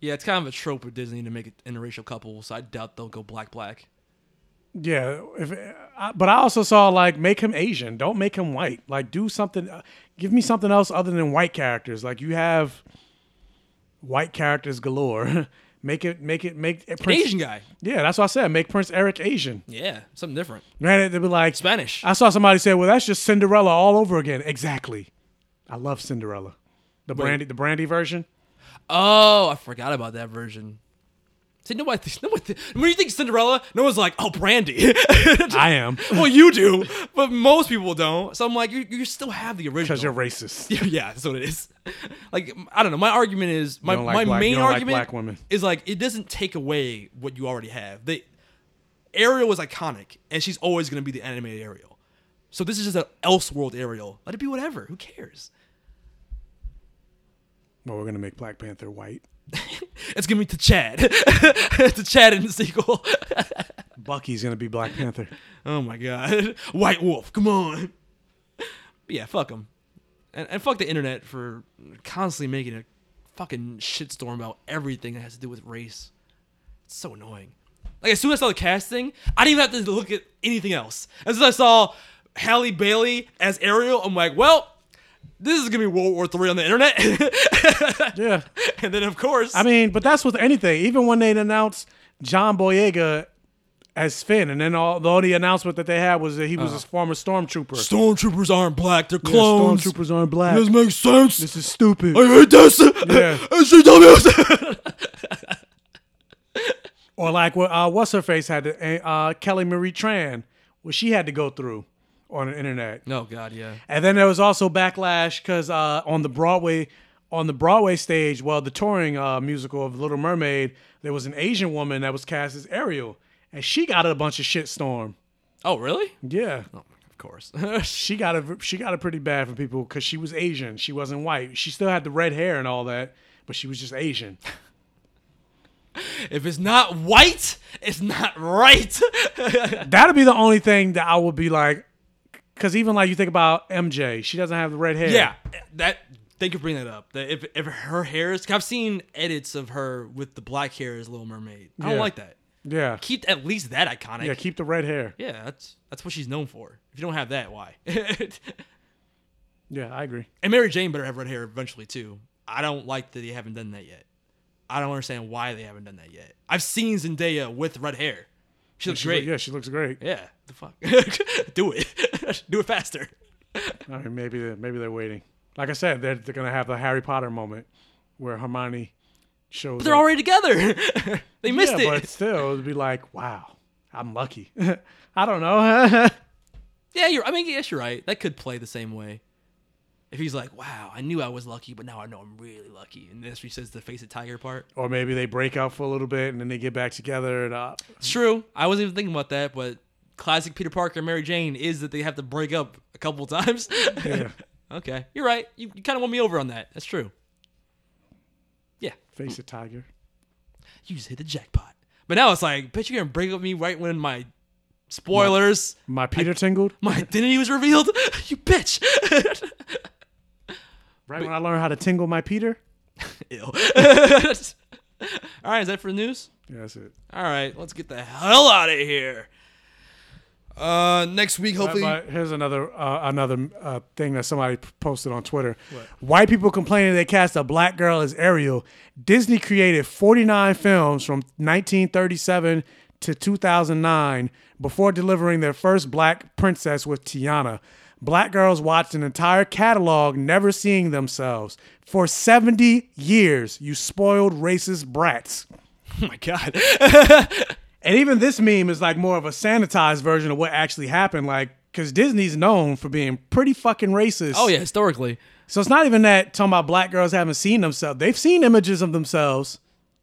Yeah, it's kind of a trope of Disney to make it interracial couple, so I doubt they'll go black black. Yeah, if, I, but I also saw like make him Asian. Don't make him white. Like do something. uh, Give me something else other than white characters. Like you have white characters galore. make it. Make it. Make it Prince, Asian guy. Yeah, that's what I said. Make Prince Eric Asian. Yeah, something different. Granted, they'd be like Spanish. I saw somebody say, "Well, that's just Cinderella all over again." Exactly. I love Cinderella. The Wait. Brandy, the Brandy version. Oh, I forgot about that version. See, nobody thinks, nobody th- when you think Cinderella, no one's like, oh, Brandy. I am. well, you do, but most people don't. So I'm like, you, you still have the original. Because you're racist. Yeah, yeah, that's what it is. Like, I don't know. My argument is my, like my black- main like argument women. is like it doesn't take away what you already have. They Ariel was iconic, and she's always going to be the animated Ariel. So this is just an Elseworld Ariel. Let it be whatever. Who cares? Well, we're gonna make Black Panther white. It's gonna be to Chad. to Chad in the sequel. Bucky's gonna be Black Panther. oh my god. White Wolf, come on. But yeah, fuck him, And, and fuck the internet for constantly making a fucking shitstorm about everything that has to do with race. It's so annoying. Like as soon as I saw the casting, I didn't even have to look at anything else. As soon as I saw Halle Bailey as Ariel, I'm like, well, this is gonna be World War Three on the internet. yeah. And then of course I mean, but that's with anything. Even when they announced John Boyega as Finn, and then all the only announcement that they had was that he was Uh. a former stormtrooper. Stormtroopers aren't black, they're Yeah, clones. stormtroopers aren't black. This makes sense. This is stupid. I hate this. Yeah. SJWs. Or like what uh, what's her face had to, uh, Kelly Marie Tran, what she had to go through on the internet. Oh god, yeah. And then there was also backlash because uh, on the Broadway on the Broadway stage, well, the touring uh, musical of Little Mermaid, there was an Asian woman that was cast as Ariel, and she got a bunch of shitstorm. Oh really? Yeah, of course. she got it. She got it pretty bad from people because she was Asian. She wasn't white. She still had the red hair and all that, but she was just Asian. if it's not white, it's not right. That'd be the only thing that I would be like, because even like you think about MJ, she doesn't have the red hair. yeah, that. Thank you for bringing that up. That if if her hair is, I've seen edits of her with the black hair as Little Mermaid. I don't Yeah. like that. Yeah. Keep at least that iconic. Yeah, keep the red hair. Yeah, that's that's what she's known for. If you don't have that, why? Yeah, I agree. and Mary Jane better have red hair eventually too. I don't like that they haven't done that yet. I don't understand why they haven't done that yet. I've seen Zendaya with red hair. She looks She great. yeah, she looks great. Yeah, the fuck. Do it. Do it faster. I mean, maybe they're, maybe they're waiting. Like I said, they're, they're gonna have the Harry Potter moment where Hermione shows. But they're up. already together. they missed yeah, it. but still, it'd be like, wow, I'm lucky. I don't know. Yeah, you're. I mean, yes, you're right. That could play the same way. If he's like, "Wow, I knew I was lucky, but now I know I'm really lucky," and this he says the face of tiger part. or maybe they break up for a little bit and then they get back together. And uh, It's true. I wasn't even thinking about that, but classic Peter Parker and Mary Jane is that they have to break up a couple times. Yeah. okay, you're right. You, you kind of won me over on that. That's true. Yeah, face a tiger. you just hit the jackpot. But now it's like, bitch, you're gonna break up with me right when my spoilers, My Peter tingled. my identity was revealed. you bitch. Right when I learned how to tingle my Peter. Ew. All right, is that for the news? Yeah, that's it. All right, let's get the hell out of here. Uh, next week, hopefully. But- but here's another uh, another uh, thing that somebody posted on Twitter. White people complaining they cast a black girl as Ariel. Disney created 49 films from 1937 to 2009 before delivering their first black princess with Tiana. Black girls watched an entire catalog, never seeing themselves. For 70 years, you spoiled racist brats. Oh my god. And even this meme is like more of a sanitized version of what actually happened. Like, because Disney's known for being pretty fucking racist. oh yeah, historically. So it's not even that talking about black girls haven't seen themselves. They've seen images of themselves.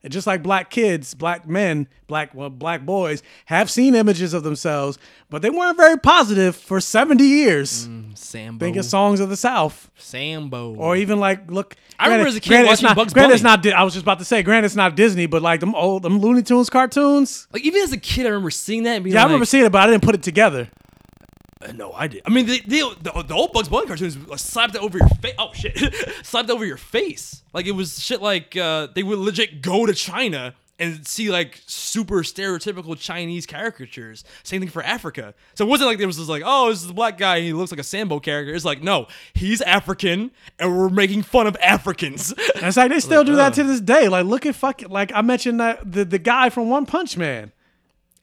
And just like black kids, black men, black well, black boys have seen images of themselves, but they weren't very positive for 70 years. Mm, Sambo. Think of songs of the South. Sambo. Or even like look. I remember granted- as a kid watching not, Bugs granted, it's not. I was just about to say, granted, it's not Disney, but like them old, them Looney Tunes cartoons. Like even as a kid, I remember seeing that. And being Yeah, I remember seeing it, but I didn't put it together. Uh, No, I did. I mean, the the, the, the old Bugs Bunny cartoons uh, slapped it over your face. Oh shit, slapped it over your face. Like it was shit. Like uh, they would legit go to China and see like super stereotypical Chinese caricatures. Same thing for Africa. So it wasn't like there was just like, oh, this is the black guy and he looks like a Sambo character. It's like, no, he's African and we're making fun of Africans. It's like they still do that ugh. to this day. Like, look at fucking like I mentioned that the the guy from One Punch Man,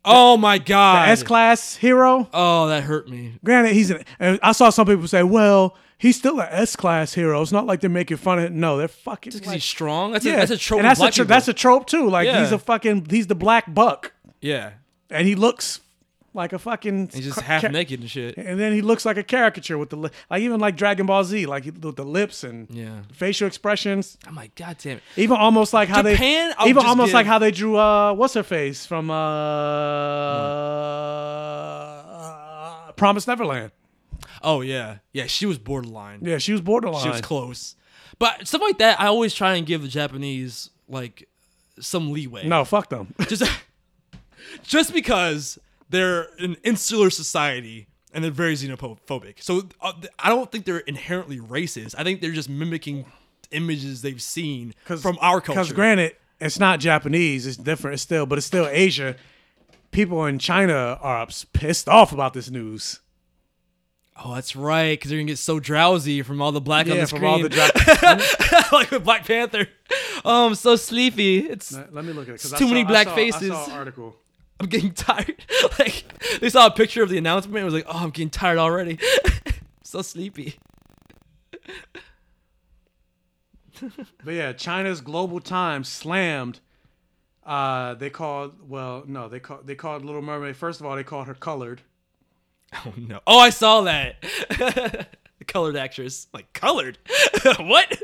oh my god. S class hero. oh, that hurt me. Granted, he's an. Uh, I saw some people say, "Well, he's still an S class hero." It's not like they're making fun of it. No, they're fucking. Just because like- he's strong. That's yeah, a that's a trope. And that's a tro- that's a trope too. Like Yeah. he's a fucking he's the black buck, yeah. and he looks like a fucking. He's just half ca- naked and shit. And then he looks like a caricature with the li- like even like Dragon Ball Z, like with the lips and Yeah. facial expressions. I'm like, god damn it. Even almost like how Japan, they I'll even almost give- like how they drew uh what's her face from uh, Promise Neverland. Oh yeah, yeah. She was borderline. Yeah, she was borderline. She was close. But stuff like that, I always try and give the Japanese like some leeway. No, fuck them. just just because they're an insular society and they're very xenophobic. So uh, I don't think they're inherently racist. I think they're just mimicking images they've seen from our culture. Because granted, it's not Japanese. It's different. It's still, but it's still Asia. People in China are pissed off about this news. Oh, that's right. Because they're gonna get so drowsy from all the black on the from screen. all the dra- like with Black Panther. Oh, I'm so sleepy. It's Let me look at it. 'cause It's I too many saw- I black saw- I faces. saw an article. I'm getting tired. like they saw a picture of the announcement and was like, "Oh, I'm getting tired already." so sleepy. But yeah, China's Global Times slammed. Uh, they called well, no, they called they called Little Mermaid. First of all, they called her colored. Oh no! Oh, I saw that. the colored actress, like colored. what?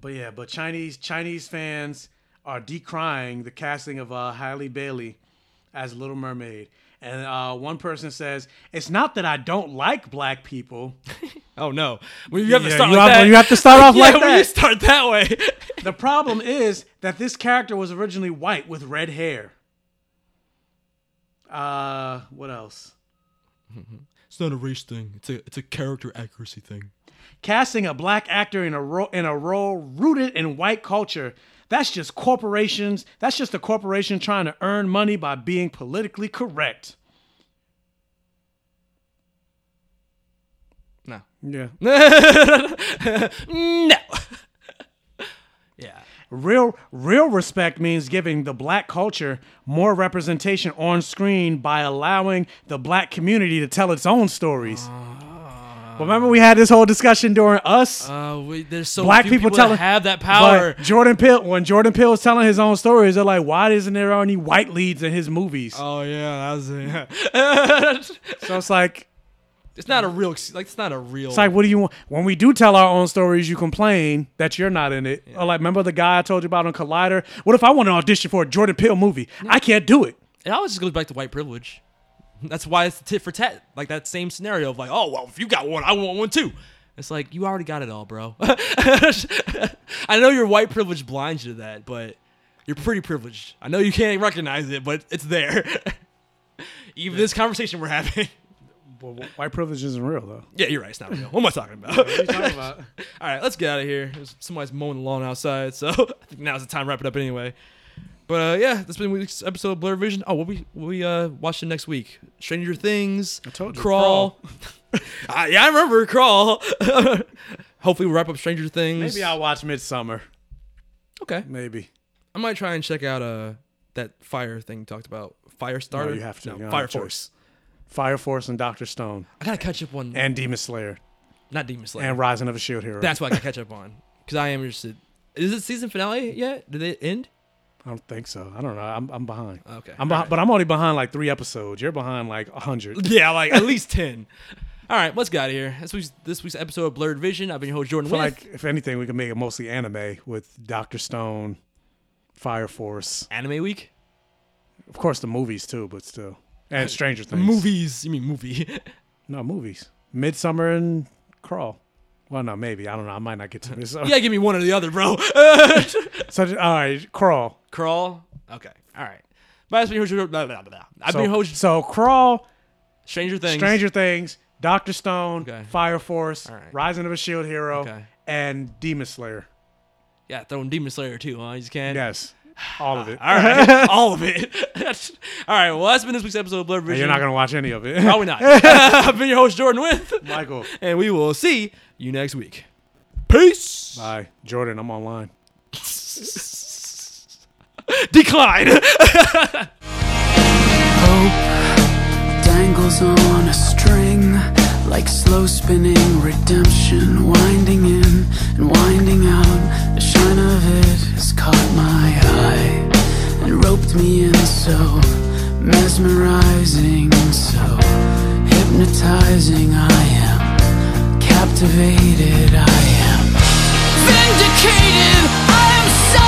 But yeah, but Chinese Chinese fans are decrying the casting of uh, Halle Bailey as Little Mermaid. And uh, one person says, "It's not that I don't like black people. Oh no! When you have to start you like have- that, when you have to start off yeah, like when you that. start that way. The problem is that this character was originally white with red hair. Uh, what else? It's not a race thing. It's a it's a character accuracy thing. Casting a black actor in a role in a role rooted in white culture. That's just corporations. That's just a corporation trying to earn money by being politically correct. No. Yeah. no. yeah. Real real respect means giving the black culture more representation on screen by allowing the black community to tell its own stories. Remember we had this whole discussion during us. Uh, we, there's so black people, people telling have that power. Jordan Peele, when Jordan Peele was telling his own stories, they're like, "Why isn't there any white leads in his movies?" Oh yeah, that was it. so it's like it's not a real like it's not a real. It's like, what do you want? When we do tell our own stories, you complain that you're not in it. Or like, remember the guy I told you about on Collider? What if I want to audition for a Jordan Peele movie? I can't do it. It always just goes back to white privilege. That's why it's tit for tat, like that same scenario of like, oh well, if you got one, I want one too. It's like you already got it all, bro. I know your white privilege blinds you to that, but you're pretty privileged. I know you can't recognize it, but it's there. Even this conversation we're having. Well, white privilege isn't real though. Yeah, you're right. It's not real. What am I talking about? What are you talking about? All right, let's get out of here. Somebody's mowing the lawn outside, so I think now's the time to wrap it up anyway. But uh, yeah, that's been week's episode of Blur Vision. Oh, what we what we uh watching next week? Stranger Things. I told you, Crawl. uh, yeah, I remember Crawl. Hopefully, we'll wrap up Stranger Things. Maybe I'll watch Midsommar. Okay. Maybe. I might try and check out uh that fire thing you talked about. Fire Starter. No, you have to. No, You Fire Force. choice. Fire Force and Doctor Stone. I gotta catch up on And Demon Slayer. not Demon Slayer And Rising of a Shield Hero. That's what I gotta catch up on because I am interested. Is it season finale yet? Did it end? I don't think so. I don't know. I'm, I'm behind. Okay. I'm behind, but I'm only behind like three episodes. You're behind like a hundred. Yeah, like at least ten. All right, let's get out of here. This week's this week's episode of Blurred Vision. I've been your host Jordan With. like if anything, we can make it mostly anime with Doctor Stone, Fire Force, Anime Week. of course the movies too, but still, and Stranger Things. Movies? You mean movie? No movies. Midsommar and Crawl. Well, no, maybe I don't know. I might not get to this. gotta give me one or the other, bro. so all right, Crawl. Crawl. Okay. All right. But I've been your. I've so, been host. So Crawl, Stranger Things. Stranger Things, Doctor Stone, Okay. Fire Force, right. Rising of a Shield Hero, Okay. and Demon Slayer. Yeah, throwing Demon Slayer too, huh? You just can't. Yes, all of it. All right, all of it. all right, well, that's been this week's episode of Blurred And Vision. you're not gonna watch any of it. Probably not. I've been your host, Jordan With. Michael. And we will see you next week. Peace. Bye, Jordan. I'm online. Decline. dangles on a string like slow spinning redemption winding in and winding out the shine of it has caught my eye and roped me in so mesmerizing so hypnotizing. I am captivated. I am vindicated. I am so